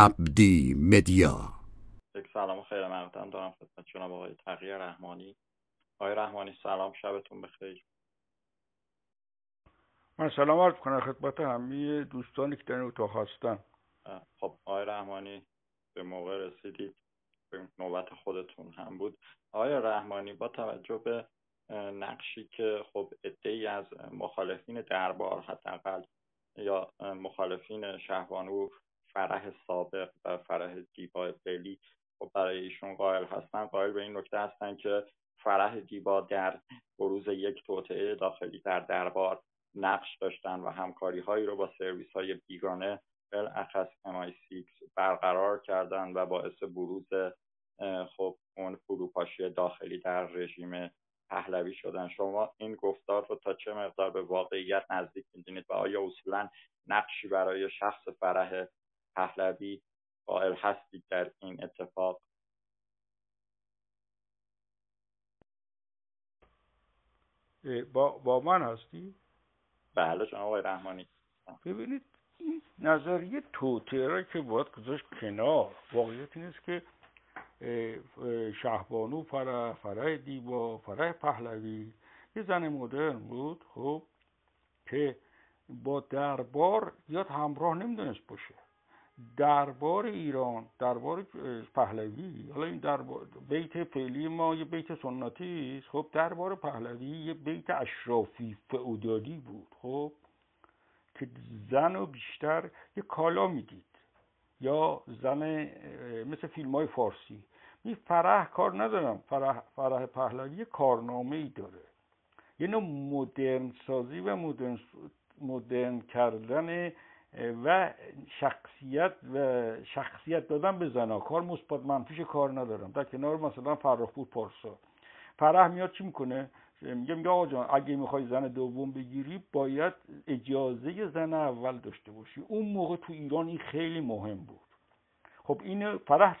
عبدی مدیا. یک سلام خیر مقدم دارم خدمت جناب آقای تقیه رحمانی. آقای رحمانی سلام شبتون بخیر. من سلام عرض کنم خدمت همه دوستانی که در اتاق هستن. خب آقای رحمانی به موقع رسیدید. به نوبت خودتون هم بود. آقای رحمانی با توجه به نقشی که خب ای از مخالفین دربار حداقل یا مخالفین شهبانو فرح سابق و فرح دیبا فعلی خب برای ایشون قائل هستن. قائل به این نکته هستن که فرح دیبا در بروز یک توطعه داخلی در دربار نقش داشتن و همکاری هایی رو با سرویس های بیگانه بالاخص MI6 برقرار کردن و باعث بروز خب اون فروپاشی داخلی در رژیم پهلوی شدن. شما این گفتار رو تا چه مقدار به واقعیت نزدیک می‌دونید و آیا اصولا نقشی برای شخص فرح پهلوی قائل هستید در این اتفاق؟ با, با من هستی؟ بله جناب آقای رحمانی. ببینید این نظریه توتره که باید گذاشت کنار. واقعیت این است که شهبانو فرح فرح دیبا فرح پهلوی یه زن مدرن بود خب که با دربار یاد همراه نمی‌دونست باشه. دربار ایران دربار پهلوی. حالا این دربار بیت فعلی ما یه بیت سنتی است. خب دربار پهلوی یه بیت اشرافی فعودالی بود. خب که زن و بیشتر یه کالا می‌دید. یا زن مثل فیلم های فارسی. می فرح کار ندارم. فرح, فرح پهلوی کارنامه ای داره. یه نوع مدرن سازی و مدرن, مدرن کردن و شخصیت و شخصیت دادن به زنا کار مثبت منفیش کار ندارم در کنار مثلا فرخ بود پارسا فرح میاد چی می‌کنه میگه میگه آقا جان اگه می‌خوای زن دوم بگیری باید اجازه زن اول داشته باشی اون موقع تو ایران این خیلی مهم بود خب این فرح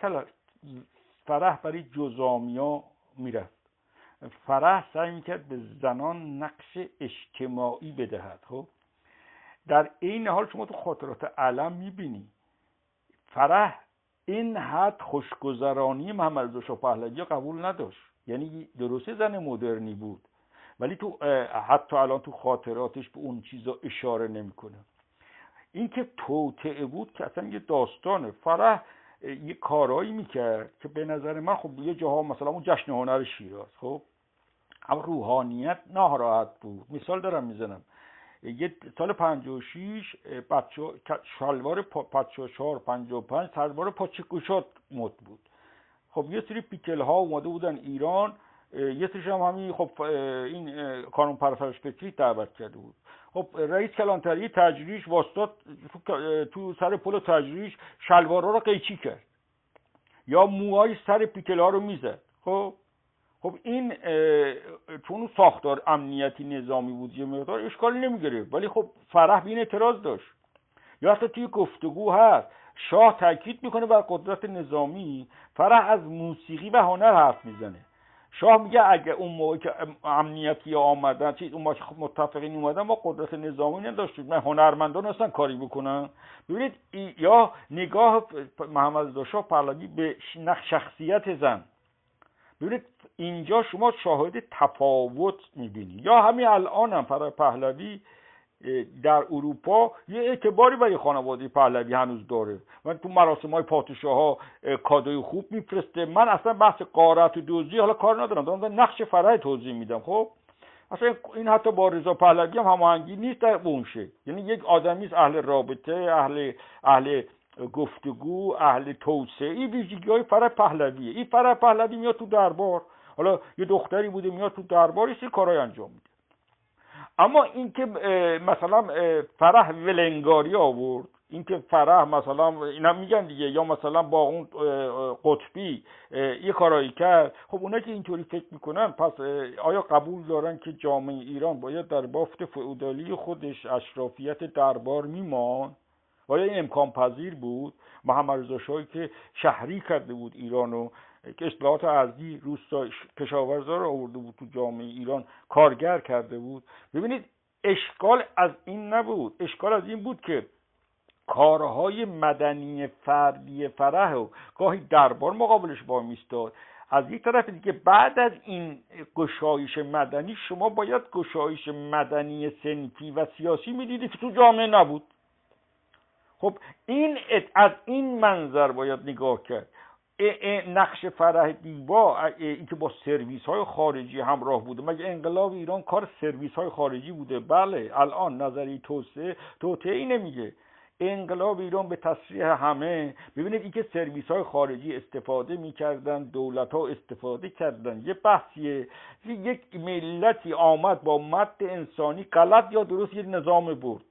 فرح برای جزامیا می‌رفت فرح سعی می‌کرد به زنان نقش اجتماعی بدهد خب در این حال شما تو خاطرات علم می‌بینی. فرح این حد خوشگذرانی محمد رضا پهلوی قبول نداشت. یعنی درسته زن مدرنی بود ولی تو حتی الان تو خاطراتش به اون چیزا اشاره نمی‌کنه. اینکه توطعه بود که اصلا یه داستانه. فرح یه کارایی می‌کرد که به نظر من خب یه جاها مثلا اون جشن هنر شیراز خب؟ اما روحانیت ناراحت بود. مثال دارم می‌زنم. یه سال 56 بچه شلوار پچه چهار پنج و پنج سلوار پاچه گشاد مد بود. خب یه سری پیکل ها اومده بودن ایران یه سریش هم همین خب این کانون پرفرش فکری دعوت کرده بود. خب رئیس کلانتری تجریش واسطات تو سر پل تجریش شلوارا رو قیچی کرد. یا موهای سر پیکل ها رو می‌زد. خب خب این چون ساختار امنیتی نظامی بود یه مقدار اشکالی نمی‌گیره ولی خب فرح به این اعتراض داشت. یا حتی توی گفتگو هست. شاه تاکید می‌کنه بر قدرت نظامی فرح از موسیقی و هنر حرف می‌زنه. شاه میگه اگه اون موقع که امنیتی آمدن چیز اون موقع متفقین اومدن ما قدرت نظامی نداشتیم. من هنرمندان هستن کاری بکنن. ببینید یا نگاه محمد رضا شاه پهلوی به شخصیت زن. ببینید اینجا شما شاهد تفاوت می‌بینی. یا همین الان هم پهلوی در اروپا یه اعتباری برای خانواده پهلوی هنوز داره. من تو مراسم های پادشاه ها کادوی خوب میفرسته. من اصلا بحث قارت و دوزی حالا کار ندارم. دارم نقش فرای توضیح میدم خب؟ اصلا این حتی با رضا پهلوی هم هماهنگی نیست در اونشه یعنی یک آدمی اهل رابطه اهل اهل گفتگو اهل توسعه. این ویژگی های فرح پهلویه این فرح پهلوی میاد تو دربار. حالا یه دختری بوده میاد تو دربار سی کارهای انجام میده. اما اینکه مثلا فرح ولنگاری آورد. اینکه فرح مثلا اینا میگن دیگه. یا مثلا با اون قطبی یه کارایی کرد. خب اونا که اینطوری فکر می‌کنن پس آیا قبول دارن که جامعه ایران باید در بافت فئودالی خودش اشرافیت دربار میمان آیا این امکان پذیر بود؟ محمد رضا شاهی که شهری کرده بود ایرانو که اصلاحات ارضی روستا کشاورزا رو آورده بود تو جامعه ایران کارگر کرده بود. ببینید اشکال از این نبود. اشکال از این بود که کارهای مدنی فردی فرح و گاهی دربار مقابلش با میستاد. از یک طرف دیگه بعد از این گشایش مدنی شما باید گشایش مدنی سنفی و سیاسی می‌دیدید که تو جامعه نبود. خب این از این منظر باید نگاه کرد. نقش فرح دیبا اینکه با سرویس های خارجی همراه بوده. مگه انقلاب ایران کار سرویس های خارجی بوده؟ بله الان نظری توسعه توطعه نمیگه. انقلاب ایران به تصریح همه. ببینید اینکه سرویس های خارجی استفاده می‌کردن دولت ها استفاده کردن. یه بحثیه. یک ملتی آمد با مد انسانی غلط یا درست یه نظام برد.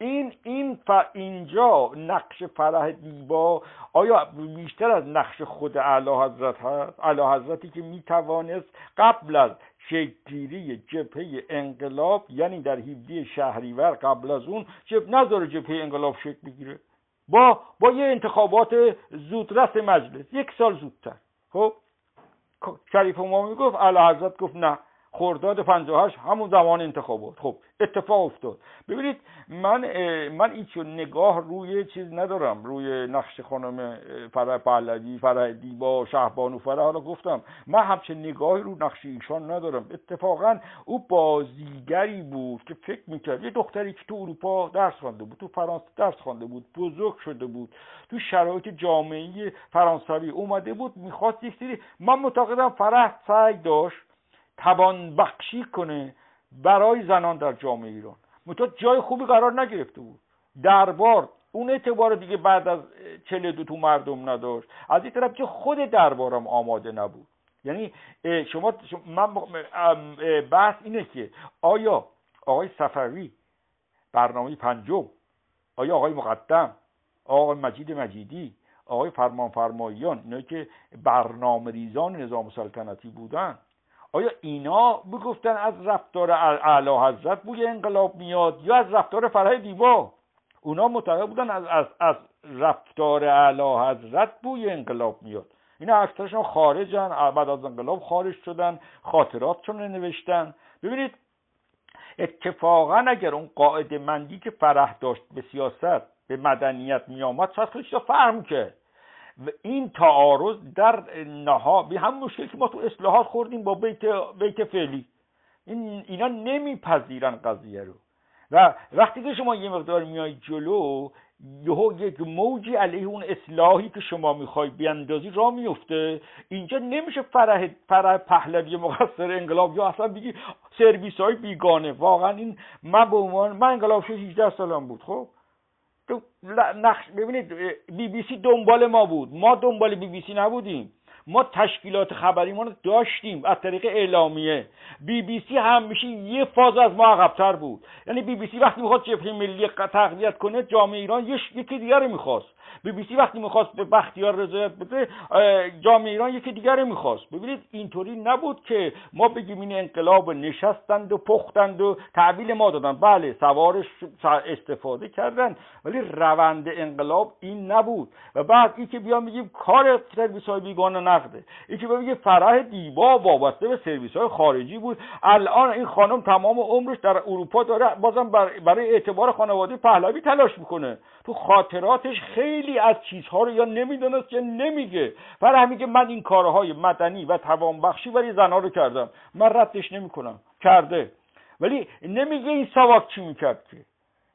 این این ف... اینجا نقش فرح دیبا آیا بیشتر از نقش خود اعلی حضرت هست اعلی حضرتی که می‌توانست قبل از شکلگیری جبهه انقلاب یعنی در 17 شهریور قبل از اون جب نظر جبهه انقلاب شکل بگیره؟ با با یه انتخابات زودرس مجلس یک سال زودتر. خب شریف ما می‌گفت اعلی حضرت گفت نه. خرداد 58 همون زمان انتخابات خب اتفاق افتاد. ببینید من من هیچ نگاه روی چیز ندارم. روی نقش خانم فرح پهلوی فرح دیبا شهبانو فرح حالا گفتم. من همچه نگاهی رو نقش ایشان ندارم. اتفاقا او بازیگری بود که فکر می‌کرد. یه دختری که تو اروپا درس خوانده بود تو فرانسه درس خوانده بود بزرگ شده بود تو شرایط جامعه فرانسوی اومده بود می‌خواست یک سری من معتقدم فرح سعی داشت توان بخشی کنه برای زنان در جامعه ایران. متا جای خوبی قرار نگرفته بود. دربار اون اعتبار دیگه بعد از چله دو تو مردم نداشت. از این طرف که خود دربارم آماده نبود. یعنی شما, من بحث اینه که آیا آقای صفوی برنامه پنجم آیا آقای مقدم آقای مجید مجیدی آقای فرمان فرماییان اینایی که برنامه ریزان نظام سلطنتی بودن آیا اینا بگفتن از رفتار اعلی حضرت بوی انقلاب میاد یا از رفتار فرح دیوا اونا معتقد بودن از, از, از رفتار اعلی حضرت بوی انقلاب میاد. اینا اکثرشون خارجن بعد از انقلاب خارج شدن خاطراتشون نوشتن. ببینید اتفاقا اگر اون قاعده مندی که فرح داشت به سیاست به مدنیت میآمد شاید خیلی کرد. و این تعارض در نها به هم مشکل که ما تو اصلاحات خوردیم با بیت, بیت فعلی. این اینا نمیپذیرن قضیه رو. و وقتی که شما یه مقدار میای جلو یهو یک موجی علیه اون اصلاحی که شما می‌خوای بیاندازی را میفته. اینجا نمیشه فرح فرح پهلوی مقصر انقلاب یا اصلا بگی سرویس های بیگانه. واقعا این من به عنوان من انقلاب شد 18 سالم بود خب؟ نقش ببینید بی بی سی دنبال ما بود. ما دنبال بی بی سی نبودیم. ما تشکیلات خبری ما رو داشتیم از طریق اعلامیه. بی بی سی همیشه یه فاز از ما عقبتر بود. یعنی بی بی سی وقتی می‌خواد جبهه ملی تقویت کنه جامعه ایران یکی دیگر رو می‌خواست. بی بی سی وقتی می‌خواست به بختیار رضایت بده جامعه ایران یکی دیگر می‌خواست. ببینید اینطوری نبود که ما بگیم این انقلاب نشستند و پختند و تحویل ما دادن. بله سوارش استفاده کردن ولی روند انقلاب این نبود. و بعد این که بیان میگیم کار سرویس های بیگانه نقده. این که بگیم فرح دیبا وابسته به سرویس های خارجی بود. الان این خانم تمام عمرش در اروپا داره بازم برای اعتبار خانواده پهلوی تلاش می‌کنه. تو خاطراتش خیلی از چیزها رو یا نمی‌دونست یا نمیگه. برای همین که من این کارهای مدنی و توانبخشی برای زنها رو کردم. من ردش نمی‌کنم. کرده. ولی نمیگه این سواک چی می‌کرد که.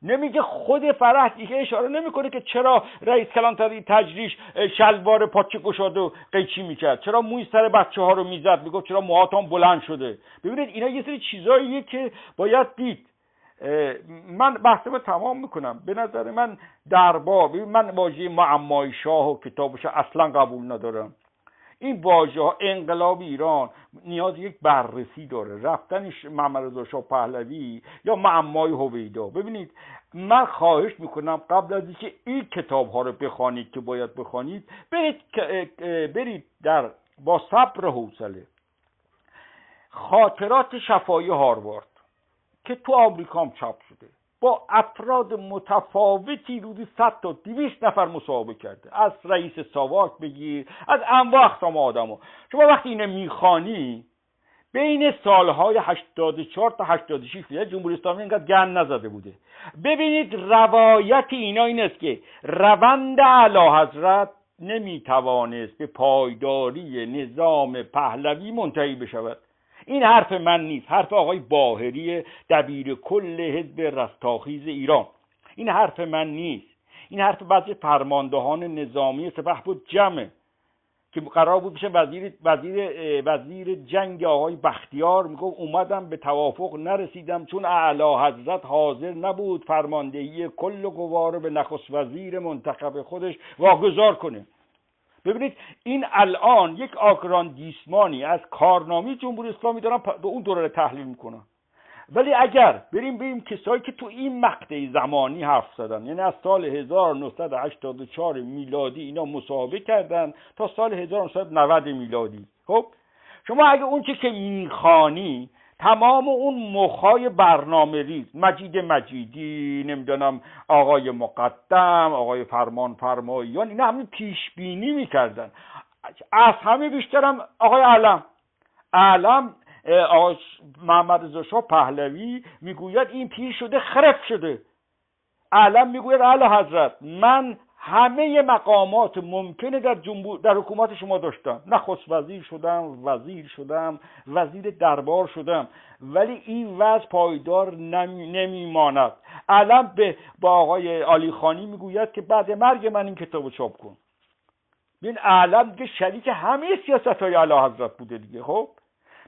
نمیگه خود فرح دیگه اشاره نمی‌کنه که چرا رئیس کلانتری تجریش شلوار پاچه گشاده و قیچی می‌کرد. چرا موی سر بچه ها رو می‌زد؟ می‌گفت چرا موهاتان بلند شده؟ ببینید اینا یه سری چیزاییه که باید دید. من بحثم تمام می‌کنم. به نظر من دربار من واژه معمای شاه و کتابش اصلا قبول ندارم. این واژه انقلاب ایران نیاز یک بررسی داره. رفتنش محمد رضا شاه پهلوی یا معمای هویدا. ببینید من خواهش می‌کنم قبل از اینکه این کتاب ها رو بخوانید که باید بخوانید برید برید در با صبر حوصله. خاطرات شفایی هاروارد. که تو آمریکا هم چاپ شده. با افراد متفاوتی روزی صد تا دویست نفر مصاحبه کرده. از رئیس ساواک بگیر از انواع اقسام ها شما وقتی اینه می‌خوانی بین سالهای 84 تا 86 فیلد جمهوری اسلامی اینقدر گن نزده بوده. ببینید روایت اینا این است که روند اعلی حضرت نمی‌توانست به پایداری نظام پهلوی منتهی بشود. این حرف من نیست. حرف آقای باهری دبیر کل حزب رستاخیز ایران. این حرف من نیست. این حرف بعضی فرماندهان نظامی سپه بود جمعه که قرار بود بشه وزیر وزیر وزیر جنگ آقای بختیار می‌گفت اومدم به توافق نرسیدم چون اعلی حضرت حاضر نبود فرماندهی کل قوا رو به نخست وزیر منتخب خودش واگذار کنه. ببینید این الان یک آکران دیسمانی از کارنامه جمهوری اسلامی دارن به اون دوره تحلیل می‌کنن. ولی اگر بریم بریم کسایی که تو این مقطع زمانی حرف زدن یعنی از سال 1984 میلادی اینا مصاحبه کردن تا سال 1990 میلادی. خب شما اگه اون چی که می‌خوانی تمام اون مخای برنامه ریز مجید مجیدی نمی‌دونم آقای مقدم آقای فرمان فرماییان اینا همین پیش بینی می‌کردن. از همه بیشترم آقای علم. علم محمد رضا پهلوی می‌گوید این پیر شده خرف شده. علم می‌گوید اعلی حضرت من همه مقامات ممکنه در جنبو... در حکومت شما داشتم نخست وزیر شدم وزیر شدم وزیر دربار شدم. ولی این وضع پایدار نمی... نمیماند. علم به با آقای علی خانی می‌گوید که بعد مرگ من این کتاب چاپ کن. ببین علم دیگه شریک همه سیاست های علی حضرت بوده دیگه خب؟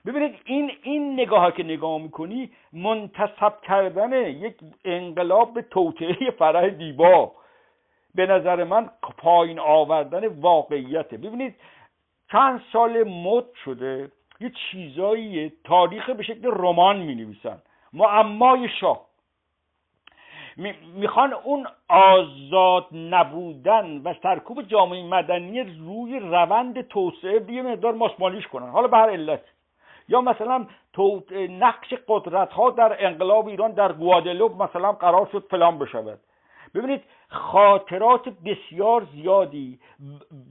ببینید این این نگاه که نگاه می‌کنی منتصب کردن یک انقلاب به توطعه فرح دیبا به نظر من پایین آوردن واقعیته. ببینید چند سال مد شده یه چیزایی تاریخ به شکل رمان می نویسن معمای شاه. می‌خوان اون آزاد نبودن و سرکوب جامعه مدنی روی روند توسعه بیه مقدار ماسمالیش کنن. حالا به هر علت. یا مثلا نقش قدرت ها در انقلاب ایران در گوادلوپ مثلا قرار شد فلان بشود. ببینید خاطرات بسیار زیادی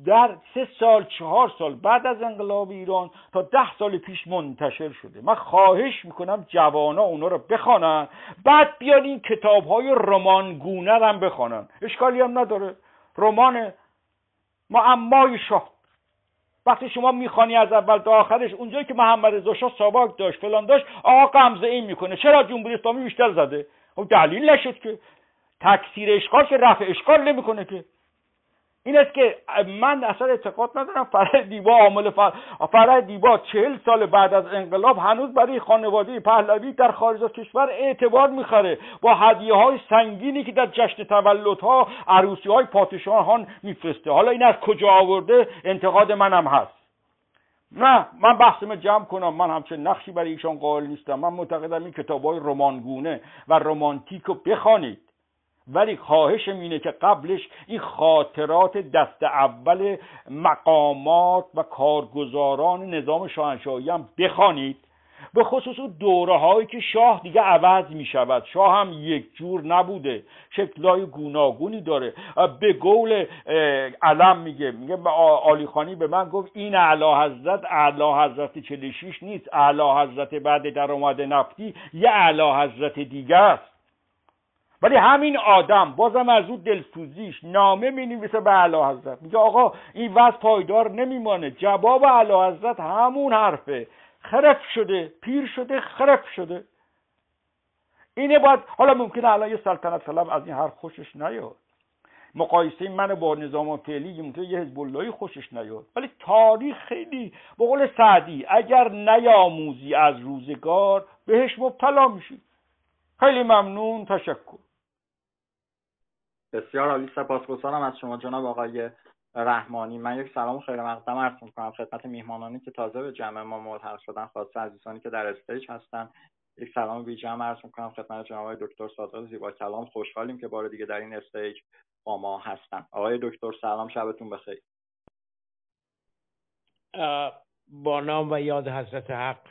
در سه سال چهار سال بعد از انقلاب ایران تا ده سال پیش منتشر شده. من خواهش می‌کنم جوانا اونا رو بخوانن. بعد بیان این کتاب های رمانگونه هم بخوانن. اشکالی هم نداره. رمان معمای شاه. وقتی شما می‌خوانی از اول تا آخرش اونجایی که محمد رضا شاه ساواک داشت فلان داشت آقا قمزه این می‌کنه. چرا جمهوری اسلامی بیشتر زده؟ خب دلیل نشد که. تکثیر اشغال که رفع اشغال نمی‌کنه که. این است که من اصلا اعتقاد ندارم فرح دیبا عامل فرح دیبا چهل سال بعد از انقلاب هنوز برای خانواده پهلوی در خارج از کشور اعتبار می‌خره. با هدیه های سنگینی که در جشن تولدها عروسی های پادشاهان میفرسته. حالا این از کجا آورده؟ انتقاد منم هست. نه من بحثم جمع کنم. من همچه نقشی برای ایشان قائل نیستم. من معتقدم این کتاب های رمانگونه و رمانتیک رو بخوانید. ولی خواهشم اینه که قبلش این خاطرات دست اول مقامات و کارگزاران نظام شاهنشاهی هم بخوانید. به خصوص دوره هایی که شاه دیگه عوض می شود شاه هم یک جور نبوده. شکلهای گوناگونی داره. به قول علم میگه. میگه آلی خانی به من گفت این اعلی حضرت اعلی حضرت 46 نیست. اعلی حضرت بعد در اومده نفتی یه اعلی حضرت دیگه است. ولی همین آدم بازم از او دلسوزیش نامه می نویسه به اعلی حضرت. میگه آقا این وضع پایدار نمیمانه. جواب اعلی حضرت همون حرفه. خرف شده پیر شده خرف شده. اینه باید حالا ممکنه الان یه سلطنت طلب از این حرف خوشش نیاد. مقایسه من با نظام فعلی ممکنه یه حزب اللهی خوشش نیاد. ولی تاریخ خیلی به قول سعدی اگر نیاموزی از روزگار بهش مبتلا میشی. خیلی ممنون تشکر. بسیار عالی. سپاسگزارم از شما جناب آقای رحمانی. من یک سلام خیر مقدم عرض می‌کنم خدمت میهمانانی که تازه به جمع ما ملحق شدن خاصه عزیزانی که در stage هستن. یک سلام ویژه هم عرض می‌کنم خدمت جناب دکتر صادق زیبا کلام. خوشحالیم که بار دیگه در این stage با ما هستن. آقای دکتر سلام شبتون بخیر. با نام و یاد حضرت حق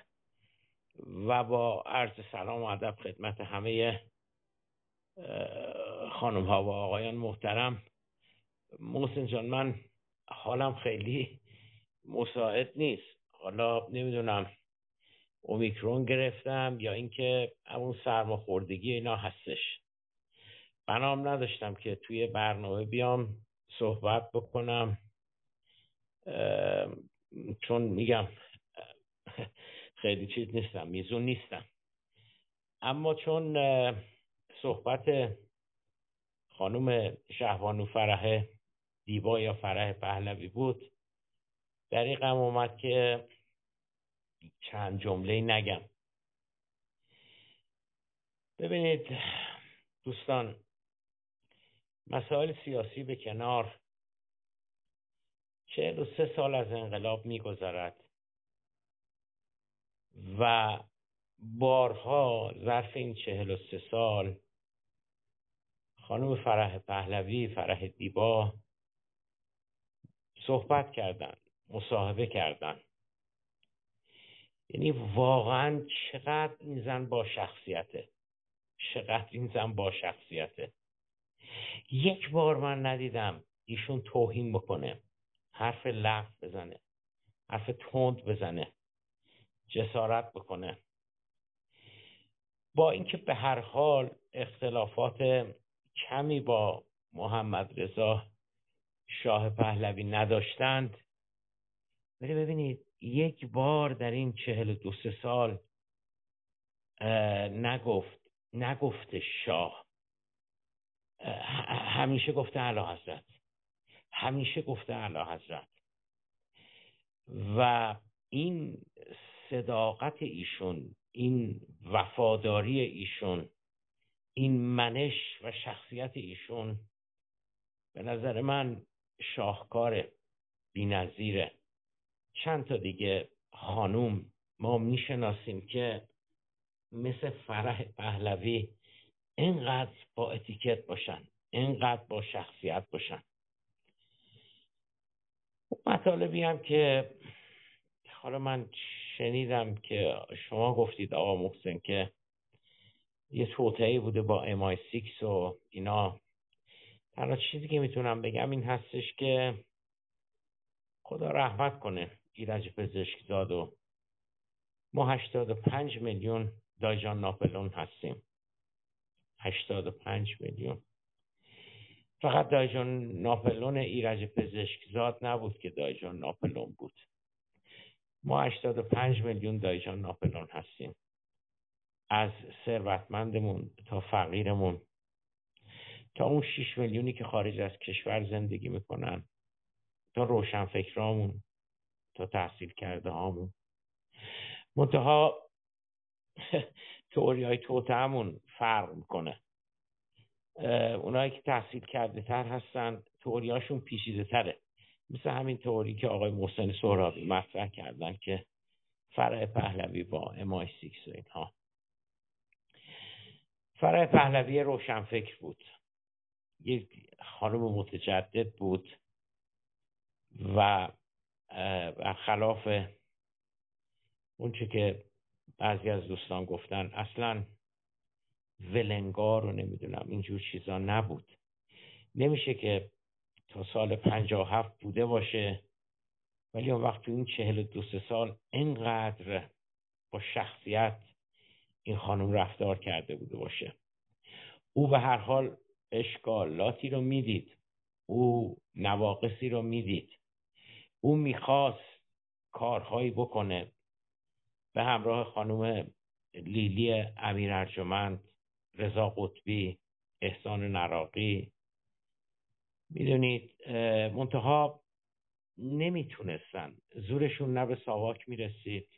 و با عرض سلام و ادب خدمت همه خانم ها و آقایان محترم. محسن جان من حالم خیلی مساعد نیست. حالا نمی‌دونم اومیکرون گرفتم یا اینکه اون سرماخوردگی اینا هستش. بنام نداشتم که توی برنامه بیام صحبت بکنم. چون میگم خیلی چیز نیستم میزون نیستم. اما چون صحبت خانم شهوانو فرح دیبا یا فرح پهلوی بود. دریقم اومد که چند جمله نگم. ببینید دوستان مسائل سیاسی به کنار چهل و سه سال از انقلاب میگذرد و بارها ظرف این چهل و سه سال خانم فرح پهلوی فرح دیبا صحبت کردن مصاحبه کردن. یعنی واقعا چقدر این زن با شخصیته. چقدر این زن با شخصیته. یک بار من ندیدم ایشون توهین بکنه حرف لغو بزنه حرف تند بزنه جسارت بکنه. با اینکه به هر حال اختلافات کمی با محمد رضا شاه پهلوی نداشتند. ولی ببینید یک بار در این چهل دو سه سال نگفت نگفته شاه. همیشه گفته علا حضرت. همیشه گفته علا حضرت. و این صداقت ایشون این وفاداری ایشون این منش و شخصیت ایشون به نظر من شاهکار بینظیره چند تا دیگه خانوم ما می‌شناسیم که مثل فرح پهلوی اینقدر با اتیکت باشن اینقدر با شخصیت باشن. مطالبی هم که حالا من شنیدم که شما گفتید آقا محسن که یه توطئه بوده با MI6 و اینا. تنها چیزی که می‌تونم بگم این هستش که خدا رحمت کنه ایرج پزشکزاد و ما هشتاد و پنج میلیون دایجان ناپلون هستیم. هشتاد و پنج میلیون. فقط دایجان ناپلون ایرج پزشکزاد نبود که دایجان ناپلون بود. ما 85 میلیون دایجان ناپلون هستیم. از ثروتمندمون تا فقیرمون. تا اون 6 میلیونی که خارج از کشور زندگی می‌کنن تا روشنفکرامون تا تحصیل کرده هامون منتها تئوری های توتهمون فرق می‌کنه. اونایی که تحصیل کرده تر هستن تئوریاشون پیچیده تره مثل همین طوری که آقای محسن سهرابی مطرح کردن که فرع پهلوی با امای سیکس و اینها. فرع پهلوی روشنفکر بود. یک خانم متجدد بود و خلاف اونچه که بعضی از دوستان گفتن اصلا ولنگار رو نمی‌دونم اینجور چیزا نبود. نمیشه که تا سال پنجاه هفت بوده باشه ولی اون وقت تو این چهل دو سه سال اینقدر با شخصیت این خانم رفتار کرده بوده باشه. او به هر حال اشکالاتی رو می‌دید. او نواقصی رو می‌دید. او می‌خواست کارهایی بکنه. به همراه خانم لیلی امیر ارجمند رضا قطبی احسان نراقی. می‌دونید منتها نمی‌تونستن. زورشون نه به ساواک می‌رسید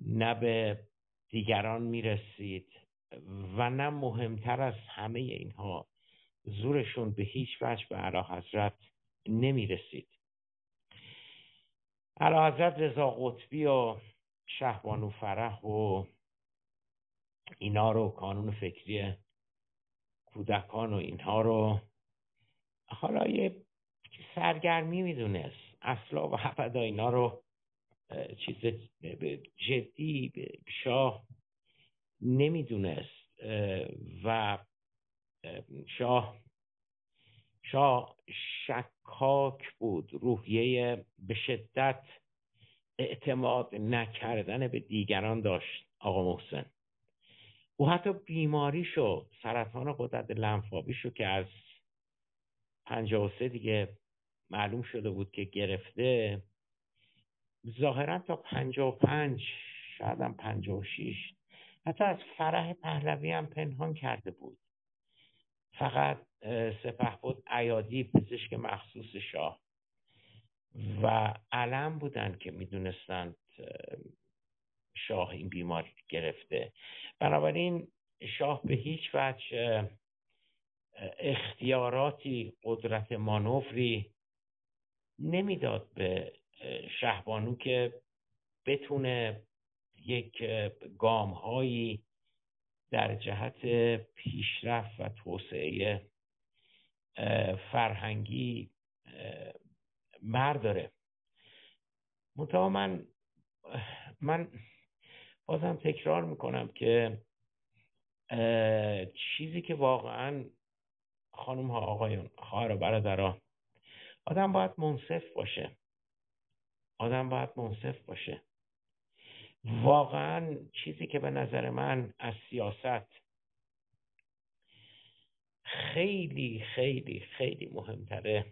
نه به دیگران می‌رسید و نه مهمتر از همه اینها زورشون به هیچ وجه به علا حضرت نمی‌رسید. علا حضرت رضا قطبی و شهبانو فرح و اینا رو کانون فکری کودکان و اینها رو حالا یه سرگرمی می‌دونست اصلا و ابدا اینا رو چیز جدی شاه نمی‌دونست و شاه شاه شکاک بود روحیه به شدت اعتماد نکردن به دیگران داشت آقا محسن. او حتی بیماریشو سرطان قدرت لنفاویشو که از 53 دیگه معلوم شده بود که گرفته. ظاهرا تا 55 شاید هم 56 حتی از فرح پهلوی هم پنهان کرده بود. فقط سپه بود عیادی پزشک مخصوص شاه. و علم بودن که می‌دونستند شاه این بیماری گرفته. بنابراین شاه به هیچ وجه اختیاراتی قدرت مانوری نمی‌داد به شهبانو که بتونه یک گام هایی در جهت پیشرفت و توسعه فرهنگی برداره. منتها من من بازم تکرار می‌کنم که چیزی که واقعا خانم ها آقایون خواهر و برادرها آدم باید منصف باشه. آدم باید منصف باشه. واقعا چیزی که به نظر من از سیاست خیلی خیلی خیلی مهمتره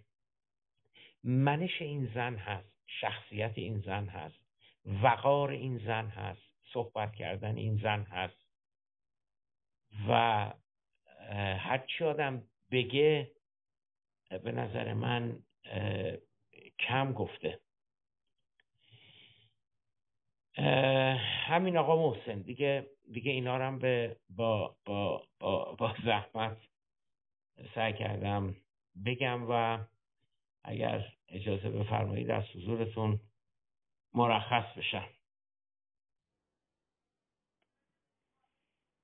منش این زن هست شخصیت این زن هست وقار این زن هست صحبت کردن این زن هست و هرچی آدم بگه به نظر من کم گفته. همین آقا محسن دیگه دیگه اینا رو به با, با, با, با زحمت سعی کردم بگم و اگر اجازه بفرمایید از حضورتون مرخص بشم.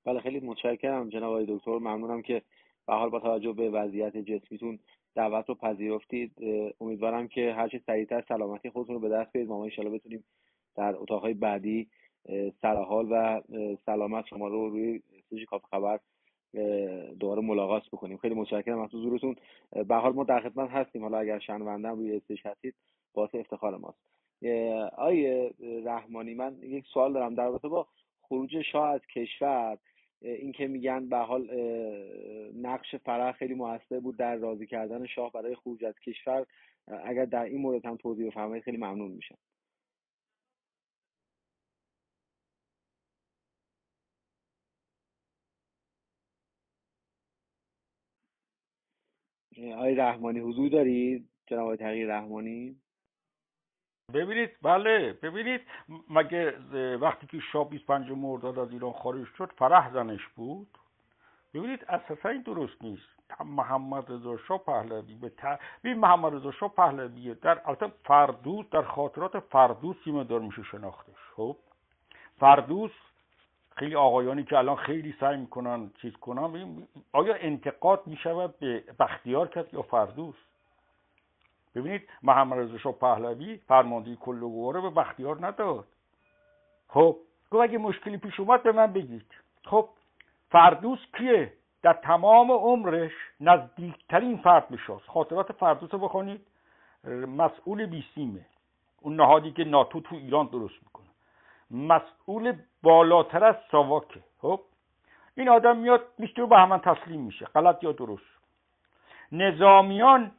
بله خیلی متشکرم جناب دکتر. ممنونم که به حال با توجه به وضعیت جسمیتون دعوت رو پذیرفتید. امیدوارم که هرچه سریعتر سلامتی خودتون رو به دست بیارید. ما انشالله بتونیم در اتاقهای بعدی سرحال و سلامت شما رو روی سوژی کاف خبر دوباره ملاقات بکنیم. خیلی متشکرم. از حضورتون. به حال ما در خدمت هستیم. حالا اگر شنونده روی استیج هستید باعث افتخار ماست. آیه رحمانی من یک سوال دارم در رابطه با خروج شاه از کشور. اینکه میگن به حال نقش فرح خیلی موثر بود در راضی کردن شاه برای خروج از کشور. اگر در این مورد هم توضیح بفرمایید خیلی ممنون میشم. آقای رحمانی حضور دارید؟ جناب تغییر رحمانی؟ ببینید بله ببینید مگه وقتی که شاه 25 مرداد از ایران خارج شد فرح زنش بود؟ ببینید اساسا این درست نیست. محمد رضا شاه پهلوی به ت... محمد رضا شاه پهلوی در البته فردوس در خاطرات فردوس دار میشه شناختش خب؟ فردوس خیلی آقایانی که الان خیلی سعی می‌کنن چیز کنن آیا انتقاد می‌شود به بختیار کرد یا فردوس؟ ببینید محمد رضا شاه پهلوی فرمانده کل قواره به بختیار نداد. خب گفت اگه مشکلی پیش اومد به من بگید. خب فردوس کیه؟ در تمام عمرش نزدیکترین فرد به خاطرات فردوس رو بخونید مسئول بیسیمه. اون نهادی که ناتو تو ایران درست می‌کنه. مسئول بالاتر از ساواکه خب؟ این آدم میاد میشه به همان تسلیم میشه. غلط یا درست؟ نظامیان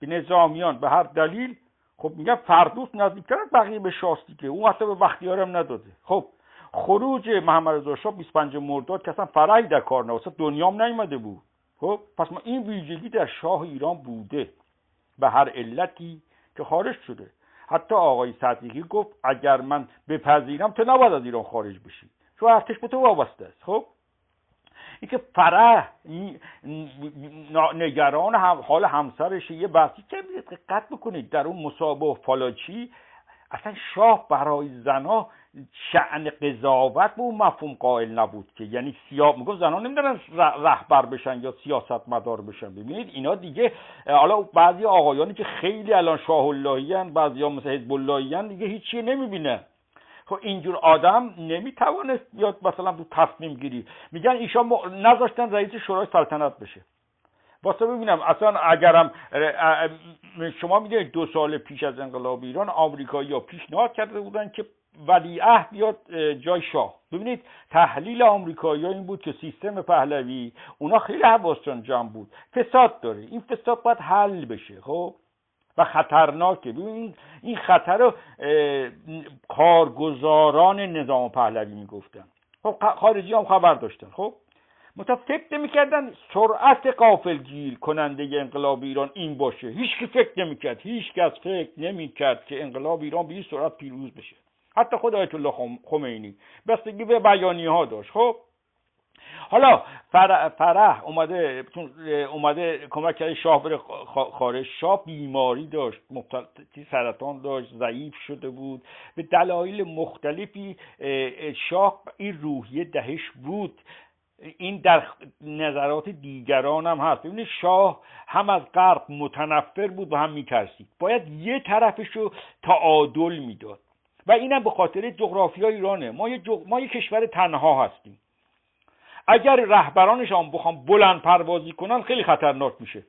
به نظامیان به هر دلیل خب میگن فردوس نزدیکتر از بقیه به شاستی که اون حتی به بختیارم نداده. خب خروج محمد رضا شاه 25 مرداد که اصلا فرعی در کار نواسط دنیام نیومده بود. خب پس ما این ویژگی در شاه ایران بوده. به هر علتی که خارج شده. حتی آقای صدیقی گفت اگر من بپذیرم تو نباید از ایران خارج بشی. چون ارتش به تو وابسته است. خب؟ اینکه فرح نگران حال همسرش یه بحثی که دقت بکنید در اون مسابقه و فالاچی اصلا شاه برای زنا شعن قضاوت به اون مفهوم قائل نبود که. یعنی سیاه می‌گفت زنان نمی‌دونن رهبر بشن یا سیاست مدار بشن. ببینید اینا دیگه حالا بعضی آقایانی که خیلی الان شاه اللهی بعضی ها مثل حزب اللهی دیگه هیچی نمی‌بینه خب اینجور آدم نمی‌توانست بیاد مثلا تو تصمیم گیری. میگن ایشا م... نذاشتن رئیس شورای سلطنت بشه. واسه ببینم اصلا اگرم شما می‌دونید دو سال پیش از انقلاب ایران آمریکایی ها پیشنهاد کرده بودن که ولیعهد بیاد جای شاه. ببینید تحلیل آمریکایی این بود که سیستم پهلوی اونا خیلی حواسشان جمع بود. فساد داره. این فساد باید حل بشه خب؟ و خطرناکه. ببینید این خطر رو کارگزاران نظام پهلوی می‌گفتن. خب خارجی هم خبر داشتن خب؟ متا فکر نمی‌کردن سرعت قافلگیر کننده انقلاب ایران این باشه. هیچ کی فکر نمی‌کرد. هیچ کس فکر نمی‌کرد که انقلاب ایران به این سرعت پیروز بشه. حتی خود آیت الله خمینی. بستگی به بیانیه ها داشت. خب حالا فرح, اومده اومده کمک کرده شاه بره خارج. شاه بیماری داشت مبتلا سرطان داشت ضعیف شده بود. به دلایل مختلفی شاه این روحیه دهش بود. این در نظرات دیگران هم هست. ببینید شاه هم از غرب متنفر بود و هم میترسید. باید یه طرفش رو تعادل می‌داد. و اینم به خاطر جغرافیا ایرانه. ما یه, ما یه کشور تنها هستیم. اگر رهبرانش هم بخوام بلند پروازی کنن خیلی خطرناک میشه.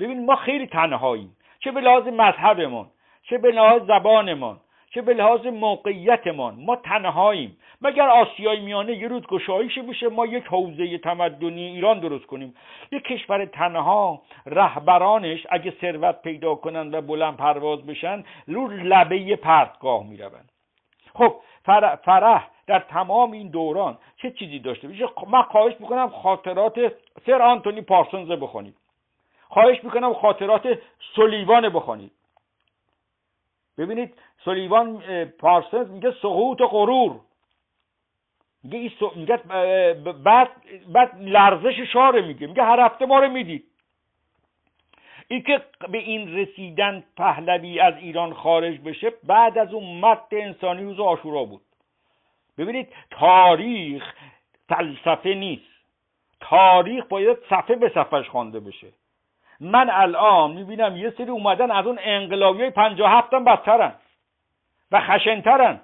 ببین ما خیلی تنهاییم. چه به لحاظ مذهبمان چه به لحاظ زبانمان چه به لحاظ موقعیتمان ما تنهاییم. مگر آسیای میانه یه روز گشایش بشه ما یک حوزه تمدنی ایران درست کنیم؟ یک کشور تنها رهبرانش اگه ثروت پیدا کنن و بلند پرواز بشن رو لبه پرتگاه می‌روند. خب فرح در تمام این دوران چه چیزی داشته من خواهش می‌کنم خاطرات سر آنتونی پارسونز بخونید. خواهش می‌کنم خاطرات سلیوان بخونید. ببینید سلیوان پارسنز میگه سقوط و غرور. میگه, میگه بعد بعد لرزش شاره میگه. میگه هر هفته ما رو می‌دید. این که به این رسیدن پهلوی از ایران خارج بشه بعد از اون مد انسانی روز آشورا بود. ببینید تاریخ فلسفه نیست. تاریخ باید صفحه به صفحش خوانده بشه. من الان می‌بینم یه سری اومدن از اون انقلابی های پنجاه هفتم بدترن و خشنترن.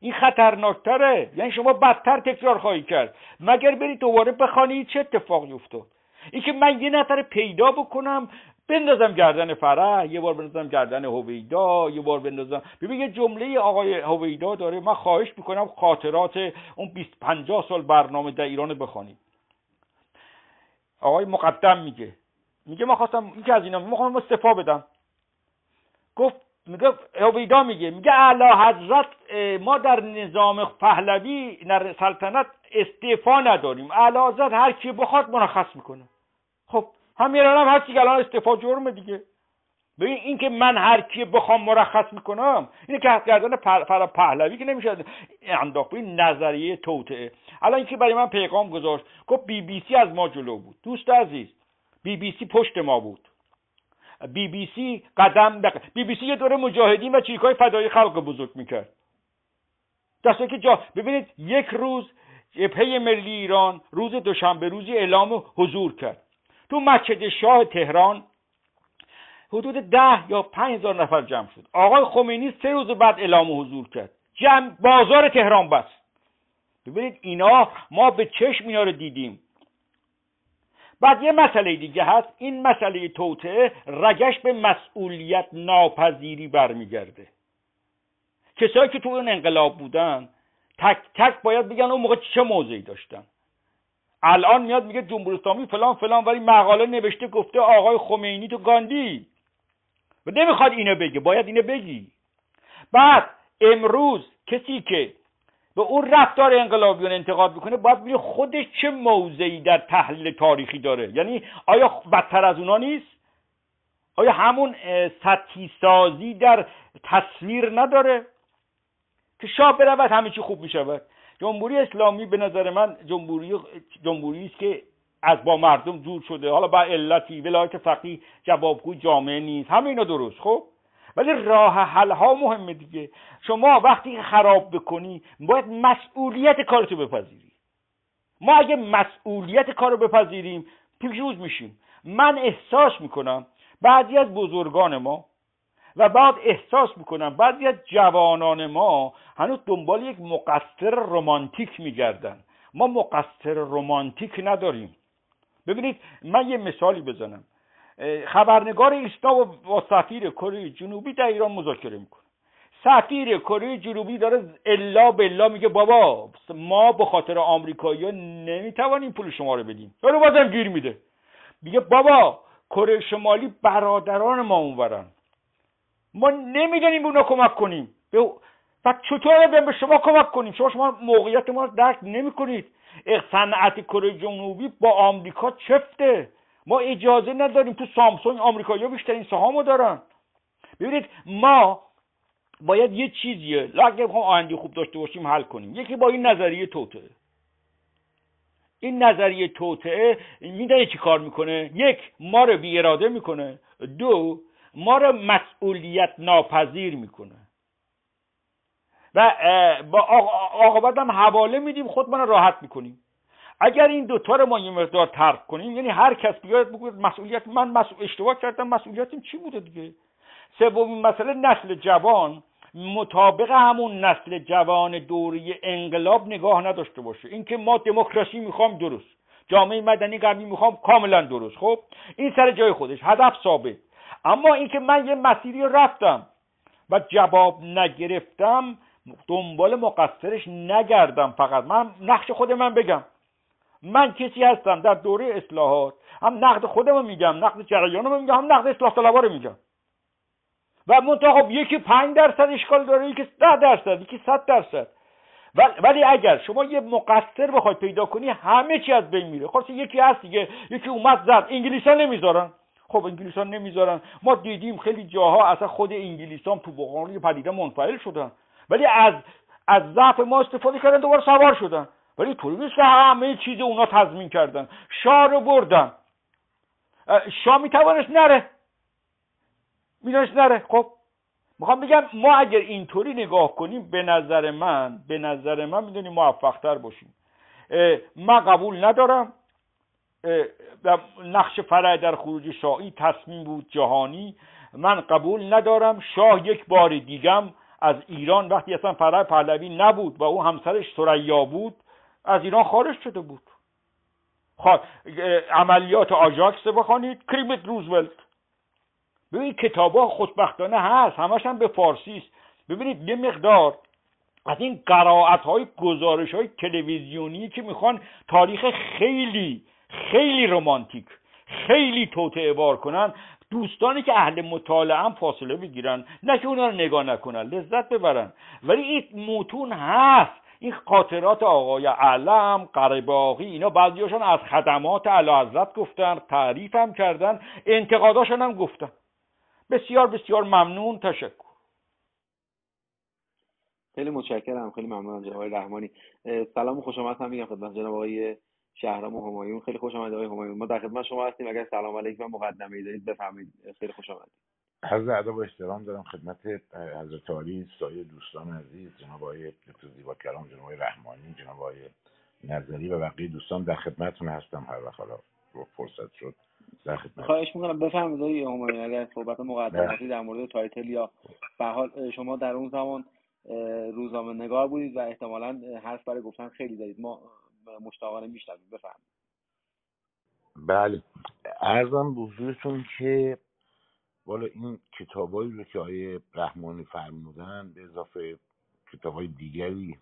این خطرناکتره. یعنی شما بدتر تکرار خواهی کرد. مگر برید دوباره بخوانید چه اتفاقی افتاد؟ این که من یه نفر پیدا بکنم بندازم گردن فرح یه بار بندازم گردن هویدا یه بار بندازم. ببین یه جمله آقای هویدا داره من خواهش می‌کنم خاطرات اون 20 50 سال برنامه در ایران بخوانید. آقای مقدم میگه میگه ما خواستم که از اینا ما استفا بدم. گفت میگه هویدا میگه میگه اعلی حضرت ما در نظام پهلوی در سلطنت استعفا نداریم. اعلی حضرت هر کی بخواد مرخص می‌کنه. خب همین الان هم هستی که الان استعفا جرمه دیگه. ببین این که من هر کی بخوام مرخص می‌کنم اینه که گردن فر پهلوی که نمیشه انداخت. این نظریه توطعه الان اینکه برای من پیغام گذاشت گفت بی بی سی از ما جلو بود. دوست عزیز بی بی سی پشت ما بود. بی بی سی قدم دق... بی بی سی یه دوره مجاهدین و چیکای فدای خلق بزرگ می‌کرد. دسته که جا ببینید یک روز جبهه ملی ایران روز دوشنبه روزی اعلام حضور کرد. تو مسجد شاه تهران حدود ده یا پنج هزار نفر جمع شد. آقای خمینی سه روز بعد اعلام حضور کرد. جمع بازار تهران بست. ببینید اینا ما به چشم اینا رو دیدیم. بعد یه مسئله دیگه هست. این مسئله توطعه رگش به مسئولیت ناپذیری برمیگرده. کسایی که تو اون انقلاب بودن تک تک باید بگن اون موقع چه موضعی داشتن. الان میاد میگه جمهوری اسلامی فلان فلان ولی مقاله نوشته گفته آقای خمینی تو گاندی. و نمی‌خواد اینو بگه باید اینو بگی. بعد امروز کسی که به اون رفتار انقلابیون انتقاد می‌کنه باید ببینه خودش چه موضعی در تحلیل تاریخی داره. یعنی آیا بدتر از اونا نیست؟ آیا همون سطحی سازی در تصویر نداره؟ که شاه برود همه چی خوب می‌شود. جمهوری اسلامی به نظر من جمهوری جمهوری است که از با مردم دور شده. حالا با علتی ولایت فقیه جوابگوی جامعه نیست. همه اینا درست خب؟ ولی راه حل ها مهمه دیگه. شما وقتی خراب بکنی باید مسئولیت کارتو بپذیری. ما اگه مسئولیت کارو بپذیریم پیشروز میشیم. من احساس می‌کنم بعضی از بزرگان ما و بعد احساس می‌کنم بعضی از جوانان ما هنوز دنبال یک مقصر رمانتیک میگردن. ما مقصر رمانتیک نداریم. ببینید من یه مثالی بزنم. خبرنگار ایستا با سفیر کره جنوبی در ایران مذاکره می‌کنه. سفیر کره جنوبی داره الا بلا میگه بابا ما به خاطر آمریکایی نمی‌توانیم پول شما رو بدیم. ولی بازم گیر میده. میگه بابا کره شمالی برادران ما اونورن. ما نمی‌دونیم به اونا کمک کنیم. و چطور به شما کمک کنیم؟ شما شما موقعیت ما رو درک نمی کنید صنعت کره جنوبی با آمریکا چفته؟ ما اجازه نداریم تو سامسونگ آمریکایی‌ها بیشترین سهامو دارن. ببینید ما باید یه چیزیه. اگه بخوام آینده خوب داشته باشیم حل کنیم. یکی با این نظریه توطعه این نظریه توطعه می‌دونی چی کار می‌کنه؟ یک ما رو بی اراده می‌کنه. دو ما رو مسئولیت ناپذیر می‌کنه. و با عاقبت هم حواله میدیم خودمان راحت می‌کنیم. اگر این دوتا رو ما یه مقدار ترک کنیم یعنی هر کس بیاد بگوید مسئولیت من مسئول اشتباه کردم مسئولیتم چی بوده دیگه؟ سومین مسئله نسل جوان. مطابق همون نسل جوان دوری انقلاب نگاه نداشته باشه. اینکه ما دموکراسی می‌خوام درست. جامعه مدنی غربی می‌خوام کاملا درست. خب این سر جای خودش. هدف ثابت. اما اینکه من یه مسیری رفتم و جواب نگرفتم دنبال مقصرش نگردم فقط. من نقش خود من بگم. من کسی هستم در دوره اصلاحات هم نقد خودم میگم نقد جریانم میگم هم نقد اصلاح طلبا رو میگم. و منتها خب یکی پنج درصد اشکال داره یکی ده درصد یکی صد درصد. ولی اگر شما یه مقصر بخواید پیدا کنی همه چی از بین میره. خلاص یکی هست دیگه یکی اومد زد انگلیسان نمی‌ذارن. خب انگلیسان نمی‌ذارن. ما دیدیم خیلی جاها اصلا خود انگلیسان تو بحران پدیده منفعل شدن. ولی از از ضعف ما استفاده کردن دوباره سوار شدن. ولی طوری نیست که همه چیز اونا تضمین کردن. شاه رو بردن. شاه می‌توانست نره. می‌توانست نره. خب می‌خوام بگم ما اگر اینطوری نگاه کنیم به نظر من به نظر من می‌دونیم موفقتر باشیم. من قبول ندارم. نقش فرع در خروج شاهی تصمیم بود جهانی. من قبول ندارم. شاه یک بار دیگم از ایران وقتی اصلا فرع پهلوی نبود و او همسرش سریا بود. از ایران خارج شده بود. خب عملیات آژاکس بخوانید کریمت روزولت. ببینید کتابا خوشبختانه هست همش هم به فارسی است. ببینید یه مقدار از این قرائت های گزارش های تلویزیونی که می‌خوان تاریخ خیلی خیلی رومانتیک خیلی توطعه بار کنن دوستانی که اهل مطالعه هم فاصله بگیرن نه که اونا رو نگاه نکنن لذت ببرن. ولی این متون هست. این خاطرات آقای علم قرباقی اینا بعضیاشون از خدمات علی حضرت گفتن تعریف هم کردن انتقاداشون هم گفتن. بسیار بسیار ممنون تشکر. خیلی متشکرم خیلی ممنونم جناب رحمانی. سلام و خوش آمد هم میگم خدمت جناب آقای شهرام و همایون. خیلی خوش آمد آقای همایون. ما در خدمت شما هستیم. اگر سلام علیکم مقدمه ای دارید بفرمایید. خیلی خوش آمدید. عرض ادب و احترام دارم خدمت حضرت عالی سایه دوستان عزیز جناب آقای دکتر زیبا کلام جناب آقای رحمانی جناب آقای نظری و بقیه دوستان در خدمتتون هستم. هر وقت حالا فرصت شد در خدمت. خواهش می‌کنم بفرمایید آقای همایون اگر صحبت مقدماتی در مورد تایتل یا به حال شما در اون زمان روزنامه نگار بودید و احتمالا حرف برای گفتن خیلی دارید. ما مشتاقانه میشنویم. بفرمایید. بله. ارزم حضورتون که والا این کتابایی رو که آیه رحمانی فرمودن به اضافه کتابای دیگری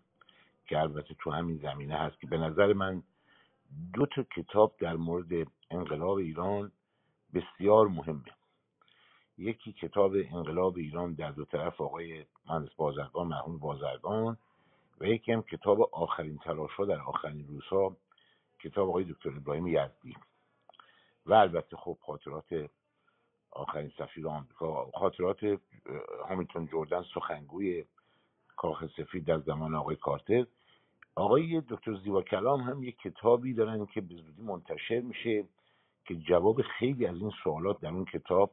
که البته تو همین زمینه هست که به نظر من دو تا کتاب در مورد انقلاب ایران بسیار مهمه. یکی کتاب انقلاب ایران در دو طرف آقای مهندس بازرگان مرحوم بازرگان و یکی هم کتاب آخرین تلاش ها در آخرین روزها کتاب آقای دکتر ابراهیم یزدی. و البته خب خاطرات آخرین سفیر آمریکا. خاطرات هامیلتون جردن سخنگوی کاخ سفید در زمان آقای کارتر. آقای دکتر زیبا کلام هم یک کتابی دارن که به زودی منتشر میشه که جواب خیلی از این سوالات در اون کتاب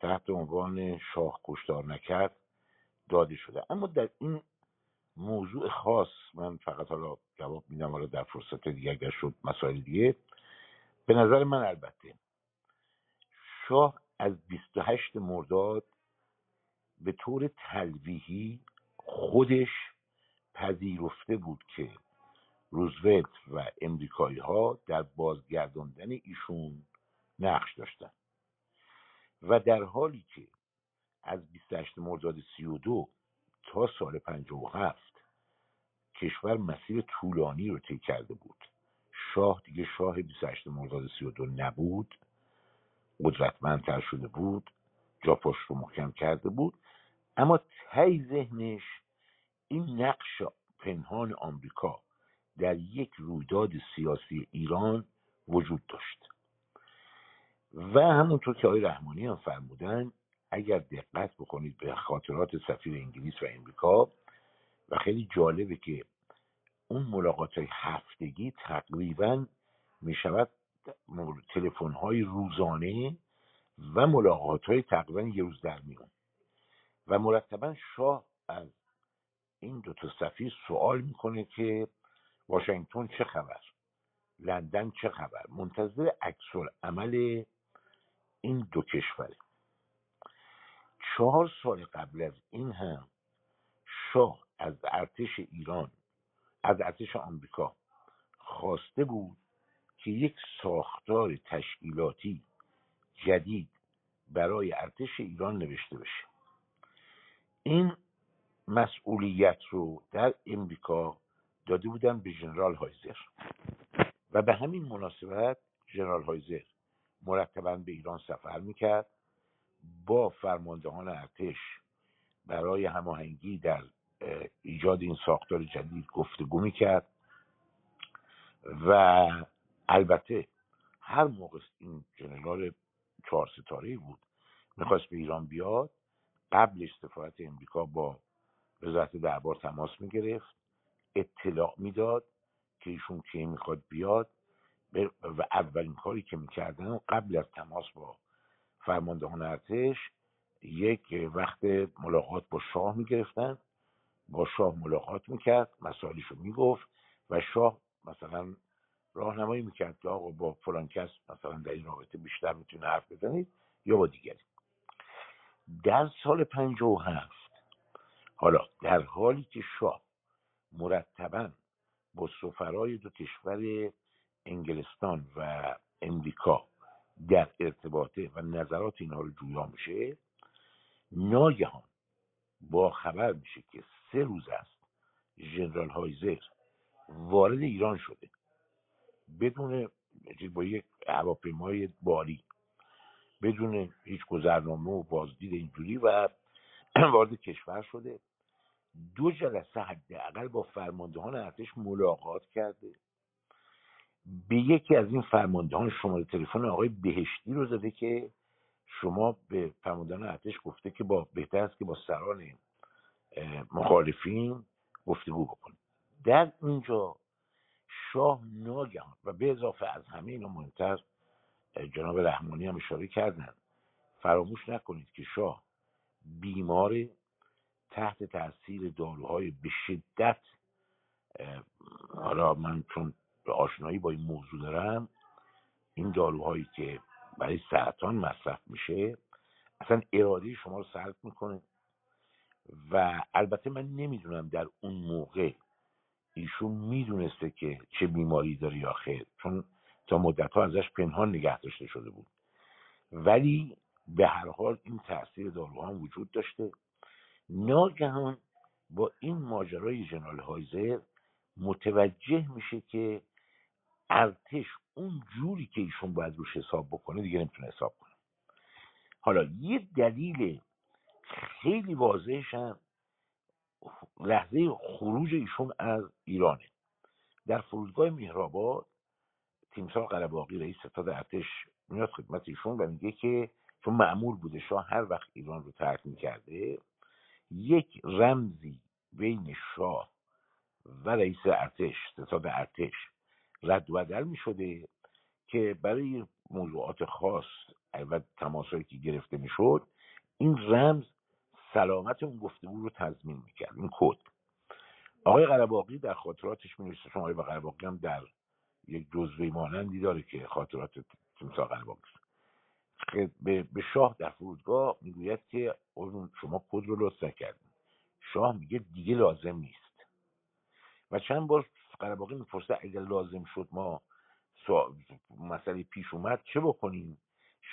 تحت عنوان شاه کشتار نکرد داده شده. اما در این موضوع خاص من فقط حالا جواب میدم حالا در فرصت دیگه اگر شد مسائل دیگه. به نظر من البته شاه از 28 مرداد به طور تلویحی خودش پذیرفته بود که روزولت و امریکایی ها در بازگرداندن ایشون نقش داشتن. و در حالی که از 28 مرداد 32 تا سال 57 کشور مسیر طولانی رو طی کرده بود. شاه دیگه شاه 28 مرداد 32 نبود. قدرتمندتر شده بود جا پشت رو محکم کرده بود. اما تی ذهنش این نقش پنهان آمریکا در یک رویداد سیاسی ایران وجود داشت. و همونطور که آقای رحمانی هم فرمودن اگر دقت بکنید به خاطرات سفیر انگلیس و امریکا و خیلی جالبه که اون ملاقات های هفتگی تقریبا می شود تلفن های روزانه و ملاقات های تقریبا یه روز در میون. و مرتبا شاه از این دو تا سفیر سوال می‌کنه که واشنگتن چه خبر لندن چه خبر؟ منتظر عکس عمل این دو کشوره. چهار سال قبل از این هم شاه از ارتش ایران از ارتش آمریکا خواسته بود که یک ساختار تشکیلاتی جدید برای ارتش ایران نوشته بشه. این مسئولیت رو در امریکا داده بودن به ژنرال هایزر. و به همین مناسبت ژنرال هایزر مرتبا به ایران سفر می‌کرد با فرماندهان ارتش برای هماهنگی در ایجاد این ساختار جدید گفتگو می‌کرد و البته هر موقع این جنرال چهار ستاره بود می‌خواست به ایران بیاد قبل سفارت امریکا با وزارت دربار تماس می‌گرفت اطلاع می‌داد که ایشون کی می‌خواد بیاد. و اولین کاری که می‌کردن قبل از تماس با فرماندهان ارتش یک وقت ملاقات با شاه می‌گرفتن. با شاه ملاقات می‌کرد مسائلش رو می‌گفت و شاه مثلا راهنمایی می‌کرد که آقا با فلان کس مثلا در این رابطه بیشتر می‌تونه حرف بزنید یا با دیگری. در سال و هفت حالا در حالی که شاه مرتبا با سفرای دو کشور انگلستان و امریکا در ارتباطه و نظرات اینها رو جویا میشه ناگهان با خبر میشه که سه روز است ژنرال هایزر وارد ایران شده. بدون با یک هواپیمای باری بدون هیچ گذرنامه و بازدید اینجوری و وارد کشور شده. دو جلسه حداقل با فرماندهان ارتش ملاقات کرده. به یکی از این فرماندهان شماره تلفن آقای بهشتی رو زده که شما به فرماندهان ارتش گفته که با بهتر است که با سران مخالفین گفتگو بکنید. در اینجا شاه ناگهان و به اضافه از همه اینا مهمتر جناب رحمانی هم اشاره کردن. فراموش نکنید که شاه بیمار تحت تاثیر داروهای به شدت حالا من چون آشنایی با این موضوع دارم این داروهایی که برای سرطان مصرف میشه اصلا اراده شما رو سلب می‌کنه. و البته من نمی‌دونم در اون موقع ایشون می‌دونسته که چه بیماری داره یا خیر چون تا مدت ها ازش پنهان نگه داشته شده بود. ولی به هر حال این تاثیر داروها هم وجود داشته. ناگهان با این ماجرای جنرال هایزر متوجه میشه که ارتش اون جوری که ایشون باید روش حساب بکنه دیگه نمی‌تونه حساب کنه. حالا یه دلیل خیلی واضحش هم لحظه خروج ایشون از ایرانه. در فرودگاه مهرآباد تیمسار قرباقی رئیس ستاد ارتش میاد خدمت ایشون و میگه که چون معمول بوده شاه هر وقت ایران رو ترک می‌کرده یک رمزی بین شاه و رئیس ارتش ستاد ارتش رد و بدل می شده که برای موضوعات خاص و تماسایی که گرفته می‌شد این رمز سلامت اون گفتگو رو تضمین می‌کرد این کد. آقای قرباقی در خاطراتش می شما آقای قرباقی هم در یک جزوه مانندی داره که خاطرات تیمسار قرباقی به شاه در فرودگاه می‌گوید که شما کد رو لطف نکردید شاه میگه دیگه لازم نیست. و چند بار قرباقی می‌پرسه اگر لازم شد ما مسئله پیش اومد چه بکنیم؟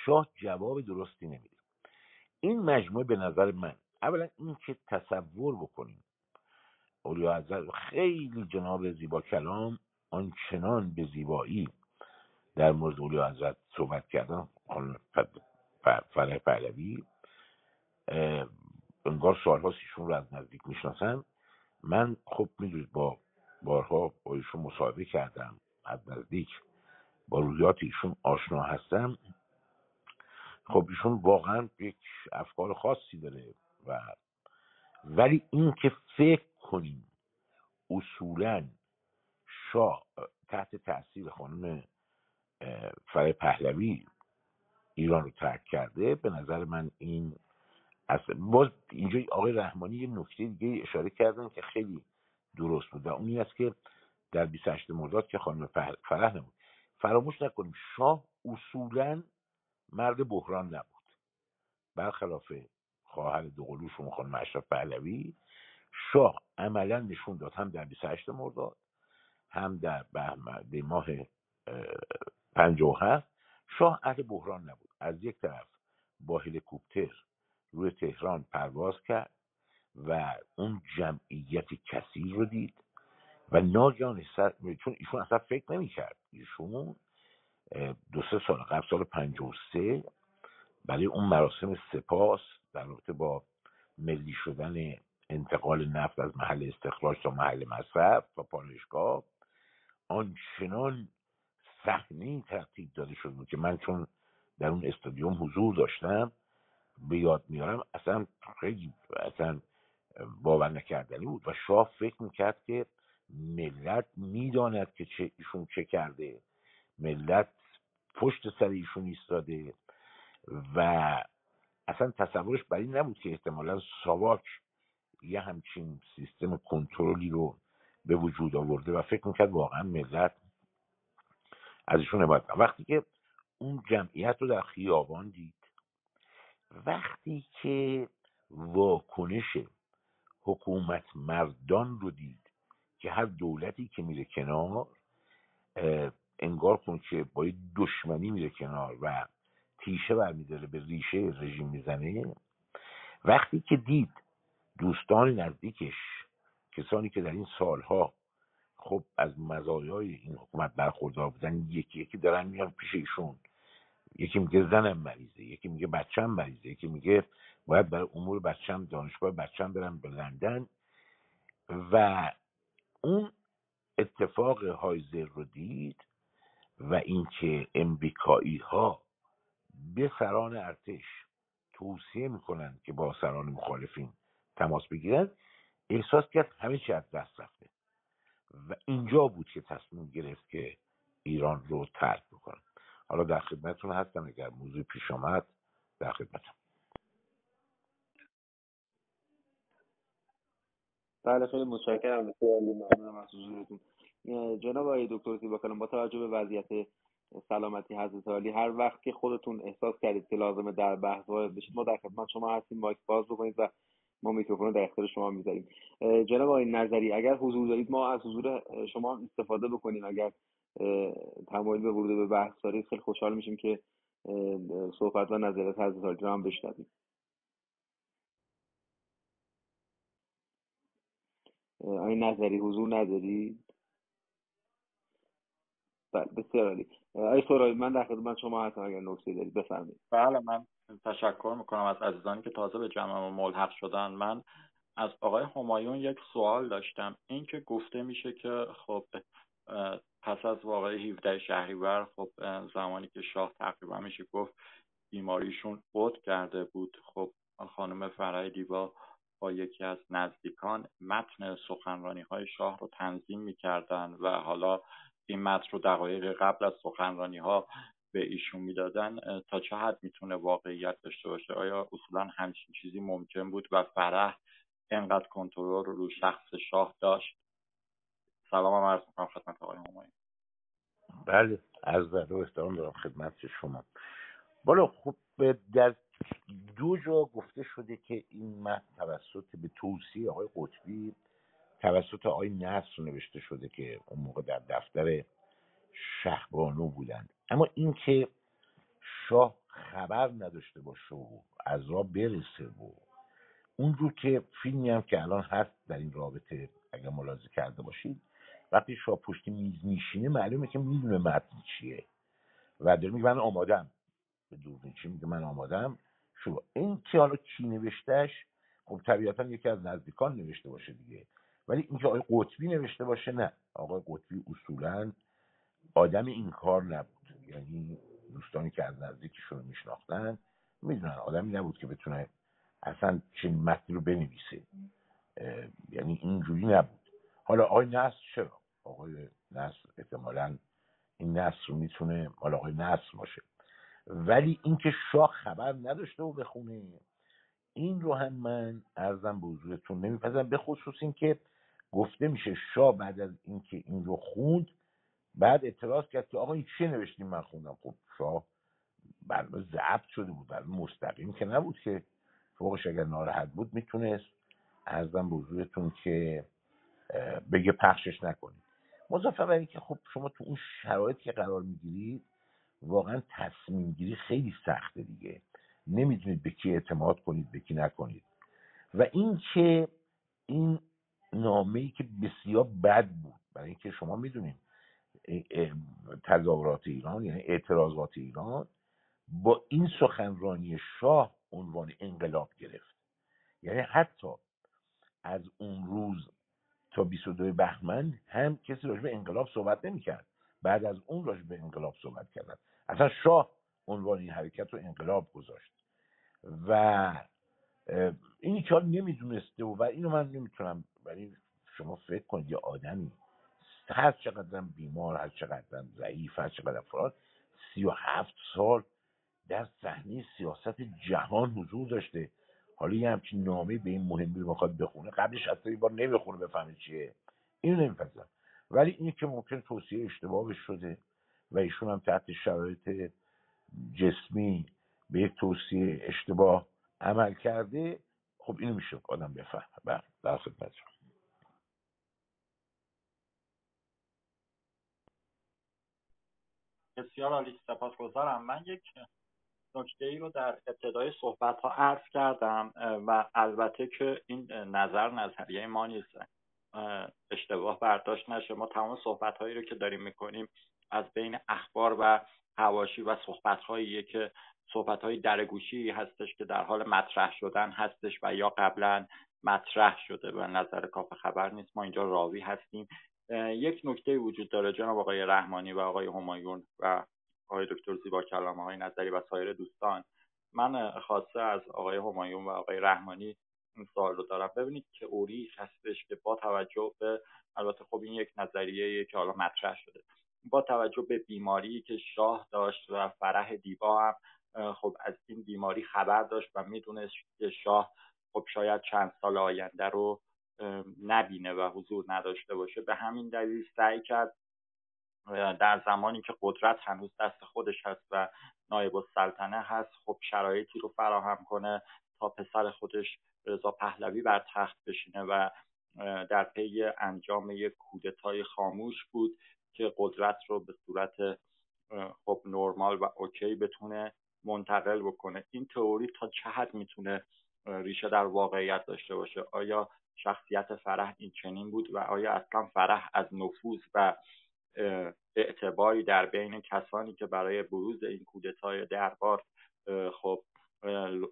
شاه جواب درستی نمیده. این مجموعه به نظر من اولا این که تصور بکنیم. اولیا حضرت خیلی جناب زیبا کلام آنچنان به زیبایی در مورد اولیا حضرت صحبت کردن خانم فرح پهلوی. انگار سالها ایشون رو از نزدیک می‌شناسن. من خب می‌دونید با بارها با ایشون مصاحبه کردم از نزدیک. با رویات ایشون آشنا هستم. خب ایشون واقعا یک افکار خاصی داره. و ولی این که فکر کنیم اصولا شاه تحت تاثیر خانم فرای پهلوی ایران رو ترک کرده به نظر من این اصلا باز اینجا آقای رحمانی یه نکته دیگه اشاره کردن که خیلی درست بود. و اون این است که در 28 مرداد که خانم فرح نبود. فراموش نکنیم شاه اصولا مرد بحران نبود. برخلاف خواهر دوقلوشون خانم اشرف پهلوی. شاه عملا نشون داد هم در 28 مرداد هم در به ماه 57 شاه اهل بحران نبود. از یک طرف با هلیکوپتر روی تهران پرواز کرد و اون جمعیت کثیر رو دید و ناگهان چون ایشون اصلا فکر نمی‌کرد. ایشون دو سه سال قبل سال 53 برای اون مراسم سپاس در رابطه با ملی شدن انتقال نفت از محل استخراج تا محل مصرف و پالایشگاه آنچنان صحنه ترتیب داده شده بود که من چون در اون استادیوم حضور داشتم به یاد میارم اصلا خیلی اصلا باور نکردنی بود و شاه فکر می‌کرد که ملت می‌داند که چه ایشون چه کرده. ملت پشت سر ایشون ایستاده و اصلا تصورش بر این نبود که احتمالا ساواک یه همچین سیستم کنترلی رو به وجود آورده و فکر می‌کرد واقعا ملت از ایشون حمایت وقتی که اون جمعیت رو در خیابان دید وقتی که واکنش حکومت مردان رو دید که هر دولتی که میره کنار انگار کن که با دشمنی میره کنار و تیشه برمیداره به ریشه رژیم می‌زنه. وقتی که دید دوستان نزدیکش کسانی که در این سالها خب از مزایای این حکومت برخوردار بودن یکی یکی دارن میان پیش ایشون. یکی میگه زنم مریضه یکی میگه بچم مریضه یکی میگه باید برای امور بچم دانشگاه بچم برم به لندن و اون اتفاق هایزر رو دید و اینکه امریکایی ها به سران ارتش توصیه می‌کنن که با سران مخالفین تماس بگیرن احساس کرد همه چی از دست رفته و اینجا بود که تصمیم گرفت که ایران رو ترک بکنه. حالا در خدمتتون هستم. اگر موضوع پیش آمد در خدمتم بله خیلی متشکرم. خیلی ممنونم از حضورتون. جناب آقای دکتر زیبا با توجه به وضعیت سلامتی حضرت عالی. هر وقت که خودتون احساس کردید که لازمه در بحث وارد بشید ما در خدمت شما هستیم. مایک باز بکنید و ما میکروفون در اختیار شما می‌ذاریم. جناب آقای نظری اگر حضور دارید ما از حضور شما استفاده بکنیم. اگر تمایل به ورود به بحث دارید خیلی خوشحال میشیم که صحبت و نظرات حضرت عالی رو هم بشنویم. آقای نظری حضور ندارید بله بسیار عالی. آقای سورایی من در خدمت شما هستم اگر نکته دارید بفرمایید. بله من تشکر می‌کنم از عزیزانی که تازه به جمع ملحق شدن. من از آقای همایون یک سوال داشتم. این که گفته میشه که خب پس از واقع 17 شهریور خب زمانی که شاه تقریبا میشه گفت بیماریشون بود کرده بود. خب خانم فرای دیبا با یکی از نزدیکان متن سخنرانی های شاه رو تنظیم می‌کردن و حالا این متن رو دقایق قبل از سخنرانی ها به ایشون می‌دادن تا چه حد می‌تونه واقعیت داشته باشه؟ آیا اصولا همچین چیزی ممکن بود و فرح انقدر کنترل رو رو شخص شاه داشت؟ سلام هم عرض می‌کنم خدمت آقای همایون بله از و احترام دارم خدمت شما. بالا خوب در دو جا گفته شده که این متن توسط به توصیه آقای قطبی توسط آقای نصر نوشته شده که اون موقع در دفتر شهبانو بودند اما اینکه شاه خبر نداشته باشه و از را برسه و اونجور که فیلمی هم که الان هست در این رابطه اگر ملاحظه کرده باشید وقتی شاه پشت میز میشینه معلومه که می‌دونه متن چیه. و داره میگه من آمادم. به دوربین چی میگه من آمادم؟ شروع این که حالا کی نوشتهش خب طبیعتا یکی از نزدیکان نوشته باشه دیگه. ولی اینکه آقای قطبی نوشته باشه نه. آقای قطبی اصولا آدم این کار نبود. یعنی دوستانی که از نزدیکشون میشناختن می‌دونن آدمی نبود که بتونه اصلا چنین متنی رو بنویسه. یعنی اینجوری نبود. حالا آقای نصر چرا؟ آقای نصر احتمالا این نصر رو می‌تونه مال آقای نصر باشه. ولی اینکه شاه خبر نداشته و بخونه این رو هم من ارزم به حضورتون نمیپذیرم به خصوص اینکه گفته میشه شاه بعد از اینکه این رو خوند بعد اعتراض کرد که آقا این چی نوشتیم من خوندم؟ خب شاه برنامه ضبط شده بود برنامه مستقیم که نبود که فوقش اگر ناراحت بود می‌تونست. ارزم به حضورتون که بگه پخشش نکنید. مضافه بر که خب شما تو اون شرایط که قرار می‌گیرید واقعا تصمیم گیری خیلی سخته دیگه. نمی‌دونید به کی اعتماد کنید به کی نکنید. و این که این نامه ای که بسیار بد بود. برای اینکه شما می‌دونید تظاهرات ایران یعنی اعتراضات ایران با این سخنرانی شاه عنوان انقلاب گرفت. یعنی حتی از اون روز تا 22 بهمن هم کسی راجع به انقلاب صحبت نمی‌کرد. بعد از اون راجع به انقلاب صحبت کردن. اصلا شاه عنوان این حرکت رو انقلاب گذاشت. و این که نمی‌دونسته و, و اینو من نمی‌تونم ولی شما فکر کنید یه آدمی هر چقدر بیمار هر چقدر ضعیف هر چقدر فراد سی و هفت سال در صحنه سیاست جهان حضور داشته. حالا یه همچین نامه به این مهمی بخواد بخونه قبلش اصلا بار نمی‌خونه بفهمه چیه. اینو نمیپذیرم ولی این که ممکن توصیه اشتباه شده و ایشون هم تحت شرایط جسمی به یک توصیه اشتباه عمل کرده. خب اینو میشه آدم بفهمه. بله، در خدمت بسیار عالی سپاسگزارم. من یک نکته ای رو در ابتدای صحبت ها عرض کردم و البته که این نظر نظریه ما نیست. اشتباه برداشت نشه. ما تمام صحبت هایی رو که داریم می‌کنیم از بین اخبار و هواشی و صحبت هایی که صحبت های درگوشی هستش که در حال مطرح شدن هستش و یا قبلا مطرح شده به نظر کاف خبر نیست. ما اینجا راوی هستیم. یک نکته وجود داره جناب آقای رحمانی و آقای همایون و آقای دکتر زیبا کلام آقای نظری و سایر دوستان. من خواسته از آقای همایون و آقای رحمانی این سوال رو دارم. ببینید که اوری هستش که با توجه به البته خب این یک نظریه که حالا مطرح شده با توجه به بیماری که شاه داشت و فرح دیبا هم خب از این بیماری خبر داشت و می‌دونست که شاه خب شاید چند سال آینده رو نبینه و حضور نداشته باشه. به همین دلیل سعی کرد در زمانی که قدرت هنوز دست خودش هست و نایب السلطنه هست خب شرایطی رو فراهم کنه تا پسر خودش رضا پهلوی بر تخت بشینه و در پی انجام یک کودتای خاموش بود که قدرت رو به صورت خب نرمال و اوکی بتونه منتقل بکنه. این تئوری تا چه حد می‌تونه ریشه در واقعیت داشته باشه؟ آیا شخصیت فرح این چنین بود و آیا اصلا فرح از نفوذ و اعتباری در بین کسانی که برای بروز این کودتای دربار خب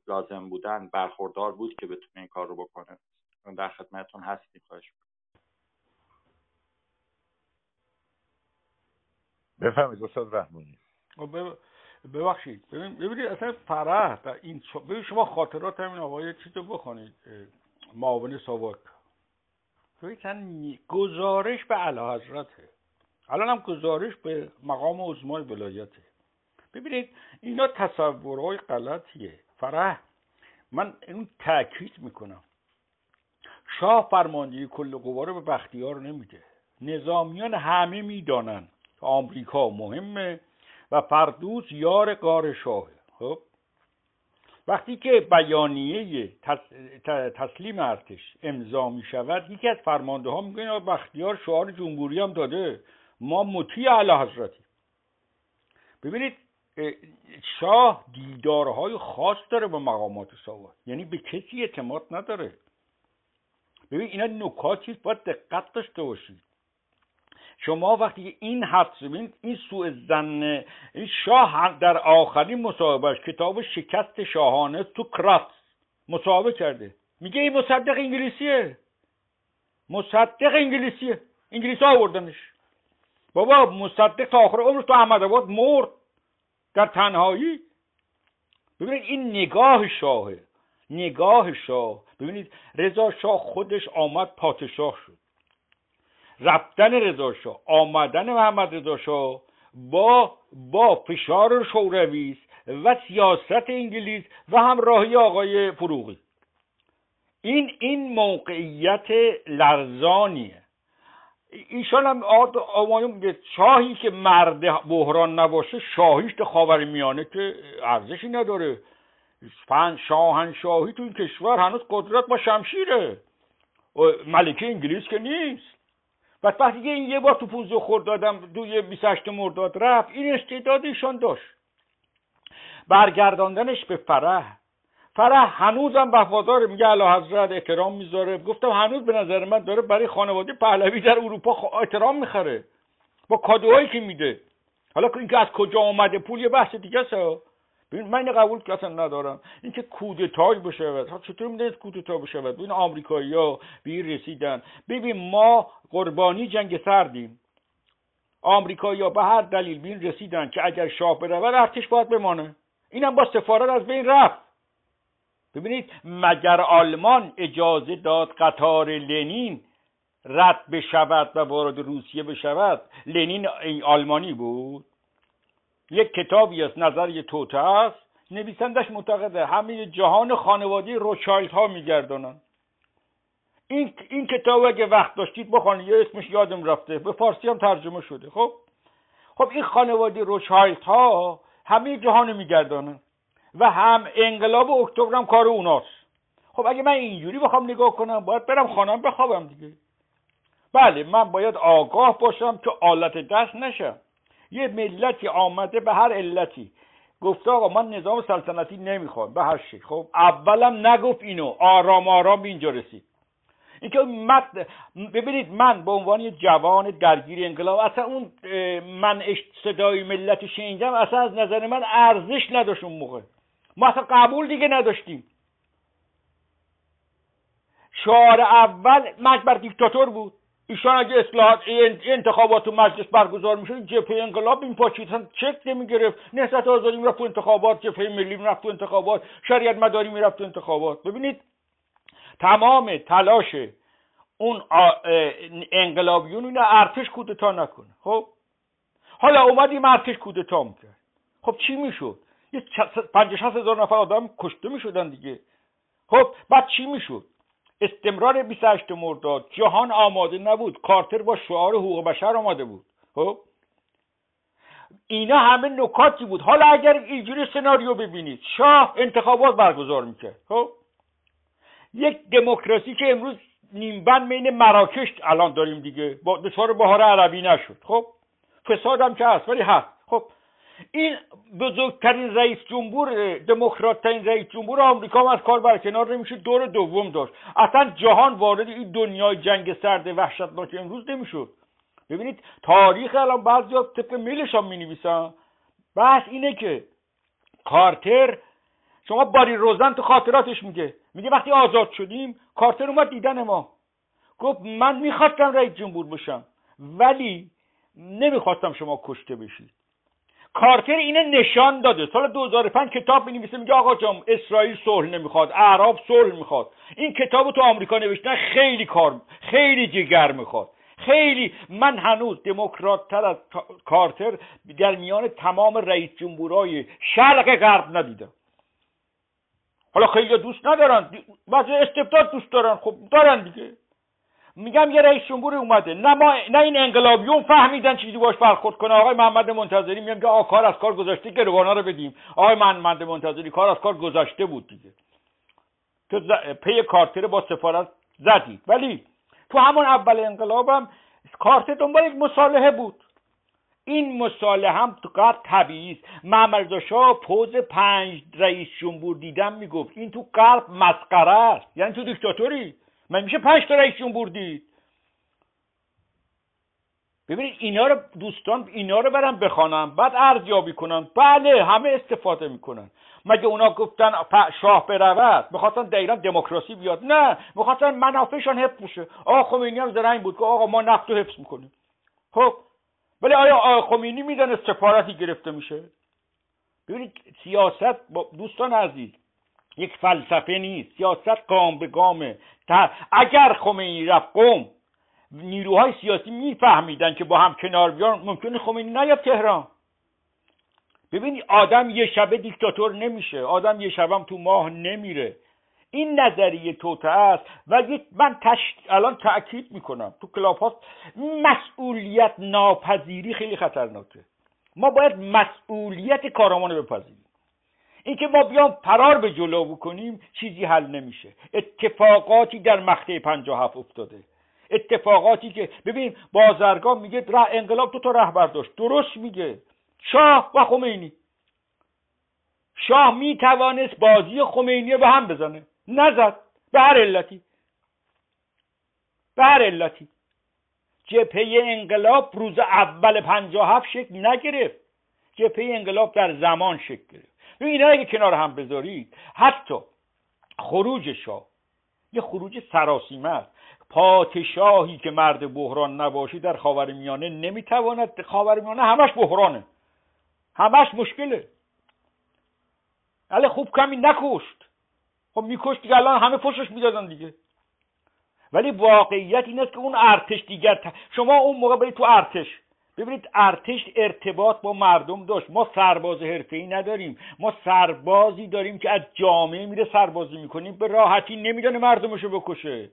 لازم بودن برخوردار بود که بتونه این کار رو بکنه؟ در خدمتتون هستیم خواهش بفهمید استاد رحمانی. خب، ببخشید. ببینید اصلا فرح در این ببینید شما خاطرات همین آقای چیزو بخونید. معاون ساواک. گزارش به اعلی حضرته. الان هم گزارش به مقام عظمای ولایته. ببینید اینا تصورهای غلطیه. فرح من این تاکید می‌کنم. شاه فرماندهی کل قوا رو به بختیار نمیده. نظامیان همه می‌دانند آمریکا مهمه و فردوس یار قار شاهه. خب؟ وقتی که بیانیه تسلیم ارتش امضا می شود یکی از فرمانده ها میگه بختیار شعار جمهوری هم داده. ما مطیع اعلی حضرتی ببینید شاه دیدارهای خاص داره با مقامات ساواک یعنی به کسی اعتماد نداره. ببین اینا نکاتی باید دقت داشته باشید. شما وقتی این حدس ببینید این سوء زن این شاه در آخرین مصاحبهش کتاب شکست شاهانه تو کرات مصاحبه کرده. میگه این مصدق انگلیسیه. مصدق انگلیسیه. انگلیسی آوردنش. بابا مصدق تا آخر عمر تو احمد آباد مرد. در تنهایی. ببینید این نگاه شاهه. نگاه شاه. ببینید رضا شاه خودش آمد پادشاه شد. رفتن رضا شاه آمدن محمد رضا شاه با با فشار شوروی و سیاست انگلیس و همراهی آقای فروغی. این این موقعیت لرزانیه. ایشان هم آمایون شاهی که مرد بحران نباشه شاهیش خاور میانه که ارزشی نداره. فن شاهنشاهی تو این کشور هنوز قدرت با شمشیره. ملکه انگلیس که نیست. و وقتی که این یه بار تو خورد دادم دوی 28 مرداد رفت این استعداد ایشان داشت. برگرداندنش به فرح. فرح هنوزم وفادار میگه اعلی حضرت احترام می‌ذاره. گفتم هنوز به نظر من داره برای خانواده پهلوی در اروپا احترام می‌خره. با کادوهایی که میده. حالا اینکه از کجا آمده پول یه بحث دیگه است ببین من قبول که اصلا ندارم. اینکه کودتای بشود ها چطور می‌دونید کودتا بشود ببین آمریکایی ها به رسیدن. ببین ما قربانی جنگ سردیم. آمریکایی ها به هر دلیل بین رسیدن که اگر شاه برود ارتش باید بمانه. اینم با سفارت از بین رفت. ببینید مگر آلمان اجازه داد قطار لنین رد بشود و وارد روسیه بشود؟ لنین آلمانی بود؟ یک کتابی است نظر توته است. نویسندش معتقده همه جهان خانوادی روچایلد ها میگردانند. این این کتاب اگه وقت داشتید بخوانید یه اسمش یادم رفته. به فارسی هم ترجمه شده. خب؟ خب این خانواده روچایلد ها همه جهان میگردانند. و هم انقلاب اکتبر هم کار اوناست. خب اگه من اینجوری بخوام نگاه کنم باید برم خانم بخوابم دیگه. بله من باید آگاه باشم که آلت دست نشم. یه ملتی آمده به هر علتی. گفته آقا من نظام سلطنتی نمی‌خوام به هر شکل. خب اولم نگفت اینو آرام آرام به اینجا رسید. اینکه مد ببینید من به عنوان یه جوان درگیر انقلاب اصلا اون من صدای ملت شنیدم اصلا از نظر من ارزش نداشت اون موقع. ما اصلا قبول دیگه نداشتیم. شعار اول مجبر دیکتاتور بود. ایشان اگه اصلاحات انتخابات تو مجلس برگزار می‌شد جبهه انقلاب این پاچیدن چک نمی‌گرفت. نهضت آزادی می‌رفت تو انتخابات جبهه ملی می‌رفت تو انتخابات شریعت مداری می‌رفت تو انتخابات. ببینید تمام تلاش اون انقلابیون اینو ارتش کودتا نکنه. خب؟ حالا اومدیم ارتش کودتا می‌کرد خب چی می‌شد؟ یه پنج هزار نفر آدم کشته می‌شدن دیگه. خب؟ بعد چی می‌شد؟ استمرار 28 مرداد. جهان آماده نبود. کارتر با شعار حقوق بشر آماده بود. خب؟ اینا همه نکاتی بود. حالا اگر اینجوری سناریو ببینید شاه انتخابات برگزار می‌کرد. خب؟ یک دموکراسی که امروز نیمبن بین مراکش الان داریم دیگه. با دچار بهار عربی نشد. خب؟ فساد هم که هست ولی هست. خب؟ این بزرگترین رئیس جمهور دموکرات ترین رئیس جمهور آمریکا هم از کار برکنار نمیشه دور دوم داشت. اصلا جهان وارد این دنیای جنگ سرد وحشتناک امروز نمی‌شد. ببینید تاریخ الان بعضی طبق میلش هم می بحث اینه که کارتر شما باری روزن تو خاطراتش میگه. میگه وقتی آزاد شدیم کارتر اومد دیدن ما. گفت من می‌خواستم رئیس جمهور بشم ولی نمی‌خواستم شما کشته بشید. کارتر اینه نشان داده. سال 2005 کتاب نویسه میگه آقا جان اسرائیل صلح نمی‌خواد اعراب صلح می‌خواد. این کتاب تو آمریکا نوشتن خیلی کار خیلی جگر می‌خواد. خیلی من هنوز دموکرات تر از کارتر در میان تمام رئیس جمهورای شرق غرب ندیدم. حالا خیلی دوست ندارن بعضی استبداد دوست دارن. خب دارن دیگه. میگم یه رئیس جمهور اومده. نه ما نه این انقلابیون فهمیدن چیزی باش برخورد کنه. آقای محمد منتظری میگم که کار از کار گذاشته گروگانا رو بدیم. آقای محمد منتظری کار از کار گذاشته بود دیگه. تو پی کارتر با سفارت زدید ولی تو همون اول انقلابم کارت دنبال یک مصالحه بود. این مصالحه هم تو قرب طبیعی است. محمد پوز پنج رئیس جمهور دیدم می‌گفت این تو قلب مسخره است. یعنی تو دیکتاتوری. من میشه پنج تا رئیس جمهور دید ببینید اینا رو دوستان اینا رو برم بخوانم بعد ارزیابی کنن بله همه استفاده می‌کنن. مگه اونا گفتن شاه برود؟ می‌خواستن در ایران دموکراسی بیاد. نه می‌خواستن منافعشان حفظ بشه. آقا خمینی هم زرنگ بود که آقا ما نفت رو حفظ می‌کنیم. خب ولی آیا آقا خمینی می‌دانست سفارتی گرفته میشه؟ ببینید سیاست دوستان عزیز یک فلسفه نیست. سیاست گام به گامه اگر خمینی رفت قوم نیروهای سیاسی میفهمیدن که با هم کنار بیان ممکنه خمینی نیاد تهران. ببینید آدم یه شبه دیکتاتور نمیشه. آدم یه شبم تو ماه نمیره. این نظریه توته است. و من تش... الان تاکید می‌کنم. تو کلاب هاست مسئولیت ناپذیری خیلی خطرناکه. ما باید مسئولیت کارمان رو بپذیریم. اینکه ما بیام فرار به جلو بکنیم چیزی حل نمیشه. اتفاقاتی در مقطع 57 افتاده. اتفاقاتی که ببین بازرگان میگه راه انقلاب دو تا رهبر داشت. درست میگه. شاه و خمینی. شاه می‌توانست بازی خمینی به هم بزنه. نزد. به هر علتی. به هر علتی. جبهه انقلاب روز اول پنجاه هفت شکل نگرفت. جبهه انقلاب در زمان شکل گرفت. اینا اگه کنار هم بذارید حتی خروج شاه یه خروج سراسیمه است. پادشاهی که مرد بحران نباشی در خاورمیانه نمی‌تواند خاورمیانه همش بحرانه. همش مشکله. ولی خوب کمی نکشت. خب میکشت دیگه الان همه پشتش می‌دادن دیگه. ولی واقعیت این است که اون ارتش دیگر شما اون موقع برید تو ارتش. ببینید ارتش ارتباط با مردم داشت. ما سرباز ای نداریم. ما سربازی داریم که از جامعه میره سربازی می‌کنیم به راحتی نمیدانه مردمشو بکشه.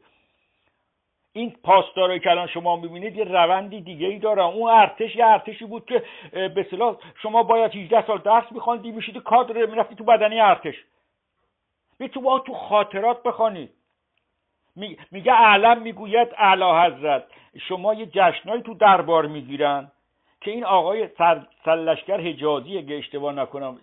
این پاسدارایی که الان شما می‌بینید یه روندی دیگه ای داره. اون ارتش یه ارتشی بود که به صلاح شما باید 18 سال درس میخواندی میشید کادر می‌رفتی تو بدنی ارتش. می تو تو خاطرات بخوانید میگه اعلم می‌گوید اعلی حضرت شما یه جشنایی تو دربار می‌گیرن که این آقای سلشکر حجازی اگه اشتباه نکنم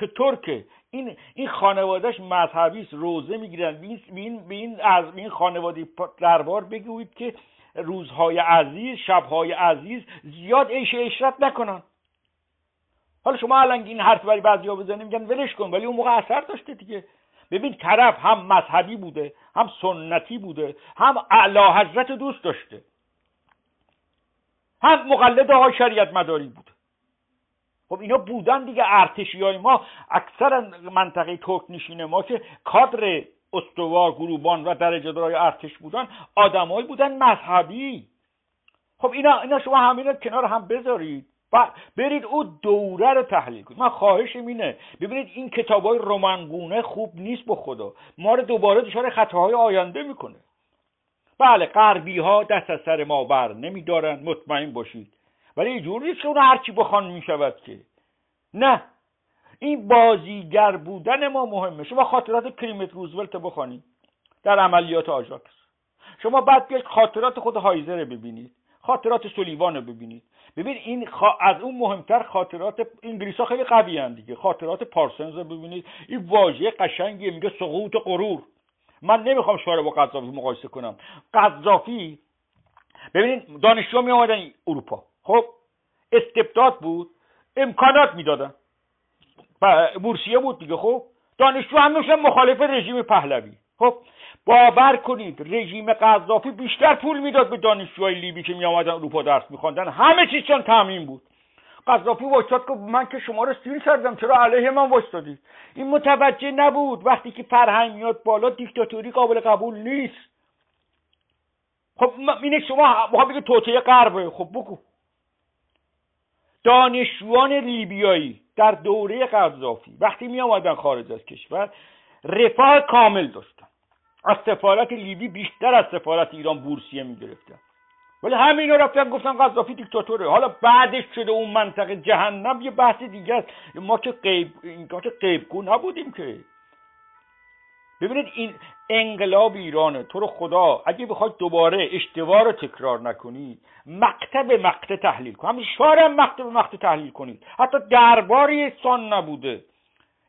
که ترکه. این این خانوادهش مذهبی است روزه می‌گیرن. به این, این از این خانواده دربار بگویید که روزهای عزیز شبهای عزیز زیاد عیش اشرت نکنن. حالا شما الان این حرف برای بعضیا بزنید میگن ولش کن ولی اون موقع اثر داشته دیگه. ببین طرف هم مذهبی بوده هم سنتی بوده هم اعلی حضرت دوست داشته. هم مقلد های شریعت مداری بود خب اینا بودن دیگه ارتشی های ما. اکثر منطقه ترک نشین ما که کادر استوار گروبان و درجه دارای ارتش بودن آدمایی بودن مذهبی. خب اینا اینا شما همین کنار هم بذارید. و برید او دوره رو تحلیل کنید. من خواهشم اینه. ببینید این کتاب های رومنگونه خوب نیست به خدا. ما رو دوباره دچار خطاهای آینده می‌کنه. بله غربی ها دست از سر ما بر نمیدارن. مطمئن باشید. ولی اینجوری نیست که اون هرچی بخوان می‌شود که. نه. این بازیگر بودن ما مهمه. شما خاطرات کریمت روزولت بخوانید. در عملیات آژاکس. شما بعد بیاید خاطرات خود هایزر ببینید. خاطرات سولیوان رو ببینید. ببین این از اون مهمتر خاطرات انگلیس ها خیلی قوی دیگه. خاطرات پارسنز رو ببینید. این واژه قشنگی میگه سقوط غرور. من نمی‌خوام شما با قذافی مقایسه کنم. قذافی ببینید دانشجو می آمدن اروپا. خب استبداد بود امکانات می‌دادن. بورسیه بود دیگه خب. دانشجو همیشه مخالف رژیم پهلوی. خب باور کنید رژیم قذافی بیشتر پول می‌داد به دانشجوهای لیبی که می آمدن اروپا درس میخواندن. همه چیز چون تامین بود. قذافی وایستاد که من که شما رو سیر کردم چرا علیه من وایستادید؟ این متوجه نبود. وقتی که فرهنگ میاد بالا دیکتاتوری قابل قبول نیست. خب اینه شما ما بگه توطعه غربه خب بگو. دانشجویان لیبیایی در دوره قذافی وقتی می آمدن خارج از کشور رفاه کامل داشتن از سفارت لیبی بیشتر از سفارت ایران بورسیه می‌گرفتن. ولی همینا رفتن گفتن قذافی دیکتاتوره. حالا بعدش شده اون منطقه جهنم یه بحث دیگه است. ما که قیب ما که قیبگو نبودیم که. ببینید این انقلاب ایرانه. تو رو خدا اگه بخوای دوباره اشتباه رو تکرار نکنی به مقطع تحلیل کن. همین شارم مقطع به مقطع تحلیل کنید. حتی درباری سان نبوده.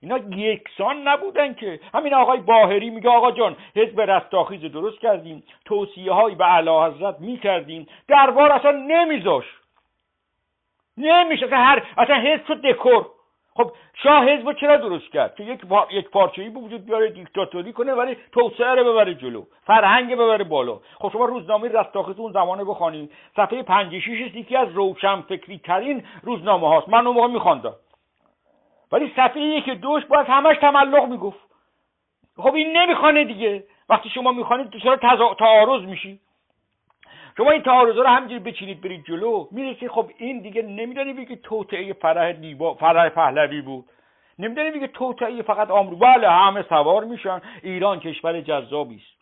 اینا یکسان نبودن که. همین آقای باهری میگه آقا جان حزب رستاخیز درست کردیم توصیه هایی به اعلی حضرت می‌کردیم دربار اصلا نمیذاش. نمیشه اصلا هر اصلا حزب شد دکور. خب شاه حزب چرا درست کرد؟ که یک یک پارچه ای وجود بیاره دیکتاتوری کنه ولی توسعه رو ببره جلو فرهنگ ببره بالا. خب شما روزنامه رستاخیز اون زمانه بخوانید. صفحه 56 یکی از روشن فکری ترین روزنامه هاست من اون موقع میخواندم. ولی صفحه یک دوش باید همش تملق می‌گفت. خب این نمی‌خوانه دیگه. وقتی شما می‌خوانید چرا تعارض میشی؟ شما این تعارض رو همینجوری بچینید برید جلو. می‌رسید خب این دیگه نمی‌دونی بگی توطعه فرح دیبا فرح پهلوی بود. نمی‌دونی بگی توطعه فقط آمریکا بله همه سوار میشن. ایران کشور جذابی است.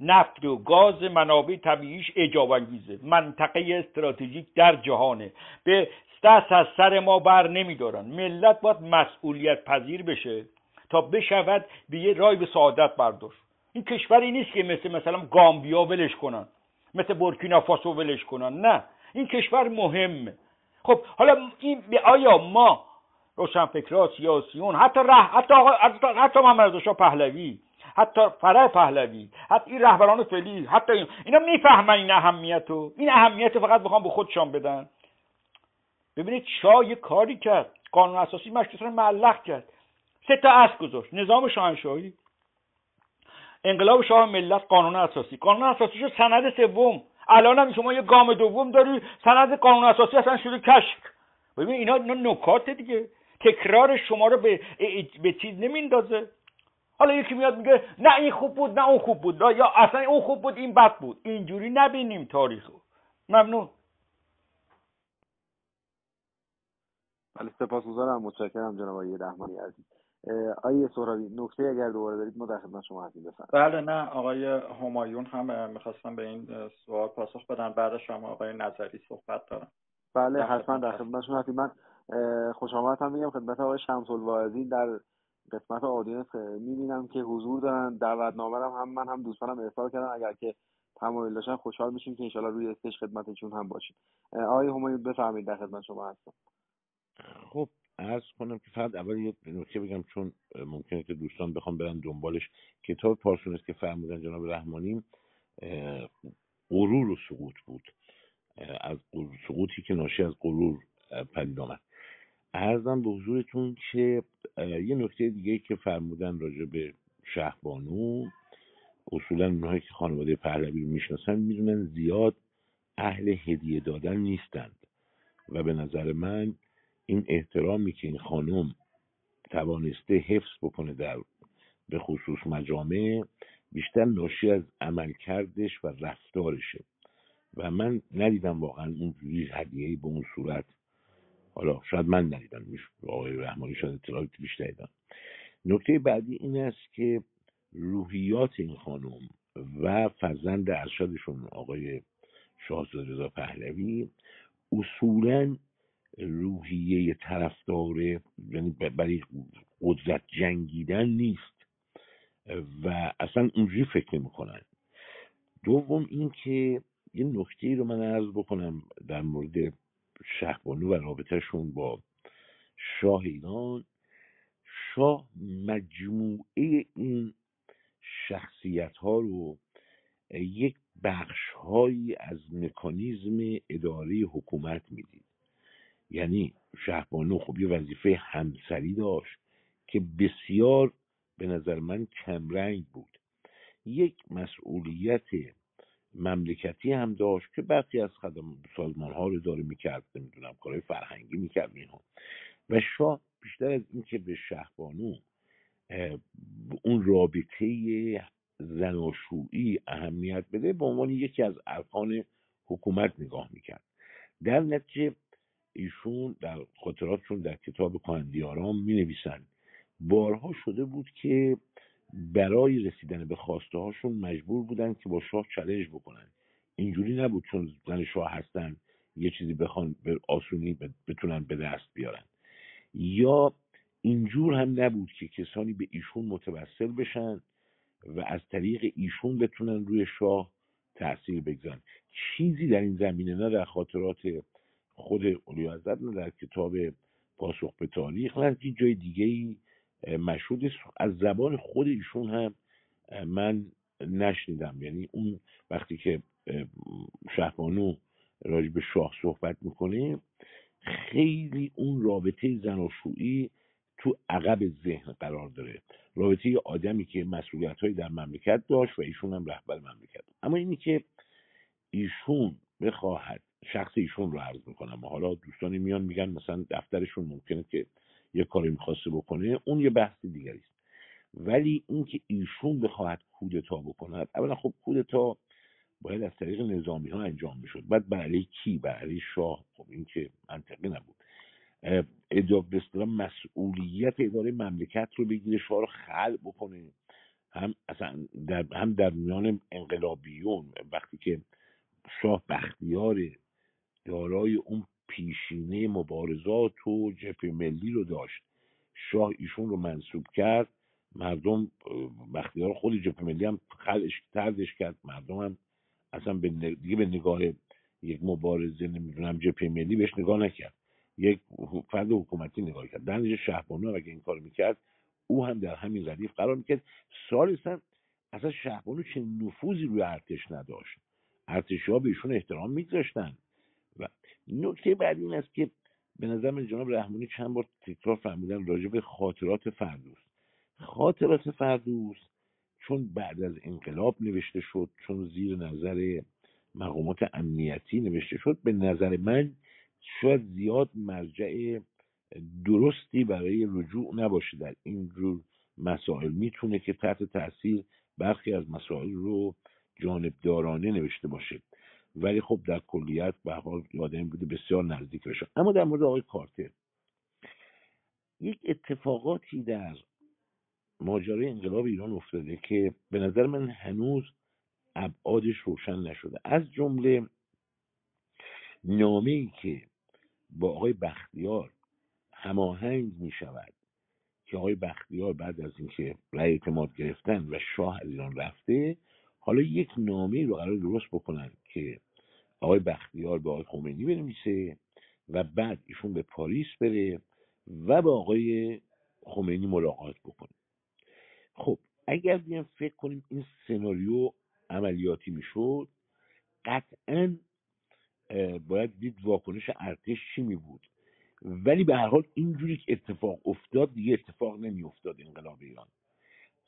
نفت و گاز منابع طبیعیش اجاب انگیزه منطقه استراتژیک در جهانه. به دست از سر ما بر نمیدارن. ملت باید مسئولیت پذیر بشه تا بشود به یه رای به سعادت برداشت. این کشوری نیست که مثل مثلا گامبیا ولش کنن مثل بورکینافاسو ولش کنن. نه این کشور مهمه. خب حالا این آیا ما روشنفکرا سیاسیون حتی ره حتی حتی, حتی محمد پهلوی حتی فرح پهلوی حتی این رهبران فعلی حتی این اینا می‌فهمن این اهمیتو. این اهمیت فقط بخوام به خودشان بدن. ببینید شاه یه کاری کرد. قانون اساسی مشروط رو معلق کرد. سه تا اصل گذاشت. نظام شاهنشاهی انقلاب شاه ملت قانون اساسی. قانون اساسی شد سند سوم. الان هم شما یه گام دوم داری سند قانون اساسی اصلا شده کشک. ببین اینا اینا نکات دیگه. تکرار شما رو به به چیز نمیندازه حالا یکی میاد میگه نه این خوب بود نه اون خوب بود. یا اصلا اون خوب بود این بد بود. اینجوری نبینیم تاریخو. ممنون. بله سپاسگزارم متشکرم جناب آقای رحمانی عزیز. آقای سهرابی نکته اگر دوباره دارید ما در خدمت شما هستیم بفرمایید. بله نه آقای همایون هم می‌خواستم به این سوال پاسخ بدن. بعد شما آقای نظری صحبت دارم بله حتما در خدمت شما هستیم. من خوش آمد هم میگم خدمت آقای شمس الواعظی در قسمت آدینس می‌بینم که حضور دارن. دعوتنامه هم, هم من هم دوستانم ارسال کردم اگر که تمایل داشتن خوشحال میشیم که انشالله روی استش خدمتشون هم باشیم. آقای همایون بفرمایید در خدمت شما هستم. خب ارز کنم که فقط اول یه نکته بگم چون ممکنه که دوستان بخوام برن دنبالش. کتاب پارسونس که فرمودن جناب رحمانی غرور و سقوط بود. از سقوطی که ناشی از غرور پدید آمد. ارزم به حضورتون که یه نکته دیگه که فرمودن راجع به شهبانو اصولا اونهایی که خانواده پهلوی رو می‌شناسن می‌دونن زیاد اهل هدیه دادن نیستند. و به نظر من این احترامی که این خانم توانسته حفظ بکنه در به خصوص مجامع بیشتر ناشی از عملکردش و رفتارشه. و من ندیدم واقعا اونجوری هدیه‌ای به اون صورت. حالا شاید من ندیدم آقای رحمانی شاید اطلاعات بیشتری دارم نکته بعدی این است که روحیات این خانم و فرزند ارشدشون آقای شاهزاده رضا پهلوی اصولا روحیه طرفدار یعنی برای قدرت جنگیدن نیست. و اصلا اونجوری فکر نمی‌کنن. دوم اینکه یه نکته رو من عرض بکنم در مورد شهبانو و رابطهشون با شاه ایران. شاه مجموعه این شخصیت ها رو یک بخش هایی از مکانیزم اداره حکومت می‌دید. یعنی شهبانو خب یه وظیفه همسری داشت که بسیار به نظر من کمرنگ بود. یک مسئولیت مملکتی هم داشت که برخی از خدم سازمان ها رو داره می‌کرد نمی‌دونم کارهای فرهنگی می‌کرد اینها. و شاه بیشتر از اینکه به شهبانو اون رابطه زناشویی اهمیت بده به عنوان یکی از ارکان حکومت نگاه می‌کرد. در نتیجه ایشون در خاطراتشون در کتاب کهندیارام می نویسند بارها شده بود که برای رسیدن به خواسته هاشون مجبور بودن که با شاه چلنج بکنن. اینجوری نبود چون زن شاه هستن یه چیزی بخوان به آسونی بتونن به دست بیارن. یا اینجور هم نبود که کسانی به ایشون متوسل بشن و از طریق ایشون بتونن روی شاه تاثیر بگذارن. چیزی در این زمینه نه در خاطرات خود اولی حضرت نه در کتاب پاسخ به تاریخ نه جای دیگه ای مشهود از زبان خود ایشون هم من نشنیدم. یعنی اون وقتی که شهبانو راجع به شاه صحبت می‌کنه خیلی اون رابطه زناشویی تو عقب ذهن قرار داره. رابطه آدمی که مسئولیت هایی در مملکت داشت و ایشون هم رهبر مملکت. اما اینی که ایشون بخواهد شخص ایشون رو عرض می‌کنم. حالا دوستانی میان میگن مثلا دفترشون ممکنه که یه کاری می‌خواسته بکنه. اون یه بحث دیگری است. ولی اینکه ایشون بخواهد کودتا بکند اولا خب کودتا باید از طریق نظامی ها انجام می‌شد. بعد برای کی؟ برای شاه. خب این که منطقی نبود. اداره مسئولیت اداره مملکت رو بگیره شاه رو خل بکنه. هم اصلا در هم در میان انقلابیون. وقتی که شاه بختیار دارای اون پیشینه مبارزات و جبهه ملی رو داشت. شاه ایشون رو منصوب کرد. مردم بختیار خود جبهه ملی هم خلش تردش کرد. مردم هم اصلا به دیگه به نگاه یک مبارزه نمی‌دونم جبهه ملی بهش نگاه نکرد. یک فرد حکومتی نگاه کرد. در نتیجه شهبانو اگه این کار می‌کرد او هم در همین ردیف قرار می‌کرد. سال اصلا شهبانو چه نفوذی روی ارتش نداشت؟ ارتشی ها به ایشون احترام میگذاشتن. و نکته بعد این است که به نظر من جناب رحمانی چند بار تکرار فرمودن راجع به خاطرات فردوس. خاطرات فردوس چون بعد از انقلاب نوشته شد چون زیر نظر مقامات امنیتی نوشته شد به نظر من شاید زیاد مرجع درستی برای رجوع نباشه. در این جور مسائل می‌تونه که تحت تاثیر برخی از مسائل رو جانبدارانه نوشته باشه. ولی خب در کلیت به حال آدمی بوده بسیار نزدیک بشه. اما در مورد آقای کارتر. یک اتفاقاتی در ماجرای انقلاب ایران افتاده که به نظر من هنوز ابعادش روشن نشده. از جمله نامه ای که با آقای بختیار هماهنگ می شود که آقای بختیار بعد از اینکه رأی اعتماد گرفتن و شاه از ایران رفته حالا یک نامه رو قرار درست بکنن که آقای بختیار به آقای خمینی بنویسه و بعد ایشون به پاریس بره و با آقای خمینی ملاقات بکنه. خب اگر بیان فکر کنیم این سناریو عملیاتی می‌شد قطعا باید دید واکنش ارتش چی می بود ولی به هر حال اینجوری که اتفاق افتاد دیگه اتفاق نمی افتاد انقلاب ایران.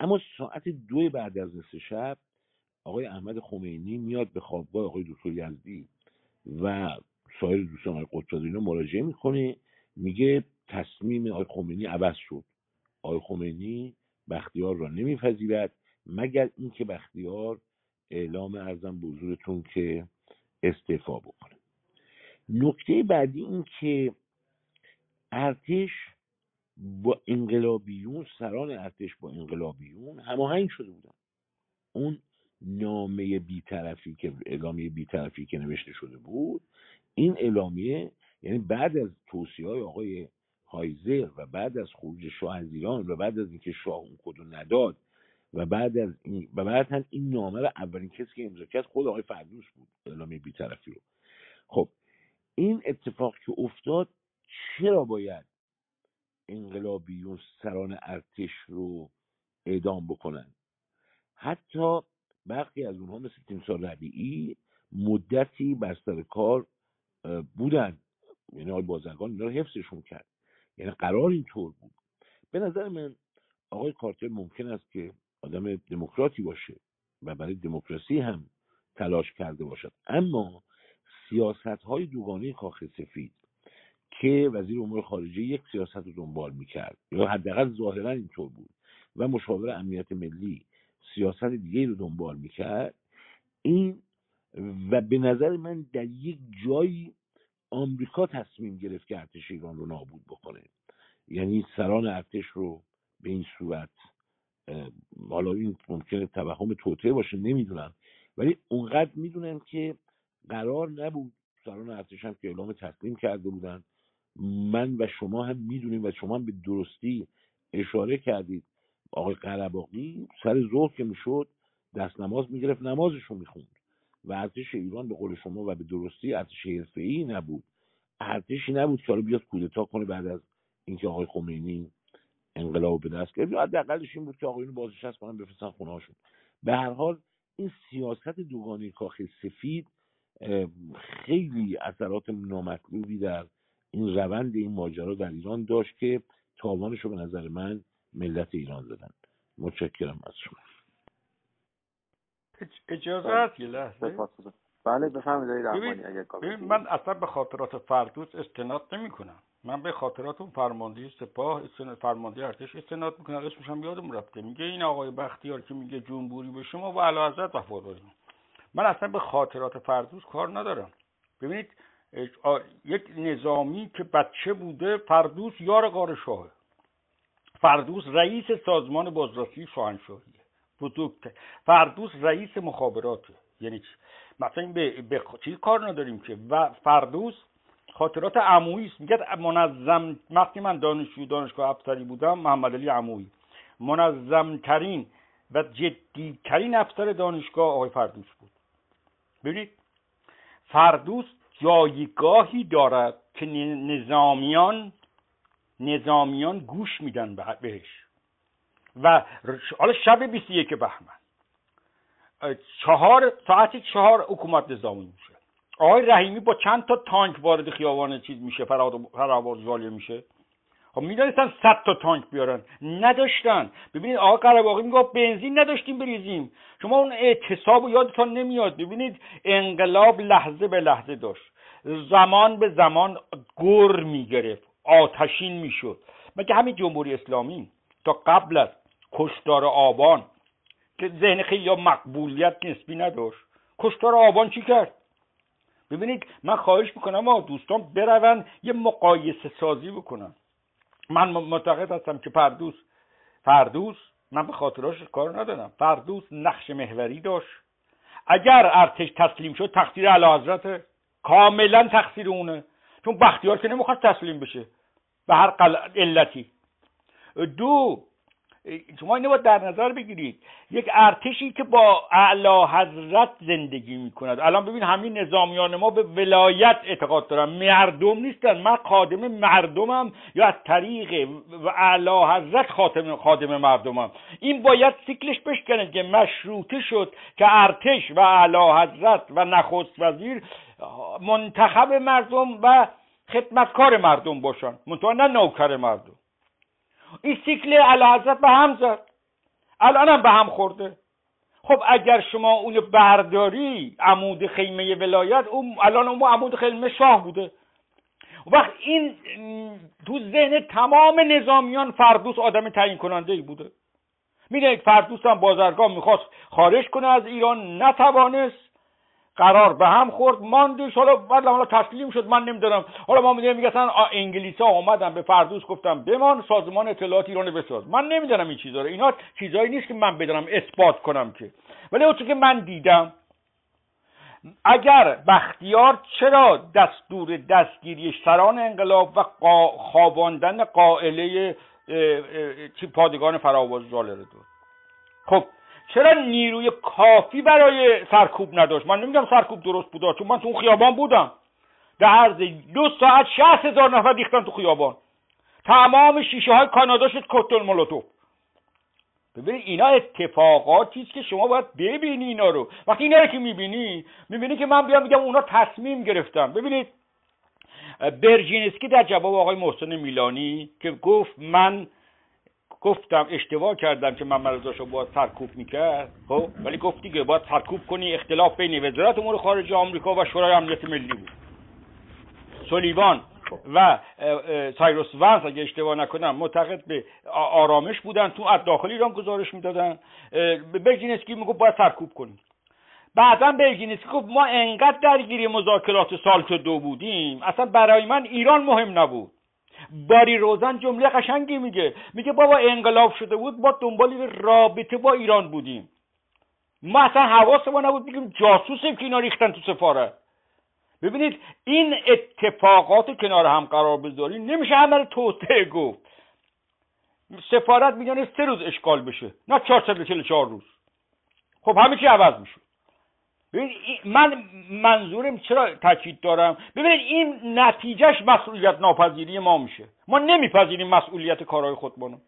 اما ساعت دو بعد از نصف شب آقای احمد خمینی میاد به خوابگاه آقای دکتر یزدی و سایر دوستان آقای قطب اینا مراجعه می‌کنه. میگه تصمیم آقای خمینی عوض شد. آقای خمینی بختیار را نمیپذیرد مگر اینکه بختیار اعلام ارزم به حضورتون که استعفا بکنه. نکته بعدی این که ارتش با انقلابیون سران ارتش با انقلابیون هماهنگ شده بودن. اون نامه بیطرفی که اعلامیه بیطرفی که نوشته شده بود. این اعلامیه یعنی بعد از توصیه های آقای هایزر و بعد از خروج شاه از ایران و بعد از اینکه شاه اون کدو نداد و بعد از این و بعد هم این نامه رو اولین کسی که امضا کرد خود آقای فردوس بود اعلامیه بیطرفی رو. خب این اتفاق که افتاد چرا باید انقلابیون سران ارتش رو اعدام بکنن؟ حتی برخی از اونها مثل تیمسار ربیعی مدتی بر کار بودن. یعنی آقای بازرگان اینا رو حفظشون کرد. یعنی قرار اینطور بود. به نظر من آقای کارتر ممکن است که آدم دموکراتی باشه و برای دموکراسی هم تلاش کرده باشد. اما سیاست های دوگانه کاخ سفید که وزیر امور خارجه یک سیاست رو دنبال می‌کرد یا حداقل ظاهرا اینطور بود و مشاور امنیت ملی سیاست دیگه رو دنبال می‌کرد. این و به نظر من در یک جایی آمریکا تصمیم گرفت که ارتش ایران رو نابود بکنه. یعنی سران ارتش رو به این صورت حالا این ممکنه توهم توطعه باشه نمی‌دونم. ولی اونقدر می‌دونم که قرار نبود سالان ارتش هم که اعلام تسلیم کرده بودن. من و شما هم می‌دونیم و شما هم به درستی اشاره کردید آقای قرباقی سر ظهر که می‌شد دست نماز می‌گرفت نمازش رو می‌خوند. و ارتش ایران به قول شما و به درستی ارتش ای نبود. ارتشی نبود که حالا بیاد کودتا کنه بعد از اینکه آقای خمینی انقلاب به دست گرفت. حداقلش این بود که آقایون بازنشست کنن بفرستن خونه هاشون. به هر حال این سیاست دوگانه کاخ سفید خیلی اثرات نامطلوبی در این روند این ماجرا در ایران داشت که تاوانش رو به نظر من ملت ایران دادن متشکرم از شما. اجازه هست؟ یه لحظه. بله بفهمید اگر من اصلا به خاطرات فردوس استناد نمی کنم من به خاطرات اون فرمانده سپاه فرمانده ارتش استناد می‌کنم. اسمش هم یادم رفته. میگه این آقای بختیار که میگه جمهوری به شما و علا حضرت وفاداریم من اصلا به خاطرات فردوس کار ندارم. ببینید یک نظامی که بچه بوده فردوس یار قار شاهه. فردوس رئیس سازمان بازرسی شاهنشاهیه بزرگتر فردوس رئیس مخابراته یعنی چی؟ مثلا به, به چیز کار نداریم که؟ و فردوس خاطرات عمویی است. میگه منظم وقتی من دانشجو دانشگاه افسری بودم محمد علی عمویی. منظمترین و جدیترین افسر دانشگاه آقای فردوس بود. ببینید فردوس جایگاهی دارد که نظامیان نظامیان گوش میدن بهش. و حالا شب 21 بهمن. چهار ساعت چهار حکومت نظامی میشه. آقای رحیمی با چند تا تانک وارد خیابان چیز میشه فراواز جالیه میشه. خب می‌دانستن صد تا تانک بیارن. نداشتن. ببینید آقا قرباقی میگه بنزین نداشتیم بریزیم. شما اون اعتصاب یادتان نمیاد. ببینید انقلاب لحظه به لحظه داشت. زمان به زمان گر می‌گرفت. آتشین می‌شد. مگه همین جمهوری اسلامی تا قبل از کشتار آبان که ذهن خیلی یا مقبولیت نسبی نداشت؟ کشتار آبان چی کرد؟ ببینید من خواهش می‌کنم ما دوستان برون یه مقایسه سازی بکنن. من معتقد هستم که فردوس فردوس من به خاطراش کار ندارم. فردوس نقش محوری داشت. اگر ارتش تسلیم شد تقصیر اعلی حضرت کاملا تقصیر اونه. چون بختیار که نمی‌خواد تسلیم بشه. به هر علتی. دو شما اینو باید در نظر بگیرید. یک ارتشی که با اعلی حضرت زندگی می‌کند. الان ببین همین نظامیان ما به ولایت اعتقاد دارن. مردم نیستن. من خادم مردمم یا از طریق اعلی حضرت خاتم خادم مردمم. این باید سیکلش بشکنه که مشروطه شد که ارتش و اعلی حضرت و نخست وزیر منتخب مردم و خدمتکار مردم باشن. منتها نه نوکر مردم. این سیکل حضرت به هم زد. الان هم به هم خورده. خب اگر شما اون برداری عمود خیمه ولایت اون الان اون عمود خیمه شاه بوده. وقت این تو ذهن تمام نظامیان فردوس آدم تعیین کننده ای بوده. می‌دونید فردوس هم بازرگاه می‌خواست خارج کنه از ایران نتوانست. قرار به هم خورد ماندش حالا بعد حالا تسلیم شد من نمی‌دونم. حالا ما می‌دونیم میگن انگلیسی ها اومدن به فردوس. گفتم بمان سازمان اطلاعات ایران بساز من نمی‌دونم این چیزا رو. اینا چیزایی نیست که من بدونم اثبات کنم که. ولی اون که من دیدم اگر بختیار چرا دستور دستگیری سران انقلاب و خواباندن قائله پادگان فراواز جاله رو داد خب چرا نیروی کافی برای سرکوب نداشت؟ من نمیگم سرکوب درست بود چون من تو خیابان بودم. در عرض دو ساعت شهست هزار نفر ریختن تو خیابان. تمام شیشه های کانادا شد کوتل مولوتوف. ببینید اینا اتفاقاتی است که شما باید ببینی اینا رو. وقتی اینا رو که می‌بینی می‌بینی که من بیام میگم اونا تصمیم گرفتن. ببینید برژینسکی در جواب آقای محسن میلانی که گفت من گفتم اشتباه کردم که من رضا باید سرکوب می‌کرد. خب؟ ولی گفتی که باید سرکوب کنی اختلاف بین وزارت امور خارجه آمریکا و شورای امنیت ملی بود. سولیوان و سایروس ونس اگه اشتباه نکنم معتقد به آرامش بودن تو از داخل ایران گزارش می‌دادن. برژینسکی می‌گفت باید سرکوب کنیم بعدا برژینسکی گفت ما انقدر درگیری مذاکرات سالت دو بودیم اصلا برای من ایران مهم نبود. باری روزن جمله قشنگی میگه. میگه بابا انقلاب شده بود ما دنبال رابطه با ایران بودیم. ما اصلا حواس ما نبود بگیم جاسوسیم که اینا ریختن تو سفارت ببینید این اتفاقات کنار هم قرار بذاریم نمیشه همه توسعه گفت. سفارت میگن سه روز اشکال بشه نه چهار روز. خب همه چی عوض میشه من منظورم چرا تاکید دارم؟ ببینید این نتیجهش مسئولیت ناپذیری ما میشه. ما نمیپذیریم مسئولیت کارهای خودمونو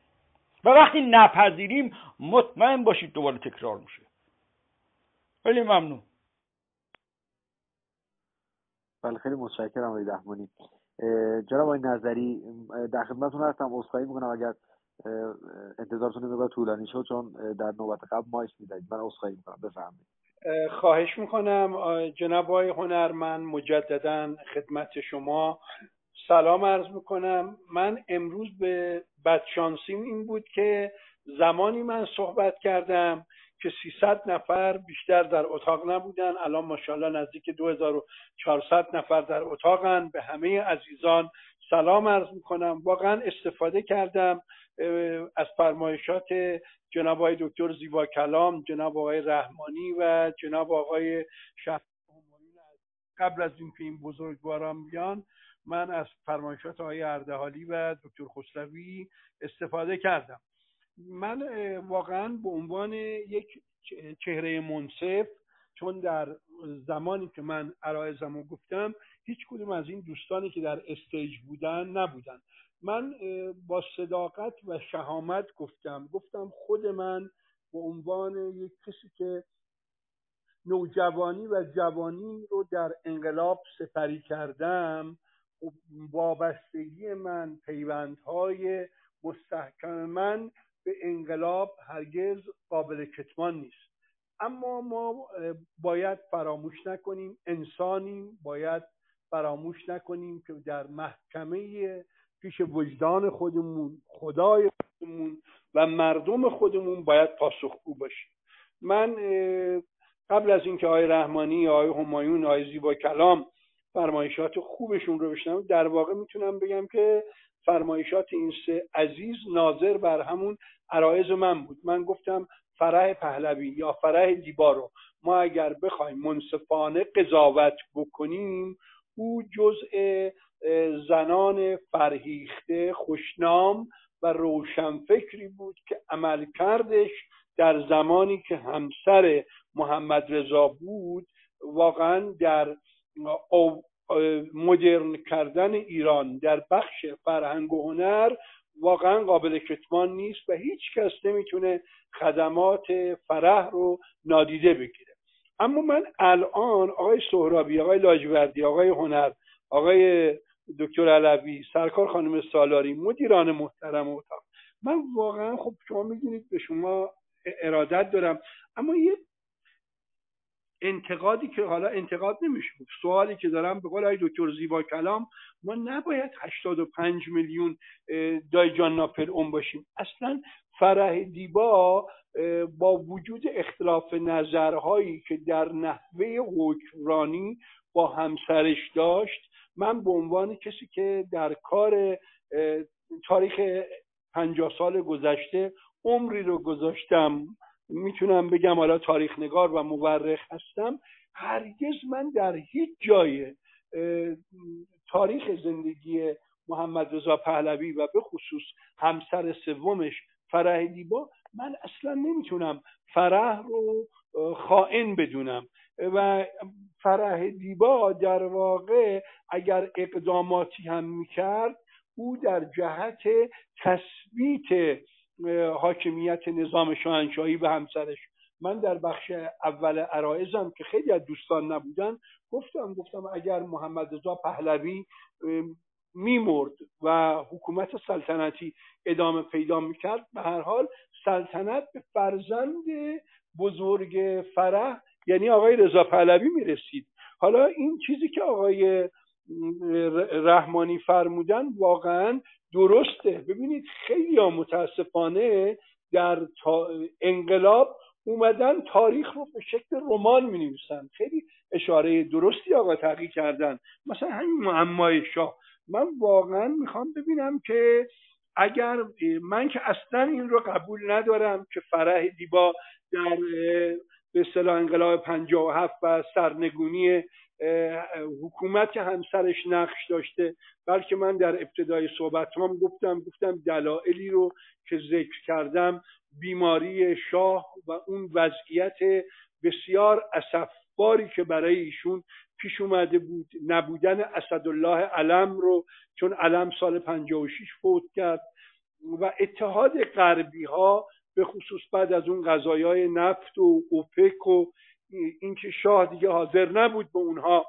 و وقتی نپذیریم مطمئن باشید دوباره تکرار میشه. خیلی ممنون. بله خیلی متشکرم آقای رحمانی جناب آقای نظری در خدمتتون هستم. عذرخواهی می‌کنم اگر انتظارتون مقدار طولانی شد چون در نوبت قبل مایک می‌دهید من عذرخواهی می‌کنم. بفرمایید. خواهش می‌کنم جناب آقای هنرمند مجددا خدمت شما. سلام عرض می‌کنم. من امروز به بدشانسیم این بود که زمانی من صحبت کردم که 300 نفر بیشتر در اتاق نبودن. الان ماشاءالله نزدیک 2400 نفر در اتاقن. به همه عزیزان سلام عرض می‌کنم. واقعا استفاده کردم از فرمایشات جناب آقای دکتر زیبا کلام جناب آقای رحمانی و جناب آقای شهر قبل از اینکه این بزرگواران بیان من از فرمایشات آقای اردهالی و دکتر خسروی استفاده کردم. من واقعا به عنوان یک چهره منصف چون در زمانی که من عرایزم رو گفتم هیچ کدوم از این دوستانی که در استیج بودن نبودن. من با صداقت و شهامت گفتم گفتم خود من به عنوان یک کسی که نوجوانی و جوانی رو در انقلاب سپری کردم خب وابستگی من پیوندهای مستحکم من به انقلاب هرگز قابل کتمان نیست. اما ما باید فراموش نکنیم انسانیم باید فراموش نکنیم که در محکمه پیش وجدان خودمون خدای خودمون و مردم خودمون باید پاسخگو باشیم. من قبل از اینکه آقای رحمانی آقای همایون آقای زیبا کلام فرمایشات خوبشون رو بشنم در واقع می‌تونم بگم که فرمایشات این سه عزیز ناظر بر همون عرایز من بود. من گفتم فرح پهلوی یا فرح لیبا رو ما اگر بخوایم منصفانه قضاوت بکنیم او جزء زنان فرهیخته خوشنام و روشنفکری بود که عمل کردش در زمانی که همسر محمد رضا بود واقعا در مدرن کردن ایران در بخش فرهنگ و هنر واقعا قابل کتمان نیست و هیچ کس نمی‌تونه خدمات فرح رو نادیده بگیره. اما من الان آقای سهرابی آقای لاجوردی آقای هنر آقای دکتر علوی سرکار خانم سالاری مدیران محترم اتاق من واقعا خب شما می‌دونید به شما ارادت دارم اما یه انتقادی که حالا انتقاد نمیشه. سوالی که دارم به قول دکتر زیبا کلام ما نباید 85 میلیون دای جان ناپل اون باشیم. اصلا فرح دیبا با وجود اختلاف نظرهایی که در نحوه حکمرانی با همسرش داشت من به عنوان کسی که در کار تاریخ پنجاه سال گذشته عمری رو گذاشتم می‌تونم بگم حالا تاریخ نگار و مورخ هستم. هرگز من در هیچ جای تاریخ زندگی محمد رضا پهلوی و به خصوص همسر سومش فرح دیبا من اصلا نمی‌تونم فرح رو خائن بدونم. و فرح دیبا در واقع اگر اقداماتی هم می‌کرد او در جهت تثبیت حاکمیت نظام شاهنشاهی به همسرش. من در بخش اول عرایزم که خیلی از دوستان نبودن گفتم گفتم اگر محمد رضا پهلوی میمرد و حکومت سلطنتی ادامه پیدا می‌کرد به هر حال سلطنت به فرزند بزرگ فرح یعنی آقای رضا پهلوی می‌رسید. حالا این چیزی که آقای رحمانی فرمودن واقعا درسته. ببینید خیلی متاسفانه در انقلاب اومدن تاریخ رو به شکل رمان می نویسن خیلی اشاره درستی آقا تحقیق کردن. مثلا همین معمای شاه. من واقعا می‌خوام ببینم که اگر من که اصلا این رو قبول ندارم که فرح دیبا در به اصطلاح انقلاب 57 و سرنگونی حکومت همسرش نقش داشته بلکه من در ابتدای صحبت هم گفتم گفتم دلایلی رو که ذکر کردم بیماری شاه و اون وضعیت بسیار اسفباری که برای ایشون پیش اومده بود. نبودن اسدالله علم رو چون علم سال 56 فوت کرد و اتحاد غربی ها به خصوص بعد از اون غذایای نفت و اوپک و اینکه شاه دیگه حاضر نبود به اونها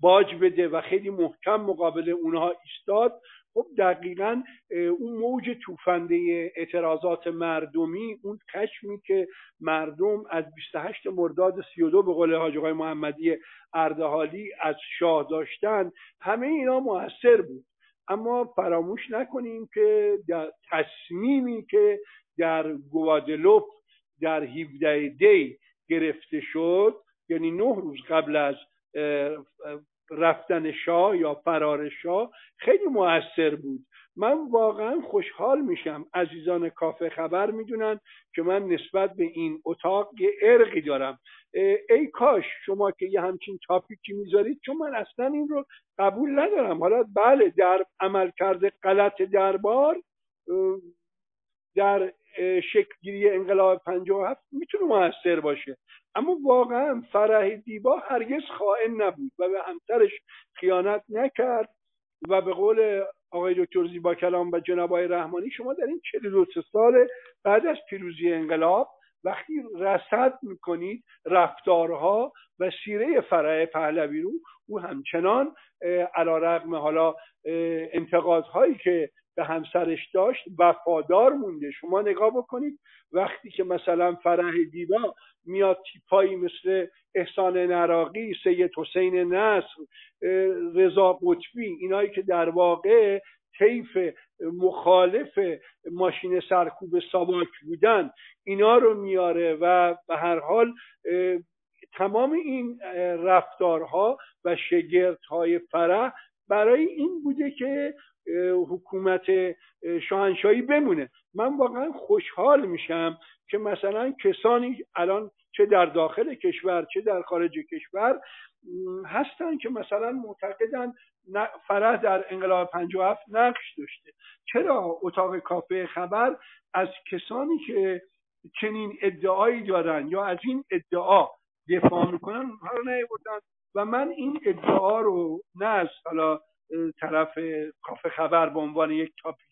باج بده و خیلی محکم مقابل اونها ایستاد خب دقیقا اون موج توفنده اعتراضات مردمی اون خشمی که مردم از 28 مرداد 32 به قول حاج محمدی اردهالی از شاه داشتن همه اینا موثر بود. اما فراموش نکنیم که در تصمیمی که در گوادلوپ در 17 دی گرفته شد یعنی نه روز قبل از رفتن شاه یا فرار شاه خیلی موثر بود. من واقعا خوشحال میشم. عزیزان کافه خبر می‌دونن که من نسبت به این اتاق یه ارقی دارم. ای کاش شما که یه همچین تاپیکی می‌ذارید چون من اصلا این رو قبول ندارم. حالا بله در عمل کرده غلط دربار در شکلگیری انقلاب 57 می‌تونه موثر باشه. اما واقعا فرح دیبا هرگز خائن نبود و به همسرش خیانت نکرد و به قول آقای دکتر زیبا کلام و جناب آقای رحمانی شما در این 42 سال بعد از پیروزی انقلاب وقتی رصد می‌کنید رفتارها و سیره فرح پهلوی رو او همچنان علا رقم حالا انتقادهایی که به همسرش داشت وفادار مونده. شما نگاه بکنید وقتی که مثلا فرح دیبا میاد تیپایی مثل احسان نراقی سید حسین نصر رضا قطبی اینایی که در واقع طیف مخالف ماشین سرکوب ساواک بودن اینا رو میاره و به هر حال تمام این رفتارها و شگردهای فرح برای این بوده که حکومت شاهنشاهی بمونه. من واقعا خوشحال میشم که مثلا کسانی الان چه در داخل کشور چه در خارج کشور هستن که مثلا معتقدن فرح در انقلاب 57 نقش داشته. چرا اتاق کافه خبر از کسانی که چنین ادعایی دارن یا از این ادعا دفاع می‌کنن رو نیوردن و من این ادعا رو نه از حالا طرف کافه خبر به عنوان یک تاپیک.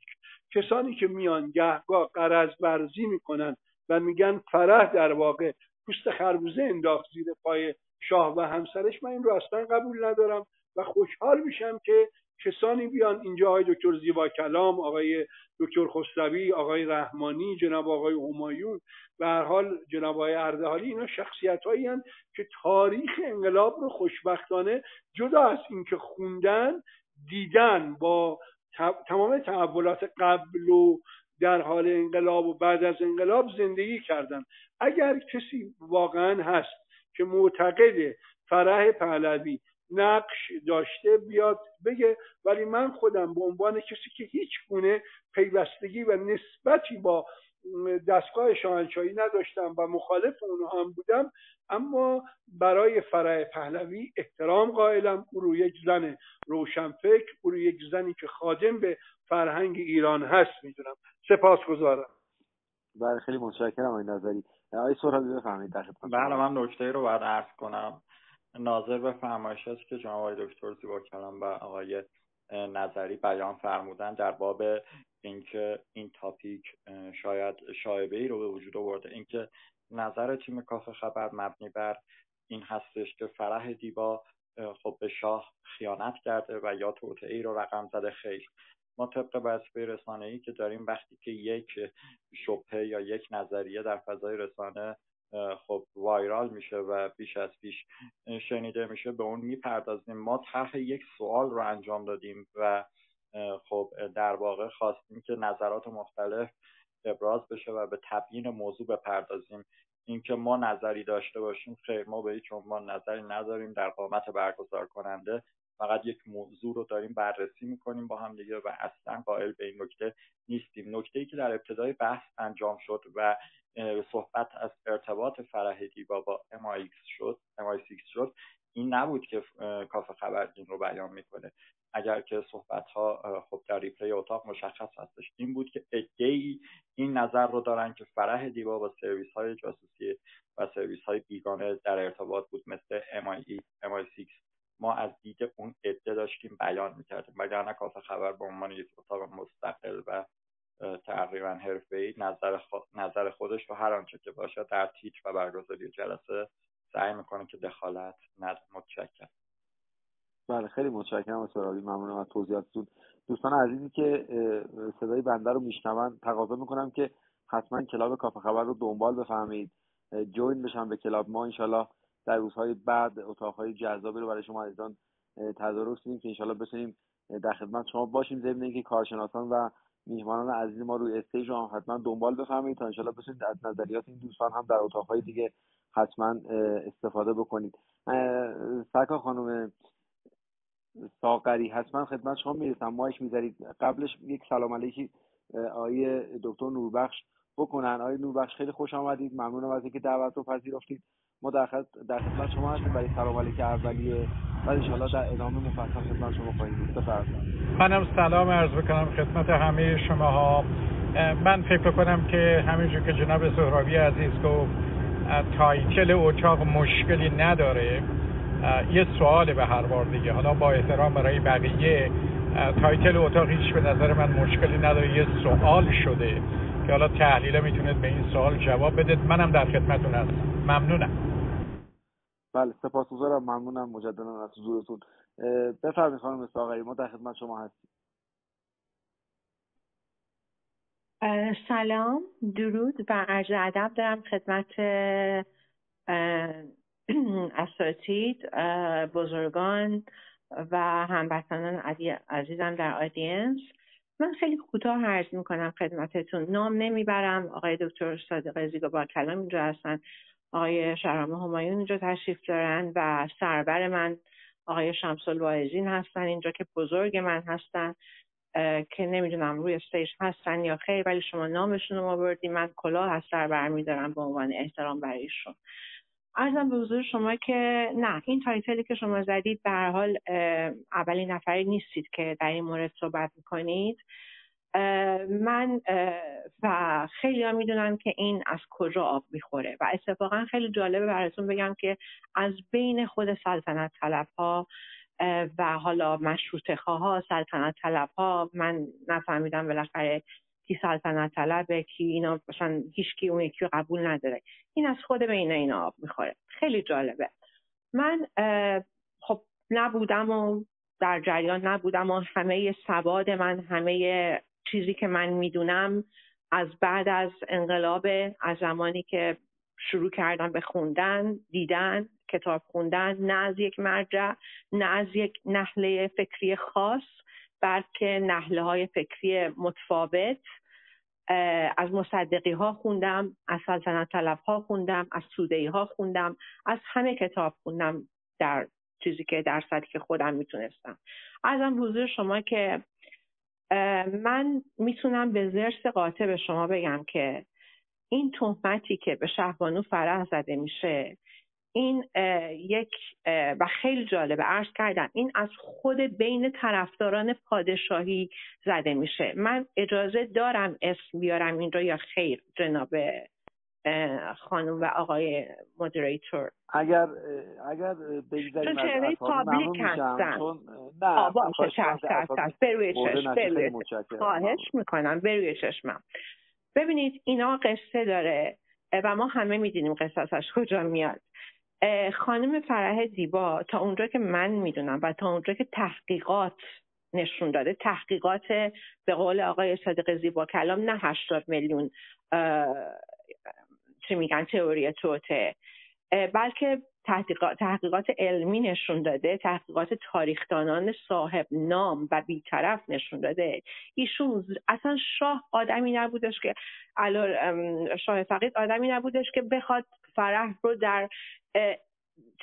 کسانی که میان گهگاه قرض برزی می‌کنن و میگن فرح در واقع پوست خربوزه انداخت زیر پای شاه و همسرش من این رو اصلا قبول ندارم و خوشحال میشم که کسانی بیان اینجا آقای دکتر زیبا کلام آقای دکتر خسروی آقای رحمانی جناب آقای همایون و هر حال جناب آقای اردهالی اینا شخصیت هایی که تاریخ انقلاب رو خوشبختانه جدا از اینکه خوندن دیدن با تمام تحولات قبل و در حال انقلاب و بعد از انقلاب زندگی کردن. اگر کسی واقعا هست که معتقد فرح پهلوی نقش داشته بیاد بگه. ولی من خودم به عنوان کسی که هیچ گونه پیوستگی و نسبتی با دستگاه شاهنشاهی نداشتم و مخالف اونها هم بودم اما برای فرای پهلوی احترام قائلم. او رو یک زن روشنفکر او رو یک زنی که خادم به فرهنگ ایران هست می‌دونم. سپاس گذارم بله خیلی متشکرم آقای نظری. آقای سهرابی بفهمید در بله من نکته رو باید عرض کنم. ناظر به فرمایش است که جناب آقای دکتر زیبا کلام و آقای نظری بیان فرمودن در باب اینکه این تاپیک شاید شایبه ای رو به وجود آورده. اینکه نظر تیم کافه خبر مبنی بر این هستش که فرح دیبا خب به شاه خیانت کرده و یا توطعه ای رو رقم زده خیر. ما طبق وظیفه رسانه ای که داریم وقتی که یک شبهه یا یک نظریه در فضای رسانه خب وایرال میشه و بیش از پیش شنیده میشه به اون می‌پردازیم. ما طرح یک سوال رو انجام دادیم و خب در واقع خواستیم که نظرات مختلف ابراز بشه و به تبیین موضوع بپردازیم. اینکه ما نظری داشته باشیم خیر ما به هیچ عنوان نظری نداریم در قامت برگزار کننده فقط یک موضوع رو داریم بررسی می‌کنیم با هم دیگه و اصلا قائل به این نکته نیستیم. نکته ای که در ابتدای بحث انجام شد و صحبت از ارتباط فرح دیبا با MI6 شد MI6 شد این نبود که کافه خبر این رو بیان می‌کنه. اگر که صحبت ها خب در ریپلی اتاق مشخص هستش. این بود که ای این نظر رو دارن که فرح دیبا با سرویس های جاسوسی و سرویس های بیگانه در ارتباط بود مثل MI, MI6 ما از دید اون عده داشتیم بیان می‌کردیم وگرنه کافه خبر به عنوان یک اتاق مستقل و تقریبا حرفه‌ای نظر, نظر خودش و هر آنچه که باشه در تیتر و برگزاری جلسه سعی می‌کنه که دخالت نده متشکرم. بله خیلی متشکرم از سرابی ممنونم از توضیحاتتون. دوستان عزیزی که صدای بنده رو میشنون تقاضا می‌کنم که حتما club کافه خبر رو دنبال بفرمایید. join بشن به club. ما انشالله در روزهای بعد اتاقهای جذابی رو برای شما عزیزان تدارک که انشالله بتونیم در خدمت شما باشیم ضمن اینکه کارشناسان و میهمانان عزیز ما روی stage هم حتما دنبال بفرمایید تا انشالله بتونید از نظریات این دوستان هم در اتاقهای دیگه حتما استفاده بکنید سرکا خانم ساقری حتما خدمت شما می‌رسم. مایش می‌ذارید. قبلش یک سلام علیکی آقای دکتر نوربخش بکنن. آقای نوربخش خیلی خوش آمدید. ممنونم از اینکه دعوت رو پذیرفتید. ما در خدمت شما هستیم. برای سلام علیک اولیه. و انشاءالله در ادامه مفصل خدمت شما خواهیم بود. منم سلام عرض بکنم خدمت همه شماها. من فکر کنم که همینجور که جناب سهرابی عزیز گفت title اتاق مشکلی نداره. یه سوال به هر حال دیگه. حالا با احترام برای بقیه title اتاق هیچ به نظر من مشکلی نداره. یه سوال شده. که حالا تحلیل می‌تونید به این سوال جواب بدید. منم در خدمتون هستم. ممنونم. بله سپاسگزارم. ممنونم. مجددا از حضورتون. بفرمایید خانم ساقری ما در خدمت شما هستیم. سلام درود و عرض ادب دارم خدمت اساتید بزرگان و هموطنان عزیزم در آدینس من خیلی کوتاه عرض می‌کنم خدمتتون. نام نمی‌برم. آقای دکتر صادق زیگا با کلام اینجا هستن. آقای شهرام همایون اینجا تشریف دارن و سربر من آقای شمس الواعظین هستن اینجا که بزرگ من هستن که نمی‌دونم روی stage هستن یا خیر ولی شما نامشون رو بردیم. من کلاه از سر برمیدارم به عنوان احترام برایشون عرضم به حضور شما که نه این title ی که شما زدید به هر حال اولین نفری نیستید که در این مورد صحبت می‌کنید. من و خیلی ها می‌دونن که این از کجا آب می‌خوره و اتفاقا خیلی جالبه براتون بگم که از بین خود سلطنت طلب ها و حالا مشروط ها سلطنت طلب ها من نفهمیدم بالاخره کی سلطنت طلبه کی اینا مثلا هیچ کی اون یکی قبول نداره. این از خود بین اینا آب می‌خوره. خیلی جالبه. من خب نبودم و در جریان نبودم و همه سواد من همه چیزی که من می‌دونم از بعد از انقلاب از زمانی که شروع کردم به خوندن دیدن کتاب خوندن نه از یک مرجع نه از یک نحله فکری خاص. بلکه نحله های فکری متفاوت. از مصدقی ها خوندم از سلطنت طلب ها خوندم از سوده ها خوندم از همه کتاب خوندم در چیزی که در سطحی که خودم می‌تونستم. ازم حضور شما که من می‌تونم به زرس قاطع به شما بگم که این تهمتی که به شهبانو فرح زده میشه این یک و خیلی جالبه عرض کردم این از خود بین طرفداران پادشاهی زده میشه. من اجازه دارم اسم بیارم اینجا یا خیر جناب خانم و آقای مدیریتور اگر اگر بگذاریم از پابلیک هستن. نه بروی خواهش می‌کنم بروی چشمم. ببینید اینا قصه داره و ما همه می‌دونیم قصصش کجا میاد. خانم فرح زیبا تا اونجا که من می‌دونم و تا اونجا که تحقیقات نشون داده تحقیقات به قول آقای صادق زیبا کلام نه هشتاد میلیون چی میگن تئوری توته. بلکه تحقیقات, تحقیقات علمی نشون داده تحقیقات تاریخدانان صاحب نام و بیطرف نشون داده. ایشون اصلا شاه آدمی نبودش که شاه فقید آدمی نبودش که بخواد فرح رو در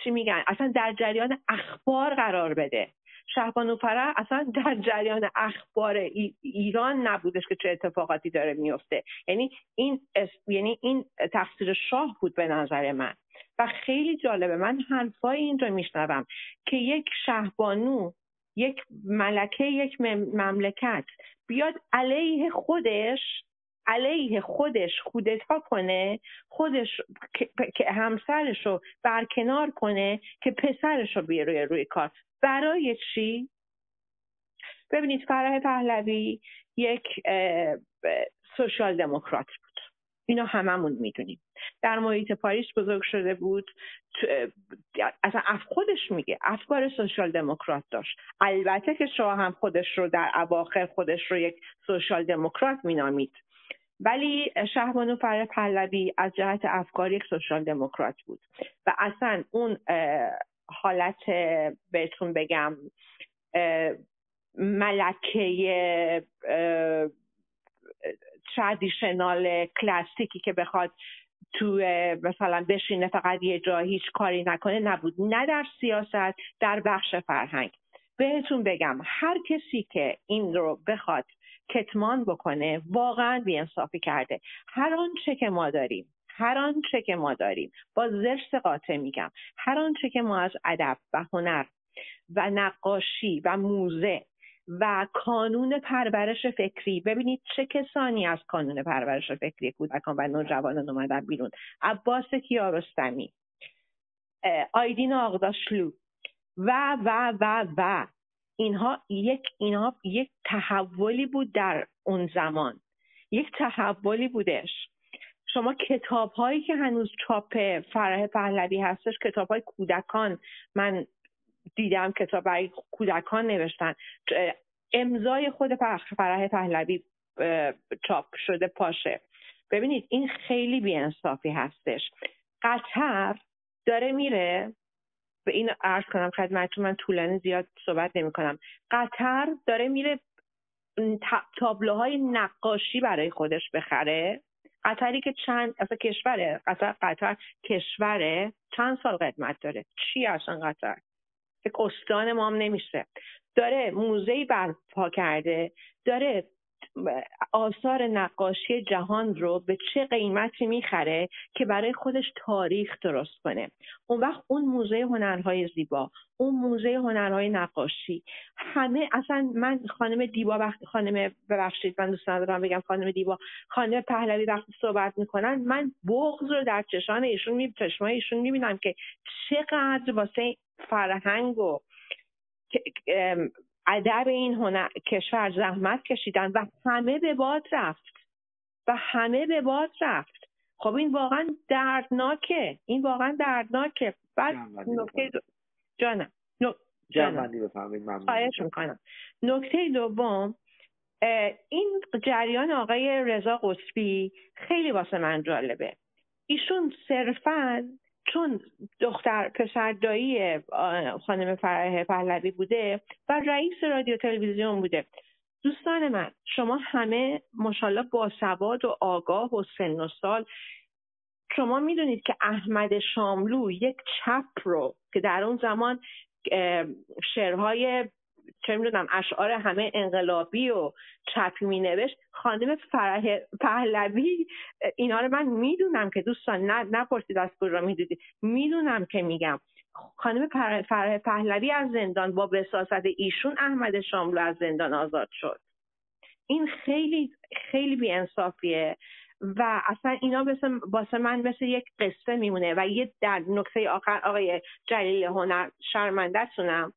چی میگن؟ اصلا در جریان اخبار قرار بده. شهبانو فرح اصلا در جریان اخبار ایران نبودش که چه اتفاقاتی داره میفته. یعنی این یعنی این تقصیر شاه بود به نظر من. و خیلی جالبه من حرفای این رو میشنوم که یک شهبانو یک ملکه یک مملکت بیاد علیه خودش علیه خودش کودتا کنه خودش که همسرش رو برکنار کنه که پسرش رو بیاره روی کار. برای چی؟ ببینید فرح پهلوی یک سوشال دموکرات بود. اینا هممون می‌دونیم. در محیط پاریس بزرگ شده بود. اصلا خودش میگه افکار سوشال دموکرات داشت. البته که شاه هم خودش رو در اواخر خودش رو یک سوشال دموکرات مینامید. ولی شهبانو فر پهلوی از جهت افکار یک سوشال دموکرات بود. و اصلا اون حالت بهتون بگم ملکه ترادیشنال کلاسیکی که بخواد تو مثلا بشینه فقط یه جا هیچ کاری نکنه نبود. نه در سیاست در بخش فرهنگ. بهتون بگم هر کسی که این رو بخواد کتمان بکنه. واقعا بیانصافی کرده. هر آنچه که ما داریم هر آنچه که ما داریم با زرس قاطع میگم هر آنچه که ما از ادب و هنر و نقاشی و موزه و کانون پرورش فکری ببینید چه کسانی از کانون پرورش فکری کودکان و نوجوانان اومدن بیرون. عباس کیارستمی آیدین آقداشلو و و و و. اینها یک اینها یک تحولی بود در اون زمان. یک تحولی بودش. شما کتاب هایی که هنوز چاپ فرح پهلوی هستش کتاب های کودکان من دیدم کتاب برای کودکان نوشتن. امضای خود فرح پهلوی چاپ شده پاشه. ببینید این خیلی بیانصافی هستش. قطر داره میره به این عرض کنم خدمتتون من طولانی زیاد صحبت نمی کنم قطر داره میره تابلوهای نقاشی برای خودش بخره. قطری که چند اصلا کشوره. قطر قطر کشوره. چند سال قدمت داره؟ چی اصلا قطر؟ فکر استان ما هم نمیشه. داره موزه برپا کرده. داره آثار نقاشی جهان رو به چه قیمتی می‌خره که برای خودش تاریخ درست کنه. اون وقت اون موزه هنرهای زیبا اون موزه هنرهای نقاشی همه اصلا من خانم دیبا وقتی خانم ببخشید من دوست ندارم بگم خانم دیبا خانم پهلوی وقتی صحبت می‌کنن من بغض رو در چشمان ایشون می چشمای ایشون می‌بینم که چقدر واسه فرهنگ و ادب این هنر کشور زحمت کشیدن و همه به باد رفت. و همه به باد رفت. خب این واقعا دردناکه. این واقعا دردناکه. بعد نکته دو... جانم. خواهش می‌کنم. نکته دوم این جریان آقای رضا قطبی خیلی واسه من جالبه. ایشون صرفا چون دختر پسر دایی خانم فرح پهلوی بوده و رئیس رادیو تلویزیون بوده. دوستان من شما همه ماشاءالله باسواد و آگاه و سن و سال شما می‌دونید که احمد شاملو یک چپ رو که در اون زمان شعرهای چه می‌دونم اشعار همه انقلابی و چپی می نوشت خانم فرح پهلوی اینا رو من می‌دونم که دوستان نه نپرسید از کجا می‌دونید می‌دونم که میگم. خانم فرح پهلوی از زندان با بساست ایشون احمد شاملو از زندان آزاد شد. این خیلی خیلی بیانصافیه و اصلا اینا واسه من مثل یک قصه میمونه و یه در نکته آخر آقای جلیل هنر شرمندتونم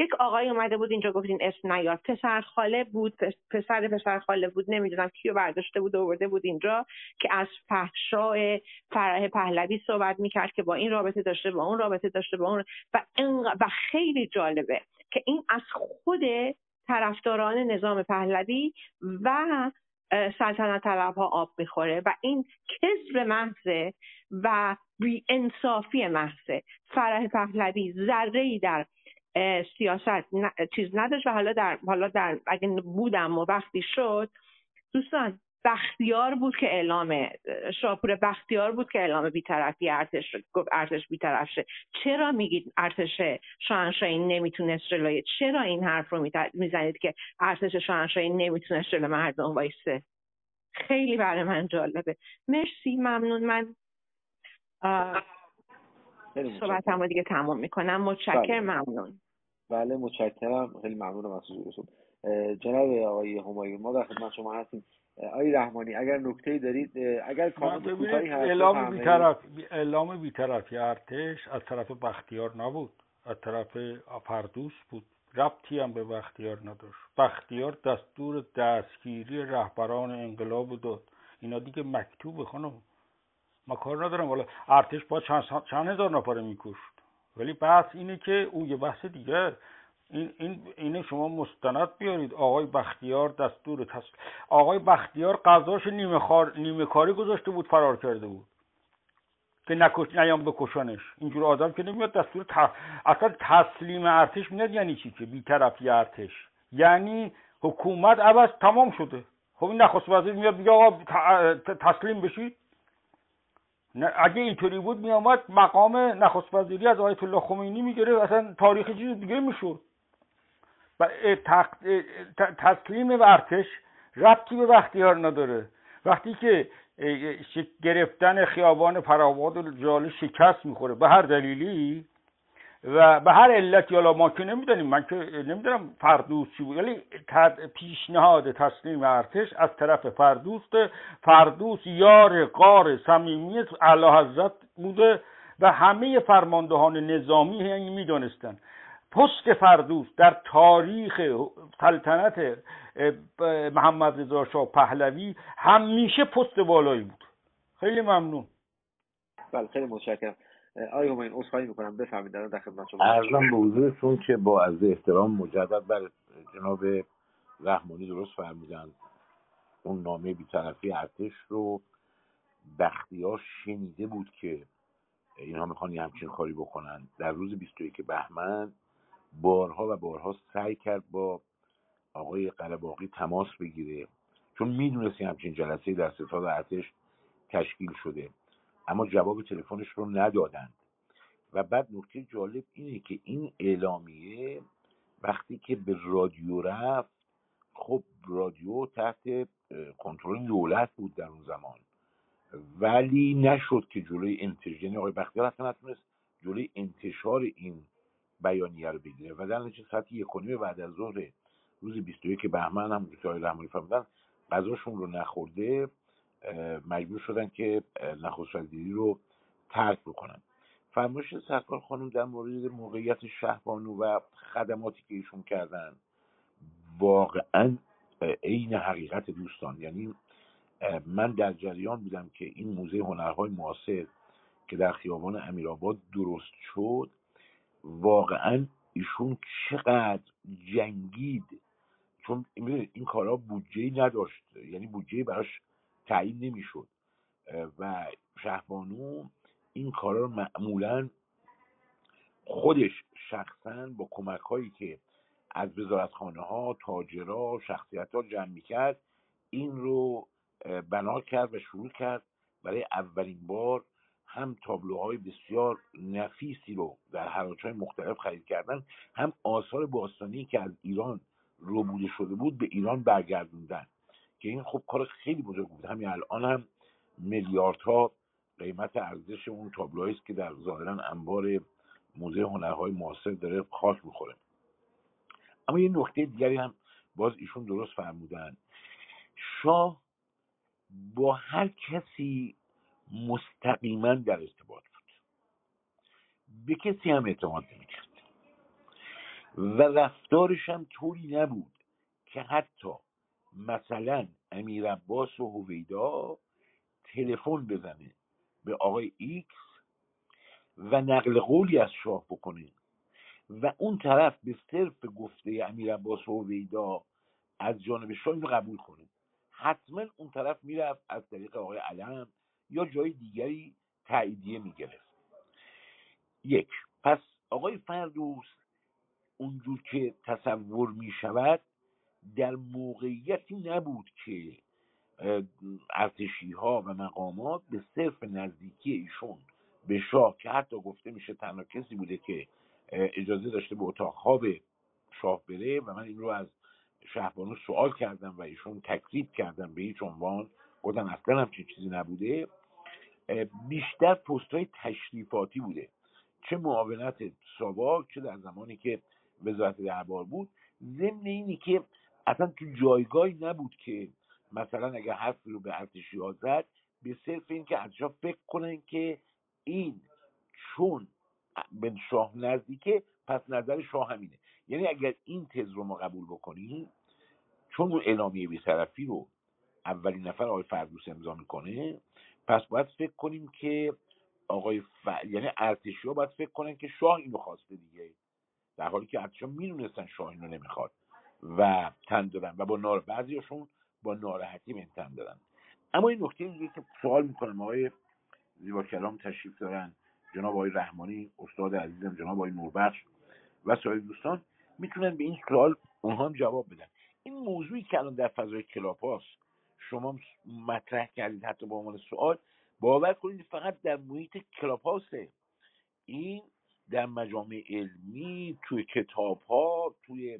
یک آقای اومده بود اینجا گفتین اسم نیار پسر خاله بود پسر پسر خاله بود نمی‌دونم کیو برداشته بود آورده بود اینجا که از فحشاء فرح پهلوی صحبت می‌کرد که با این رابطه داشته با اون رابطه داشته با اون و, و خیلی جالبه که این از خود طرفداران نظام پهلوی و سلطنت طلب ها آب می‌خوره و این کذب محضه و بی انصافی محضه. فرح پهلوی ذره ای در سیاست چیز نداشت و حالا در حالا در اگه بودم و وقتی شد دوستان بختیار بود که اعلام شاپور بختیار بود که اعلام بیطرفی ارتش گفت ارتش بیطرف شه. چرا میگید ارتش شاهنشاهی نمی‌تونست جلوی چرا این حرف رو می‌زنید که ارتش شاهنشاهی نمی‌تونست جلوی مردم وایسه؟ خیلی برای من جالبه. مرسی ممنون. من صحبت هم دیگه تمام می‌کنم. متشکر بله. ممنون. بله متشکرم. خیلی ممنونم از حضورتون. جناب آقای همایون ما در خدمت شما هستیم. آقای رحمانی اگر نکته دارید اگر کامنت کوتاهی هست اعلام بیطرف اعلام بیطرفی ارتش از طرف بختیار نبود. از طرف فردوس بود. ربطی هم به بختیار نداشت. بختیار دستور دستگیری رهبران انقلاب داد. اینا دیگه مکتوب خانم. ما کار ندارم. والا ارتش با چند, چند هزار نفره میکشت. ولی بحث اینه که اون یه بحث دیگر این این اینه شما مستند بیارید. آقای بختیار دستور تس... آقای بختیار قضاش نیمه, خار... نیمه کاری گذاشته بود فرار کرده بود. که نکش نیام بکشانش. اینجور آدم که نمیاد دستور ت... اصلا تسلیم ارتش میاد یعنی چی که؟ بیطرفی ارتش. یعنی حکومت عوض تمام شده. خب این نخست وزیر میاد میگه آقا تسلیم بشید اگه اینطوری بود میامد مقام نخست وزیری از آیت الله خمینی می‌گیره اصلا تاریخ چیز دیگه می‌شد. تسلیم ارتش ربطی به بختیار نداره. وقتی که گرفتن خیابان فراباد و جاله شکست می‌خوره. به هر دلیلی و به هر علتی حالا ما که نمی‌دانیم. من که نمی‌دونم فردوس چی بود ولی پیشنهاد تسلیم ارتش از طرف فردوس فردوس یار قار صمیمی اعلی حضرت بوده و همه فرماندهان نظامی یعنی می‌دانستن. پست فردوس در تاریخ سلطنت محمد رضا شاه پهلوی همیشه پست بالایی بود. خیلی ممنون. بله خیلی متشکرم. آیا همین عذرخواهی می‌کنم؟ بفهمید در خدمت شما. ارزم به حضورتون که با از احترام مجدد بر جناب رحمانی درست فرمودن اون نامه بیطرفی ارتش رو بختیار شنیده بود که اینها می‌خوان یه همچین کاری بکنن. در روز 21 بهمن بارها و بارها سعی کرد با آقای قرباقی تماس بگیره. چون می‌دونست همچین جلسه در ستاد ارتش تشکیل شده. اما جواب تلفنش رو ندادند. و بعد نکته جالب اینه که این اعلامیه وقتی که به رادیو رفت خب رادیو تحت کنترل دولت بود در اون زمان. ولی نشد که جلوی انتشار یعنی آقای بختیار اصلا نتونست جلوی انتشار این بیانیه رو بگیره. و در نتیجه ساعت یک بعد از ظهر روز 21 بهمن هم که آقای رحمانی فرمودن غذاشون رو نخورده. مجبور شدن که نخست وزیری رو ترک بکنن. فرمایش سرکار خانم در مورد موقعیت شهبانو و خدماتی که ایشون کردن واقعا عین حقیقت دوستان. یعنی من در جریان بودم که این موزه هنرهای معاصر که در خیابان امیرآباد درست شد واقعا ایشون چقدر جنگید. چون این کارا بودجه نداشت. یعنی بودجه براش تعیین نمی‌شد. و شهبانو این کارا رو معمولا خودش شخصا با کمک هایی که از وزارتخانه ها تاجرها شخصیت ها جمع می‌کرد این رو بنا کرد و شروع کرد. برای اولین بار هم تابلوهای بسیار نفیسی رو در حراج های مختلف خرید کردن هم آثار باستانی که از ایران روبوده شده بود به ایران برگردوندن. که این خب کار خیلی بزرگ بود. همین الان هم میلیاردها قیمت ارزش اون تابلوهایی است که در ظاهرا انبار موزه هنرهای معاصر داره خاک می‌خوره. اما یه نکته دیگری هم باز ایشون درست فرمودن. شاه با هر کسی مستقیما در ارتباط بود. به کسی هم اعتماد نمی‌کرد. و رفتارش هم طوری نبود که حتی مثلا امیر عباس و هویدا تلفن بزنه به آقای X و نقل قولی از شاه بکنه. و اون طرف به صرف گفته امیر عباس هویدا از جانب شاه رو قبول کنه. حتما اون طرف می‌رفت از طریق آقای علم یا جای دیگری تاییدیه می‌گرفت. یک پس آقای فردوست اونجور که تصور می‌شود در موقعیتی نبود که ارتشی ها و مقامات به صرف نزدیکی ایشون به شاه که حتی گفته میشه تنها کسی بوده که اجازه داشته به اتاق خواب شاه بره و من این رو از شهبانو سوال کردم و ایشون تکذیب کردم به هیچ عنوان. گفتن اصلا هم چیزی نبوده. بیشتر پست های تشریفاتی بوده. چه معاونت ساواک چه در زمانی که وزارت دربار بود. ضمن اینی که اصلا تو جایگاهی نبود که مثلا اگر حرفی رو به ارتشی زد به صرف این که ارتشی فکر کنن که این چون به شاه نزدیکه پس نظر شاه همینه. یعنی اگر این تز رو ما قبول بکنیم چون اون اعلامیه بیطرفی رو اولین نفر آقای فردوس امضا می‌کنه پس باید فکر کنیم که آقای ف... یعنی ارتشی ها باید فکر کنن که شاه اینو خواسته دیگه. در حالی که ارتشی ها می‌دونستن شاه اینو نمی‌خواد. و تن دادن و با نار بعضیشون با ناراحتی به تن دادن اما این نکته دیگه که سوال می‌کنم. آقای زیبا کلام تشریف دارن. جناب آقای رحمانی استاد عزیزم جناب آقای نوربخش و سایر دوستان می‌تونن به این سوال اونها هم جواب بدن. این موضوعی که الان در فضای کلاپاس شما مطرح کردید حتی با عنوان سوال باور کنید فقط در محیط کلاپاسه این در مجامع علمی توی کتاب ها توی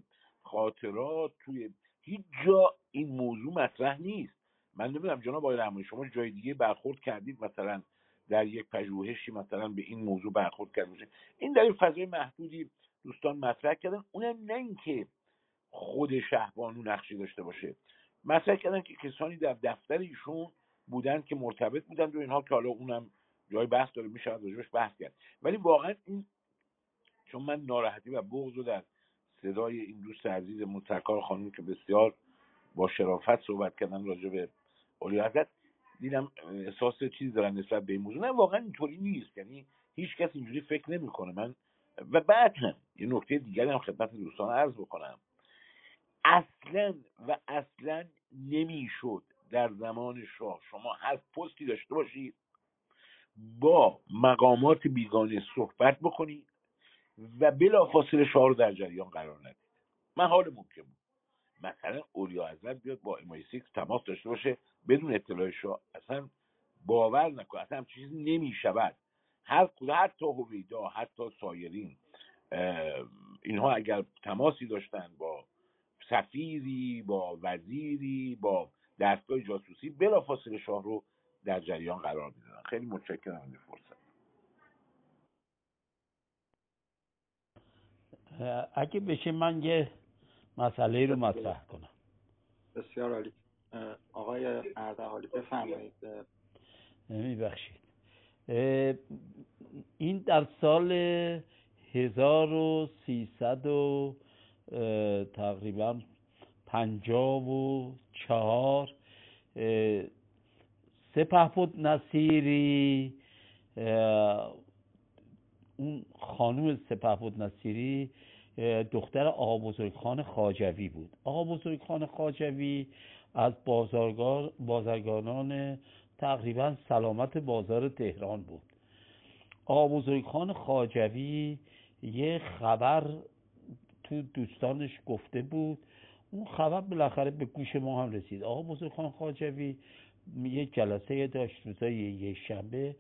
خاطرات توی هیچ جا این موضوع مطرح نیست. من نمی‌دونم جناب آقای رحمانی شما جای دیگه برخورد کردید مثلا در یک پژوهشی مثلا به این موضوع برخورد کرده این در این فضای محدودی دوستان مطرح کردن. اونم نه اینکه خود شهبانو نقشی داشته باشه. مطرح کردن که کسانی در دفتر ایشون بودن که مرتبط بودن و اینها که حالا اونم جای بحث داره میشه راجبش بحث کرد. ولی واقعا این چون من ناراحتی و بغض رو در صدای این دوست عزیز متکار خانم که بسیار با شرافت صحبت کردن راجع به اولی حضرت دیدم احساس چیزی دارن نسبت به این موضوع. نه واقعا اینطوری نیست. یعنی هیچ کس اینجوری فکر نمی‌کنه. من و بعد هم یه نکته دیگری هم خدمت دوستان عرض بکنم. اصلا و اصلا نمی‌شد در زمان شاه شما هر پستی داشته باشید با مقامات بیگانه صحبت بکنید و بلافاصله شاه رو در جریان قرار ندید. من حال ممکن بود. مثلا اولیا حضرت بیاد با امای سیکس تماس داشته باشه بدون اطلاع شاه اصلا باور نکن. اصلا چیزی نمی‌شود. هر کدوم حتی هویدا حتی سایرین اینها اگر تماسی داشتن با سفیری با وزیری با دستگاه جاسوسی بلافاصله شاه رو در جریان قرار می‌دادن. خیلی متشکرم این فرصت. اگه بشه من یه مسئله رو مطرح کنم. بسیار عالی. آقای اردهالی بفرمایید. میبخشید. این در سال 1300 و تقریبا پنجاب و چهار سپه بود نصیری اون خانوم سپه بود نصیری دختر آقا بزرگ خان خاجوی بود. آقا بزرگ خان خاجوی از بازارگار بازرگانان تقریبا سلامت بازار تهران بود. آقا بزرگ خان خاجوی یه خبر تو دوستانش گفته بود. اون خبر بالاخره به گوش ما هم رسید. آقا بزرگ خان خاجوی یه جلسه داشت روزای یه شنبه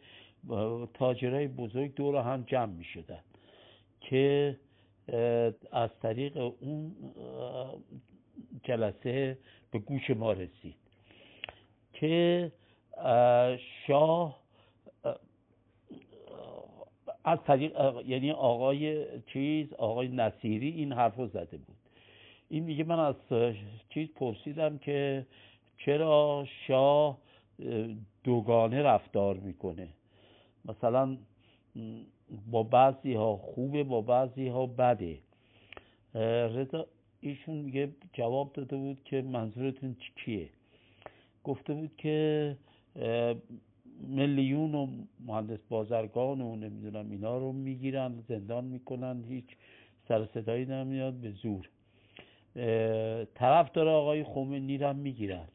تاجرای بزرگ دور هم جمع می شدن که از طریق اون جلسه به گوش ما رسید که شاه از طریق یعنی آقای چیز آقای نصیری این حرف رو زده بود. این میگه من از چیز پرسیدم که چرا شاه دوگانه رفتار می‌کنه؟ مثلا با بعضی ها خوبه با بعضی ها بده رضا ایشون میگه جواب داده بود که منظورتون کیه؟ گفته بود که ملیون و مهندس بازرگان و نمی‌دونم اینا رو می‌گیرن زندان می‌کنن هیچ سر صدایی نمیاد به زور. طرف داره آقای خمینی رو می‌گیرن.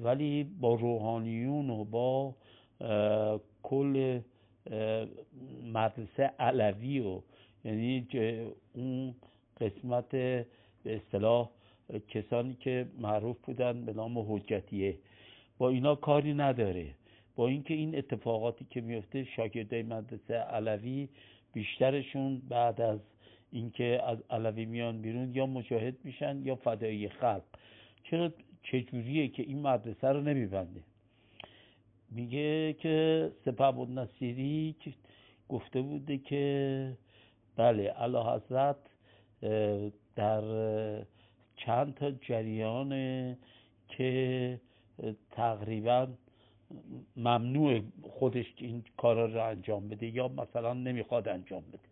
ولی با روحانیون و با کل مدرسه علوی و یعنی اون قسمت به اصطلاح کسانی که معروف بودن به نام حجتیه. با اینا کاری نداره. با اینکه این اتفاقاتی که میفته شاگردای مدرسه علوی بیشترشون بعد از اینکه از علوی میان بیرون یا مجاهد میشن یا فدایی خلق. چرا؟ چجوریه که این مدرسه رو نمیبنده؟ میگه که سپه نصیری گفته بوده که بله علا حضرت در چند تا جریان که تقریبا ممنوع خودش این کارا رو انجام بده یا مثلا نمی‌خواد انجام بده.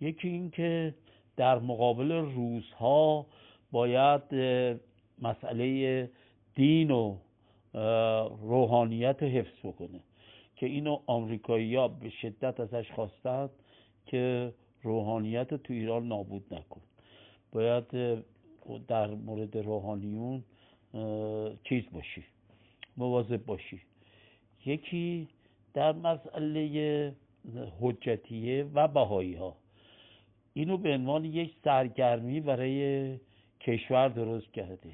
یکی این که در مقابل روزها باید مسئله دین و روحانیت حفظ بکنه. که اینو آمریکایی ها به شدت ازش خواستند که روحانیت تو ایران نابود نکن. باید در مورد روحانیون چیز باشی مواظب باشی. یکی در مسئله حجتیه و بهایی ها اینو به عنوان یک سرگرمی برای کشور درست کرده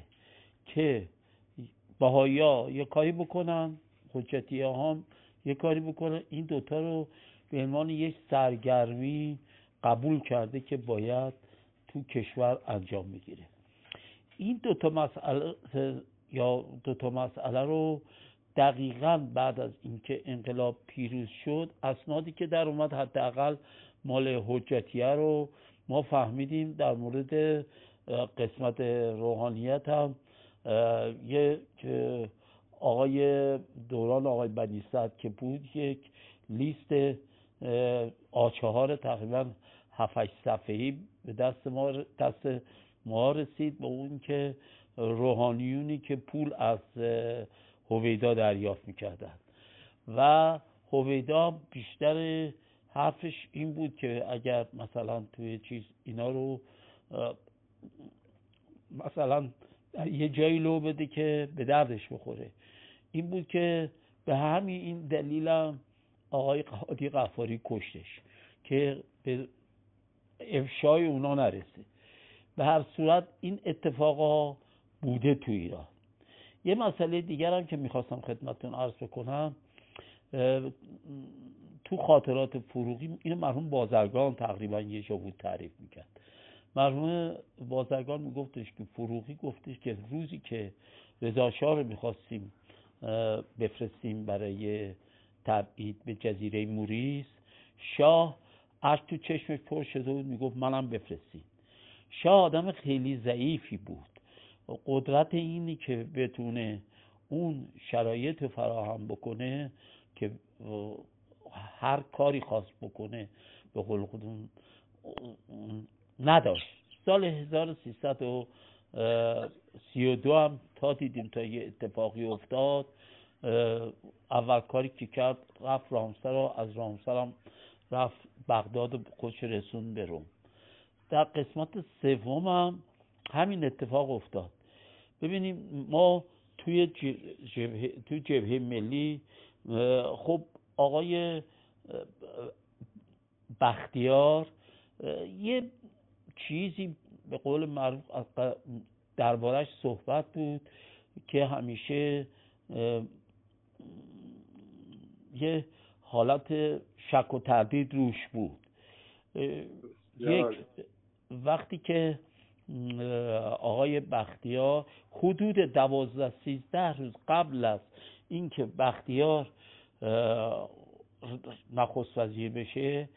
که بهایی ها یه کاری بکنن حجتیه هم یه کاری بکنن. این دوتا رو به عنوان یک سرگرمی قبول کرده که باید تو کشور انجام بگیره. این دوتا مسئله یا دوتا مسئله رو دقیقا بعد از اینکه انقلاب پیروز شد اسنادی که در اومد حداقل مال حجتیه رو ما فهمیدیم در مورد قسمت روحانیت هم یک آقای دوران آقای بنیصد که بود یک لیست آچهار تقریبا هفت صفحه‌ای به دست ما دست ما رسید با اون که روحانیونی که پول از هویدا دریافت می‌کردن. و هویدا بیشتر حرفش این بود که اگر مثلا توی چیز اینا رو مثلا یه جایی لو بده که به دردش بخوره. این بود که به همین این دلیلم آقای قادی قفاری کشتش که به افشای اونا نرسه. به هر صورت این اتفاقا بوده تو ایران. یه مسئله دیگر هم که می‌خواستم خدمتتون عرض بکنم تو خاطرات فروغی این مرحوم بازرگان تقریبا یه جا بود تعریف می‌کرد. مرحوم بازرگان میگفتش که فروغی گفتش که روزی که رضا رو می‌خواستیم بفرستیم برای تبعید به جزیره موریس شاه از تو چشمش پر شده بود می‌گفت منم بفرستیم. شاه آدم خیلی ضعیفی بود. قدرت اینی که بتونه اون شرایط فراهم بکنه که هر کاری خواست بکنه به قول خودمون نداشت. سال 1332 هم تا دیدیم تا یه اتفاقی افتاد اول کاری که کرد رفت رامسر رو از رامسر هم رفت بغداد خودش رسون به روم. در قسمت سوم هم همین اتفاق افتاد. ببینیم ما توی جبهه, توی جبهه ملی خب آقای بختیار یه چیزی به قول معروف دربارش صحبت بود که همیشه یه حالت شک و تردید روش بود. یک وقتی که آقای بختیار حدود دوازده سیزده روز قبل از اینکه بختیار نخست وزیر بشه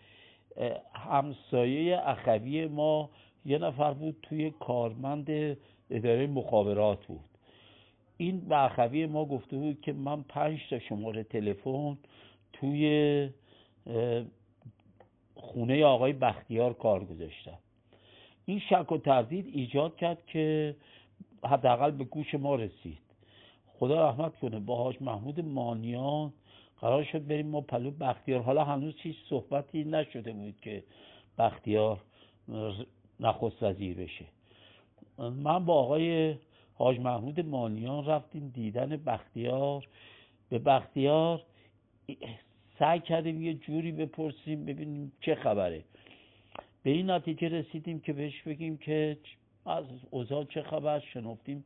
همسایه اخوی ما یه نفر بود توی کارمند اداره مخابرات بود. این به اخوی ما گفته بود که من پنج تا شماره تلفن توی خونه آقای بختیار کار گذاشتم. این شک و تردید ایجاد کرد که حداقل به گوش ما رسید. خدا رحمت کنه با حاج محمود مانیان قرار شد بریم ما پلو بختیار. حالا هنوز هیچ صحبتی نشده بود که بختیار نخست وزیر بشه. من با آقای حاج محمود مانیان رفتیم دیدن بختیار. به بختیار سعی کردیم یه جوری بپرسیم ببینیم چه خبره. به این نتیجه رسیدیم که بهش بگیم که از اوضاع چه خبر. شنفتیم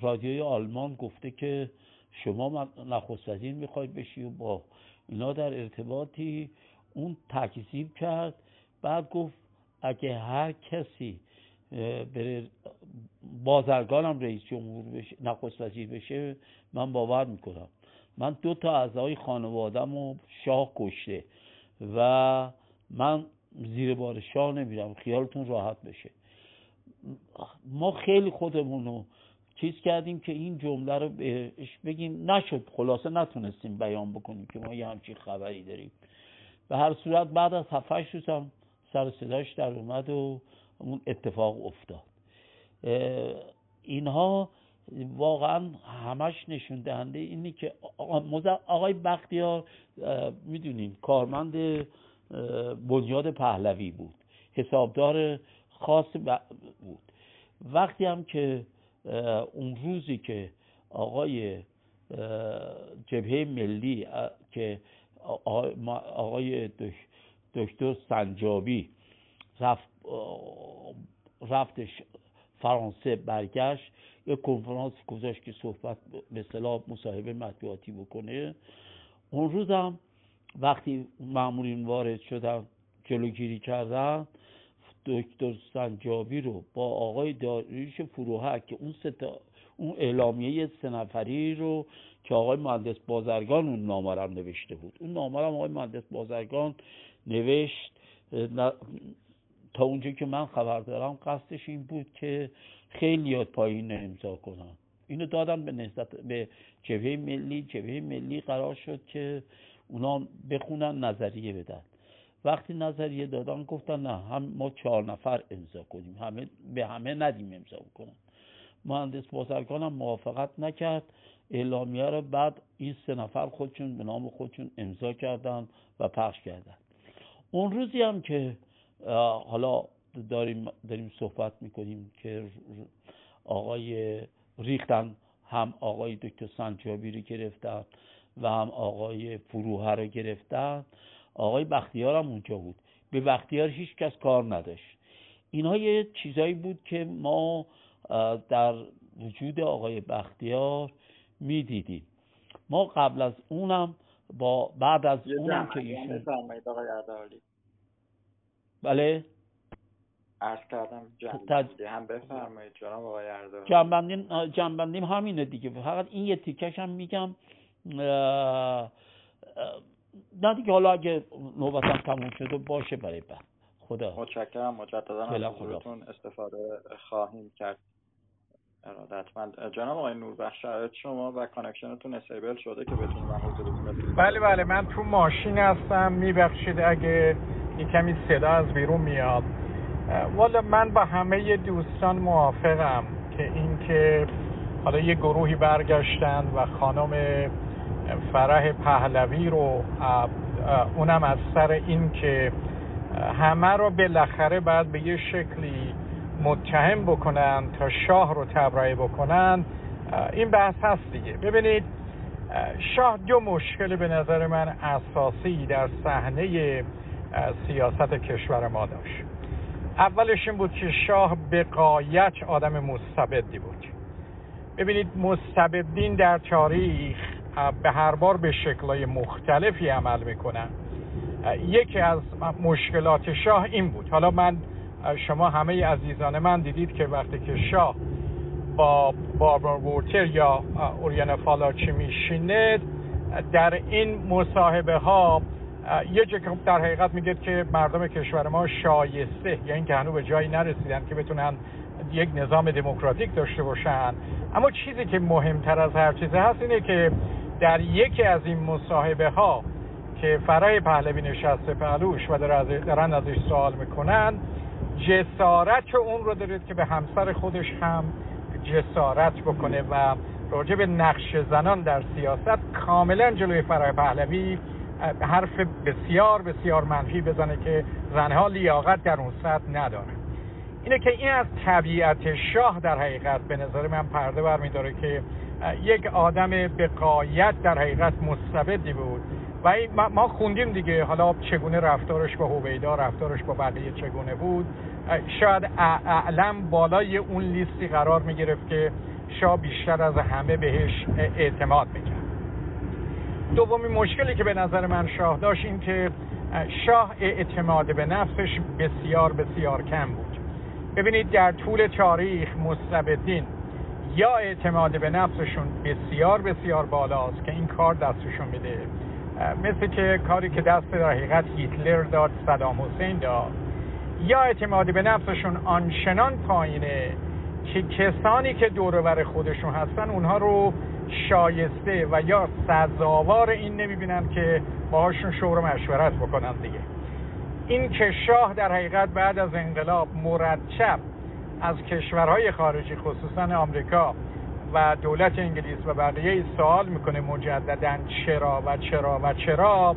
رادیوی آلمان گفته که شما نخست وزیر می‌خواید بشی و با اینا در ارتباطی. اون تکذیب کرد بعد گفت اگه هر کسی بره بازرگانم رئیس جمهور بشه نخست وزیر بشه من باور می‌کنم. من دو تا اعضای خانوادم و شاه کشته و من زیر بار شاه نمیرم خیالتون راحت بشه. ما خیلی خودمون چیز کردیم که این جمله رو بهش بگیم. نشد. خلاصه نتونستیم بیان بکنیم که ما یه همچین خبری داریم. به هر صورت بعد از هفتش روز هم سر صداش در اومد و اون اتفاق افتاد. اینها واقعا همش نشون دهنده اینی که آقای بختیار می‌دونین کارمند بنیاد پهلوی بود. حسابدار خاص بود. وقتی هم که اون روزی که آقای جبهه ملی که آقای دکتر سنجابی رفت رفتش فرانسه برگشت یک کنفرانس گذاشت که صحبت به صلاح مصاحبه مطبوعاتی بکنه. اون روز هم وقتی معمولین وارد شدن جلوگیری کردن دکتر سنجابی رو با آقای داریوش فروهک که اون ستا اون اعلامیه سه نفری رو که آقای مهندس بازرگان اون نامه نوشته بود. اون نامه آقای مهندس بازرگان نوشت. تا اونجا که من خبر دارم قصدش این بود که خیلی یاد پایین امضا کنم اینو دادم به نسبت به جبهه ملی. جبهه ملی قرار شد که اونا بخونن نظریه بدن. وقتی نظریه دادن گفتن نه هم ما چهار نفر امضا کنیم همه به همه ندیم امضا کنن مهندس بازرگان هم موافقت نکرد. اعلامیه رو بعد این سه نفر خودشون به نام خودشون امضا کردن و پخش کردن. اون روزی هم که حالا داریم داریم صحبت می‌کنیم که آقای ریختن هم آقای دکتر سنجابی رو گرفتن و هم آقای فروه رو گرفتن. آقای بختیار هم اونجا بود. به بختیار هیچ کس کار نداشت. اینها یه چیزایی بود که ما در وجود آقای بختیار می‌دیدیم. ما قبل از اونم با بعد از اونم که ایشون بله؟ عرض کردم جنبندی هم بفرمایید جناب آقای جنبندیم همینه دیگه. فقط این یه تیکش هم میگم. نه دیگه حالا اگه نوبتم تموم شده باشه برای بعد. خدا. متشکرم. مجددا از حضورتون استفاده خواهیم کرد. ارادتمند. جناب آقای نوربخش شرایط شما و connection تون stable شده که بتونیم من حضورتون بله بله. من تو ماشین هستم. میبخشید اگه یه کمی صدا از بیرون میاد. والا من با همه دوستان موافقم که اینکه حالا یه گروهی برگشتن و خانم فرح پهلوی رو اونم از سر این که همه رو بالاخره بعد به یه شکلی متهم بکنن تا شاه رو تبرئه بکنن. این بحث هست دیگه. ببینید شاه دو مشکل به نظر من اساسی در صحنه سیاست کشور ما داشت. اولش این بود که شاه به قایت آدم مستبدی بود. ببینید مستبدین در تاریخ به هر بار به شکلهای مختلفی عمل می‌کنن. یکی از مشکلات شاه این بود. حالا من شما همه عزیزان من دیدید که وقتی که شاه با باربر وورتر یا اوریان فالاچی میشینه در این مصاحبه ها یه جا در حقیقت میگه که مردم کشور ما شایسته یا اینکه هنوز به جایی نرسیدن که بتونن یک نظام دموکراتیک داشته باشن. اما چیزی که مهمتر از هر چیزی هست اینه که در یکی از این مصاحبه ها که فرای پهلوی نشسته پهلوش و دارن ازش سوال می‌کنن جسارت اون رو دارید که به همسر خودش هم جسارت بکنه و راجع به نقش زنان در سیاست کاملا جلوی فرای پهلوی حرف بسیار بسیار منفی بزنه که زنها لیاقت در اون سطح نداره اینه که این از طبیعت شاه در حقیقت به نظر من پرده برمیداره که یک آدم به قایت در حقیقت مستبدی بود. و ما خوندیم دیگه. حالا چگونه رفتارش با هویدا رفتارش با بقیه چگونه بود. شاید اعلم بالای اون لیستی قرار می گرفت که شاه بیشتر از همه بهش اعتماد می‌کرد. دومین مشکلی که به نظر من شاه داشت این که شاه اعتماد به نفسش بسیار بسیار کم بود. ببینید در طول تاریخ مستبدین یا اعتماد به نفسشون بسیار بسیار بالاست که این کار دستشون میده مثل که کاری که دست در حقیقت هیتلر داد صدام حسین داد. یا اعتماد به نفسشون آنچنان پایینه که کسانی که دورور خودشون هستن اونها رو شایسته و یا سزاوار این نمی‌بینن که باهاشون شور و مشورت بکنن دیگه. این که شاه در حقیقت بعد از انقلاب مرتب از کشورهای خارجی خصوصا آمریکا و دولت انگلیس و بقیه سوال می‌کنه مجددا چرا و چرا و چرا؟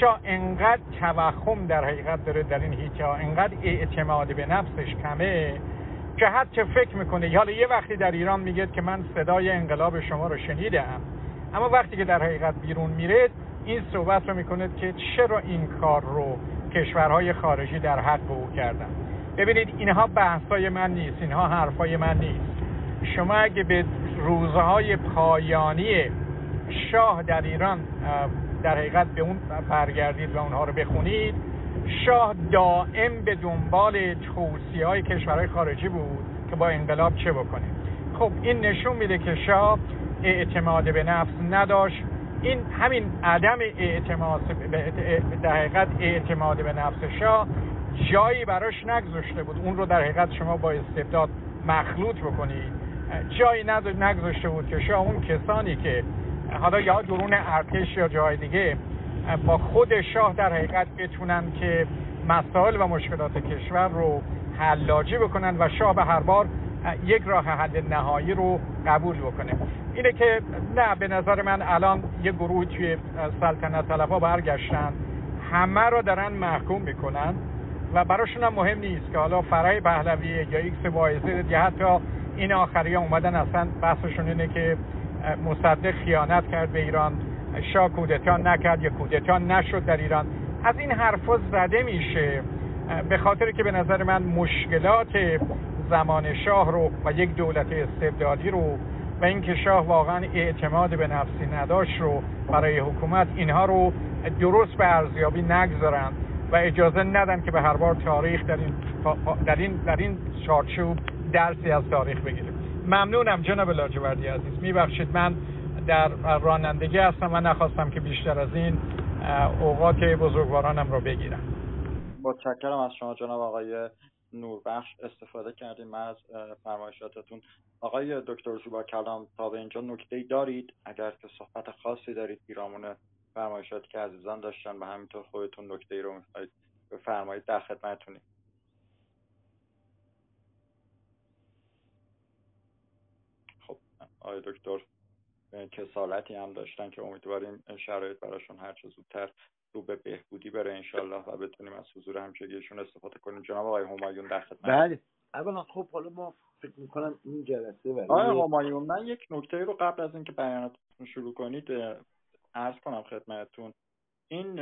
شاه انقدر توخم در حقیقت داره در این هیتا انقدر اعتماد به نفسش کمه که حتی فکر می‌کنه. حالا یه وقتی در ایران میگه که من صدای انقلاب شما رو شنیدم اما وقتی که در حقیقت بیرون میره این صحبت رو می‌کنه که چرا این کار رو کشورهای خارجی در حق او کردن؟ ببینید اینها بحثای من نیست اینها حرفای من نیست. شما اگه به روزهای پایانی شاه در ایران در حقیقت به اون برگردید و اونها رو بخونید شاه دائم به دنبال توصیه های کشورهای خارجی بود که با انقلاب چه بکنه. خب این نشون میده که شاه اعتماد به نفس نداشت. این همین عدم اعتماد در حقیقت اعتماد به نفس شاه جایی براش نگذاشته بود. اون رو در حقیقت شما با استبداد مخلوط بکنید جایی نگذاشته بود که شاه اون کسانی که حالا یا درون ارتش یا جای دیگه با خود شاه در حقیقت بتونن که مسائل و مشکلات کشور رو حلاجی بکنن و شاه به هر حال یک راه حل نهایی رو قبول بکنه. اینه که نه به نظر من الان یه گروه توی سلطنت طلبها برگشتن همه رو دارن محکوم می‌کنن. و براشون هم مهم نیست که حالا فرح پهلوی یا X Y Z ه یا حتی این آخری ها اومدن اصلا بحثشون اینه که مصدق خیانت کرد به ایران شاه کودتا نکرد یا کودتا نشد در ایران. از این حرفا زده میشه به خاطر که به نظر من مشکلات زمان شاه رو و یک دولت استبدادی رو و اینکه شاه واقعا اعتماد به نفسی نداشت رو برای حکومت اینها رو درست به ارزیابی نگذارن و اجازه ندن که به هر بار تاریخ در این در این در این چارچوب درسی از تاریخ بگیریم ممنونم جناب لاجوردی عزیز. میبخشید. من در رانندگی هستم و نخواستم که بیشتر از این اوقات بزرگوارانم رو بگیرم. متشکرم از شما جناب آقای نوربخش. استفاده کردیم از فرمایشاتتون. آقای دکتر زوبا کلام تا به اینجا نکته دارید؟ اگر که صحبت خاصی دارید پیرامون فرمایشاتی که عزیزان داشتن و همینطور خودتون نکته ای رو می‌خواید بفرمایید در خدمتتونیم. خب آقای دکتر کسالتی هم داشتن که امیدواریم شرایط براشون هر چه زودتر رو به بهبودی بره انشالله و بتونیم از حضور همچگیشون استفاده کنیم. جناب آقای همایون در خدمت. بله. اولا خب حالا ما فکر می‌کنم این جلسه برای آقای همایون من یک نکته رو قبل از اینکه بیاناتتون شروع کنید عرض کنم خدمتتون. این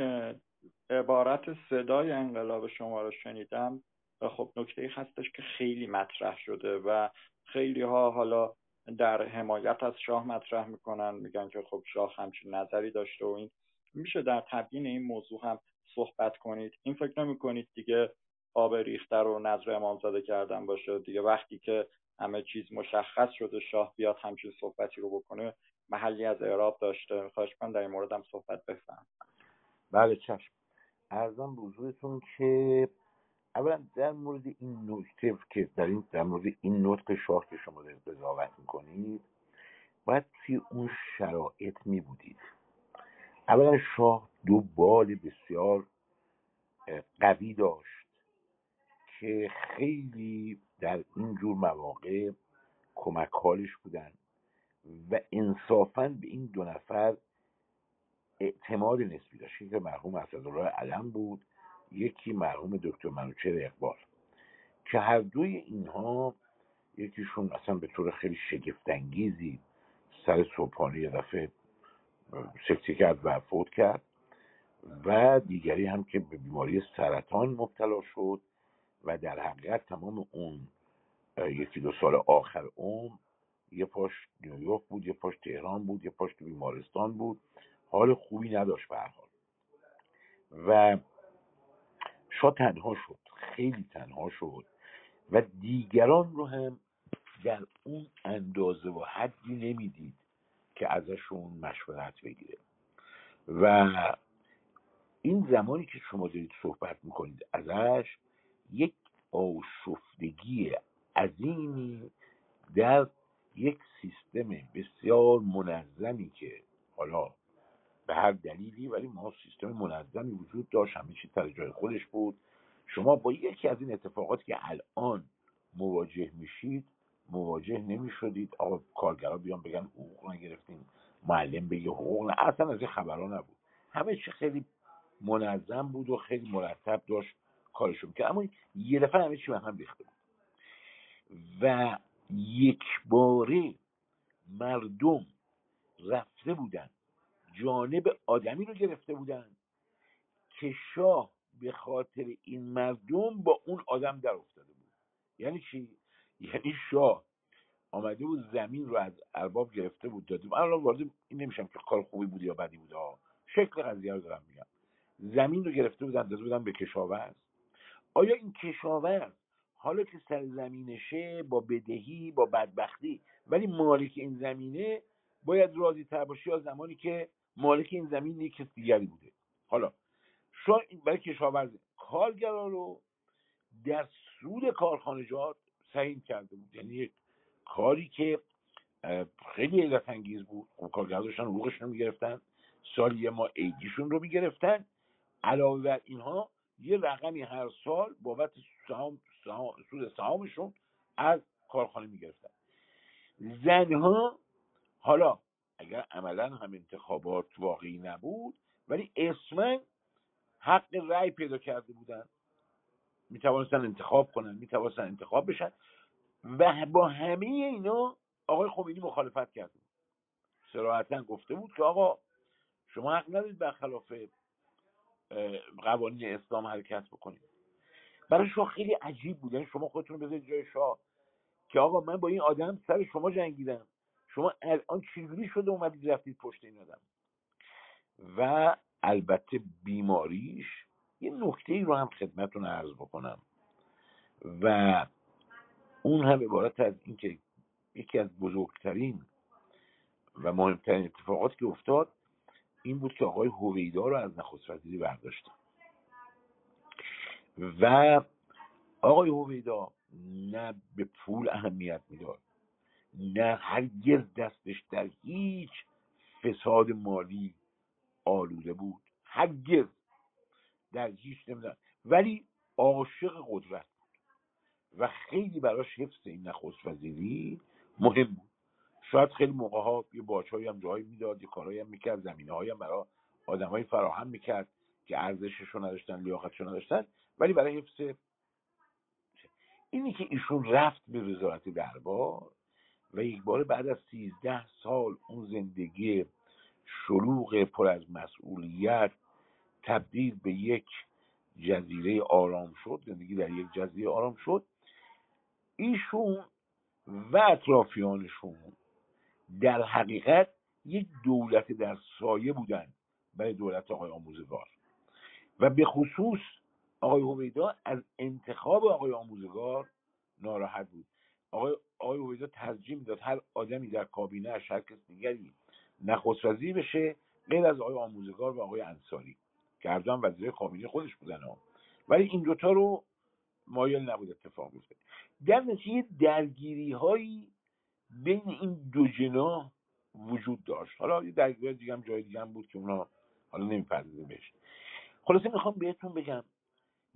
عبارت صدای انقلاب شما رو شنیدم و خب نکته هستش که خیلی مطرح شده و خیلی ها حالا در حمایت از شاه مطرح می‌کنن میگن که خب شاه همچین نظری داشته و این. میشه در تبیین این موضوع هم صحبت کنید. این فکر نمی کنید دیگه آب ریخته رو نظر امامزاده کردن باشه؟ دیگه وقتی که همه چیز مشخص شده شاه بیاد همچین صحبتی رو بکنه محلی از اعراب داشته. خواهش من در این مورد هم صحبت بفهم بله چشم. ارزم بزرگتون که اولا در مورد این نکته که در این در مورد این نطق شاه که شما دارید قضاوت می‌کنید باید توی اون شرایط می بودید اولا شاه دو بال بسیار قوی داشت که خیلی در این جور مواقع کمک حالش بودن. و انصافا به این دو نفر اعتماد نسبی داشت. که مرحوم اسدالله علم بود یکی مرحوم دکتر منوچهر اقبال. که هر دوی اینها یکیشون اصلا به طور خیلی شگفتانگیزی سر صبحانه یه دفعه سکتی کرد و فوت کرد. و دیگری هم که به بیماری سرطان مبتلا شد و در حقیقت تمام اون یکی دو سال آخر عمر یه پاش نیویورک بود یه پاش تهران بود یه پاش بیمارستان بود. حال خوبی نداشت به حال. و شاه تنها شد خیلی تنها شد. و دیگران رو هم در اون اندازه و حدی نمی‌دید که ازشون مشورت بگیره. و این زمانی که شما دارید صحبت می‌کنید ازش یک آشفتگی عظیمی در یک سیستم بسیار منظمی که حالا به هر دلیلی ولی ما سیستم منظمی وجود داشت همه چی سر جای خودش بود. شما با یکی از این اتفاقاتی که الان مواجه میشید مواجه نمی‌شدید. آقا کارگرا بیان بگن حقوق نگرفتیم معلم بگه حقوق نه اصلا از این خبرها نبود. همه چی خیلی منظم بود و خیلی مرتب داشت کارشون که اما یه دفعه همه چی به هم ریخته بود. و یک باره مردم رفته بودن جانب آدمی رو گرفته بودن که شاه به خاطر این مردم با اون آدم در افتاده بود. یعنی چی؟ یعنی شاه آمده بود زمین رو از ارباب گرفته بود داده من الان وارد این نمیشم که کار خوبی بود یا بدی بود شکل قضیه رو دارم میگم. زمین رو گرفته بودن داده بودن به کشاورز. آیا این کشاورز حالا که سر زمینشه با بدهی با بدبختی. ولی مالک این زمینه باید راضی تر باشه یا زمانی که مالک این زمین یک کس دیگری بوده. حالا شما برای کشاورز کارگرا رو در سود کارخانجات سهیم کرده بود. یعنی کاری که خیلی علت انگیز بود. خب کارگرها داشتن حقوقشون رو می‌گرفتن سال یه ما ایدیشون رو می‌گرفتن. علاوه بر اینها یه رقمی هر سال بابت سهام سود سهامشون از کارخانه می‌گرفتن. زنها حالا اگر عملا هم انتخابات واقعی نبود ولی اسمن حق رأی پیدا کرده بودن. می‌توانستن انتخاب کنن می‌توانستن انتخاب بشن و با همه اینا آقای خمینی مخالفت بود سراحتا گفته بود که آقا شما حق ندارید برخلاف قوانین اسلام حرکت بکنید. برای شما خیلی عجیب بود. یعنی شما خودتون بذارید جای شاه. که آقا من با این آدم سر شما جنگیدم. شما الان چجوری شده اومدید رفتید پشت این آدم؟ و البته بیماریش یه نکته ای رو هم خدمتون عرض بکنم. و اون هم عبارت از اینکه یکی از بزرگترین و مهمترین اتفاقاتی که افتاد این بود که آقای هویدا رو از نخست وزیری برداشتن. و آقای هویدا نه به پول اهمیت می‌داد نه هرگز دستش در هیچ فساد مالی آلوده بود هرگز در هیچ نمیدن ولی عاشق قدرت بود و خیلی براش حفظ این نخست وزیری مهم بود. شاید خیلی موقع ها یه باچهایی هم جایی می‌داد یه کارهایی هم می‌کرد زمینه هم برای آدمایی فراهم می‌کرد که ارزشش رو نداشتن لیاقتش رو نداشتن. ولی برای حفظ اینی که ایشون رفت به وزارت دربار و یک بار بعد از سیزده سال اون زندگی شلوغ پر از مسئولیت تبدیل به یک جزیره آرام شد زندگی در یک جزیره آرام شد ایشون و اطرافیانشون در حقیقت یک دولت در سایه بودن برای دولت آقای آموزگار. و به خصوص آقای هویدا از انتخاب آقای آموزگار ناراحت بود. آقای آقای هویدا ترجیح می‌داد هر آدمی در کابینه هر کس دیگری نخست وزیر بشه غیر از آقای آموزگار و آقای انصاری. که هر وزیر کابینه خودش بودن ها. ولی این دوتا رو مایل نبود اتفاق بیفته. در نتیجه درگیری هایی بین این دو جناح وجود داشت. حالا یه درگیری دیگه هم جای دیگه هم بود که اونا حالا نمی‌پردازیم بهش. خلاصه می‌خوام بهتون بگم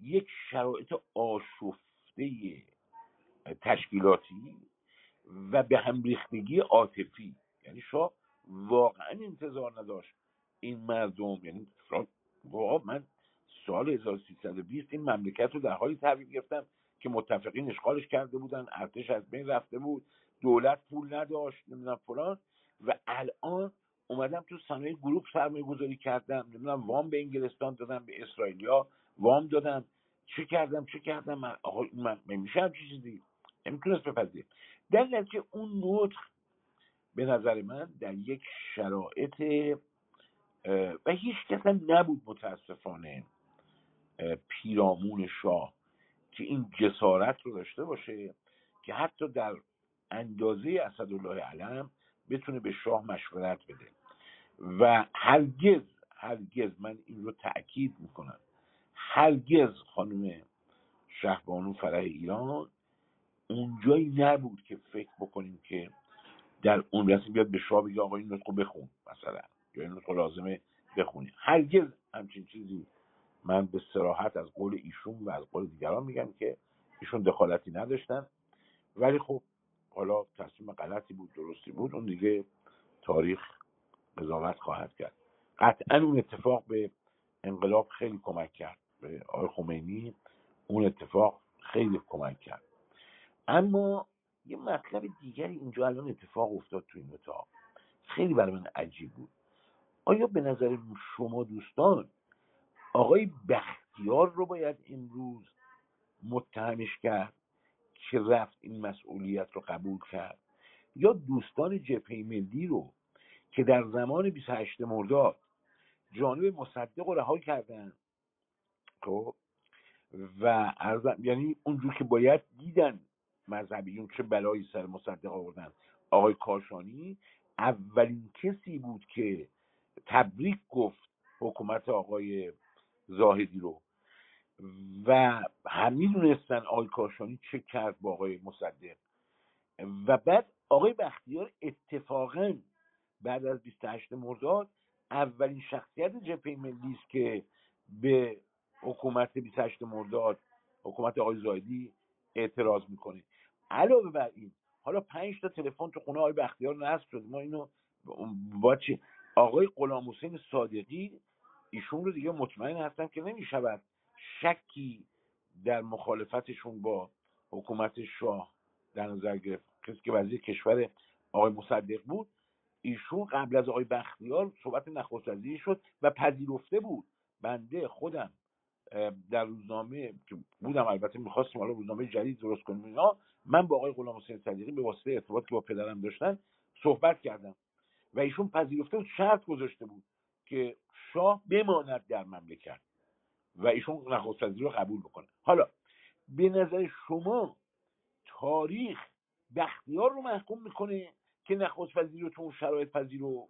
یک شرایط آشفته تشکیلاتی و به هم ریختگی عاطفی. یعنی شاه واقعا انتظار نداشت این مردم یعنی واقعا من سال 1320 این مملکت رو در حالی تحویل گرفتم که متفقین اشغالش کرده بودن ارتش از بین رفته بود دولت پول نداشت نمی‌دونم فلان. و الان اومدم تو صنایع گروپ سرمایه گذاری کردم نمی‌دونم وام به انگلستان دادم به اسرائیلیا. وام دادم چه کردم چه کردم؟ من آقا من, من میشه چیزی؟ نمی‌تونست بپذیر در نتیجه اون نطق به نظر من در یک شرایط و هیچ کس هم نبود متاسفانه پیرامون شاه که این جسارت رو داشته باشه که حتی در اندازه اسدالله علم بتونه به شاه مشورت بده. و هرگز هرگز من این رو تأکید می‌کنم. هرگز خانم شهبانو فرح ایران اونجایی نبود که فکر بکنیم که در اون رسم بیاد به شاه بگه آقا این نطقو بخون مثلا. یا این نطقو لازمه بخونی. هرگز همچین چیزی من به سراحت از قول ایشون و از قول دیگران میگم که ایشون دخالتی نداشتن. ولی خب حالا تصمیم غلطی بود درستی بود اون دیگه تاریخ قضاوت خواهد کرد. قطعا اون اتفاق به انقلاب خیلی کمک کرد. به آقای خمینی اون اتفاق خیلی کمک کرد. اما یه مطلب دیگری اینجا الان اتفاق افتاد تو این اتاق. خیلی برای من عجیب بود. آیا به نظر شما دوستان آقای بختیار رو باید امروز متهمش کرد که رفت این مسئولیت رو قبول کرد؟ یا دوستان جبهه ملی رو که در زمان 28 مرداد جانب مصدق رو رها کردن خب؟ و یعنی اونجور که باید دیدن مذهبیون چه بلایی سر مصدق آوردن. آقای کاشانی اولین کسی بود که تبریک گفت حکومت آقای زاهدی رو. و همین دونستن آقای کاشانی چه کرد با آقای مصدق. و بعد آقای بختیار اتفاقا بعد از 28 مرداد اولین شخصیت جبهه ملی که به حکومت 28 مرداد حکومت آقای زایدی اعتراض می‌کنه. علاوه بر این حالا پنج تا تلفن تو خونه آقای بختیار نصب شد ما اینو با چی؟ آقای غلام حسین صادقی ایشون رو دیگه مطمئن هستم که نمی‌شود شکی در مخالفتشون با حکومت شاه در نظر گرفت. کسی که وزیر کشور آقای مصدق بود ایشون قبل از آقای بختیار صحبت نخست وزیری شد و پذیرفته بود. بنده خودم در روزنامه که بودم البته می‌خواستیم حالا روزنامه جدید درست کنیم اینا من با آقای غلام حسین صدیقی به واسطه ارتباط که با پدرم داشتن صحبت کردم. و ایشون پذیرفته بود شرط گذاشته بود که شاه بماند در مملکت و ایشون نخست وزیری رو قبول بکنه. حالا به نظر شما تاریخ بختیار رو محکوم می‌کنه که نخست وزیری رو تو اون شرایط پذیرو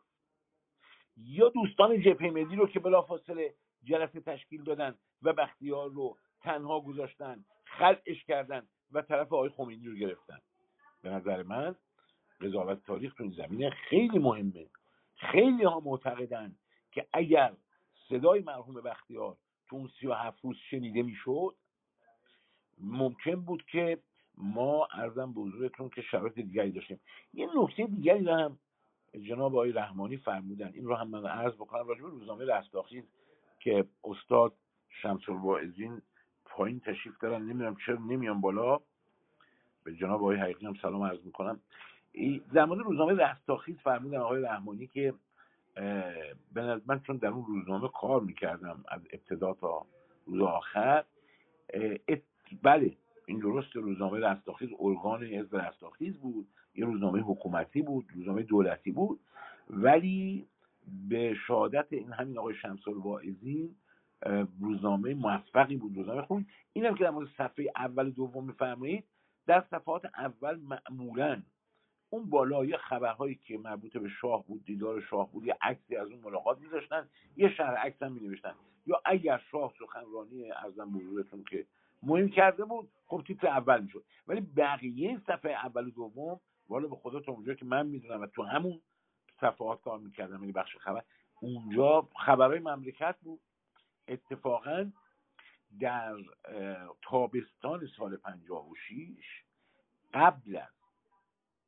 یا دوستان جبهه ملی رو که بلافاصله جلسه تشکیل دادن و بختیار رو تنها گذاشتن خلعش کردن و طرف آقای خمینی رو گرفتن. به نظر من قضاوت تاریخ تو این زمینه خیلی مهمه. خیلی ها معتقدن که اگر صدای مرحوم بختیار تو اون سی و هفت روز شنیده می‌شد ممکن بود که ما ارزم به حضورتون که شرایط دیگری داشتیم. یه نکته دیگری هم جناب آقای رحمانی فرمودن. این رو هم من عرض بکنم راجع روزنامه رستاخیز که استاد شمس الواعظین پایین تشریف دارن. نمی‌دونم چرا نمیان بالا. به جناب آقای حقیقی هم سلام عرض می‌کنم. در مورد روزنامه رستاخیز فرمودن آقای رحمانی که من چون در اون روزنامه کار می‌کردم از ابتدا تا روز آخر بله این درست روزنامه رستاخیز ارگان حزب رستاخیز بود یه روزنامه حکومتی بود روزنامه دولتی بود. ولی به شهادت این همین آقای شمس الواعظین روزنامه موفقی بود. روزنامه خون اینم که در مورد صفحه اول دوم میفرمایید در صفحات اول معمولا اون بالا یه خبرهایی که مربوط به شاه بود دیدار شاه بود یه عکسی از اون ملاقات میذاشتن یه شهر عکس هم مینوشتن. یا اگر شاه سخنرانی ارزم بزرگتون که مهم کرده بود خب تیتر اول می‌شد. ولی بقیه صفحه اول و دوم والا به خدا تا اونجا که من می‌دونم و تو همون صفحات کار می‌کردم یعنی بخش خبر اونجا خبرهای مملکت بود. اتفاقا در تابستان سال 56 قبل از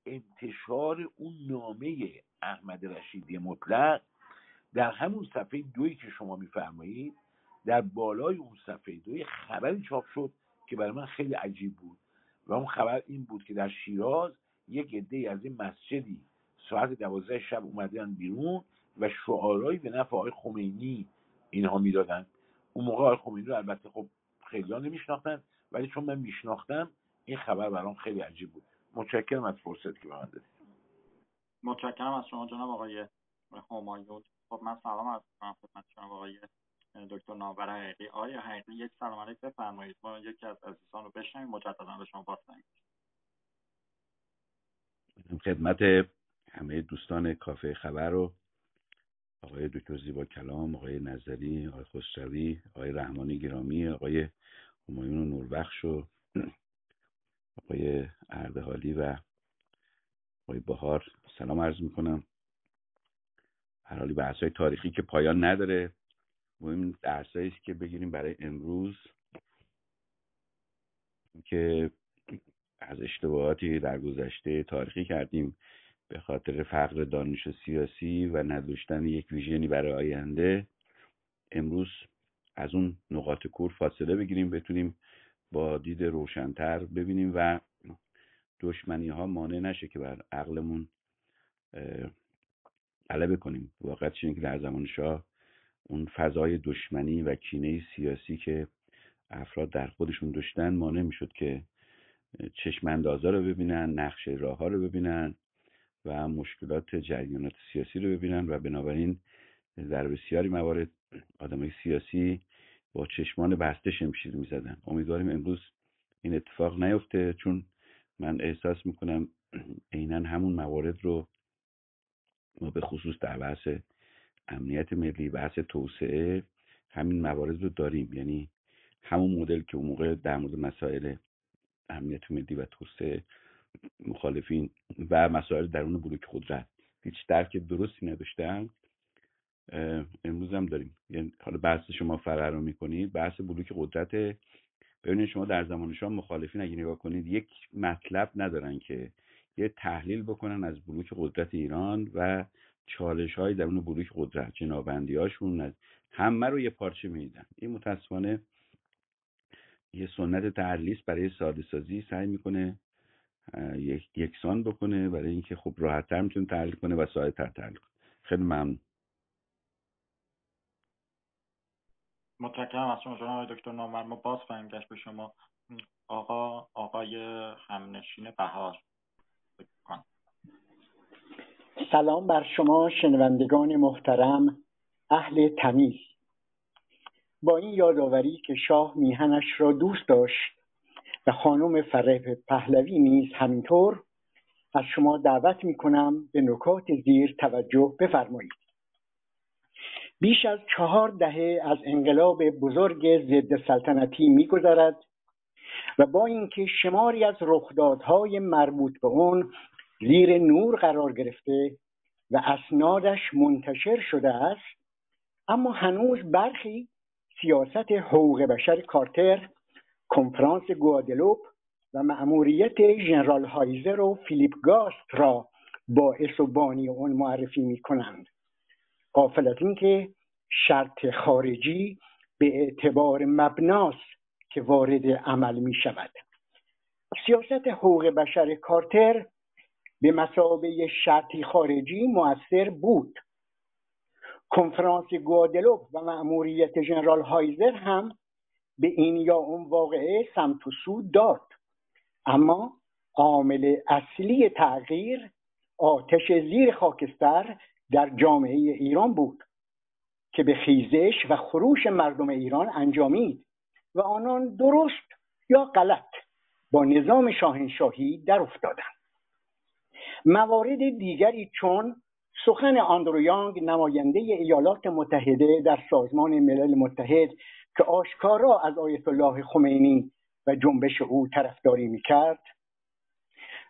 انتشار اون نامه احمد رشیدی مطلق در همون صفحه دوی که شما میفرمایید در بالای اون صفحه دوی خبری چاپ شد که برای من خیلی عجیب بود. و اون خبر این بود که در شیراز یک عده از این مسجدی ساعت دوازده شب اومدن بیرون و شعارهایی به نفع آقای خمینی اینها می‌دادن. اون موقع آقای خمینی رو البته خب خیلی ها نمیشناختن ولی چون من میشناختم این خبر برام خیلی عجیب بود. متشکرم از فرصت که به من دادید. متشکرم از شما جناب آقای همایون. خب من سلام می‌کنم خدمت جناب آقای دکتر ناور حقیقی. آیا حقیقی یک سلام علیک بفرمایید. ما یکی از عزیزان رو بشنویم مجددا به شما باز خدمت همه دوستان کافه خبر رو آقای دکتر زیبا کلام آقای نظری آقای خسروی آقای رحمانی گرامی آقای همایون نوربخش و آقای اردهالی و آقای بهار. سلام عرض می‌کنم. هر حالی بحث تاریخی که پایان نداره. مهم درسایی است که بگیریم برای امروز. که از اشتباهاتی در گذشته تاریخی کردیم. به خاطر فقر دانش سیاسی و نداشتن یک ویژنی برای آینده امروز از اون نقاط کور فاصله بگیریم بتونیم با دید روشنتر ببینیم و دشمنی ها مانع نشه که بر عقلمون غلبه کنیم. واقعا که در زمان شاه اون فضای دشمنی و کینه سیاسی که افراد در خودشون داشتن مانع می‌شد که چشم اندازا رو ببینن نقشه راه ها رو ببینن. و مشکلات جریانات سیاسی رو ببینن و بنابراین در بسیاری موارد آدمای سیاسی با چشمان بسته شمشیر می‌زدن. امیدواریم امروز این اتفاق نیفته چون من احساس می‌کنم عینا همون موارد رو ما به خصوص در بحث امنیت ملی بحث توسعه همین موارد رو داریم. یعنی همون مدل که اون موقع در مورد مسائل امنیت ملی و توسعه مخالفین و مسائل درون بلوک قدرت هیچ درک درستی نداشتن. امروز هم داریم. یعنی حالا بحث شما فرار رو می‌کنید. بحث بلوک قدرت ببینید شما در زمان شما مخالفین اگه نگاه کنید یک مطلب ندارن که یه تحلیل بکنن از بلوک قدرت ایران و چالش های درون بلوک قدرت جنابندی هاشون همه رو یه پارچه میدن. این متاسفانه یه سنت تحلیل برای ساده سازی سعی می‌کنه یک یکسان بکنه برای اینکه خب راحتتر می‌تونه تحلیل کنه و ساده تر تحلیل کنه. خیلی ممنون. متشکرم از شما جناب دکتر نامور. ما باز خواهیم گشت به شما. آقا آقای همنشین بهار. سلام بر شما شنوندگان محترم اهل تمیز. با این یادآوری که شاه میهنش را دوست داشت و خانم فره پهلوی نیز همینطور از شما دعوت می کنم به نکات زیر توجه بفرمایید. بیش از چهار دهه از انقلاب بزرگ ضد سلطنتی میگذرد و با اینکه شماری از رخدادهای مربوط به اون زیر نور قرار گرفته و اسنادش منتشر شده است اما هنوز برخی سیاست حقوق بشر کارتر کنفرانس گوادلوپ و مأموریت ژنرال هایزر و فیلیپ گاست را باعث و بانی اون معرفی می کنند قافل از اینکه شرط خارجی به اعتبار مبناس که وارد عمل می شود سیاست حقوق بشر کارتر به مسابه شرطی خارجی موثر بود. کنفرانس گوادلوپ و مأموریت ژنرال هایزر هم به این یا اون واقعه سمت و سود داد. اما عامل اصلی تغییر آتش زیر خاکستر در جامعه ایران بود که به خیزش و خروش مردم ایران انجامید و آنان درست یا غلط با نظام شاهنشاهی در افتادند. موارد دیگری چون سخن آندرو نماینده ایالات متحده در سازمان ملل متحد که آشکارا از آیت الله خمینی و جنبش او طرفداری می‌کرد.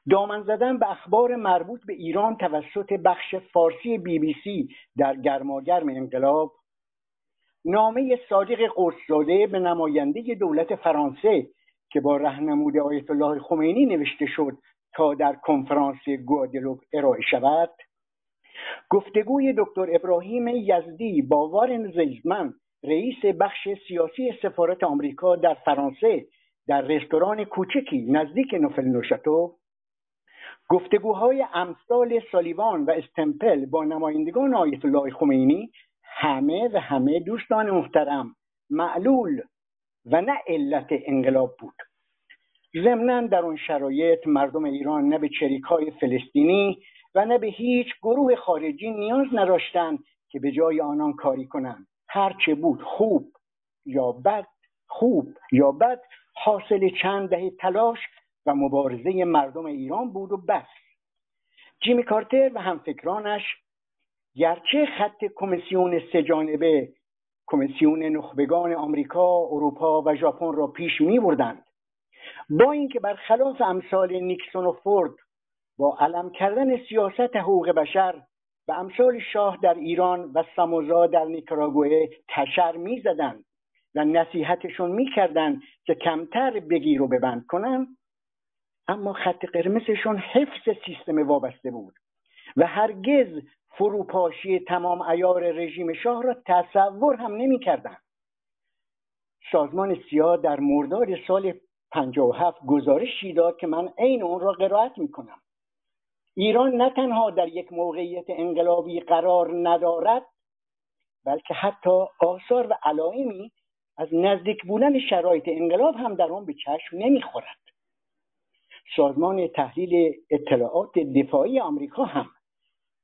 دامن زدن به اخبار مربوط به ایران توسط بخش فارسی بی بی سی در گرماگرم انقلاب. نامه صادق قرصزاده به نماینده دولت فرانسه که با رهنمود آیت الله خمینی نوشته شد تا در کنفرانس گوادلوپ ارائه شود. گفتگوی دکتر ابراهیم یزدی با وارن زیزمن رئیس بخش سیاسی سفارت آمریکا در فرانسه در رستوران کوچکی نزدیک نوفل نوشتو گفتگوهای امثال سالیوان و استمپل با نمایندگان آیت الله خمینی همه و همه دوستان محترم معلول و نه علت انقلاب بود. ضمنا در اون شرایط مردم ایران نه به چریک های فلسطینی و نه به هیچ گروه خارجی نیاز نداشتند که به جای آنان کاری کنند. هرچه بود خوب یا بد خوب یا بد حاصل چند دهه تلاش و مبارزه مردم ایران بود و بس. جیمی کارتر و همفکرانش گرچه خط کمیسیون سهجانبه کمیسیون نخبگان آمریکا، اروپا و ژاپن را پیش می بردند با اینکه برخلاف امثال نیکسون و فورد با علم کردن سیاست حقوق بشر و امثال شاه در ایران و ساموزا در نیکاراگوئه تشر می‌زدند و نصیحتشون می‌کردند که کمتر بگیر و ببند کنند اما خط قرمزشون حفظ سیستم وابسته بود و هرگز فروپاشی تمام ایار رژیم شاه را تصور هم نمی‌کردند سازمان سیاه در مرداد سال 57 گزارشی داد که من عین اون را قرائت می‌کنم. ایران نه تنها در یک موقعیت انقلابی قرار ندارد بلکه حتی آثار و علائمی از نزدیک بودن شرایط انقلاب هم در آن به چشم نمی‌خورد. سازمان تحلیل اطلاعات دفاعی آمریکا هم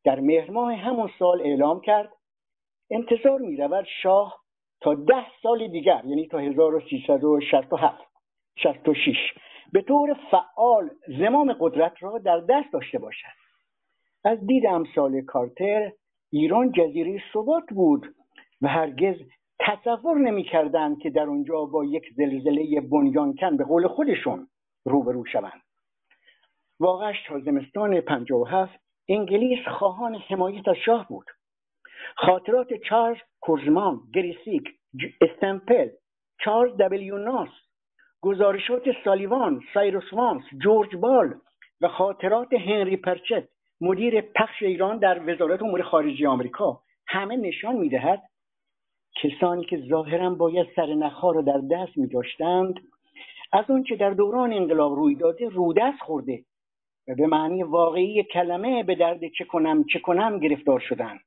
در مهر ماه همون سال اعلام کرد انتظار می رود شاه تا ده سال دیگر یعنی تا 1367 66 به طور فعال زمام قدرت را در دست داشته باشد. از دید امثال کارتر ایران جزیره ثبات بود و هرگز تصور نمی‌کردند که در اونجا با یک زلزله بنیانکن به قول خودشون روبرو شوند. واقعش تا زمستان 57 انگلیس خواهان حمایت از شاه بود. خاطرات چارلز کورزمان گری سیک استمپل چارلز دبلیو ناس گزارشات سالیوان سایروس وانس جورج بال و خاطرات هنری پرکت مدیر بخش ایران در وزارت امور خارجه آمریکا همه نشان می‌دهد کسانی که ظاهرا باید سر نخها را در دست می داشتند از آنچه در دوران انقلاب روی داده رودست خورده و به معنی واقعی کلمه به درد چه کنم چه کنم گرفتار شدند.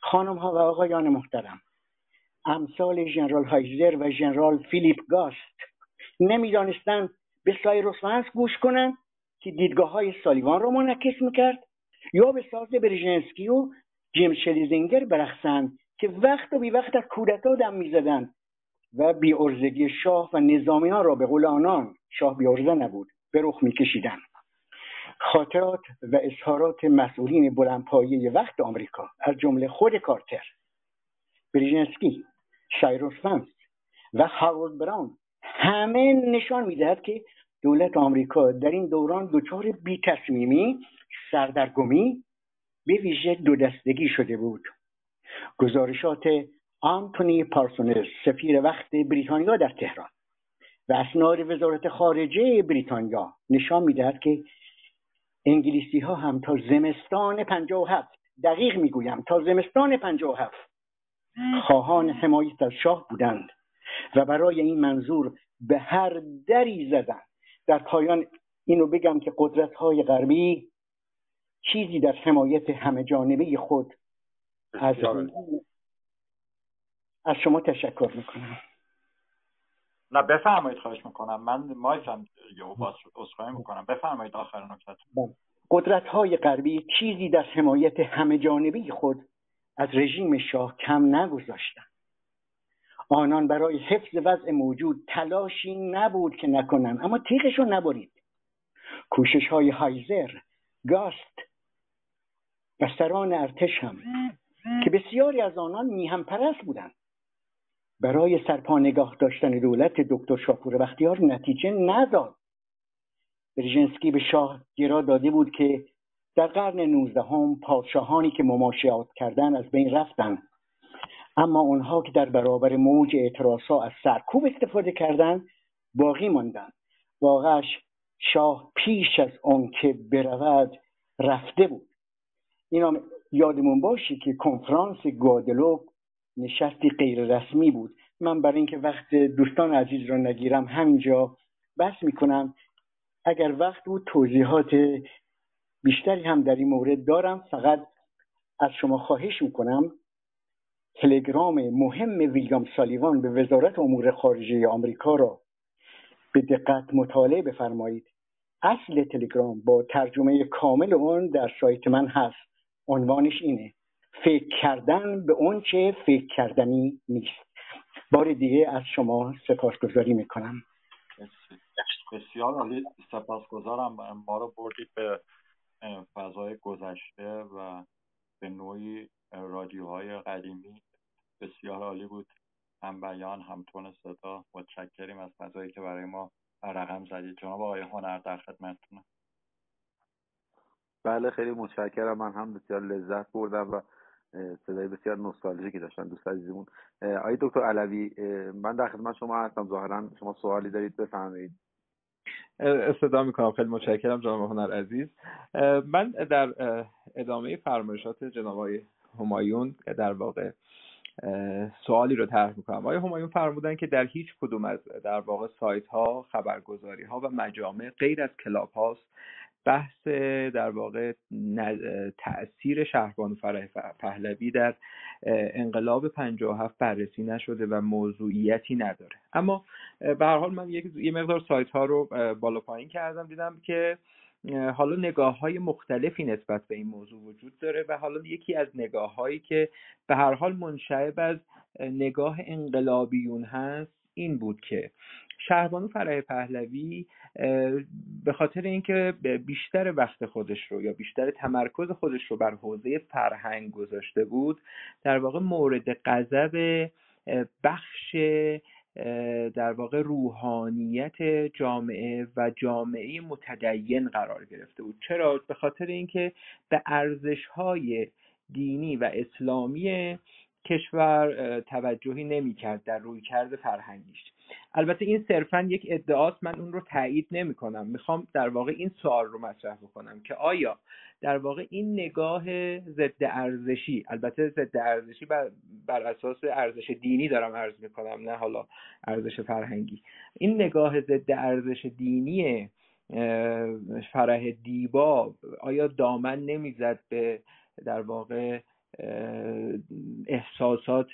خانم ها و آقایان محترم امثال ژنرال هایزر و ژنرال فیلیپ گاست نمی‌دانستند به سایروس گوش کنند که دیدگاه های سالیوان را منعکس می‌کرد یا به ساز برژنسکی و جیم شلیزینگر برخصند که وقت و بی وقت از کودتا دم می‌زدند و بیارزگی شاه و نظامیان را به قول آنان شاه بیارزه نبود به رخ میکشیدند. خاطرات و اظهارات مسئولین بلندپایه وقت آمریکا از جمله خود کارتر بریژنسکی سایروس و هارولد براون همه نشان می‌دهد که دولت آمریکا در این دوران دچار بی تصمیمی سردرگمی به ویژه دو دستگی شده بود. گزارشات آنتونی پارسونز سفیر وقت بریتانیا در تهران و اسناد وزارت خارجه بریتانیا نشان می‌دهد که انگلیسی ها هم تا زمستان هفت دقیق می‌گویم تا زمستان هفت خواهان حمایت از شاه بودند و برای این منظور به هر دری زدند در پایان اینو بگم که قدرت های غربی چیزی در حمایت همه جانبه خود از, از شما تشکر می‌کنم. نه بفرمایید خواهش می‌کنم. من مایکم یه می‌کنم. بفرمایید آخر نکته. بله. قدرت های غربی چیزی در حمایت همه جانبی خود از رژیم شاه کم نگذاشتند آنان برای حفظ وضع موجود تلاشی نبود که نکنند. اما تیغشون نبرید. کوشش های هایزر گاست و ارتش هم که بسیاری از آنان میهم پرست بودند. برای سرپا نگاه داشتن دولت دکتر شاپور بختیار نتیجه نداد. برژنسکی به شاه گرا داده بود که در قرن نوزدهم پادشاهانی که مماشیات کردن از بین رفتند. اما اونها که در برابر موج اعتراضها از سرکوب استفاده کردند باقی ماندند. واقعش شاه پیش از اون که برود رفته بود. اینا یادمون باشه که کنفرانس گادلوب نشستی غیر رسمی بود. من برای اینکه وقت دوستان عزیز را نگیرم همینجا بس می‌کنم. اگر وقت بود توضیحات بیشتری هم در این مورد دارم. فقط از شما خواهش می‌کنم تلگرام مهم ویلیام سالیوان به وزارت امور خارجه آمریکا را به دقت مطالعه بفرمایید. اصل تلگرام با ترجمه کامل اون در سایت من هست. عنوانش اینه فکر کردن به اون چه فکر کردنی نیست. بار دیگه از شما سپاسگزاری می‌کنم. بسیار عالی. سپاسگزارم. ما رو بردید به فضای گذشته و به نوعی رادیوهای قدیمی بسیار عالی بود. هم بیان هم تون صدا. متشکریم از فضایی که برای ما رقم زدید. جناب آقای هنر در خدمتتونم. بله خیلی متشکرم. من هم بسیار لذت بردم و صدای بسیار نوستالژیکی داشتن دوست عزیزمون. آقای دکتر علوی من در خدمت شما هستم. ظاهرا شما سوالی دارید بفرمایید. استدا می‌کنم. خیلی متشکرم جناب هنر عزیز. من در ادامه فرمایشات جناب آقای همایون در واقع سوالی رو طرح می‌کنم. آیا همایون فرمودن که در هیچ کدوم از در واقع سایت ها خبرگزاری ها و مجامع غیر از کلاب هاست بحث در واقع تاثیر شهربانو فرح پهلوی در انقلاب 57 بررسی نشده و موضوعیتی نداره. اما به هر حال من یک یه مقدار سایت ها رو بالا پایین کردم. دیدم که حالا نگاه های مختلفی نسبت به این موضوع وجود داره و حالا یکی از نگاه هایی که به هر حال منشعب از نگاه انقلابیون هست این بود که شهربانو فرح پهلوی به خاطر اینکه بیشتر وقت خودش رو یا بیشتر تمرکز خودش رو بر حوزه فرهنگ گذاشته بود در واقع مورد غضب بخش در واقع روحانیت جامعه و جامعه متدین قرار گرفته بود. چرا؟ به خاطر اینکه به ارزش های دینی و اسلامی کشور توجهی نمی‌کرد در رویکرد فرهنگیش. البته این صرفا یک ادعاست من اون رو تایید نمی کنم می‌خوام در واقع این سوال رو مطرح بکنم که آیا در واقع این نگاه ضد ارزشی البته ضد ارزشی بر, بر اساس ارزش دینی دارم عرض می‌کنم نه حالا ارزش فرهنگی. این نگاه ضد ارزش دینی فرح دیبا آیا دامن نمی‌زد به در واقع احساسات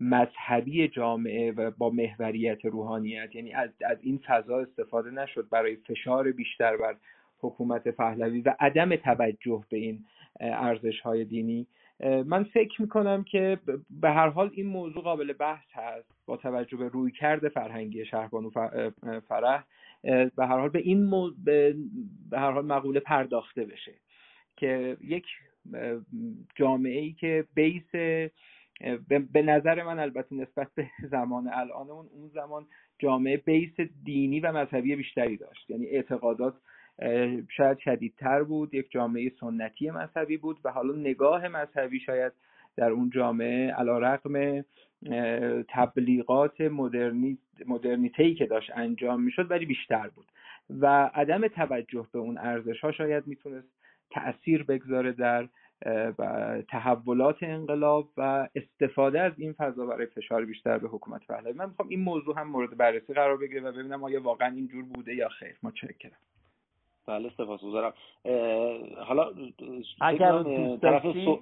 مذهبی جامعه و با محوریت روحانیت. یعنی از, از این فضا استفاده نشد برای فشار بیشتر بر حکومت پهلوی و عدم توجه به این ارزش های دینی. من فکر می‌کنم که به هر حال این موضوع قابل بحث هست با توجه به روی کرده فرهنگی شهربانو فرح. به هر حال به این مو... به هر حال مقوله پرداخته بشه که یک جامعه ای که بیس به نظر من البته نسبت به زمان الانمون اون زمان جامعه بیس دینی و مذهبی بیشتری داشت. یعنی اعتقادات شاید شدیدتر بود یک جامعه سنتی مذهبی بود و حالا نگاه مذهبی شاید در اون جامعه علا رقم تبلیغات مدرنی مدرنیته که داشت انجام می‌شد ولی بیشتر بود. و عدم توجه به اون ارزش ها شاید می‌تونست تاثیر بگذاره در تحولات انقلاب و استفاده از این فضا برای فشار بیشتر به حکومت پهلوی. من می‌خوام این موضوع هم مورد بررسی قرار بگیره و ببینم آیا واقعا اینجور بوده یا خیر. متشکرم. بله سپاسگزارم. حالا اگر دوست داشتین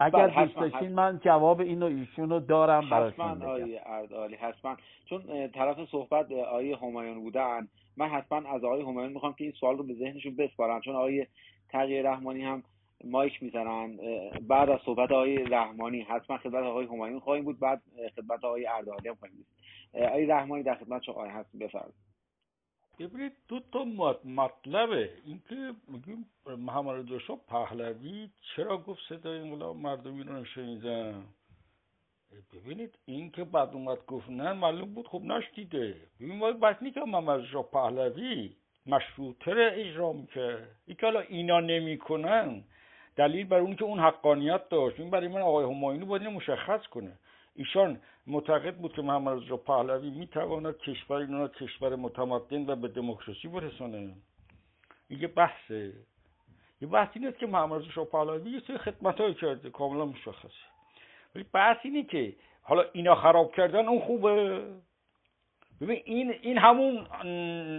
اگر بله، دوست داشتین من جواب اینو ایشون رو دارم براتون حتما آقای اردالی حتما. چون طرف صحبت آقای همایون بودن من حتما از آقای همایون می‌خوام که این سوال رو به ذهنشون بسپارم. چون آقای تغییر رحمانی هم مایک می‌زنن. بعد از صحبت آقای رحمانی حتما خدمت آقای همایون خواهیم بود. بعد خدمت آقای اردالی هم خواهیم بود. آقای رحمانی در خدمت شما هستیم. بفرمایید. ببینید دو تا مطلبه. اینکه میگیم محمد رضا پهلوی چرا گفت صدای انقلاب مردمی رو نشنیدن؟ ببینید این که بعد اومد گفت نه معلوم بود خب نشدیده ببین باید بحث که محمد رضا پهلوی. مشروطه اجرا می‌کرد این که حالا اینا نمی‌کنن. دلیل بر اون که اون حقانیت داشت. این برای من آقای همایونی باید مشخص کنه. ایشان معتقد بود که محمد رضا پهلوی می‌تواند کشور اینا کشور متمدن و به دموکراسی برسانه. یه بحثه. یه بحث اینه که محمد رضا پهلوی یه سری خدمت کرده. کاملا مشخصه. ولی بحث اینه که حالا اینا خراب کردن اون خوبه. ببین این این همون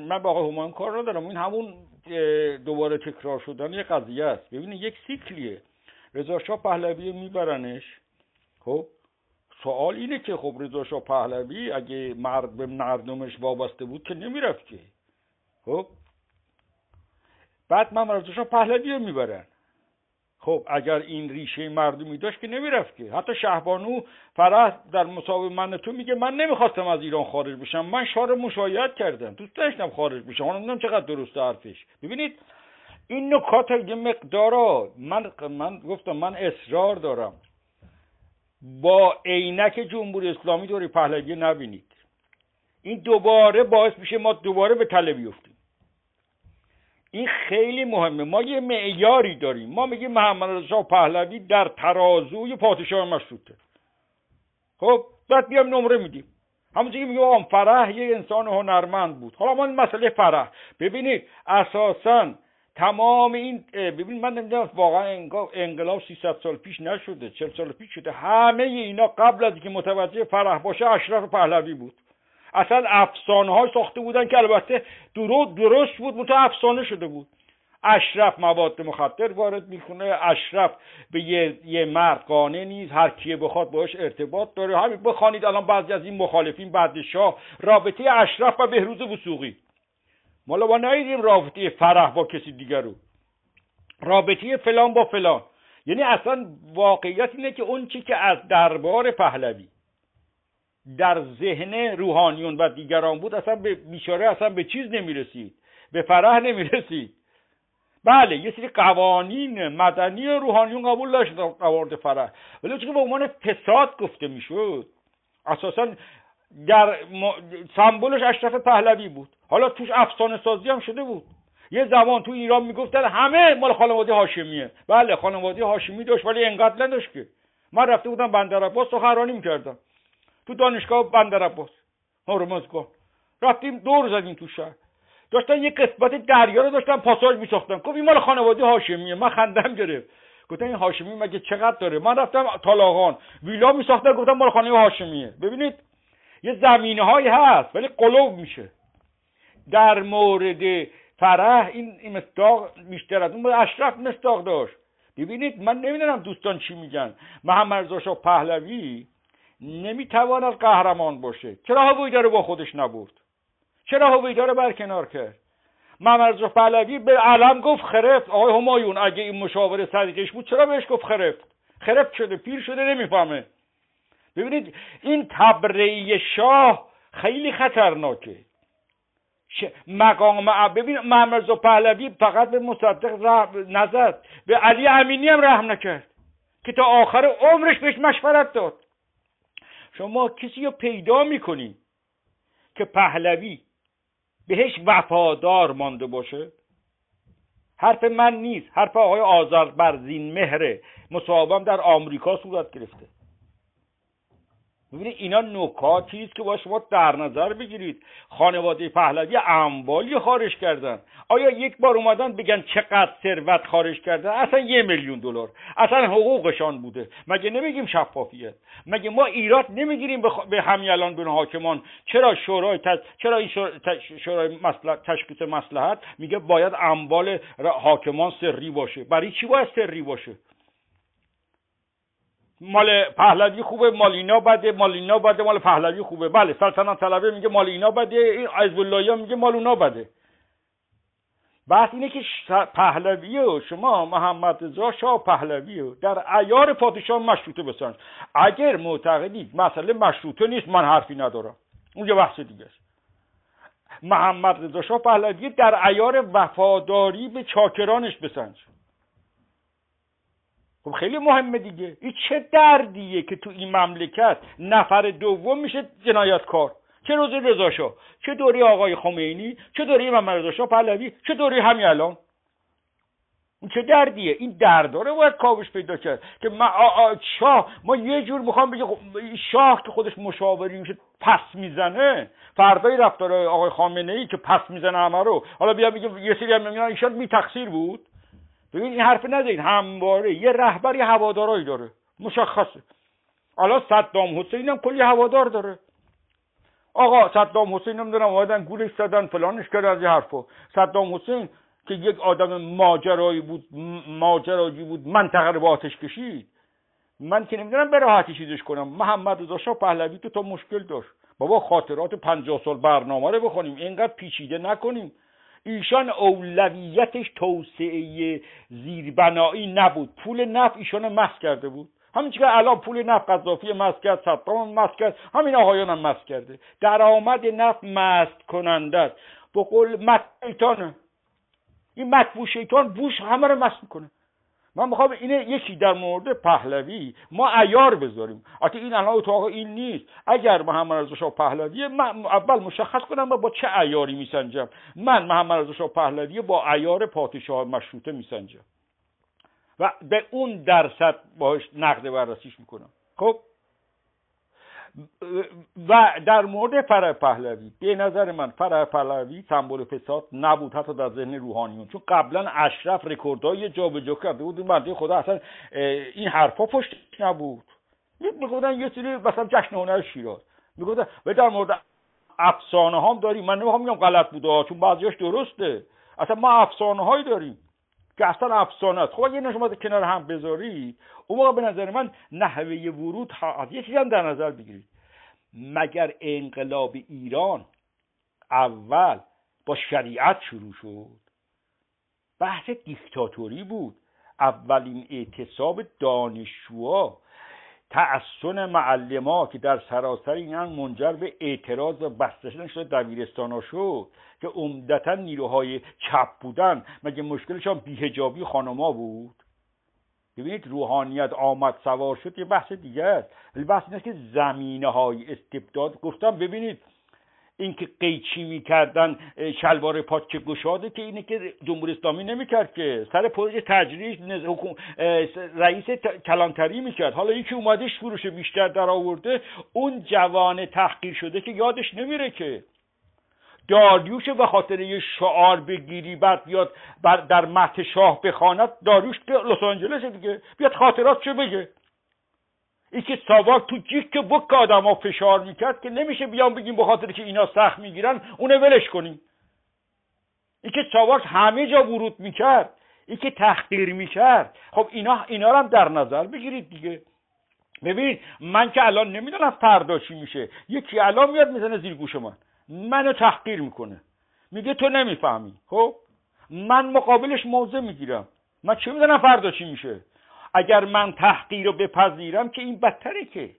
من با آقای همایون کار ندارم. این همون دوباره تکرار شدن یه قضیه است. ببینید یک سیکلیه. رضا شاه پهلوی میبرنش. خب؟ سوال اینه که خب رضا شاه پهلوی اگه مرد به مردمش وابسته بود که نمی‌رفت که. خب؟ بعد محمد رضا شاه پهلوی رو می‌برن. خب اگر این ریشه مردمی داشت که نمی‌رفت که. حتی شهبانو فرح در مسابقه من تو میگه من نمی‌خواستم از ایران خارج بشم. من شاه رو مشایعت کردم. دوست داشتم خارج بشم. حالا چقدر درست حرفش. ببینید این نکات یه مقدارا من من گفتم من اصرار دارم. با عینک جمهوری اسلامی دوری پهلوی نبینید. این دوباره باعث میشه ما دوباره به تله بیفتیم. این خیلی مهمه. ما یه معیاری داریم. ما میگیم محمد رضا پهلوی در ترازوی پادشاه مشروطه. خب بعد بیام نمره میدیم. همونجوری که میگم فرح یه انسان هنرمند بود. حالا ما این مسئله فرح. ببینید اساسا تمام این ببین من نمی‌دونم واقعا انقلاب 300 سال پیش نشده 40 سال پیش شده. همه اینا قبل از اینکه متوجه فرح باشه اشرف پهلوی بود. اصلا افسانه های ساخته بودن که البته درو درست بود متو افسانه شده بود. اشرف مواد مخدر وارد می‌کنه اشرف به یه, یه مرد قانع نیست هر کیه بخواد باش ارتباط داره. همین بخوانید الان بعضی از این مخالفین بعد شاه رابطه اشرف و بهروز وسوقی مالا ما ندیدیم رابطه فرح با کسی دیگر رو. رابطه فلان با فلان. یعنی اصلا واقعیت اینه که اون چی که از دربار پهلوی در ذهن روحانیون و دیگران بود اصلا به بیچاره اصلا به چیز نمی‌رسید. به فرح نمی‌رسید. بله یه سری قوانین مدنی روحانیون قبول داشت در فرح. ولی چون به عنوان فساد گفته می‌شد اساسا در سمبولش اشرف پهلوی بود. حالا توش افسانه سازی هم شده بود. یه زمان تو ایران می‌گفتن همه مال خانواده هاشمیه. بله خانواده هاشمی داشت ولی انقدر نداشت که. من رفته بودم بندر عباس سخنرانی می‌کردم. تو دانشگاه بندر عباس هرمزگان رفتیم دور زدیم تو شهر. داشتن یه قسمت دریا رو داشتن پاساژ میساختن. گفت این مال خانواده هاشمیه. من خندم گرفت. گفتن این هاشمی مگه چقدر داره؟ من رفتم تالاغان ویلا میساختن گفتم مال خانواده هاشمیه. ببینید یه زمینه هایی هست ولی قلوب میشه. در مورد فرح این, مصداق بیشتر از اون اشرف مصداق داشت. ببینید من نمی‌دونم دوستان چی میگن. محمد رضا پهلوی نمی‌تواند قهرمان باشه. چرا هویدا رو با خودش نبرد؟ چرا هویدا رو برکنار کرد؟ رضا پهلوی به علم گفت خرفت. آقای همایون اگه این مشاور صدیقش بود چرا بهش گفت خرفت؟ خرفت شده پیر شده نمی‌فهمه. ببینید این تبرئه شاه خیلی خطرناکه. مقام ببین محمد پهلوی فقط به مصدق نزد. به علی امینی هم رحم نکرد. که تا آخر عمرش بهش مشورت داد. شما کسی رو پیدا می‌کنی که پهلوی بهش وفادار مانده باشه؟ حرف من نیست. حرف آقای آذر برزین مهره مصاحبم در آمریکا صورت گرفته. ببینید اینا نکاتی است که با شما در نظر بگیرید. خانواده پهلوی اموالی خارج کردن. آیا یک بار اومدن بگن چقدر ثروت خارج کردن اصلا یه میلیون دلار. اصلا حقوقشان بوده. مگه نمیگیم شفافیت؟ مگه ما ایراد نمی‌گیریم به همین الان به حاکمان؟ چرا شورای چرا این شورای تشخیص مسلحت میگه باید اموال حاکمان سری باشه؟ برای چی باید سری باشه؟ مال پهلوی خوبه مال اینا بده مال اینا بده مال پهلوی خوبه. بله سلطنت طلبه میگه مال اینا بده این حزب میگه مال اونا بده. بحث اینه که پهلوی و شما محمد رضا شاه پهلوی و در ایار پادشاه مشروطه بسنج اگر معتقدید مسئله مشروطه نیست من حرفی ندارم. اون یه بحث دیگه است. محمد رضا شاه پهلوی در ایار وفاداری به چاکرانش بسنج خب خیلی مهمه دیگه. این چه دردیه که تو این مملکت نفر دوم میشه جنایتکار چه روز رضا شاه؟ چه دوری آقای خمینی؟ چه دوری محمد رضا شاه پهلوی؟ چه دوری همین الان؟ این چه دردیه؟ این درداره باید کاوش پیدا کرد که ما شاه ما یه جور می‌خوام بگه خب، شاه که خودش مشاوری میشه پس می‌زنه. فردای رفتار آقای خامنه ای که پس می‌زنه همه رو. حالا بیا میگه یه سری هم میگن ایشان بی تقصیر بود. ببین این حرف نزدید همواره یه رهبر یه هوادارایی داره. مشخصه. الان صدام حسین هم کلی هوادار داره. آقا صدام حسین نمی‌دونم اومدن گولش زدن فلانش کرد از یه حرفا. صدام حسین که یک آدم ماجرایی بود ماجراجی بود منطقه رو آتش کشید. من که نمی‌دونم به راحتی چیزش کنم. محمد رضا شاه پهلوی تو تا مشکل داشت. بابا خاطرات پنجاه سال برنامه رو بخونیم. اینقدر پیچیده نکنیم. ایشان اولویتش توسعه زیربنایی نبود. پول نفت ایشان مس کرده بود. همین که الان پول نفت قذافی مست کرد صدام مست کرد همین آقایان هم مست کرده. درآمد نفت مست کننده است. به قول مت این مطبوع شیطان بوش همه رو مست می‌کنه. من می‌خوام اینه یکی در مورد پهلوی ما ایار بذاریم. البته این الان اتاق این نیست. اگر محمد رضا شاه پهلوی من اول مشخص کنم با چه ایاری میسنجم. من محمد رضا شاه پهلوی با ایار پادشاه مشروطه میسنجم. و به اون درصد باش نقد بررسیش می‌کنم. خب؟ و در مورد فرع پهلوی به نظر من فرع پهلوی سمبل فساد نبود حتی در ذهن روحانیون. چون قبلا اشرف رکوردهای جابجا کرده بود این خدا اصلا این حرفا پشت نبود. می‌گفتن یه سری مثلا جشن هنر شیراز. می‌گفتن و در مورد افسانه هم داریم. من نمی‌خوام میگم غلط بوده چون بعضیاش درسته. اصلا ما افسانه هایی داریم. که اصلا افسانه است. خب اگه شما کنار هم بذاری اون موقع به نظر من نحوه ورود ها یه چیزی هم در نظر بگیرید. مگر انقلاب ایران اول با شریعت شروع شد؟ بحث دیکتاتوری بود. اولین اعتصاب دانشجوها تأسن معلما که در سراسر این منجر به اعتراض و بسته شدن شده دبیرستان شد که عمدتا نیروهای چپ بودن. مگه مشکلشان بیهجابی خانما بود؟ ببینید روحانیت آمد سوار شد یه بحث دیگه است. ولی بحث که زمینه های استبداد گفتم ببینید اینکه قیچی می‌کردن شلوار پاچه گشاده که اینه که جمهوری اسلامی نمی‌کرد که. سر پروژه تجریش رئیس کلانتری می‌کرد. حالا یکی اومده فروش بیشتر در آورده اون جوان تحقیر شده که یادش نمیره که. داریوش به خاطر یه شعار بگیری بعد بیاد در مت شاه بخواند داریوش که لس آنجلس دیگه. بیاد خاطرات چه بگه؟ این که ساواک تو جیک بک آدم فشار می‌کرد که نمیشه بیان بگیم به خاطر که اینا سخت می‌گیرن اونه ولش کنیم. این که ساواک همه جا ورود می‌کرد این که تحقیر می‌کرد. خب اینا اینا رو هم در نظر بگیرید دیگه. ببین من که الان نمی‌دونم فردا چی میشه. یکی الان میاد می‌زنه زیر گوش من. منو تحقیر می‌کنه. میگه تو نمی‌فهمی. خب؟ من مقابلش موضع می‌گیرم. من چه می‌دونم فردا چی میشه؟ اگر من تحقیر رو بپذیرم که این بدتره که.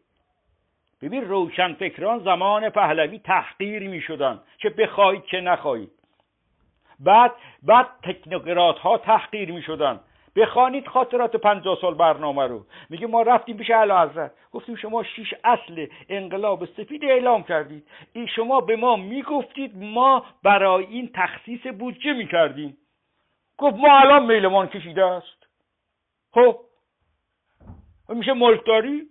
ببین روشن فکران زمان پهلوی تحقیر می‌شدن که بخواهید که نخواهید. بعد بعد تکنوکرات ها تحقیر می‌شدن. بخوانید خاطرات پنجاه سال برنامه رو. میگه ما رفتیم پیش اعلی حضرت. گفتیم شما شیش اصل انقلاب سفید اعلام کردید. این شما به ما می‌گفتید ما برای این تخصیص بودجه می‌کردیم. گفت ما الان میلمان کشیده است. خب میشه ملکداری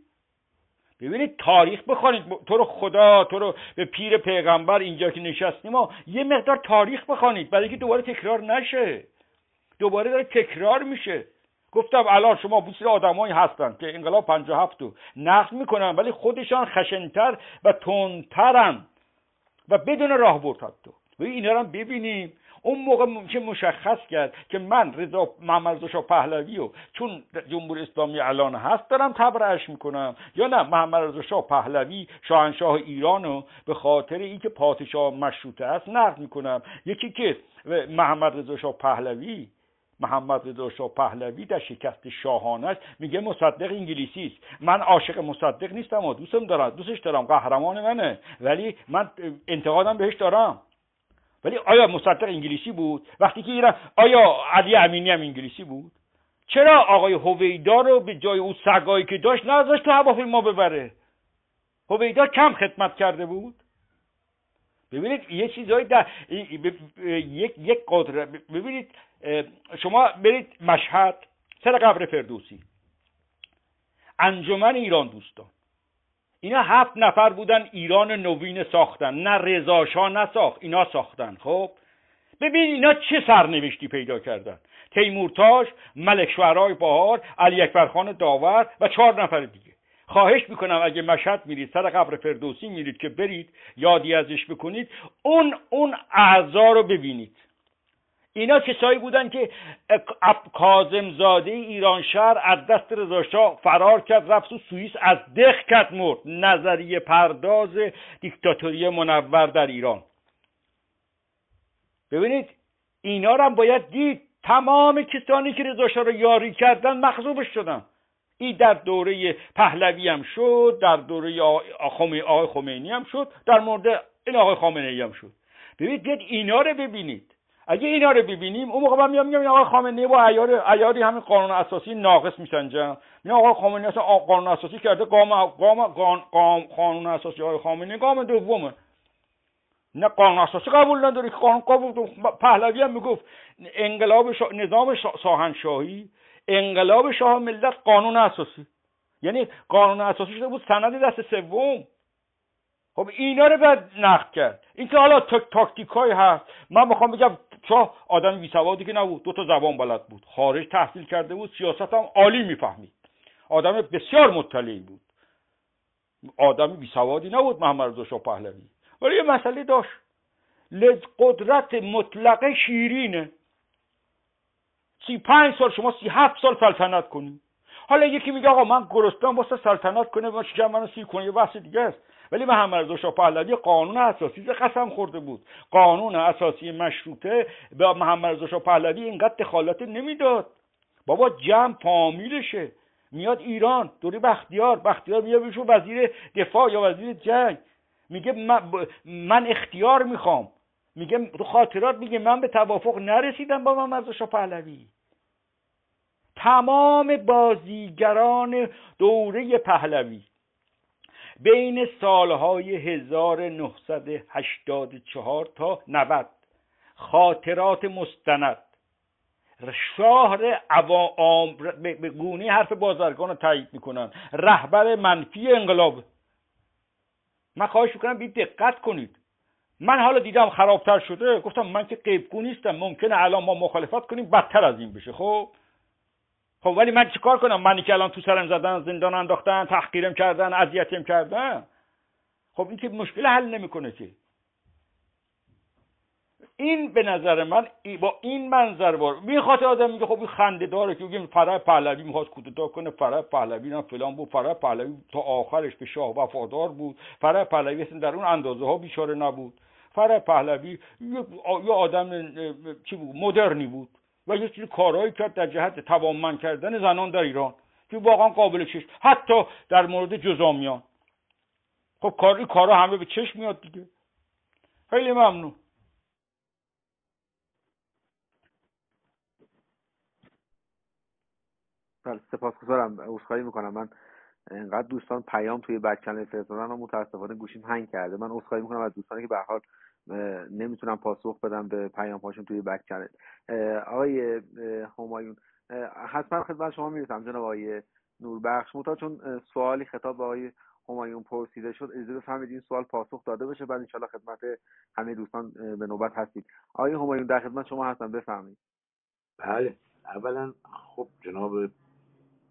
ببینید تاریخ بخوانید. تو رو خدا تو رو به پیر پیغمبر اینجا که نشستیم ما یه مقدار تاریخ بخوانید. برای اینکه دوباره تکرار نشه. دوباره داره تکرار میشه. گفتم الان شما بسیار آدمایی هستن که انقلاب 57 رو نقد می‌کنن ولی خودشان خشنتر و تندترن و بدون راه برد حتی و اینا رو ببینیم. اون موقع که مشخص کرد که من رضا محمد رضا پهلوی و چون جمهوری اسلامی الان هست دارم تبرعش می‌کنم. یا نه محمد رضا پهلوی شاهنشاه ایران رو به خاطر اینکه پادشاه مشروطه است نقد می‌کنم. یکی که محمد رضا پهلوی محمد رضا شاه پهلوی در شکست شاهانش میگه مصدق انگلیسی است. من عاشق مصدق نیستم و دوستم دارم دوستش دارم قهرمان منه. ولی من انتقادم بهش دارم. ولی آیا مصدق انگلیسی بود؟ وقتی که ایران آیا علی امینی هم انگلیسی بود؟ چرا آقای هویدا رو به جای اون سگایی که داشت نذاشت تو هواپیما ببره؟ هویدا کم خدمت کرده بود. ببینید یه چیزایی در یک یک قدرت ببینید شما برید مشهد سر قبر فردوسی. انجمن ایران دوستان. اینا هفت نفر بودن ایران نوین ساختن. نه رضاشاه نساخت اینا ساختن. خب؟ ببین اینا چه سرنوشتی پیدا کردن؟ تیمورتاش ملک شعرهای بهار علی اکبرخان داور و چهار نفر دیگه. خواهش می‌کنم اگه مشهد میرید سر قبر فردوسی میرید که برید یادی ازش بکنید اون اون اعضا رو ببینید. اینا کسایی بودن که کازم زاده ایران شهر از دست رضاشاه فرار کرد رفت و سوئیس از دخ کرد مرد. نظریه پرداز دیکتاتوری منور در ایران. ببینید اینا رو هم باید دید. تمام کسانی که رضا رو یاری کردن مخزوبش شدن. این در دوره پهلوی هم شد در دوره آقای خمینی هم شد در مورد این آقای خامنه ای هم شد. ببینید اینا رو ببینید. اگه اینا رو ببینیم اون موقع من میام میگم آقای خامنه با عیار عیاری همین قانون اساسی ناقص میسنجم میگم آقای خامنه اصلا قانون اساسی کرده قام قام قانون اساسی آقای خامنه قام دومه. نه قانون اساسی قبول نداره که قانون قبول پهلوی هم می‌گفت. انقلاب نظام شاهنشاهی انقلاب شاه ملت قانون اساسی. یعنی قانون اساسی شده بود سند دست سوم. خب اینا رو باید نقد کرد. اینکه حالا تاکتیک های هست. من می‌خوام بگم شاه آدم بی سوادی که نبود. دو تا زبان بلد بود. خارج تحصیل کرده بود. سیاست هم عالی می‌فهمید. آدم بسیار مطلعی بود. آدم بی سوادی نبود محمد رضا شاه پهلوی. ولی یه مسئله داشت. قدرت مطلقه شیرینه. سی پنج سال شما سی هفت سال سلطنت کنی. حالا یکی میگه آقا من گرستان واسه سلطنت کنه و شکم منو سی کنه یه بحث دیگه است. ولی محمد رضا شاه پهلوی قانون اساسی قسم خورده بود. قانون اساسی مشروطه به محمد رضا شاه پهلوی اینقدر دخالت نمی‌داد. بابا جمع فامیلشه. میاد ایران دوری بختیار بختیار میاد وزیر دفاع یا وزیر جنگ. میگه من, اختیار می‌خوام. میگه تو خاطرات میگه من به توافق نرسیدم با محمد رضا پهلوی. تمام بازیگران دوره پهلوی. بین سالهای 1984 تا 90 خاطرات مستند. شهر عوام به گونه حرف بازرگان رو تایید می‌کنن. رهبر منفی انقلاب. من خواهش می‌کنم بید دقت کنید. من حالا دیدم خرابتر شده. گفتم من که قیبگو نیستم. ممکنه الان ما مخالفت کنیم بدتر از این بشه. خب؟ خب ولی من چیکار کنم؟ منی که الان تو سرم زدن زندان انداختن تحقیرم کردن اذیتم کردن. خب این که مشکل حل نمی‌کنه که. این به نظر من با این منظر بار می‌خواد آدم میگه خب این خنده داره که بگیم فرح پهلوی می‌خواست کودتا کنه فرح پهلوی نه فلان بود فرح پهلوی تا آخرش به شاه وفادار بود. فرح پهلوی در اون اندازه ها بیچاره نبود. فرح پهلوی یه آدم چی بود؟ مدرنی بود. و یه چیزی کارهایی کرد در جهت توانمند کردن زنان در ایران که واقعا قابل چشم حتی در مورد جزامیان. خب کار کارا همه به چشم میاد دیگه. خیلی ممنون. بله سپاسگزارم. عذرخواهی می‌کنم. من انقدر دوستان پیام توی بک فرستادن و متاسفانه گوشیم هنگ کرده. من عذرخواهی می‌کنم از دوستانی که به حال نمی‌تونم پاسخ بدم به پیام هاشون توی بک چنل. آقای همایون حتما خدمت شما می‌رسم جناب آقای نوربخش. متا چون سوالی خطاب به آقای همایون پرسیده شد اجازه بفرمایید این سوال پاسخ داده بشه بعد انشالله خدمت همه دوستان به نوبت هستید آقای همایون در خدمت شما هستم بفرمایید. بله. اولا خب جناب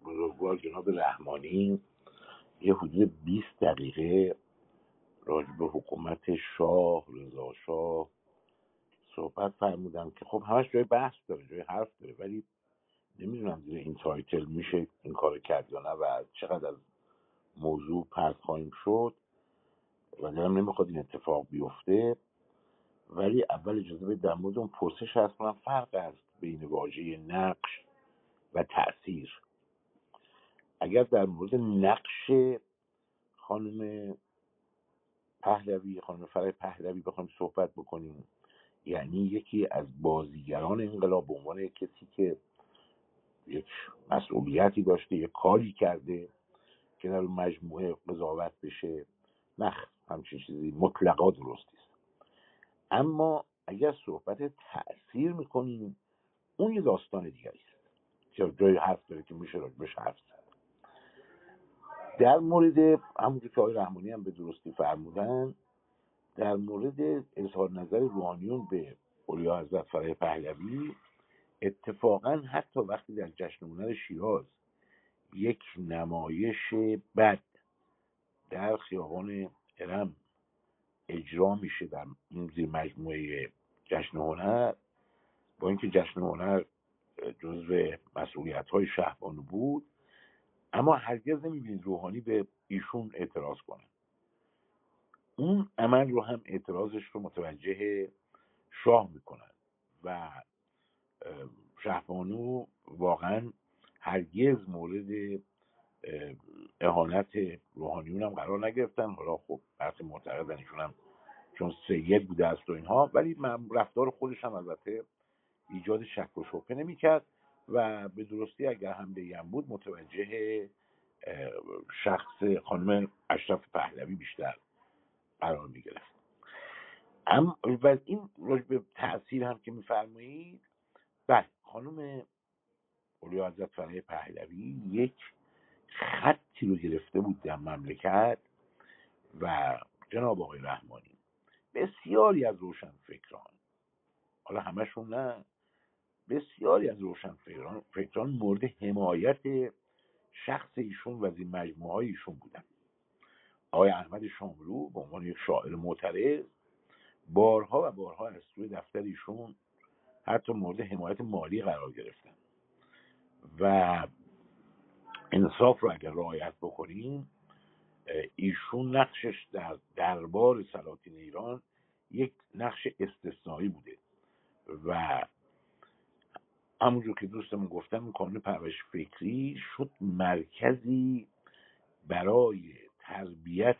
بزرگوار جناب رحمانی یه حدود 20 دقیقه راجع به حکومت شاه رضا شاه صحبت فرمودم که خب همش جای بحث داره جای حرف داره ولی نمی‌دونم زیر این تایتل میشه این کار کرد یا نه و چقدر از موضوع پرد خواهیم شد. و دلم نمی‌خواد این اتفاق بیفته. ولی اول اجازه به در مورد اون پرسش هست کنم فرق است بین واژه نقش و تاثیر اگر در مورد نقش خانم پهلوی خانم فرای پهلوی بخوایم صحبت بکنیم. یعنی یکی از بازیگران انقلاب به عنوان کسی که یک مسئولیتی داشته یک کاری کرده که در مجموعه قضاوت بشه. نه همچین چیزی مطلقا درست است اما اگر صحبت تاثیر می‌کنیم اون یه داستان دیگری است. که جای حرف داره که میشه راجبش حرف زد. در مورد همونجور که آقای رحمانی هم به درستی فرمودن در مورد اظهار نظر روحانیون به اولیا حضرت فرای پهلوی اتفاقا حتی وقتی در جشن هنر شیراز یک نمایش بد در خیابان ارم اجرا میشه در زیر مجموعه جشن هنر با اینکه جشن هنر جزو مسئولیت های شهبانو بود اما هرگز نمی‌بینید روحانی به ایشون اعتراض کنه. اون عمل رو هم اعتراضش رو متوجه شاه می‌کنن و شهبانو واقعا هرگز مورد اهانت روحانیون هم قرار نگرفتن. حالا خب برخی معتقدن ایشون هم چون سید بوده است و اینها ولی رفتار خودش هم البته ایجاد شک و شبهه نمی‌کرد. و به درستی اگر حمله هم بود متوجه شخص خانم اشرف پهلوی بیشتر قرار می گرفت و این به تاثیر هم که میفرمایید بله خانم اولیا حضرت فرای پهلوی یک خطی رو گرفته بود در مملکت و جناب آقای رحمانی بسیاری از روشن فکران حالا همشون نه بسیاری از روشن فکران مورد حمایت شخص ایشون و این مجموعه ایشون بودن. آقای احمد شاملو به عنوان یک شاعر معترض بارها و بارها از سوی دفتر ایشون حتی مورد حمایت مالی قرار گرفتن. و انصاف رو اگر رعایت بکنیم ایشون نقشش در دربار سلاطین ایران یک نقش استثنایی بوده و همونجور که دوستمون گفتم کانون پرورش فکری شد مرکزی برای تربیت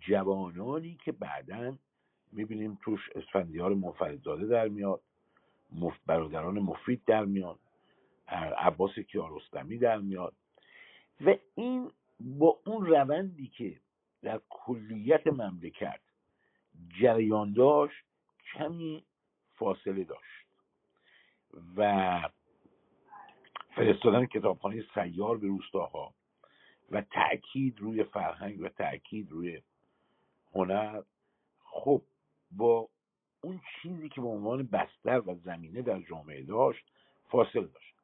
جوانانی که بعدا می‌بینیم توش اسفندیار مفردزاده در میاد برادران مفید در میاد عباس کیارستمی در میاد. و این با اون روندی که در کلیت مملکت جریان داشت کمی فاصله داشت. و فرستادن کتابخانه سیار به روستاها و تاکید روی فرهنگ و تاکید روی هنر. خب با اون چیزی که به عنوان بستر و زمینه در جامعه داشت فاصله داشت.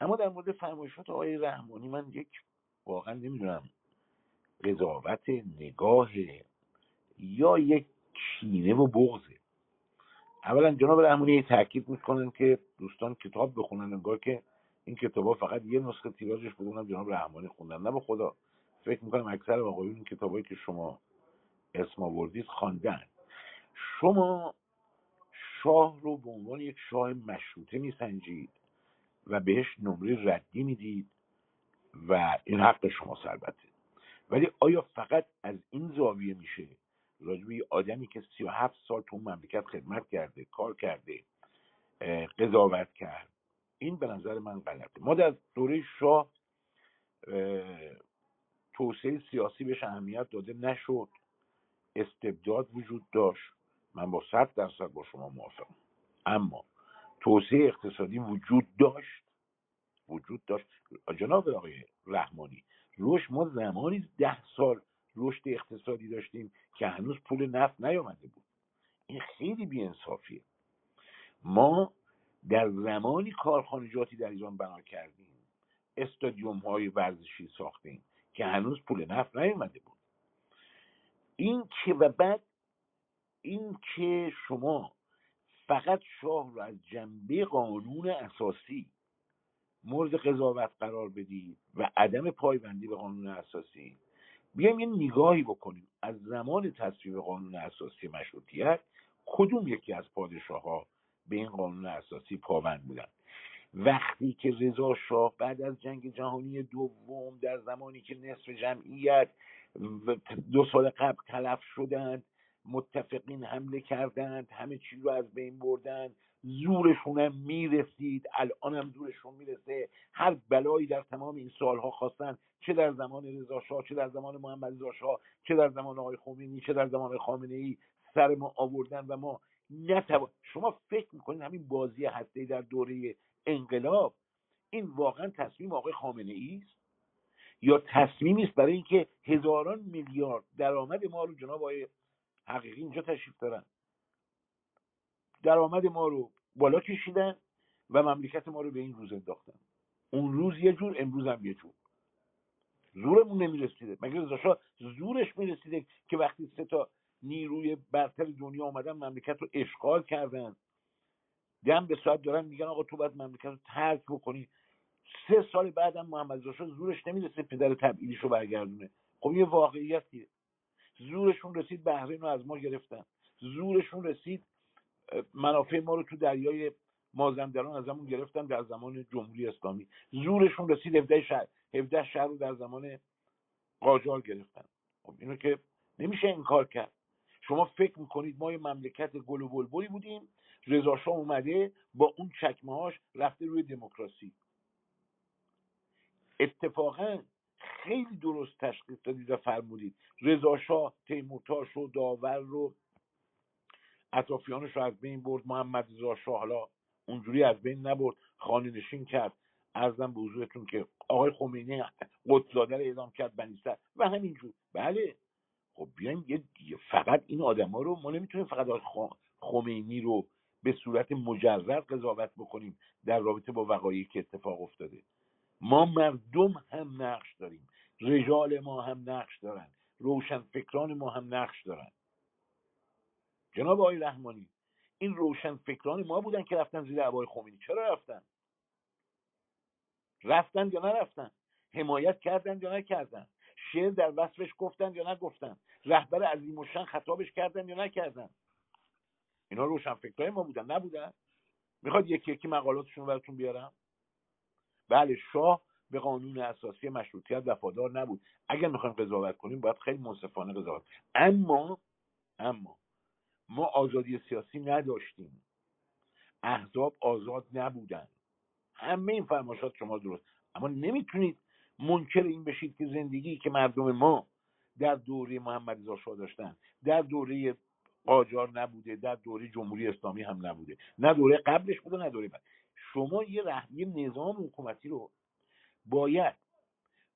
اما در مورد فرمایشات آقای رحمانی من یک واقعا نمی‌دونم قضاوت نگاه یا یک کینه و بغضه. اولا جناب رحمانی تاکید می‌کنن که دوستان کتاب بخونن انگار که این کتاب ها فقط یه نسخه تیراژش بود اونم جناب رحمانی خوندن. نه به خدا. فکر می‌کنم اکثر آقایون این کتابایی که شما اسم آوردید خواندن. شما شاه رو به عنوان یک شاه مشروطه میسنجید و بهش نمره ردی می‌دید و این حق شما البته ولی آیا فقط از این زاویه میشه راجبه آدمی که سی و هفت سال تو مملکت خدمت کرده کار کرده قضاوت کرد. این به نظر من غلطه. ما در دوره شاه توسعه سیاسی بهش اهمیت داده نشد. استبداد وجود داشت. من با صد درصد با شما موافقم. اما توسعه اقتصادی وجود داشت. وجود داشت. جناب آقای رحمانی روش ما زمانی ده سال رشد اقتصادی داشتیم که هنوز پول نفت نیامده بود. این خیلی بیانصافیه. ما در زمانی کارخانجاتی در ایران بنا کردیم استادیوم های ورزشی ساختیم که هنوز پول نفت نیامده بود. این که و بعد این که شما فقط شاه رو از جنبه قانون اساسی مورد قضاوت قرار بدید و عدم پایبندی به قانون اساسی بیایم یه نگاهی بکنیم. از زمان تصویب قانون اساسی مشروطیت کدوم یکی از پادشاه ها به این قانون اساسی پابند بودن؟ وقتی که رضا شاه بعد از جنگ جهانی دوم در زمانی که نصف جمعیت دو سال قبل تلف شدند متفقین حمله کردند همه چیز رو از بین بردند زورشون هم می‌رسید. الان هم زورشون می‌رسه. هر بلایی در تمام این سالها خواستن چه در زمان رضا چه در زمان محمد رضا چه در زمان آقای خمینی چه در زمان خامنه ای سر ما آوردن و ما نتوان شما فکر می‌کنید همین بازی هسته در دوره انقلاب این واقعا تصمیم آقای خامنه ای است؟ یا تصمیمی است برای اینکه هزاران میلیارد درآمد ما رو جناب آقای حقیقی اینجا تشریف دارن؟ درآمد ما رو بالا کشیدن و مملکت ما رو به این روز انداختن. اون روز یه جور امروز هم یه جور. زورمون نمی‌رسیده. مگه رضا زورش می‌رسیده که وقتی سه تا نیروی برتر دنیا آمدن مملکت رو اشغال کردن؟ دم به ساعت دارن میگن آقا تو باید مملکت رو ترک بکنی. سه سال بعدم محمد رضا زورش نمی‌رسه پدر تبعیدیش رو برگردونه. خب یه واقعیتیه. زورشون رسید بحرین رو از ما گرفتن. زورشون رسید منافع ما رو تو دریای مازندران از همون گرفتن در زمان جمهوری اسلامی. زورشون رسید 17 شهر 17 شهر رو در زمان قاجار گرفتن. خب اینو که نمیشه انکار کرد. شما فکر می‌کنید ما یه مملکت گل و بلبلی بودیم رضا شاه اومده با اون چکمه هاش رفته روی دموکراسی. اتفاقا خیلی درست تشخیص دادید و فرمودید. رضا شاه تیمورتاش و داور رو اطرافیانش رو از بین برد محمد رضا شاه حالا اونجوری از بین نبرد خانه نشین کرد. ارزم به حضورتون که آقای خمینی قدسزاده رو اعدام کرد بنیستر و همینجور. بله. خب بیایم یه فقط این آدما رو ما نمی‌تونیم فقط خمینی رو به صورت مجرد قضاوت بکنیم در رابطه با وقایعی که اتفاق افتاده. ما مردم هم نقش داریم. رجال ما هم نقش دارن. روشن فکران ما هم نقش دارن. جناب آقای رحمانی این روشن فکران ما بودن که رفتن زیر عبای خمینی. چرا رفتن؟ رفتن یا نرفتن؟ حمایت کردن یا نکردن؟ شعر در وصفش گفتن یا نگفتن؟ رهبر عظیم و شن خطابش کردن یا نکردن؟ اینا روشن فکرهای ما بودن نبودن؟ می‌خواد یکی یکی مقالاتشون براتون بیارم؟ بله شاه به قانون اساسی مشروطیت وفادار نبود. اگر می‌خوایم قضاوت کنیم باید خیلی منصفانه قضاوت. اما اما ما آزادی سیاسی نداشتیم. احزاب آزاد نبودن. همه این فرماشات شما درست. اما نمی‌تونید منکر این بشید که زندگی که مردم ما در دوره محمد رضا داشتن در دوره قاجار نبوده در دوره جمهوری اسلامی هم نبوده. نه دوره قبلش بوده نه دوره بعد. شما یه رحمی نظام حکومتی رو باید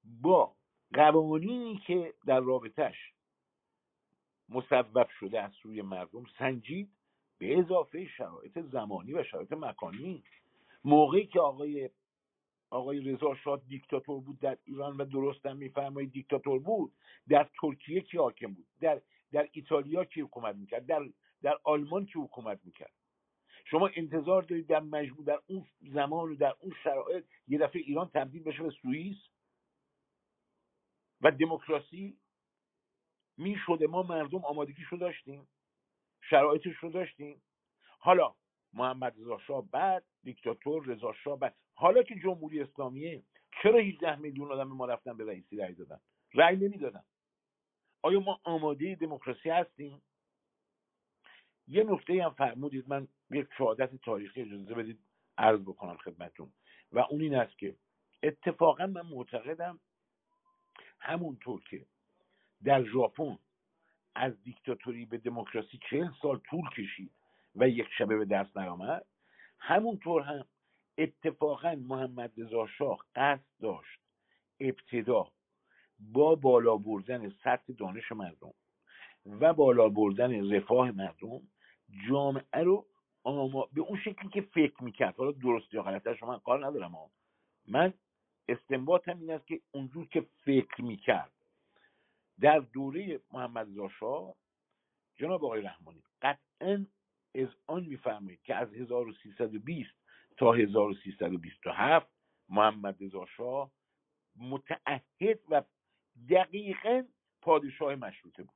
با قوانینی که در رابطش مصوب شده از سوی مردم سنجید به اضافه شرایط زمانی و شرایط مکانی. موقعی که آقای آقای رضا شاه دیکتاتور بود در ایران و درست هم میفرمایید دیکتاتور بود در ترکیه کی حاکم بود؟ در در ایتالیا کی حکومت می‌کرد؟ در در آلمان کی حکومت می‌کرد؟ شما انتظار دارید در مجموع در اون زمان و در اون شرایط یه دفعه ایران تبدیل بشه به سوئیس و دموکراسی؟ می شده ما مردم آمادگیش رو داشتیم شرایطش رو داشتیم. حالا محمد رضا شاه بعد دیکتاتور رضا شاه بعد. حالا که جمهوری اسلامیه چرا 18 میلیون آدم ما رفتن به رئیسی رأی دادن؟ رأی نمی‌دادن. آیا ما آماده دموکراسی هستیم؟ یه نکته هم فرمودید من یک شهادت تاریخی اجازه بدید عرض بکنم خدمتتون. و اون این است که اتفاقا من معتقدم همونطور که در ژاپن از دیکتاتوری به دموکراسی چهل سال طول کشید و یک شبه به دست نیامد همونطور هم اتفاقا محمد رضا شاه قصد داشت ابتدا با بالا بردن سطح دانش مردم و بالا بردن رفاه مردم جامعه رو آما به اون شکلی که فکر می‌کرد حالا درست یا غلطش من کار ندارم ها. من استنباطم این است که اونجور که فکر می‌کرد در دوره محمد رضا جناب آقای رحمانی قطعا از آن میفرمایید که از 1320 تا 1327 محمد رضا شاه متعهد و دقیقا پادشاه مشروطه بود.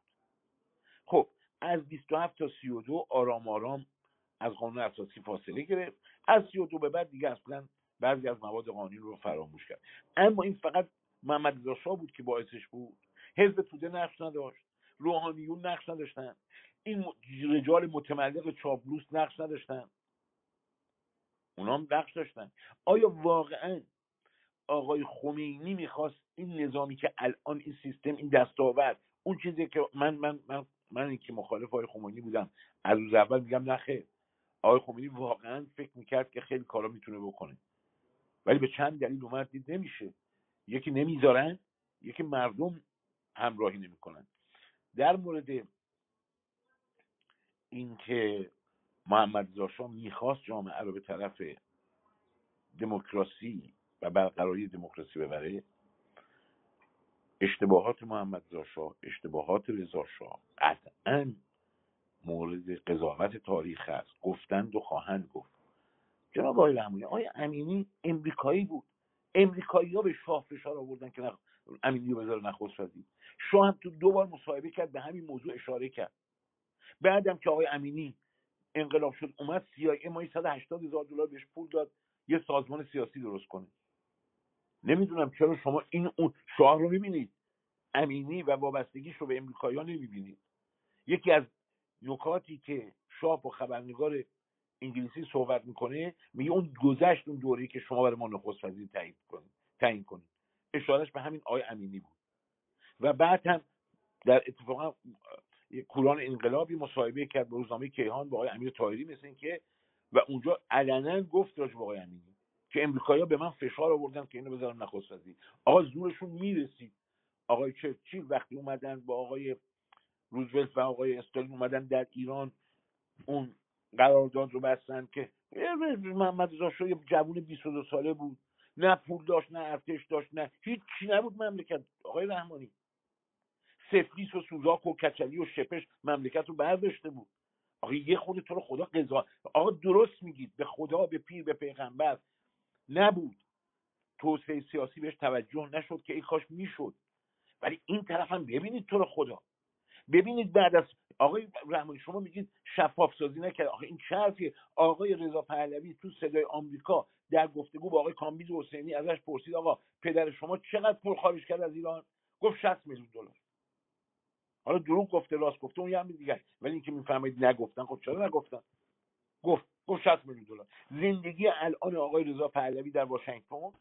خب از 27 تا 32 آرام آرام از قانون اساسی فاصله گرفت. از 32 به بعد دیگه اصلا بعضی از مواد قانونی رو فراموش کرد. اما این فقط محمد رضا شاه بود که باعثش بود. حزب توده نقش نداشت. روحانیون نقش نداشتن. این رجال متملق چابلوس نقش نداشتن. اونا هم نقش داشتن. آیا واقعا آقای خمینی می‌خواست این نظامی که الان این سیستم این دستاورد اون چیزی که من من من من این که مخالف آقای خمینی بودم از روز اول میگم نخیر آقای خمینی واقعا فکر می‌کرد که خیلی کارا می‌تونه بکنه. ولی به چند دلیل اومد دید نمیشه. یکی نمی‌ذارن یکی مردم همراهی نمی‌کنن. در مورد اینکه محمد زاشا می‌خواست جامعه رو به طرف دموکراسی و برقراری دموکراسی ببره اشتباهات محمد زاشا اشتباهات رضا شاه قطعا مورد قضاوت تاریخ است. گفتند و خواهند گفت. جناب آقای رحمانی آقای امینی امریکایی بود. امریکایی ها به شاه فشار آوردن که امینی رو بذاره نخست وزیر. شاه هم تو دو بار مصاحبه کرد به همین موضوع اشاره کرد. بعدم که آقای امینی انقلاب شد اومد CIA ما 180 هزار دلار بهش پول داد یه سازمان سیاسی درست کنه. نمی‌دونم چرا شما این اون شعار رو می‌بینید؟ امینی و وابستگیش رو به امریکایی نمی‌بینید. یکی از نکاتی که شاه با خبرنگار انگلیسی صحبت می‌کنه میگه اون گذشت اون دوره‌ای که شما برای ما نخست وزیر تعیین کنید تعیین کنید. اشارش به همین آقای امینی بود. و بعد هم در اتفاقا کوران انقلابی مصاحبه کرد با روزنامه کیهان با آقای امیر طاهری مثل که و اونجا علنا گفت راجع به آقای امینی که امریکایی‌ها به من فشار آوردن که اینو بذارم نخست وزیر آقا زورشون می‌رسید. آقای چرچیل وقتی اومدن با آقای روزولت و آقای استالین اومدن در ایران اون قرارداد رو بستن که محمد رضا یه جوون 22 ساله بود. نه پول داشت نه ارتش داشت نه هیچی نبود مملکت. آقای رحمانی سفلیس و سوزاک و کچلی و شپش مملکت رو برداشته بود. آقا یه خود تو رو خدا قضا آقا درست میگید. به خدا به پیر به پیغمبر نبود. توسعه سیاسی بهش توجه نشد که ای کاش می‌شد. ولی این طرف هم ببینید تو رو خدا. ببینید بعد از آقای رحمانی شما میگید شفاف سازی نکرد. آقا این چه حرفیه آقای رضا پهلوی تو صدای آمریکا در گفتگو با آقای کامبیز حسینی ازش پرسید آقا پدر شما چقدر پول خارج کرد از ایران؟ گفت 60 میلیون دلار. حالا دروغ گفته راست گفته اون یه همین دیگه. ولی اینکه می‌فهمید نگفتن خب چرا نگفتن؟ گفت گفت 60 میلیون دلار. زندگی الان آقای رضا پهلوی در واشنگتن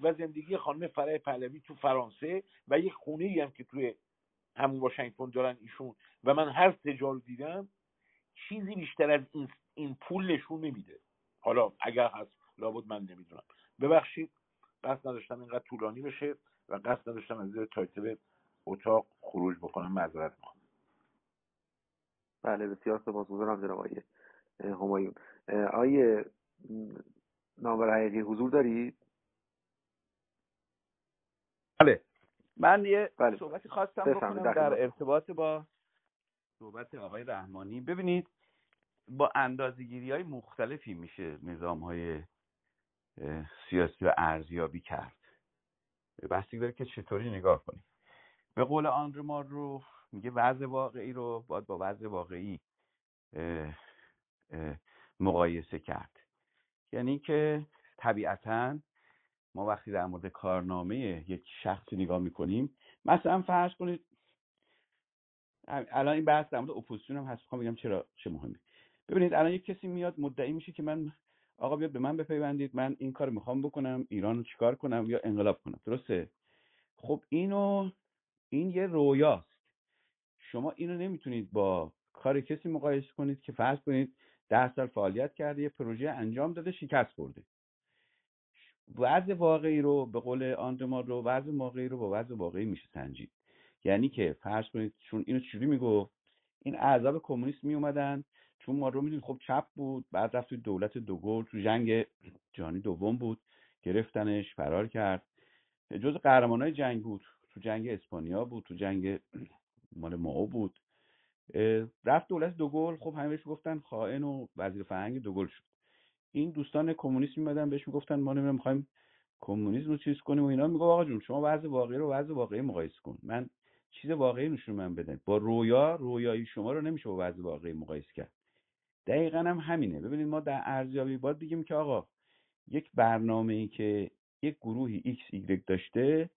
و زندگی خانم فرای پهلوی تو فرانسه و یک خونه ای هم که توی همون واشنگتن دارن ایشون. و من هر سجا رو دیدم چیزی بیشتر از این, این پول نشون نمیده. حالا اگر هست لابد من نمی‌دونم. ببخشید قصد نداشتم اینقدر طولانی بشه و قصد نداشتم از زیر تایتل اتاق خروج بکنم معذرت می‌خوام. بله بسیار سپاسگزارم جناب آقای همایون. آقای نامور حقیقی حضور دارید؟ بله. من یه بله. صحبتی خواستم بکنم در ارتباط با صحبت آقای رحمانی. ببینید با اندازگیری های مختلفی میشه نظام های سیاسی و ارزیابی کرد. بستگی داره که چطوری نگاه کنیم. به قول آندر رو میگه وضع واقعی رو باید با وضع واقعی اه، اه، مقایسه کرد. یعنی که طبیعتا ما وقتی در مورد کارنامه یک شخصی نگاه می‌کنیم مثلا فرض کنید الان این بحث در مورد اپوزیسیون هم هست می‌خوام بگم چرا چه مهمه. ببینید الان یک کسی میاد مدعی میشه که من آقا بیاد به من بپیوندید من این کار می‌خوام بکنم ایران رو چیکار کنم یا انقلاب کنم. درسته؟ خب اینو این یه رویاست. شما اینو نمی‌تونید با کار کسی مقایسه کنید که فرض کنید ده سال فعالیت کرده یه پروژه انجام داده شکست خورده. وضع واقعی رو به قول آندمار رو وضع واقعی رو با وضع واقعی میشه سنجید. یعنی که فرض کنید چون اینو چجوری می‌گفت؟ این اعضاب کمونیست می اومدن چون ما رو می‌دونید خب چپ بود بعد رفت توی دولت دوگل تو جنگ جهانی دوم بود گرفتنش فرار کرد. جز قهرمانای جنگ بود تو جنگ اسپانیا بود تو جنگ مال ماو بود. رفت دولت دوگل خب همه گفتن خائن و وزیر فرهنگ دوگل شد. این دوستان کمونیست میمدن بهش می‌گفتن ما نمی‌دونم می‌خوایم کمونیسم رو چیز کنیم و اینا. میگه آقا جون شما وضع واقعی رو وضع واقعی مقایسه کن. من چیز واقعی نشون من بدن. با رویا رویایی شما رو نمیشه با وضع واقعی مقایسه کرد. دقیقا هم همینه. ببینید ما در ارزیابی باید بگیم که آقا یک برنامه ای که یک گروهی X Y داشته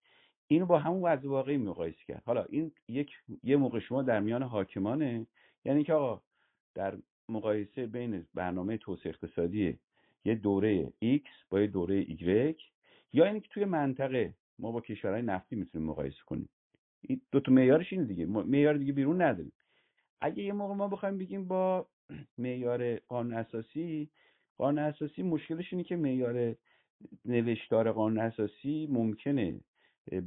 اینو با همون وضع واقعی مقایسه کرد. حالا این یک یه موقع شما در میان حاکمانه. یعنی که آقا در مقایسه بین برنامه توسعه اقتصادی یه دوره X با یه دوره Y یا اینکه توی منطقه ما با کشورهای نفتی می‌تونیم مقایسه کنیم. این دو تا معیارش اینه دیگه. معیار دیگه بیرون نداریم. اگه یه موقع ما بخوایم بگیم با معیار قانون اساسی قانون اساسی مشکلش اینه که معیار نوشتار قانون اساسی ممکنه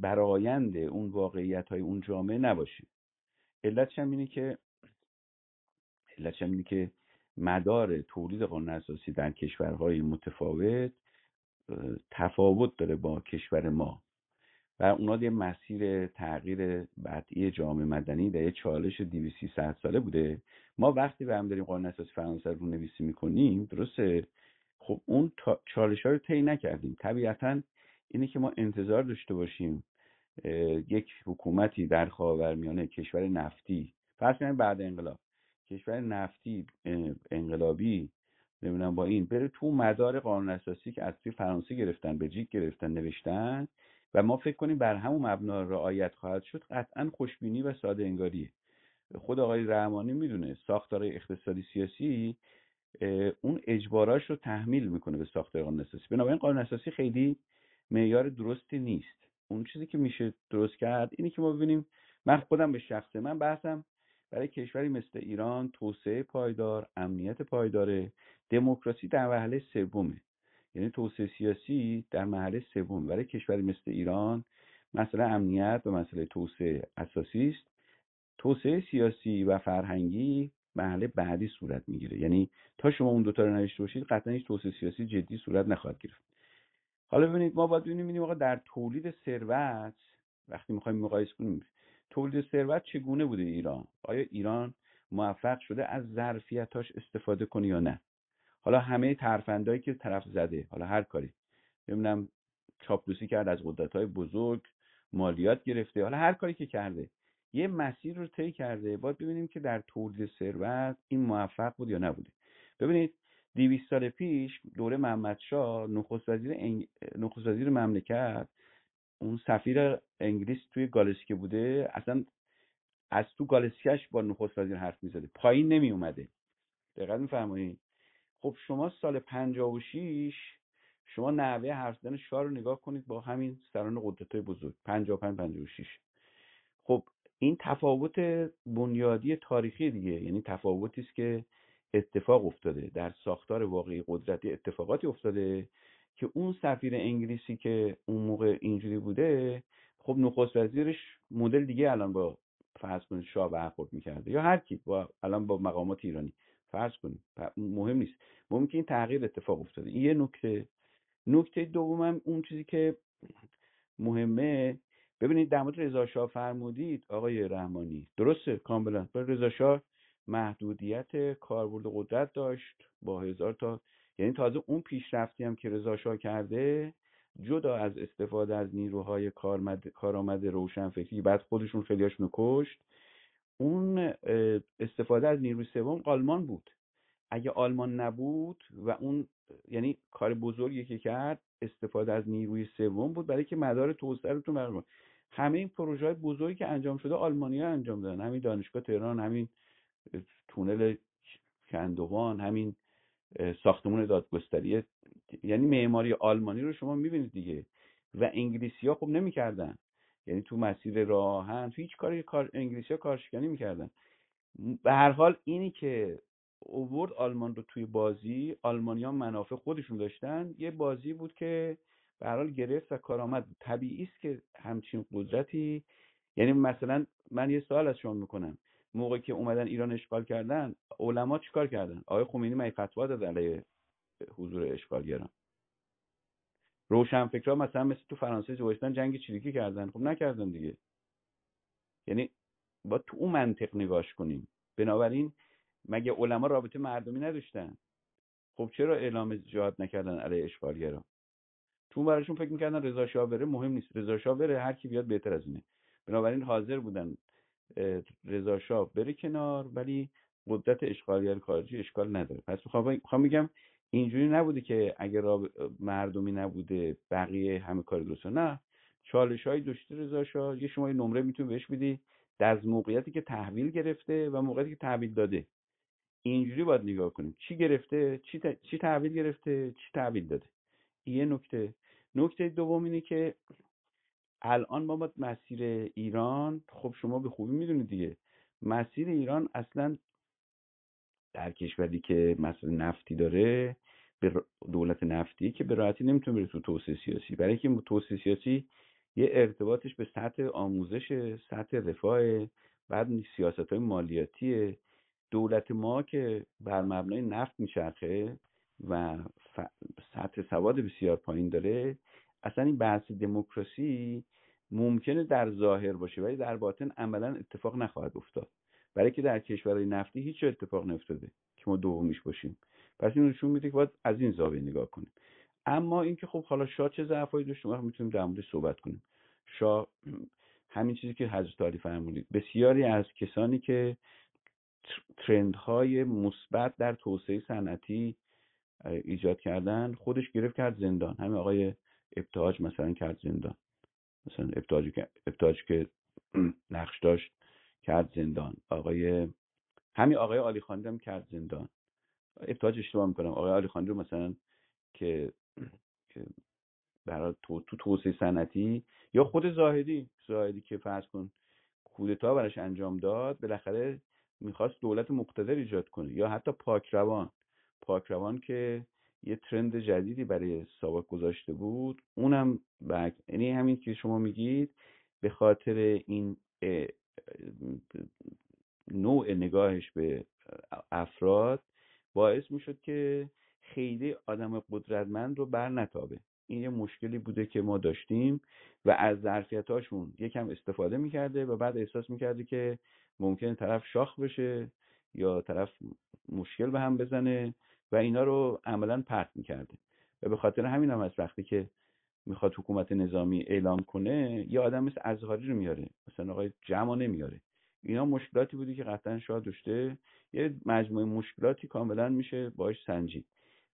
برایند اون واقعیت های اون جامعه نباشه. علتش هم اینه که علتش هم اینه که مدار تولید قانون اساسی در کشورهای متفاوت تفاوت داره با کشور ما. و اونا یه مسیر تغییر بدعی جامعه مدنی در یه چالش 200 ساله بوده. ما وقتی به هم داریم قانون اساسی فرانسه رو نویسی می‌کنیم درسته؟ خب اون چالش ها رو طی نکردیم. طبیعتا اینه که ما انتظار داشته باشیم یک حکومتی در خاورمیانه کشور نفتی. فرض کنیم بعد انقلاب. کشور نفتی انقلابی نمی‌دونم با این بره تو مدار قانون اساسی که از توی فرانسه گرفتن بلژیک گرفتن نوشتن و ما فکر کنیم بر همون مبنا رعایت خواهد شد قطعا خوشبینی و ساده انگاریه. خود آقای رحمانی می‌دونه ساختار اقتصادی سیاسی اون اجباراش رو تحمیل می‌کنه به ساختار قانون اساسی. بنابراین قانون اساسی خیلی معیار درستی نیست. اون چیزی که میشه درست کرد اینی که ما ببینیم من خودم به شخصه من بحثم برای کشوری مثل ایران توسعه پایدار امنیت پایداره. دموکراسی در مرحله سومه. یعنی توسعه سیاسی در مرحله سوم. برای کشوری مثل ایران مثلا امنیت و مسئله توسعه اساسی است. توسعه سیاسی و فرهنگی مرحله بعدی صورت می‌گیره. یعنی تا شما اون دوتا رو نوشته باشید قطعا هیچ توسعه سیاسی جدی صورت نخواهد گرفت. حالا ببینید ما باید ببینیم در تولید ثروت وقتی می‌خوایم مقایسه کنیم تولید ثروت چگونه بوده ایران؟ آیا ایران موفق شده از ظرفیتاش استفاده کنه یا نه؟ حالا همه ترفندایی که طرف زده حالا هر کاری. ببینم چاپلوسی کرد از قدرت های بزرگ مالیات گرفته حالا هر کاری که کرده. یه مسیر رو طی کرده. باید ببینیم که در تولید ثروت این موفق بود یا نبوده. ببینید 200 سال پیش دوره محمد شاه نخست وزیر, انگ... نخست وزیر مملکت اون سفیر انگلیس توی گالسکه بوده اصلا از تو گالسکش با نخست وزیر حرف می‌زده. پایین نمی اومده دقیق میفرمایید. خب شما سال 56 شما نحوه حرف زدن شاه رو نگاه کنید با همین سران قدرت های بزرگ 55 56 خب این تفاوت بنیادی تاریخی دیگه. یعنی تفاوتی است که اتفاق افتاده. در ساختار واقعی قدرتی اتفاقاتی افتاده. که اون سفیر انگلیسی که اون موقع اینجوری بوده خب نخست وزیرش مدل دیگه الان با فرض کنید شاه برخورد می‌کرده یا هر کی با الان با مقامات ایرانی فرض کنید مهم نیست. مهم که این تغییر اتفاق افتاده. این یه نکته نکته دومم اون چیزی که مهمه. ببینید در مورد رضا شاه فرمودید آقای رحمانی درسته کاملا. رضا شاه محدودیت کاربرد قدرت داشت با هزار تا یعنی تازه اون پیشرفتی هم که رضا شاه کرده جدا از استفاده از نیروهای کارآمد روشنفکری بعد خودشون خیلیاشون کشت اون استفاده از نیروی سوم آلمان بود. اگه آلمان نبود و اون یعنی کار بزرگی که کرد استفاده از نیروی سوم بود برای که مدار توسعه رو تو همه این پروژه های بزرگی که انجام شده آلمانیا انجام دادن. همین دانشگاه تهران همین تونل کندوان همین ساختمون دادگستری یعنی معماری آلمانی رو شما می‌بینید دیگه. و انگلیسی ها خب نمی‌کردن. یعنی تو مسیر راهن تو هیچ کاری کار انگلیسی ها کارشکنی می‌کردن. به هر حال اینی که اوورد آلمان رو توی بازی آلمانیا منافع خودشون داشتن یه بازی بود که به هر حال گرفت و کارآمد طبیعی است که همچین قدرتی یعنی مثلا من یه سوال از شما می‌کنم. موقعی که اومدن ایران اشغال کردن علما چیکار کردن؟ آقای خمینی می فتوا داد علیه حضور اشغالگران. روشنفکرها مثلا مثل تو فرانسه جوشتن جنگ چریکی کردن. خب نکردن دیگه. یعنی با تو اون منطق نگاش کنیم. بنابراین مگه علما رابطه مردمی نداشتن؟ خب چرا اعلام جهاد نکردن علیه اشغالگرا چون براشون فکر می‌کردن رضا شاه بره مهم نیست. رضا شاه بره هر کی بیاد بهتر از اینه. بنابراین حاضر بودن رضا شاه بره کنار ولی قدرت اشغالگر خارجی اشکال نداره. پس می‌خوام میگم اینجوری نبوده که اگر مردمی نبوده بقیه همه کار درسته نه. چالش های داشته رضا شاه یه شما یه نمره می‌تونی بهش بدی در موقعیتی که تحویل گرفته و موقعیتی که تحویل داده. اینجوری باید نگاه کنیم. چی گرفته؟ چی, چی تحویل گرفته؟ چی تحویل داده؟ یه نکته. نکته دوم اینه که الان ما با مسیر ایران. خب شما به خوبی می‌دونید دیگه. مسیر ایران اصلا در کشوری که مسئله نفتی داره به دولت نفتی که به راحتی نمی‌تونه بره تو توسعه سیاسی. برای اینکه توسعه سیاسی یه ارتباطش به سطح آموزش سطح رفاه بعد سیاست های مالیاتی. دولت ما که بر مبنای نفت میچرخه و سطح سواد بسیار پایین داره اصلا این بحث دموکراسی ممکنه در ظاهر باشه ولی در باطن عملا اتفاق نخواهد افتاد. برای که در کشورهای نفتی هیچ اتفاق نیفتاده که ما دومیش باشیم. پس این نشون میده که باید از این زاویه نگاه کنیم. اما اینکه خب حالا شاه چه ضعفایی داشت ما می‌تونیم در موردش صحبت کنیم. شاه همین چیزی که حضرت علی فرمودید بسیاری از کسانی که ترندهای مثبت در توسعه صنعتی ایجاد کردن خودش گرفت کرد زندان. همین آقای ابتهاج مثلا کرد زندان. مثلا ابتهاج که نقش داشت کرد زندان. آقای همین آقای آلی هم کرد زندان. ابتهاج اشتباه می‌کنم. آقای آلی رو مثلا که برای تو, تو توسعه صنعتی یا خود زاهدی. زاهدی که فرض کن کودتا براش انجام داد بالاخره می‌خواست دولت مقتدر ایجاد کنه یا حتی پاکروان پاکروان که یه ترند جدیدی برای ساواک گذاشته بود. اونم بک یعنی همین که شما میگید به خاطر این نوع نگاهش به افراد باعث می‌شد که خیلی آدم قدرتمند رو بر نتابه. این یه مشکلی بوده که ما داشتیم و از ظرفیتاشون یکم استفاده می‌کرده و بعد احساس می‌کرده که ممکن طرف شاخ بشه یا طرف مشکل به هم بزنه. و اینا رو عملا پرت می‌کرده. و به خاطر همین هم از وقتی که می‌خواد حکومت نظامی اعلام کنه یه آدم مثل ازهاری رو میاره. مثلا آقای جمع نمیاره. اینا مشکلاتی بودی که قطعا شاه داشته. یه مجموعه مشکلاتی کاملا میشه باش سنجید.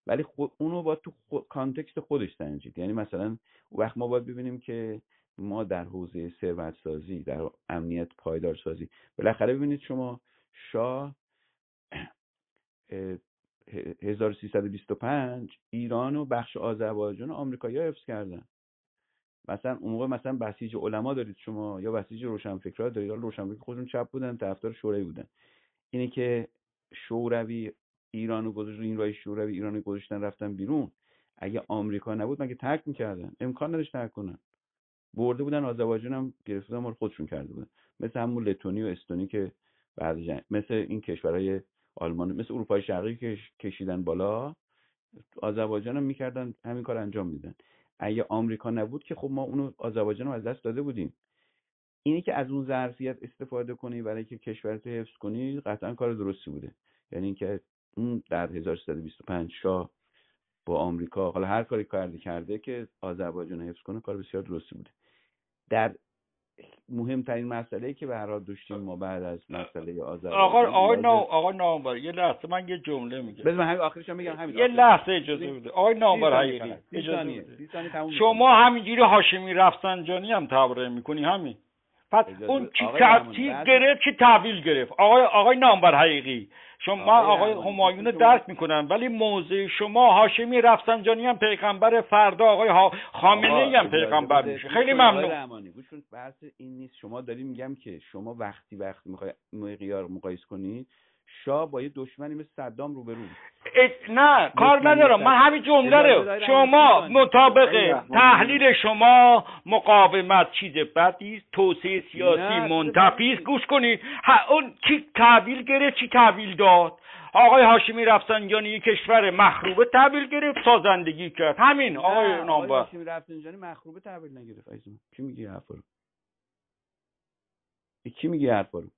ولی خود اونو با تو کانتکست خودش سنجید. یعنی مثلا وقت ما باید ببینیم که ما در حوزه ثروت سازی در امنیت پایدار سازی بالاخره ببینید شما شاه 1325 ایران و بخش آذربایجان و آمریکایی حفظ کردن. مثلا اون موقع مثلا بسیج علما دارید شما یا بسیج روشنفکرها دارید. روشنفکر خودشون چپ بودن طرفدار شوروی بودن. اینه که شوروی ایرانو گذاشت این راه شوروی ایرانو گذاشتن رفتن بیرون. اگه آمریکا نبود مگه ترک می‌کردن؟ امکان نداشت ترک کنن. برده بودن آذربایجان هم گرفته بودن خودشون کرده بودن. مثل همون لتونی و استونی که بعد جنگ مثل این کشورهای آلمان مثل اروپای شرقی که کشیدن بالا آذربایجان هم می‌کردن همین کار انجام میدن اگه آمریکا نبود که خب ما اونو آذربایجان رو از دست داده بودیم. اینی که از اون ظرفیت استفاده کنی برای که کشورت حفظ کنی قطعا کار درستی بوده. یعنی اینکه اون در 1325 شاه با آمریکا حالا هر کاری کرده کرده که آذربایجان حفظ کنه کار بسیار درستی بوده. در مهمترین مسئله که به هر داشتیم ما بعد از مسئله آذربایجان آقا آقا نو آقا نامبر یه لحظه من یه جمله میگم. بذار همین آخرش میگم همین. یه لحظه اجازه بده. آقا نامبر حقیقی اجازه شما همینجوری هاشمی رفسنجانی هم تبرئه می‌کنی همین؟ پس اون چی گرفت چی تحویل گرفت؟ آقای آقای نامبر حقیقی شما آقای همایون درک می‌کنن ولی موضع شما هاشمی رفسنجانی هم پیغمبر فردا آقای خامنه ای هم پیغمبر میشه. خیلی ممنون. بحث این نیست. شما داری میگم که شما وقتی وقتی می‌خوای معیار مقایس کنید شاه با یه دشمنی مثل صدام رو به رو نه کار ندارم. من همین جمله رو. شما مطابق تحلیل شما مقاومت چیز بدی است. توسعه سیاسی منتفی گوش کنید اون کی تحویل گرفت؟ چی تحویل داد؟ آقای هاشمی رفسنجانی کشور مخروبه تحویل گرفت سازندگی کرد. همین آقای نامبر آقای هاشمی رفسنجانی مخروبه تحویل نگرفت. کی میگه حرفا رو؟ کی میگه حرفا رو؟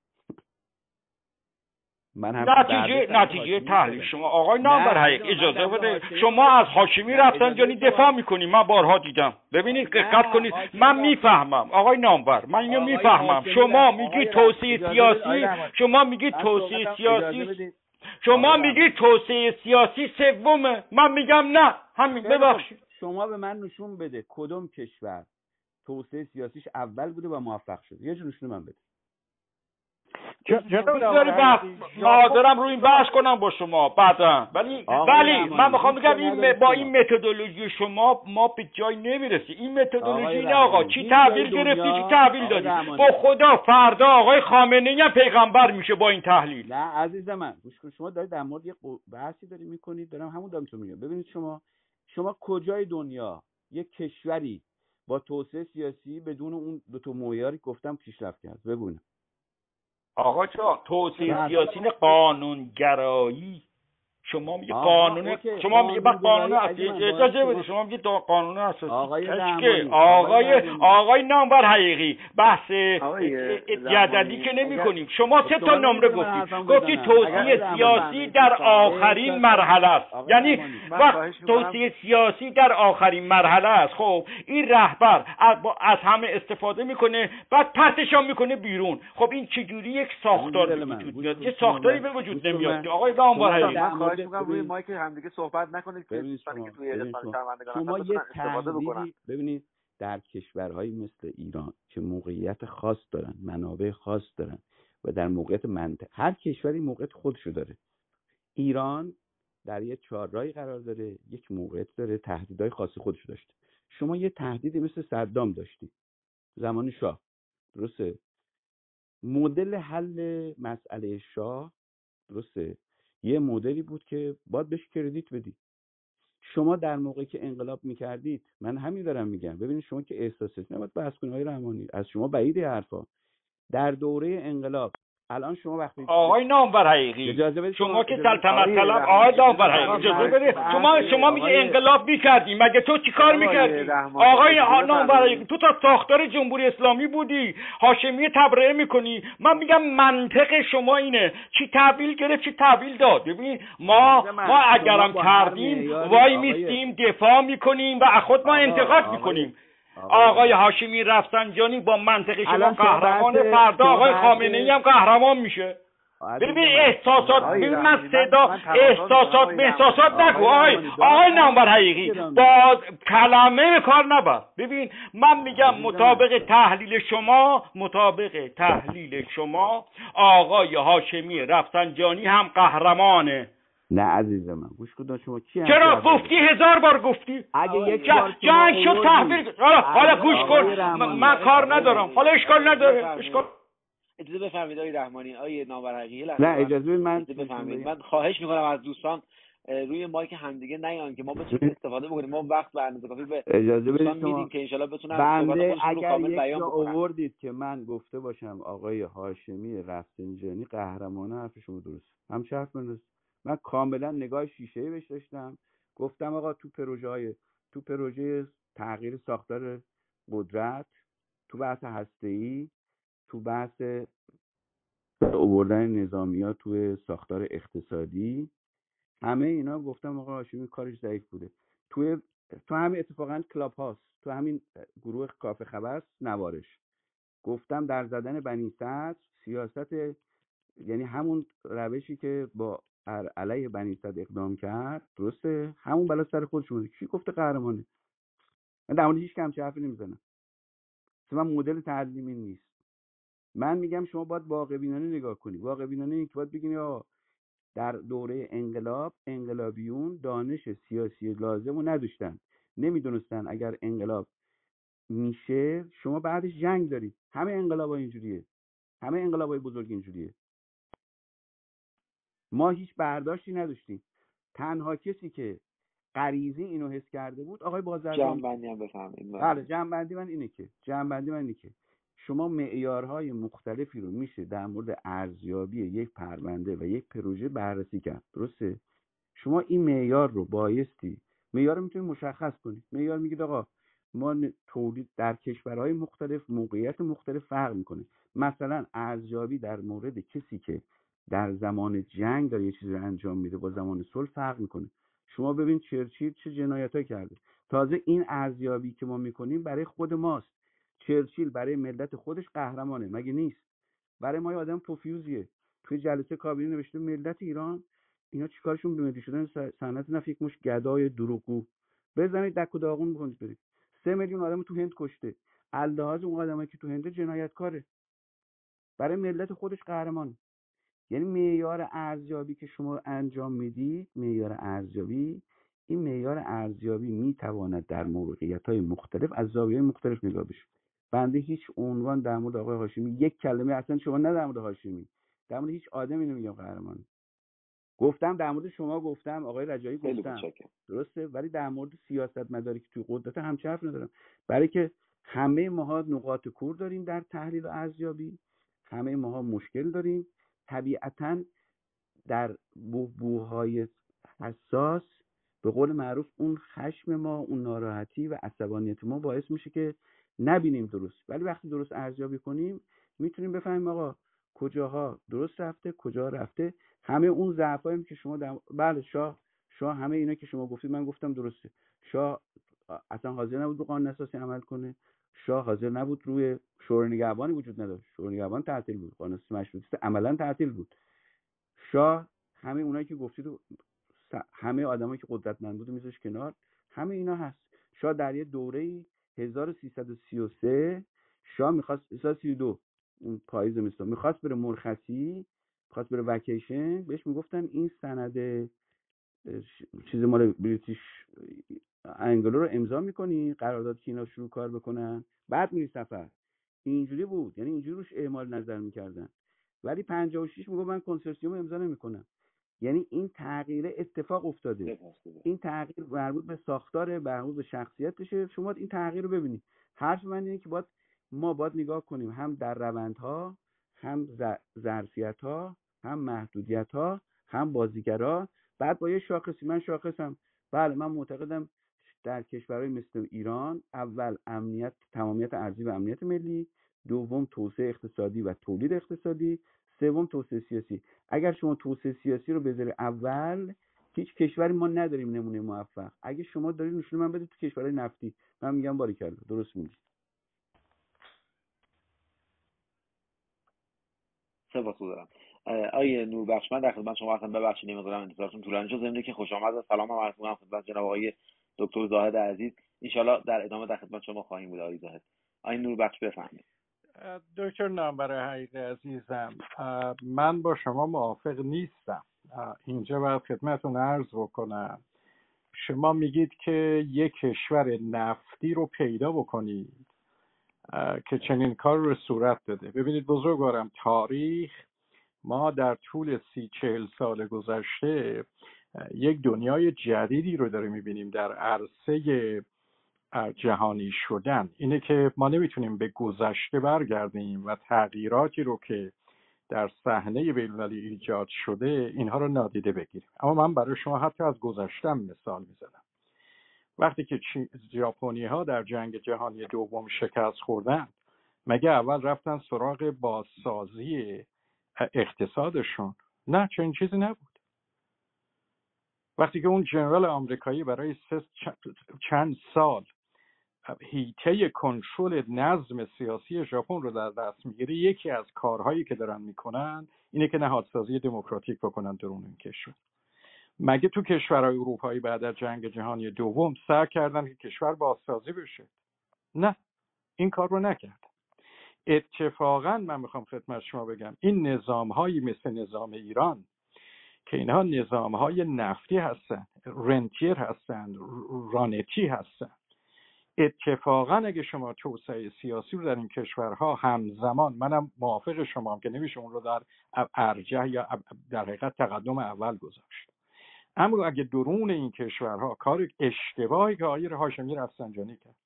من هم نتیجه نتیجه تحلیل. شما آقای نامبر حقیق اجازه بده. شما از حاشمی رفتن جانی دفاع می‌کنی. من بارها دیدم. ببینید دقت کنید. من می‌فهمم. آقای نامبر من اینو می‌فهمم. شما میگی توسعه سیاسی شما میگی توسعه سیاسی شما میگی توسعه سیاسی سومه. من میگم نه. همین ببخشید. شما به من نشون بده کدوم کشور توسعه سیاسیش اول بوده و موفق شده. یه جور نشون من بده. بحث دارم روی این بحث کنم با شما بعدا. ولی ولی من می‌خوام بگم این با این متدولوژی شما ما به جای نمی‌رسی. این متدولوژی نه آقا چی تحویل گرفتی چی تحویل دادی؟ با خدا فردا آقای خامنه ای پیغمبر میشه با این تحلیل. نه عزیز من شما دارید در مورد یه بحثی داری می‌کنید دارم همون دارم تو میگم. ببینید شما شما کجای دنیا؟ یک کشوری با توسعه سیاسی بدون اون دو تا معیاری گفتم پیشرفت کرد. ببینید آقا جان توسعه سیاسی قانونگرایی شما میگه قانون. شما میگه بعد قانون اساسی اجازه بدید. شما- میگه قانون اساسی. آقای آقای آقای. آقای نامور حقیقی بحث جدلی که نمی کنیم. شما سه تا نمره گفتید گفتی. اگر سیاسی در بفرمایید. آخرین اجازه- مرحله است. یعنی وقت. توسعه سیاسی در آخرین مرحله است. خب این رهبر از, همه استفاده می‌کنه بعد پرتشان می‌کنه بیرون. خب این چجوری یک ساختار. وجود میاد؟ یه ساختاری. به وجود نمیاد. آقای نامور شما حقیقی. خواهش می‌کنم روی مایک همدیگه صحبت نکنید که دوستانی شما- که توی شما. یه تحلیلی ببینید در کشورهایی مثل ایران که موقعیت خاص دارن منابع خاص دارن و در موقعیت منطقه هر کشوری موقعیت خودشو داره. ایران در یه چهارراهی قرار داره یک موقعیت داره تهدیدهای خاصی خودشو داشته. شما یه تهدیدی مثل صدام داشتی زمان شاه. درسته؟ مدل حل مسئله شاه درسته؟ یه مدلی بود که باید بهش کردیت بدی. شما در موقعی که انقلاب می‌کردید من همین دارم میگم. ببینید شما که احساسات نباید بحث کنید رحمانی. از شما بعید حرفا. در دوره انقلاب الان شما وقتی آقای نامور حقیقی بدید شما که سلطنت طلب آقای نامور حقیقی اجازه بحث- شما شما میگه انقلاب می‌کردی مگه تو چی کار آقای می‌کردی؟ آقای نامور. حقیقی تو تا ساختار جمهوری اسلامی بودی هاشمی تبرئه می‌کنی. من میگم منطق شما اینه. چی تحویل گرفت چی تحویل داد. ببین ما ما اگرم کردیم وای میستیم دفاع می‌کنیم و از خود ما انتقاد می‌کنیم. آقای- هاشمی رفسنجانی با منطق شما قهرمان فردا آقای خامنه ای هم قهرمان میشه عزیز ببین. احساسات ببین من صدا احساسات احساسات. نگو آقای آقای نامبر حقیقی. با کلمه کار نبر ببین من میگم. مطابق تحلیل شما مطابق تحلیل شما آقای هاشمی رفسنجانی هم قهرمانه نه عزیز من. گوش کن شما کی چرا؟ گفتی هزار بار گفتی؟ اگه یک بار جنگ شد تحویل حالا حالا گوش کن. من- کار ندارم. حالا اشکال نداره. اشکال اجازه بفرمایید آقای رحمانی. آقای لحظه نه اجازه بدید من بفرمایید. من خواهش می‌کنم از دوستان روی مایک همدیگه نیان که ما بتونیم استفاده بکنیم. ما وقت به اندازه کافی به اجازه بدید شما میدیم که انشالله بتونن صحبت بنده اگر یک بیان آوردید که من گفته باشم آقای هاشمی رفسنجانی قهرمانه حرف شما درست. همچه حرف من درست؟ من کاملا نگاه شیشه ای بهش داشتم. گفتم آقا تو پروژه های تو پروژه تغییر ساختار قدرت تو بحث هسته تو بحث اووردن نظامی ها توی ساختار اقتصادی. همه اینا گفتم آقا هاشمی کارش ضعیف بوده. توی تو همین اتفاقا کلاب هاست تو همین گروه کافه خبر نوارش. گفتم در زدن بنی سیاست یعنی همون روشی که با علیه بنی صدر اقدام کرد؟ درسته. همون بلا سر خودش اومده. کی گفته قهرمانه؟ من در هیچ کم حرفی نمی‌زنم. من مدل تعلیمی نیست. من میگم شما باید واقع بینانه نگاه کنی. واقع بینانه این که باید بگین آقا در دوره انقلاب انقلابیون دانش سیاسی لازم رو نداشتن. نمی‌دونستن اگر انقلاب میشه شما بعدش جنگ دارید. همه انقلاب اینجوریه. همه انقلاب های بزرگ اینجوریه. ما هیچ برداشتی نداشتیم. تنها کسی که غریزی اینو حس کرده بود آقای بازرگان جمع هم بفرمایید. بله. جنبندی من اینه که جنبندی من اینه که شما معیارهای مختلفی رو میشه در مورد ارزیابی یک پرونده و یک پروژه بررسی کرد. درسته؟ شما این معیار رو بایستی معیار رو می‌تونید مشخص کنید. معیار میگید آقا ما تولید در کشورهای مختلف موقعیت مختلف فرق می‌کنه. مثلا ارزیابی در مورد کسی که در زمان جنگ داره یه چیزی رو انجام میده با زمان صلح فرق می‌کنه. شما ببین چرچیل چه جنایتایی کرده. تازه این ارزیابی که ما می‌کنیم برای خود ماست. چرچیل برای ملت خودش قهرمانه مگه نیست؟ برای ما یه آدم پوفیوزیه. توی جلسه کابینه نوشته ملت ایران اینا چیکارشون به ملی شدن؟ صنعت نفت یک مش گدای دروغگو. بزنید دک و داغون بکنید برید. سه میلیون آدم تو هند کشته. اللحاظ اون آدمایی که تو هند جنایتکاره. برای ملت خودش قهرمان یعنی معیار ارزیابی که شما انجام می‌دید معیار ارزیابی این معیار ارزیابی می‌تواند در موقعیت های مختلف از زاویه مختلف نگاه بشه. بنده هیچ عنوان در مورد آقای هاشمی یک کلمه اصلا شما نه در مورد هاشمی. در مورد هیچ آدمی نمیگم قهرمان. گفتم در مورد شما گفتم آقای رجایی گفتم. درسته؟ ولی در مورد سیاست مداری که توی قدرت همچه حرف ندارم. برای که همه ماها نقاط کور داریم در تحلیل و ارزیابی همه ماها مشکل داریم. طبیعتا در بوهای حساس به قول معروف اون خشم ما اون ناراحتی و عصبانیت ما باعث میشه که نبینیم درست. ولی وقتی درست ارزیابی کنیم می‌تونیم بفهمیم آقا کجاها درست رفته کجا رفته. همه اون ضعفایی که شما در... بله شاه شاه همه اینا که شما گفتید من گفتم درسته. شاه اصلا حاضر نبود به قانون اساسی عمل کنه. شاه حاضر نبود روی شورای نگهبانی وجود نداشت. شورای نگهبان تعطیل بود. قانون مشروطیت عملا تعطیل بود. شاه همه اونایی که گفتید همه آدمایی که قدرتمند بود میذاش کنار همه اینا هست. شاه در یه دوره 1333 شاه می‌خواست 1332 اون پاییز می‌خواست بره مرخصی می‌خواست بره وکیشن بهش می‌گفتن این سند چیز مال بریتیش انگلو رو امضا می‌کنی قرارداد که اینا شروع کار بکنن. بعد میری سفر. اینجوری بود. یعنی اینجوری روش اعمال نظر می‌کردن. ولی 56 میگه من کنسرسیوم امضا نمی‌کنم. یعنی این تغییر اتفاق افتاده. این تغییر مربوط به ساختار مربوط به شخصیتشه. شما این تغییر رو ببینید حرف من اینه که باید ما باید نگاه کنیم. هم در روندها هم ظرفیت ها هم محدودیت ها هم بازیگرا بعد با یه شاخصی من شاخصم. بله من معتقدم در کشورهای مثل ایران اول امنیت تمامیت ارزی و امنیت ملی دوم توسعه اقتصادی و تولید اقتصادی سوم توسعه سیاسی. اگر شما توسعه سیاسی رو بذاری اول هیچ کشوری ما نداریم نمونه موفق. اگه شما دارید نشون من بده تو کشورهای نفتی. من میگم باری کرده. درست میگی. سپاس آیه نوربخش من در خدمت شما هستم. ببخشید نمی‌دونم انتظارتون طولانی شد. زمینه که خوش آمد و سلام هم عرض می‌کنم خدمت جناب آقای دکتر زاهد عزیز. انشالله در ادامه در خدمت شما خواهیم بود آقای زاهد. آیه نوربخش بفرمایید. دکتر نامبر حقیقی عزیزم. من با شما موافق نیستم. اینجا باید خدمتون عرض بکنم. شما میگید که یک کشور نفتی رو پیدا بکنید که چنین کار رو صورت داده. ببینید بزرگوارم تاریخ ما در طول سی چهل سال گذشته یک دنیای جدیدی رو داریم می‌بینیم در عرصه جهانی شدن. اینه که ما نمی‌تونیم به گذشته برگردیم و تغییراتی رو که در صحنه بینالمللی ایجاد شده اینها رو نادیده بگیریم. اما من برای شما حتی از گذشتم مثال می‌زنم. وقتی که ژاپنی ها در جنگ جهانی دوم شکست خوردن مگه اول رفتن سراغ بازسازی اقتصادشون. نه چنین چیزی نبود. وقتی که اون جنرال آمریکایی برای چند سال هیته کنترل نظم سیاسی ژاپن رو در دست می‌گیره یکی از کارهایی که دارن می‌کنن اینه که نهادسازی دموکراتیک بکنن درون این کشور. مگه تو کشورهای اروپایی بعد از جنگ جهانی دوم سعی کردن که کشور بازسازی بشه؟ نه این کار رو نکرد اتفاقا من می‌خوام خدمت شما بگم این نظام هایی مثل نظام ایران که اینها نظام های نفتی هستن رنتیر هستن رانتی هستن اتفاقا اگه شما توسعه سیاسی رو در این کشورها همزمان منم موافق شما هم که نمیشه اون رو در ارجح یا در حقیقت تقدم اول گذاشت. اما اگه درون این کشورها کار اشتباهی که آقای هاشمی رفسنجانی کرد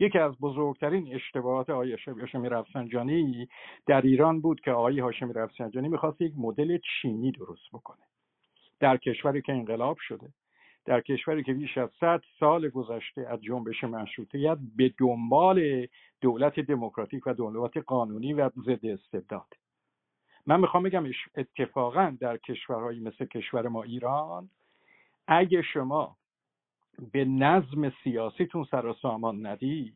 یکی از بزرگترین اشتباهات آقای هاشمی رفسنجانی در ایران بود که آقای هاشمی رفسنجانی می‌خواست یک مدل چینی درست بکنه. در کشوری که انقلاب شده در کشوری که بیش از صد سال گذشته از جنبش مشروطیت به دنبال دولت دموکراتیک و دولت قانونی و ضد استبداد. من می‌خوام بگم اتفاقا در کشورهایی مثل کشور ما ایران اگه شما به نظم سیاسیتون سر و سامان ندید.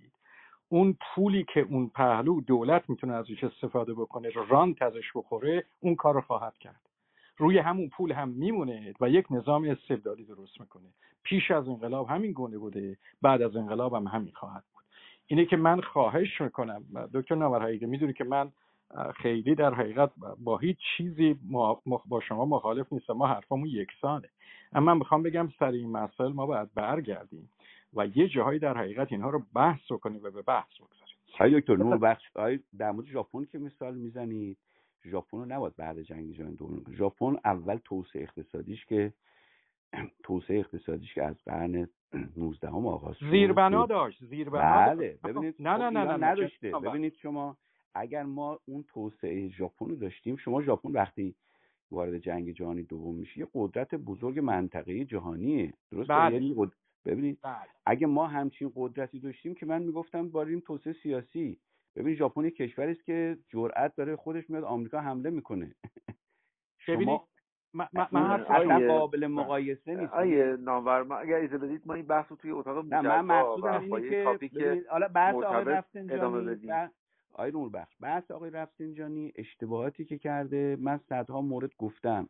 اون پولی که اون پهلو دولت می‌تونه ازش استفاده بکنه رانت ازش بخوره اون کار رو خواهد کرد. روی همون پول هم میمونه و یک نظام استبدادی درست می‌کنه. پیش از انقلاب همین گونه بوده بعد از انقلاب هم همین خواهد بود. اینه که من خواهش می‌کنم دکتر نامرهایی می‌دونی که من خیلی در حقیقت با هیچ چیزی با شما مخالف نیستم ما حرفمون یکسانه. اما من می‌خوام بگم سر این مسائل ما باید برگردیم و یه جاهایی در حقیقت اینها رو بحث کنیم و به بحث بگذاریم. های دکتر نور بخش در مورد ژاپن که مثال می‌زنید ژاپن رو نباید بعد جنگ جهانی دوم ژاپن اول توسعه اقتصادیش که توسعه اقتصادیش که از قرن 19 هم آغاز شد زیربنا داشت زیربنا بله ببینید نه نه نه, نه, نداشته. ببینید شما اگر ما اون توسعه ژاپن رو داشتیم شما ژاپن وقتی وارد جنگ جهانی دوم میشه یه قدرت بزرگ منطقه جهانیه. درست بله. یعنی قد- ببینید بله. اگه ما همچین قدرتی داشتیم که من می‌گفتم باریم توسعه سیاسی. ببین ژاپن کشوری است که جرأت داره خودش میاد آمریکا حمله می‌کنه. شما من, اصلا قابل مقایسه نیست آیه نامور من اگر اجازه بدید ما این بحث رو توی اتاق نه مجزا من مقصودم اینه که حالا بحث آقای ادامه بدیم. آقای نوربخش بحث آقای رفسنجانی اشتباهاتی که کرده من صدها مورد گفتم.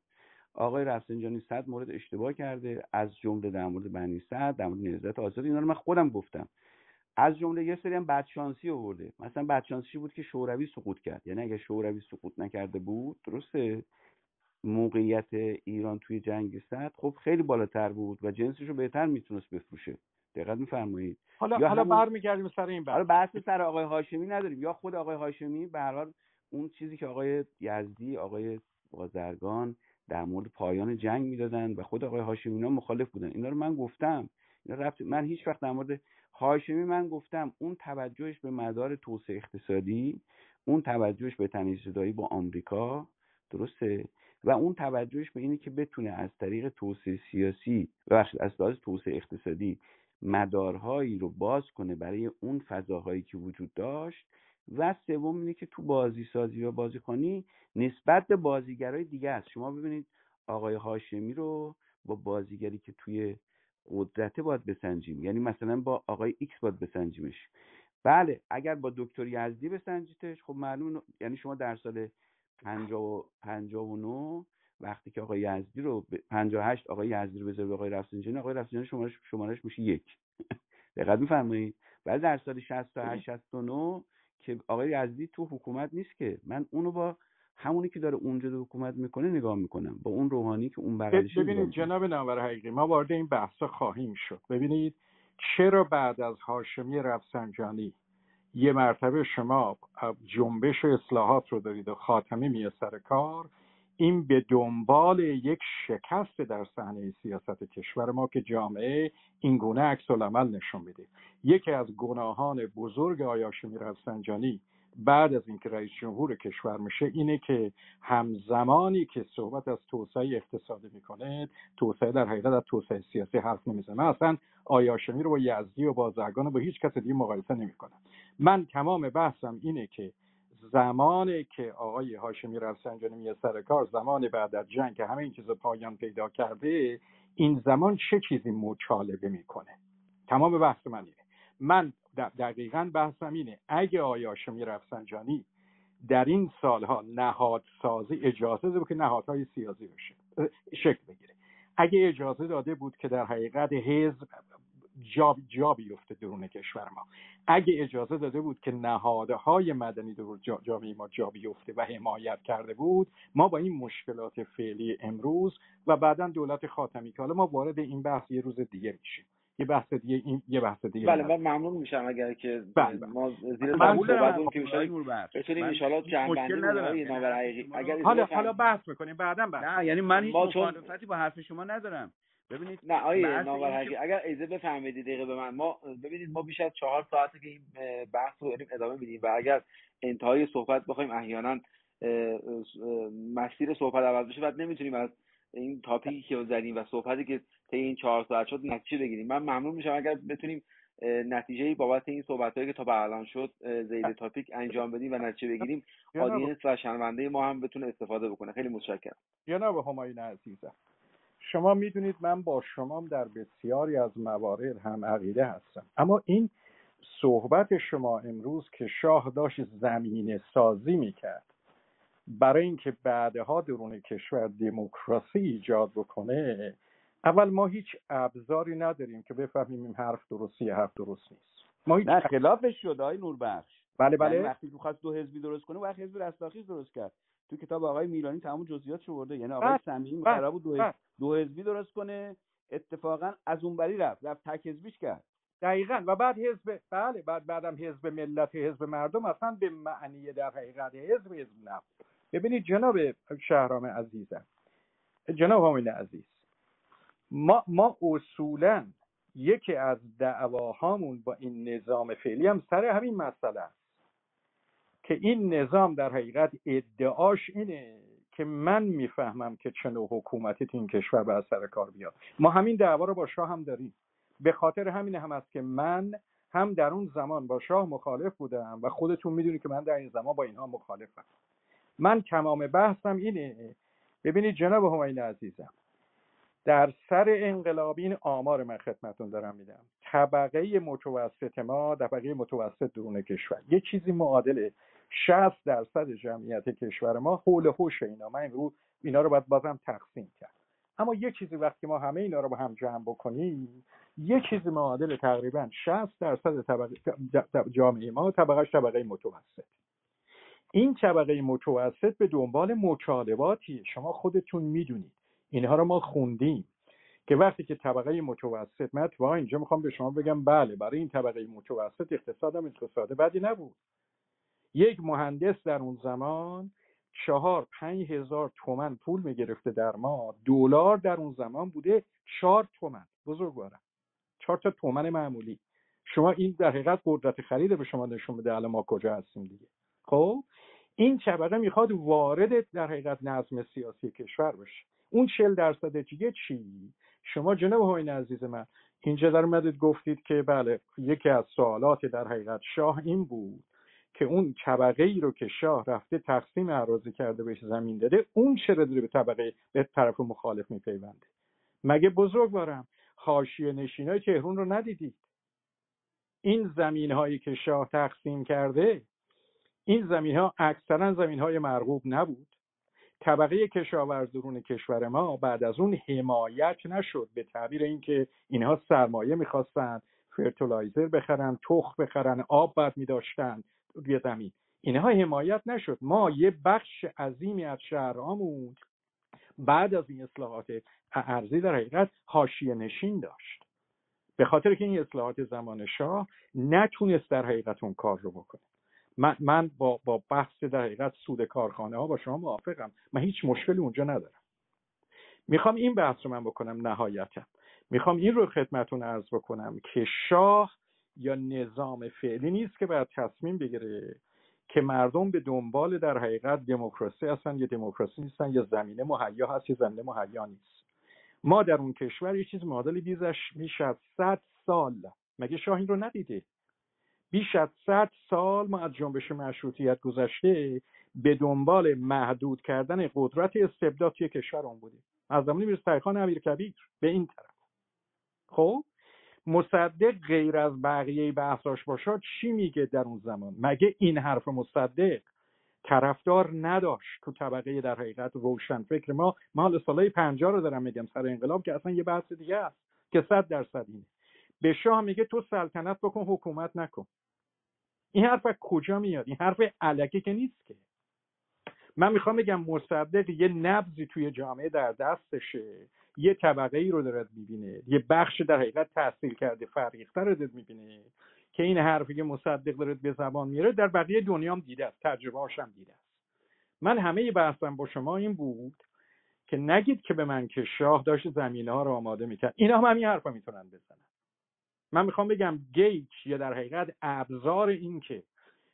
آقای رفسنجانی صد مورد اشتباه کرده از جمله در مورد بنی صد در مورد نهضت آزادی اینا رو من خودم گفتم. از جمله یه سری هم بدشانسی آورده. مثلا بدشانسی بود که شوروی سقوط کرد. یعنی اگه شوروی سقوط نکرده بود درسته؟ موقعیت ایران توی جنگ صد خب خیلی بالاتر بود و جنسش رو بهتر می‌تونست بفروشه. دقت میفرمایید. حالا یا حالا همون- برمیگردیم سر این حالا بحث بحث سر آقای هاشمی نداریم. یا خود آقای هاشمی به هر حال اون چیزی که آقای یزدی آقای بازرگان در مورد پایان جنگ می‌دادن و خود آقای هاشمی اینا مخالف بودن. اینا رو من گفتم. اینا رفت من هیچ وقت در مورد هاشمی من گفتم اون توجهش به مدار توسعه اقتصادی اون توجهش به تنش زدایی با آمریکا درسته؟ و اون توجهش به اینه که بتونه از طریق توسعه سیاسی ببخشید از لحاظ توسعه اقتصادی مدارهایی رو باز کنه برای اون فضاهایی که وجود داشت و سوم اینه که تو بازی سازی و بازیکنی نسبت به بازیگرای دیگه است. شما ببینید آقای هاشمی رو با بازیگری که توی قدرته باید بسنجیم یعنی مثلا با آقای X باید بسنجیمش. بله اگر با دکتر یزدی بسنجیدش خب معلوم یعنی شما در سال 50 59 وقتی که آقای یزدی رو ب... 58 آقای یزدی رو بذاره به آقای رفسنجانی آقای رفسنجانی شمارش شمارش میشه یک. دقت میفرمایید. ولی در سال 68 69 که آقای یزدی تو حکومت نیست که. من اونو با همونی که داره اونجا دو حکومت می‌کنه نگاه می‌کنم. با اون روحانی که اون بغلش ببینید جناب نامور حقیقی ما وارد این بحثا خواهیم شد. ببینید چرا بعد از هاشمی رفسنجانی یه مرتبه شما جنبش اصلاحات رو دارید و خاتمی میاد سر کار این به دنبال یک شکست در صحنه سیاست کشور ما که جامعه این گونه عکس العمل نشون میده. یکی از گناهان بزرگ آقای هاشمی رفسنجانی بعد از اینکه رئیس جمهور کشور میشه اینه که همزمانی که صحبت از توسعه اقتصادی می‌کنه توسعه در حقیقت از توسعه سیاسی حرف نمی‌زنه. من اصلا آیاشمی رو با یزدی و بازرگان و با هیچ کس دیگه مقایسه نمی‌کنم من تمام بحثم اینه که زمانی که آقای هاشمی رفسنجانی میاد سر کار زمان بعد از جنگ که همه این چیزا پایان پیدا کرده این زمان چه چیزی مچالبه می‌کنه؟ تمام بحث من اینه. من دقیقا بحثم اینه اگه آقای هاشمی رفسنجانی در این سالها نهادسازی اجازه داده بود که نهادهای سیاسی بشه شکل بگیره. اگه اجازه داده بود که در حقیقت حزب جا, جا بیفته درون کشور ما. اگه اجازه داده بود که نهادهای مدنی در جامعه ما جا بیفته و حمایت کرده بود ما با این مشکلات فعلی امروز و بعدا دولت خاتمی که حالا ما وارد این بحث یه روز دیگه میشیم. یه بحث دیگه این یه بحث دیگه بله من ممنون میشم اگر که بله. ما زیر صحبت که بشیم بتونیم ان شاء الله جنبندی ندارم. اگر حالا حالا بحث می‌کنیم بعدا بحث نه یعنی من هیچ مخالفتی با حرف شما ندارم. ببینید نه آیه ناورحقی اگر ایزه بفهمید دقیقه به من ما ببینید ما بیش از چهار ساعته که این بحث رو داریم ادامه میدیم و اگر انتهای صحبت بخوایم احیانا مسیر صحبت عوض بشه بعد نمی‌تونیم از این تاپیکی که زدیم و صحبتی که طی این چهار ساعت شد نتیجه بگیریم. من ممنون میشم اگر بتونیم نتیجه بابت این صحبت هایی که تا به الان شد زید تاپیک انجام بدیم و نتیجه بگیریم آدینس و شنونده ما هم بتونه استفاده بکنه. خیلی متشکرم. جناب همایون عزیزم. شما می‌دونید من با شما در بسیاری از موارد هم عقیده هستم. اما این صحبت شما امروز که شاه داشت زمین سازی می‌کرد برای اینکه بعدها درون کشور دموکراسی ایجاد بکنه اول ما هیچ ابزاری نداریم که بفهمیم این حرف درستی حرف درست نیست. ما هیچ نه خلافش شد آقای نوربخش. بله بله. یعنی وقتی که خواست دو حزبی درست کنه وقتی حزب رستاخیز درست کرد. تو کتاب آقای میلانی تمام جزئیات برده. یعنی آقای صمیمی قرار بود دو, حزب دو حزبی درست کنه اتفاقا از اون بری رفت رفت تک حزبیش کرد. دقیقا. و بعد حزب بله بعد بعدم حزب ملت حزب مردم اصلا به معنی در حقیقت حزب حزب نبود ببینید جناب شهرام عزیزم جناب همین عزیز ما ما اصولا یکی از دعواهامون با این نظام فعلی هم سر همین مسئله است. که این نظام در حقیقت ادعاش اینه که من می‌فهمم که چه نوع حکومتی تو این کشور به سر کار بیاد. ما همین دعوا رو با شاه هم داریم. به خاطر همین هم است که من هم در اون زمان با شاه مخالف بودم و خودتون می‌دونید که من در این زمان با اینها مخالفم. من تمام بحثم اینه. ببینید جناب همین عزیزم در سر انقلاب این آمار من خدمتون دارم میدم. طبقه متوسط ما طبقه متوسط درون کشور. یه چیزی معادل 60 درصد جمعیت کشور ما حول هوش اینا. من امروز اینا رو باید بازم تقسیم کرد. اما یه چیزی وقتی ما همه اینا رو با هم جمع بکنیم یه چیزی معادل تقریبا 60 درصد جامعه ما طبقه طبقه متوسط. این طبقه متوسط به دنبال مطالباتیه شما خودتون می‌دونید. اینها رو ما خوندیم. که وقتی که طبقه متوسط من اتفاقا اینجا می‌خوام به شما بگم بله برای این طبقه متوسط اقتصادم اقتصاد بدی نبود. یک مهندس در اون زمان چهار پنج هزار تومن پول می‌گرفته در ما. دلار در اون زمان بوده چهار تومن. بزرگوارم چهار تا تومن معمولی. شما این در حقیقت قدرت خرید به شما نشون بده الان ما کجا هستیم دیگه. خب؟ این طبقه می‌خواد وارد در حقیقت نظم سیاسی کشور بشه. اون چل درصد دیگه چی؟ شما جناب هاین عزیز من اینجا در مدد گفتید که بله یکی از سوالات در حقیقت شاه این بود که اون طبقه ای رو که شاه رفته تقسیم اراضی کرده بهش زمین داده اون چرا داره به طبقه به طرف مخالف میپیونده. مگه بزرگوارم حاشیه نشینای تهرون رو ندیدید؟ این زمین هایی که شاه تقسیم کرده این زمین ها اکثرا زمین های مرغوب نبود. طبقه کشاورز درون کشور ما بعد از اون حمایت نشد به تعبیر اینکه اینها سرمایه می‌خواستن فرتولایزر بخرن تخم بخرن آب بعد میداشتن. روی اینها حمایت نشد. ما یه بخش عظیمی از شهرهامون بعد از این اصلاحات ارزی در حقیقت حاشیه نشین داشت. به خاطر که این اصلاحات زمان شاه نتونست در حقیقت اون کار رو بکنه. من, من با, با بحث در حقیقت سود کارخانه ها با شما موافقم. من هیچ مشکلی اونجا ندارم. می‌خوام این بحث رو من بکنم نهایتا. می‌خوام این رو خدمتون ارز بکنم که شاه یا نظام فعلی نیست که باید تصمیم بگیره که مردم به دنبال در حقیقت دموکراسی هستن یا دموکراسی نیستن یا زمینه مهیا هست یا زمینه مهیا نیست. ما در اون کشور یه چیز معادل بیزش میشه از صد سال. مگه شاه این رو ندیده بیش از صد سال ما از جنبش مشروطیت گذشته به دنبال محدود کردن قدرت استبداد توی کشور بودیم. از زمانی می‌رسه خان امیر کبیر به این طرف. خب؟ مصدق غیر از بقیه بحثاش باشد چی میگه در اون زمان؟ مگه این حرف مصدق طرفدار نداشت تو طبقه در حقیقت روشن فکر ما؟ ما حالا سالهای پنجاه رو دارم میگم سر انقلاب که اصلا یه بحث دیگه است که صد درصد اینه. به شاه میگه تو سلطنت بکن حکومت نکن. این حرف کجا میاد؟ این حرف علکه که نیست که. من می‌خوام بگم مصدق یه نبزی توی جامعه در دستشه. یه طبقه ای رو دارد می‌بینه. یه بخش در حقیقت تحصیل کرده فرقیقتر رو دارد می‌بینه که این حرفی که مصدق دارد به زبان میره در بقیه دنیا هم دیده است تجربه هاشم دیده است. من همه بحثم با شما این بود که نگید که به من که شاه داشت زمینه ها رو آماده می‌کرد. اینا هم همین حرف می‌تونن بزنن. من می‌خوام بگم گیت یا در حقیقت ابزار این که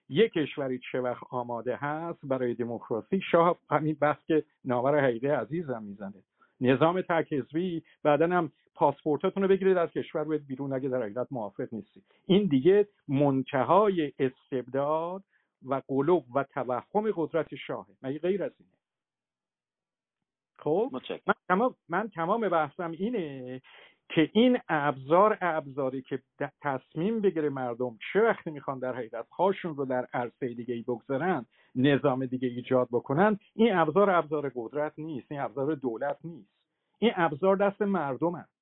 یک کشوری چه وقت آماده هست برای دموکراسی شاه همین بحث که ناور حقیقه عزیزم می‌زنه. نظام تک حزبی بعدا هم پاسپورتاتون رو بگیرید از کشور باید بیرون اگه در حقیقت موافق نیستی. این دیگه منتهای استبداد و قلوب و توهم قدرت شاهه مگه غیر از اینه؟ خب؟ من تمام من تمام بحثم اینه که این ابزار ابزاری که تصمیم بگیره مردم چه وقتی می‌خوان در حقیقت هاشون رو در عرصه دیگه ای بگذارن نظام دیگه ایجاد بکنن این ابزار ابزار قدرت نیست این ابزار دولت نیست. این ابزار دست مردم هست.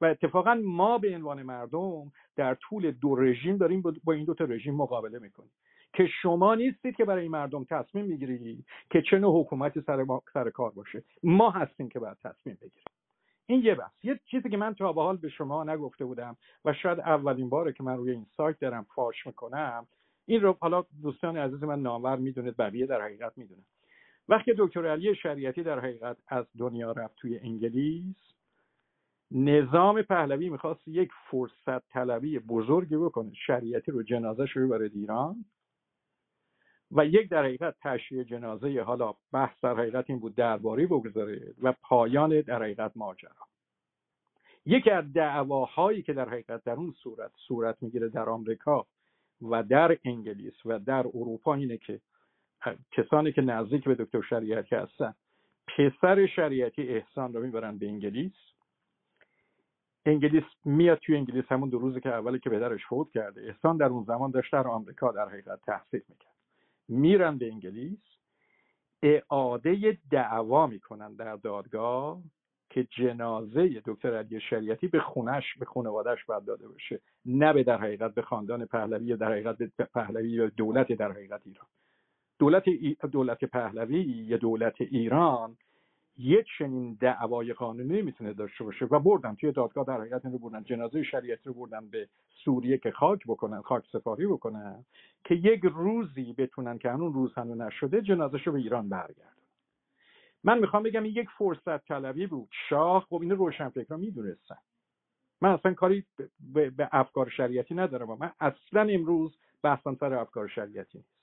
و اتفاقا ما به عنوان مردم در طول دو رژیم داریم با این دو تا رژیم مقابله می‌کنیم. که شما نیستید که برای مردم تصمیم می‌گیرید که چه نوع حکومتی سر, سر کار باشه. ما هستیم که باید تصمیم بگیریم. این یه بحث. یه چیزی که من تا به حال به شما نگفته بودم و شاید اولین باره که من روی این سایت دارم فاش می‌کنم این رو حالا دوستان عزیز من نامور می‌دونید بقیه در حقیقت می‌دونن. وقتی دکتر علی شریعتی در حقیقت از دنیا رفت توی انگلیس نظام پهلوی می‌خواست یک فرصت طلبی بزرگی بکنه شریعتی رو جنازه رو برای ایران. و یک در حقیقت تشییع جنازه حالا بحث در حقیقت این بود درباری بگذارید و پایان در حقیقت ماجرا. یکی از دعواهایی که در حقیقت در اون صورت صورت می‌گیره در آمریکا و در انگلیس و در اروپا اینه که کسانی که نزدیک به دکتر شریعتی هستن پسر شریعتی احسان رو می‌برن به انگلیس. انگلیس میاد توی انگلیس همون دو روزی که اولی که پدرش فوت کرده احسان در اون زمان داشت در آمریکا در حقیقت تحصیل می‌کرد. میرن به انگلیس اعاده دعوا می‌کنن در دادگاه که جنازه دکتر علی شریعتی به خونش به خانوادهش باید داده بشه نه به در حقیقت به خاندان پهلوی یا در حقیقت به پهلوی یا دولت در حقیقت ایران. دولت دولت پهلوی یا دولت ایران یک چنین دعوای قانونی می‌تونه داشته باشه و بردن توی دادگاه در حقیقت رو بردن جنازه شریعتی رو بردن به سوریه که خاک بکنن خاک سپاری بکنن که یک روزی بتونن که هنون روز هنو نشده جنازش رو به ایران برگردن. من می‌خوام بگم این یک فرصت طلبی بود. شاه خب این روشنفکرا می‌دونستن. من اصلا کاری به افکار شریعتی ندارم. من اصلا امروز بحثم سر افکار شریعتی نیست.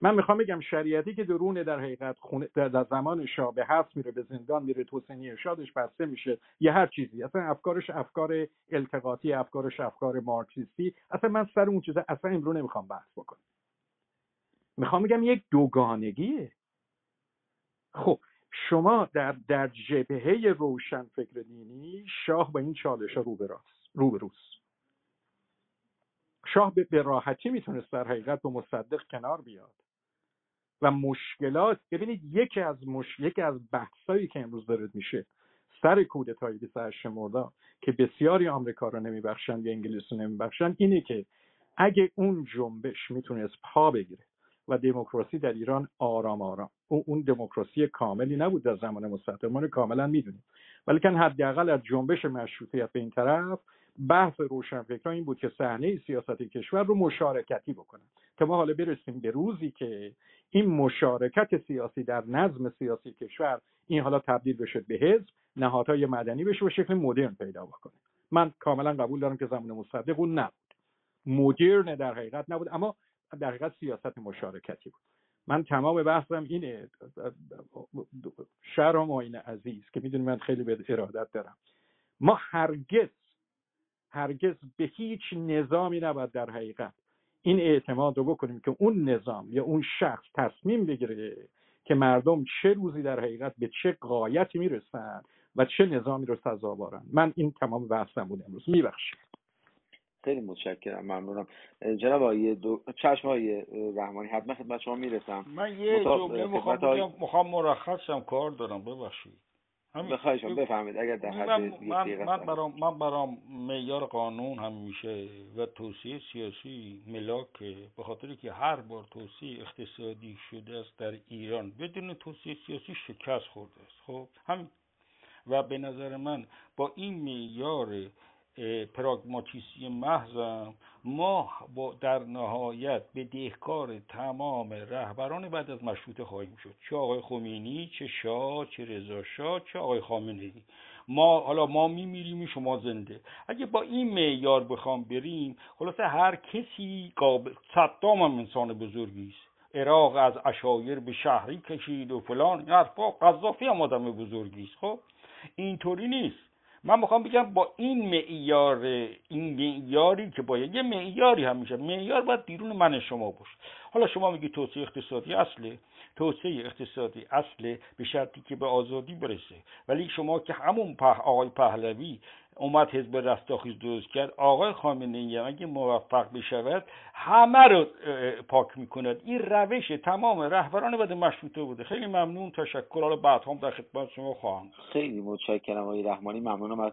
من می‌خوام بگم شریعتی که درون در حقیقت در زمان شاه به حبس میره به زندان میره توسنی ارشادش بسته میشه. یه هر چیزی. اصلا افکارش افکار التقاطی افکارش افکار مارکسیستی. اصلا من سر اون چیزا اصلا امرو نمی‌خوام بحث بکنم. می‌خوام بگم یک دوگانگیه. خب شما در در جبهه روشن فکر دینی شاه با این چالش ها رو به شاه به راحتی می‌تونست در حقیقت به مصدق کنار بیاد. و مشکلات ببینید یکی از مش... یکی از بحثایی که امروز دارد میشه سر کودتای 28 مرداد که بسیاری آمریکا رو نمیبخشن یا انگلیس رو نمیبخشن اینه که اگه اون جنبش می‌تونست پا بگیره و دموکراسی در ایران آرام آرام. اون دموکراسی کاملی نبود در زمان مصدق ما کاملا می‌دونیم. ولیکن حداقل از جنبش مشروطیت به این طرف بحث روشنفکران این بود که صحنه سیاست کشور رو مشارکتی بکنن. که ما حالا برسیم به روزی که این مشارکت سیاسی در نظم سیاسی کشور این حالا تبدیل بشه به حزب نهادهای مدنی بشه و شکل مدرن پیدا بکنه. من کاملا قبول دارم که زمان مصدق اون نبود. مدرن در حقیقت نبود اما در حقیقت سیاست مشارکتی بود. من تمام بحثم اینه شهر و عزیز که می‌دونی من خیلی به ارادت دارم. ما هرگز هرگز به هیچ نظامی نباید در حقیقت این اعتماد رو بکنیم که اون نظام یا اون شخص تصمیم بگیره که مردم چه روزی در حقیقت به چه قایتی می‌رسن و چه نظامی رو سزاوارن من این تمام بحثم بود امروز. میبخشید. خیلی متشکرم. ممنونم. جناب آقای دو... چشم های رحمانی حتما خدمت شما می‌رسم. من یه جمله می‌خوام می‌خوام مرخصم کار دارم. ببخشید. بخواهشم بفهمید اگر در حد من, من, من برام من برام معیار قانون هم میشه و توصیه سیاسی ملاک به خاطر که هر بار توصیه اقتصادی شده است در ایران بدون توصیه سیاسی شکست خورده است. خب هم و به نظر من با این معیار پراگماتیسی محضم ما با در نهایت به دهکار تمام رهبران بعد از مشروطه خواهیم شد. چه آقای خمینی چه شاه چه رضا شاه چه آقای خامنه ای ما حالا ما میمیریم شما زنده. اگه با این معیار بخوام بریم خلاصه هر کسی قابل صدام هم انسان بزرگی است. عراق از اشایر به شهری کشید و فلان. این حرفا قذافی هم آدم بزرگی است. خب اینطوری نیست. من می‌خوام بگم با این معیار این معیاری که باید یه معیاری هم میشه. معیار باید بیرون من شما باشه. حالا شما میگی توسعه اقتصادی اصله. توسعه اقتصادی اصله به شرطی که به آزادی برسه. ولی شما که همون په آقای پهلوی اومد حزب رستاخیز درست کرد. آقای خامنه ای اگه موفق بشود همه رو پاک می‌کند. این روش تمام رهبران بعد مشروطه بوده. خیلی ممنون. تشکر. حالا بعد هم در خدمت شما خواهم خیلی متشکرم آقای رحمانی. ممنونم از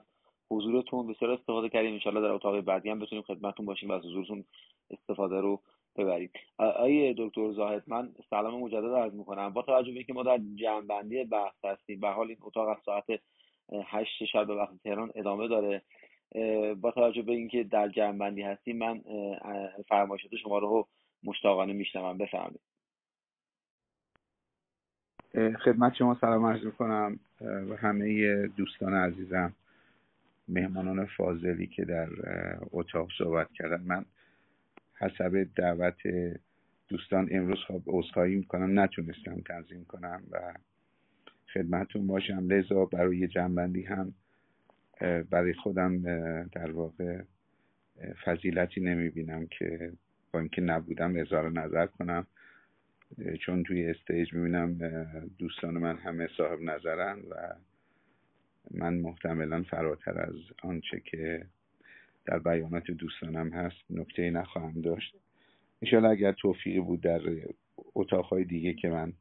حضورتون. بسیار استفاده کردیم. انشالله در اتاق بعدی هم بتونیم خدمتتون باشیم و از حضورتون استفاده رو ببریم. آقای دکتر زاهد من سلام مجدد عرض می‌کنم. با توجه به اینکه ما در جمعبندی بحث هستیم به حال این اتاق از ساعت هشت شب به وقت تهران ادامه داره. با توجه به اینکه در جمعبندی هستیم من فرمایشات شما رو مشتاقانه میشنوم. بفرمایید. خدمت شما سلام عرض می‌کنم و همه دوستان عزیزم مهمانان فاضلی که در اتاق صحبت کردن. من حسب دعوت دوستان امروز خب عذرخواهی می‌کنم. نتونستم تنظیم کنم و خدمتون باشم. لذا برای جنبندی هم برای خودم در واقع فضیلتی نمی‌بینم که با اینکه نبودم اظهار نظر کنم. چون توی استیج می‌بینم دوستان من همه صاحب نظرن و من محتملا فراتر از آنچه که در بیانات دوستانم هست نکته نخواهم داشت. انشاءالله اگر توفیقی بود در اتاقهای دیگه که من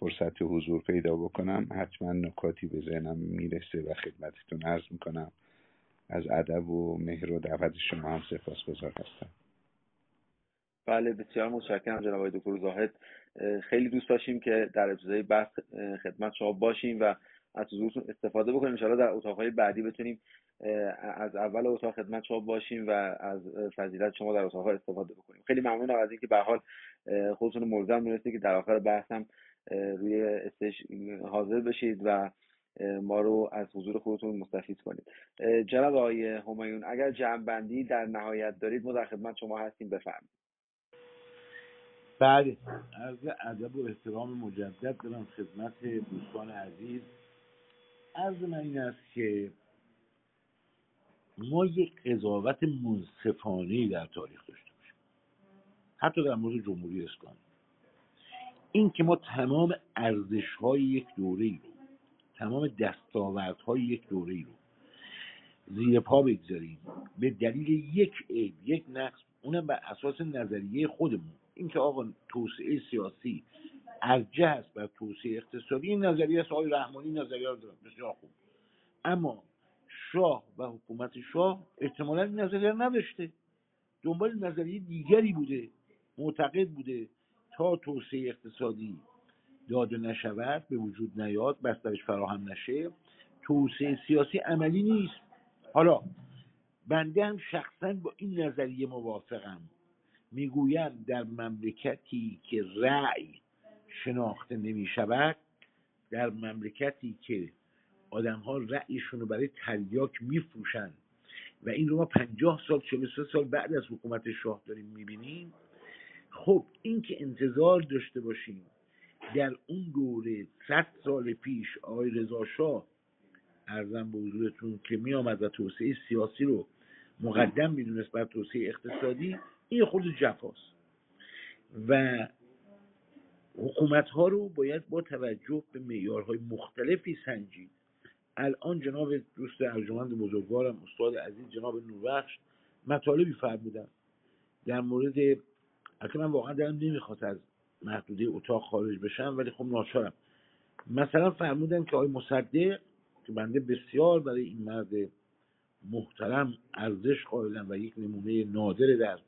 فرصت حضور پیدا بکنم حتما نکاتی به ذهنم می‌رسه و خدمتتون عرض می‌کنم. از ادب و مهر و دعوت شما هم سپاسگزار هستم. بله بسیار متشکرم جناب آقای دکتر زاهد. خیلی دوست داشتیم که در ابتدای بحث خدمت شما باشیم و از حضورتون استفاده بکنیم. انشاءالله در اتاقهای بعدی بتونیم از اول اتاق خدمت شما باشیم و از فضیلت شما در اتاقها استفاده بکنیم. خیلی ممنونم از اینکه به حال خودتون ملزم دونستید که در آخر بحثم روی استش حاضر بشید و ما رو از حضور خودتون مستفید کنید. جناب آقای همایون اگر جمع در نهایت دارید ما در خدمت شما هستیم بفرمایید. بله. عرض ادب و احترام مجدد دارم خدمت دوستان عزیز. عرض من این است که ما یک قضاوت منصفانه در تاریخ داشته باشیم. حتی در مورد جمهوری اسلامی. این که ما تمام ارزش های یک دوره ای رو تمام دستاورد های یک دوره ای رو زیر پا بگذاریم. به دلیل یک عیب یک نقص اونم بر اساس نظریه خودمون. اینکه آقا توسعه سیاسی ارجه است بر توسعه اقتصادی این نظریه است. رحمانی نظریه رو بسیار خوب. اما شاه و حکومت شاه احتمالا این نظریه نداشته. دنبال نظریه دیگری بوده. معتقد بوده. تا توسعه اقتصادی داده نشود به وجود نیاد بسترش فراهم نشه. توسعه سیاسی عملی نیست. حالا بنده هم شخصا با این نظریه موافقم. می‌گویم در مملکتی که رأی شناخته نمی شود در مملکتی که آدم ها رأیشون رو برای تریاک میفروشن و این رو ما پنجاه سال چه سال بعد از حکومت شاه داریم می‌بینیم. خب این که انتظار داشته باشیم در اون دوره صد سال پیش آقای رضا شاه ارزم به حضورتون که می آمد و توسعه سیاسی رو مقدم می‌دونست بر توسعه اقتصادی این خود جفاست. و حکومت ها رو باید با توجه به معیارهای مختلفی سنجید. الان جناب دوست ارجمند بزرگوارم استاد عزیز جناب نوربخش مطالبی فرمودن در مورد البته من واقعا دارم نمی‌خواد از محدوده اتاق خارج بشم ولی خب ناچارم. مثلا فرمودن که آقای مصدق که بنده بسیار برای این مرد محترم ارزش قائلم و یک نمونه نادر در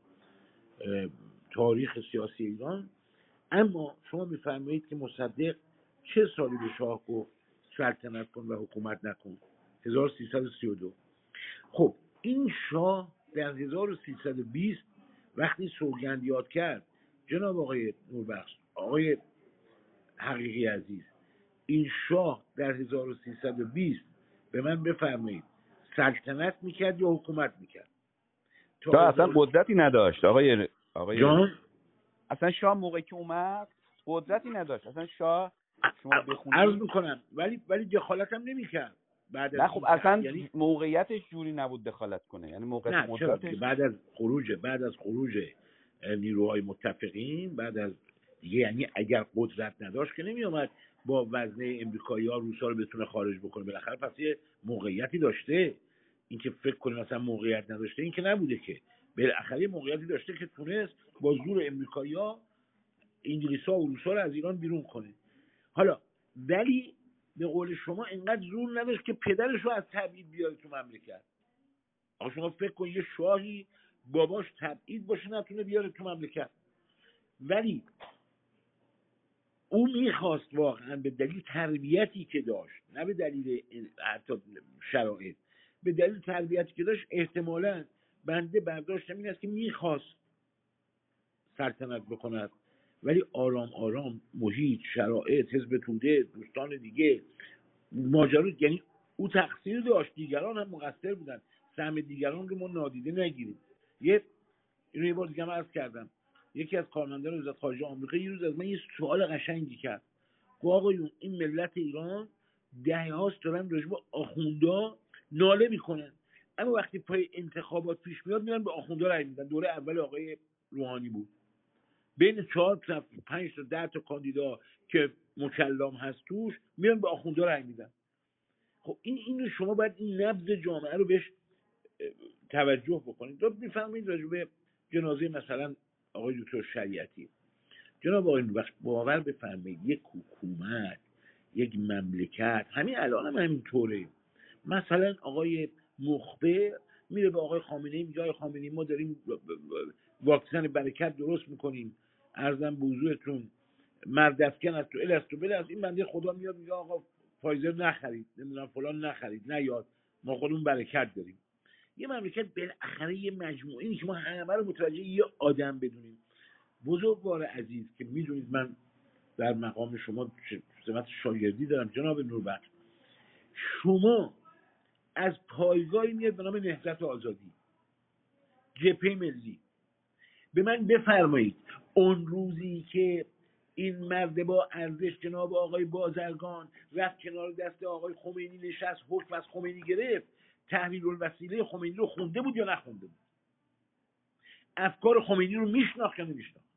تاریخ سیاسی ایران. اما شما میفرمایید که مصدق چه سالی به شاه گفت سلطنت کن و حکومت نکن؟ 1332 خب این شاه در 1320 وقتی سوگند یاد کرد جناب آقای نوربخش آقای حقیقی عزیز این شاه در 1320 به من بفرمایید سلطنت می‌کرد یا حکومت می‌کرد؟ تا اصلا قدرتی نداشت. آقای آقای جان؟ اصلا شاه موقعی که اومد قدرتی نداشت. اصلا شاه شما بخونید. عرض می‌کنم ولی ولی دخالت هم نمی‌کرد. بعد نه خب اصلا یعنی... موقعیتش جوری نبود دخالت کنه. یعنی موقعیت نه بعد از خروج بعد از خروج نیروهای متفقین بعد از دیگه یعنی اگر قدرت نداشت که نمیومد با وزنه امریکایی ها روسا رو بتونه خارج بکنه. بالاخره پس یه موقعیتی داشته. اینکه فکر کنیم مثلا موقعیت نداشته این که نبوده که. بالاخره یه موقعیتی داشته که تونست با زور امریکایی ها انگلیس ها و روسا رو از ایران بیرون کنه. حالا ولی به قول شما انقدر زور نداشت که پدرش رو از تبعید بیاره تو مملکت. آقا شما فکر کن یه شاهی باباش تبعید باشه نتونه بیاره تو مملکت. ولی او می‌خواست واقعا به دلیل تربیتی که داشت نه به دلیل حتی شرایط به دلیل تربیتی که داشت احتمالا بنده برداشتم این است که می‌خواست سلطنت بکند. ولی آرام آرام محیط شرایط حزب توده دوستان دیگه ماجرا یعنی او تقصیر داشت. دیگران هم مقصر بودن. سهم دیگران رو ما نادیده نگیریم. یه اینو یه بار دیگه عرض کردم. یکی از کارمندان وزارت خارجه آمریکا یه روز از من یه سوال قشنگی کرد. گفت آقایون این ملت ایران دهه هاست دارن راجع آخوندا ناله می‌کنن. اما وقتی پای انتخابات پیش میاد میرن به آخوندا رای میدن. دوره اول آقای روحانی بود. بین چهار تا پنج تا ده تا کاندیدا که مکلام هست توش میرن به آخوندا رای میدن. خب این اینو شما باید این نبض جامعه رو بهش توجه بکنید. تو می‌فهمید راجع به جنازه مثلا آقای دکتر شریعتی. جناب آقای وقت باور بفرمایید یک حکومت یک مملکت همین الان هم همینطوره. مثلا آقای مخبر میره به آقای خامنه ای میگه آقای خامنه ما داریم واکسن برکت درست می‌کنیم. ارزم به حضورتون مردفکن از تو ال از تو بله از این بنده خدا میاد میگه آقا فایزر نخرید نمی‌دونم فلان نخرید نیاد ما خودمون برکت داریم. یه مملکت بالاخره یه مجموعه اینی که ما همه رو متوجه یه آدم بدونیم. بزرگوار عزیز که می‌دونید من در مقام شما سمت شاگردی دارم جناب نوربخش شما از پایگاهی میاد به نام نهضت آزادی جپه ملی. به من بفرمایید اون روزی که این مرد با ارزش جناب آقای بازرگان رفت کنار دست آقای خمینی نشست حکم از خمینی گرفت. تحلیل الوسیله خمینی رو خونده بود یا نخونده بود؟ افکار خمینی رو میشناخت یا نمیشناخت؟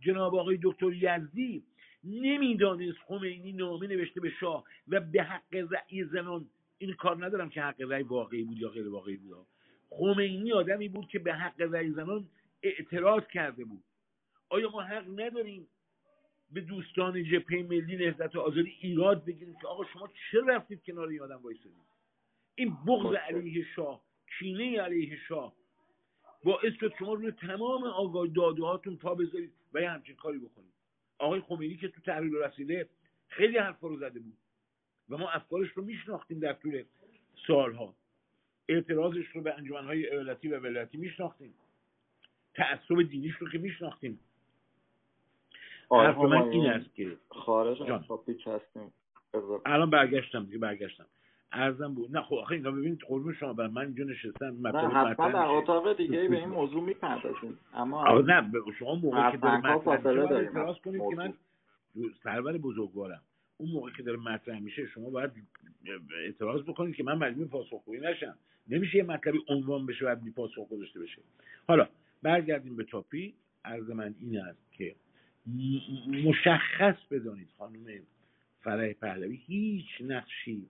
جناب آقای دکتر یزدی نمی‌دانست خمینی نامه نوشته به شاه و به حق رأی زنان. این کار ندارم که حق رأی واقعی بود یا غیر واقعی بود. خمینی آدمی بود که به حق رأی زنان اعتراض کرده بود. آیا ما حق نداریم به دوستان جبهه ملی نهضت آزادی ایراد بگیریم که آقا شما چرا رفتید کنار این آدم وایسادید؟ این بغض علیه شاه کینه علیه شاه. باعث شد شما روی تمام آگاه داده هاتون پا بذارید و یه همچین کاری بکنید. آقای خمینی که تو تحلیل رسیده خیلی حرفا رو زده بود و ما افکارش رو میشناختیم در طول سالها. اعتراضش رو به انجمنهای ایالتی و ولایتی میشناختیم. تعصب دینیش رو که میشناختیم. حرف من این است که خارج از هستیم. الان برگشتم دیگه برگشتم. ارزم بود. نه خب آخه اینا ببینید قربون شما بر من اینجا نشستم نه حتما در اتاق دیگه به این موضوع می‌پردازیم. اما نه شما موقعی که داره مطرح اعتراض کنید که من سرور بزرگوارم. اون موقع که داره مطرح میشه شما باید اعتراض بکنید که من مجبور پاسخگویی نشم. نمیشه یه مطلبی عنوان بشه و بی پاسخ گذاشته بشه. حالا برگردیم به تاپی عرض من این است که مشخص بدانید خانم فرح پهلوی هیچ نقشی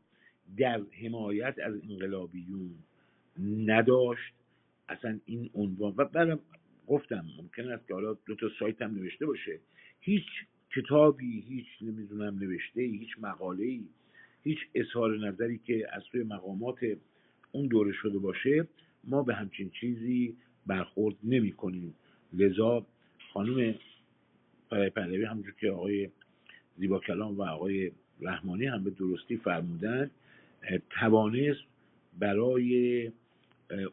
در حمایت از انقلابیون نداشت. اصلا این عنوان و برم گفتم ممکن است که حالا دو تا سایت هم نوشته باشه. هیچ کتابی هیچ نمی‌دونم نوشته هیچ مقاله ای هیچ اظهار نظری که از سوی مقامات اون دوره شده باشه ما به همچین چیزی برخورد نمی کنیم لذا خانم فرای پهلوی همونجور که آقای زیبا کلام و آقای رحمانی هم به درستی فرمودن توانست برای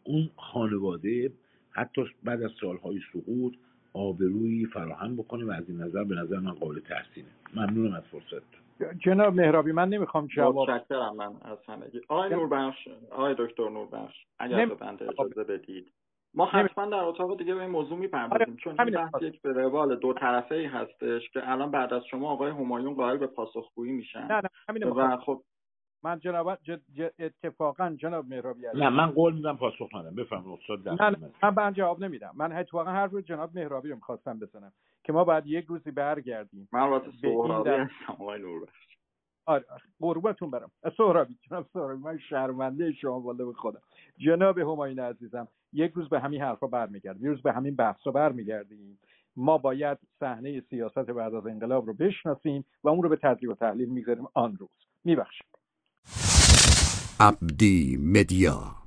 اون خانواده حتی بعد از سالهای سقوط آبرویی فراهم بکنه و از این نظر به نظر من قابل تحسینه. ممنونم از فرصت جناب مهرابی من نمی‌خوام جواب متشکرم من از همگی. آقای نوربخش آقای دکتر نوربخش اگر به بنده اجازه بدید. ما حتما در اتاق دیگه به این موضوع می‌پردازیم. آره، چون این بحث یک به روال دو طرفه ای هستش که الان بعد از شما آقای همایون قائل به پاسخگویی میشن. نه نه و خب من جناب اتفاقا جناب مهرابی نه من قول میدم پاسخ ندم. بفهم استاد نه, نه من. من جواب نمیدم. من اتفاقا حرف رو جناب مهرابی رو می‌خواستم بزنم که ما بعد یک روزی برگردیم. من واسه سهرابی هستم آقای نوربخش آره قربتون برم. سهرابی جناب سهرابی من شرمنده شما والله به خودم جناب همایون عزیزم یک روز به همین حرفا برمیگردیم یک روز به همین بحثا برمیگردیم. ما باید صحنه سیاست بعد از انقلاب رو بشناسیم و اون رو به تدریب و تحلیل می‌گذاریم آن روز. میبخشید. عبدی مدیا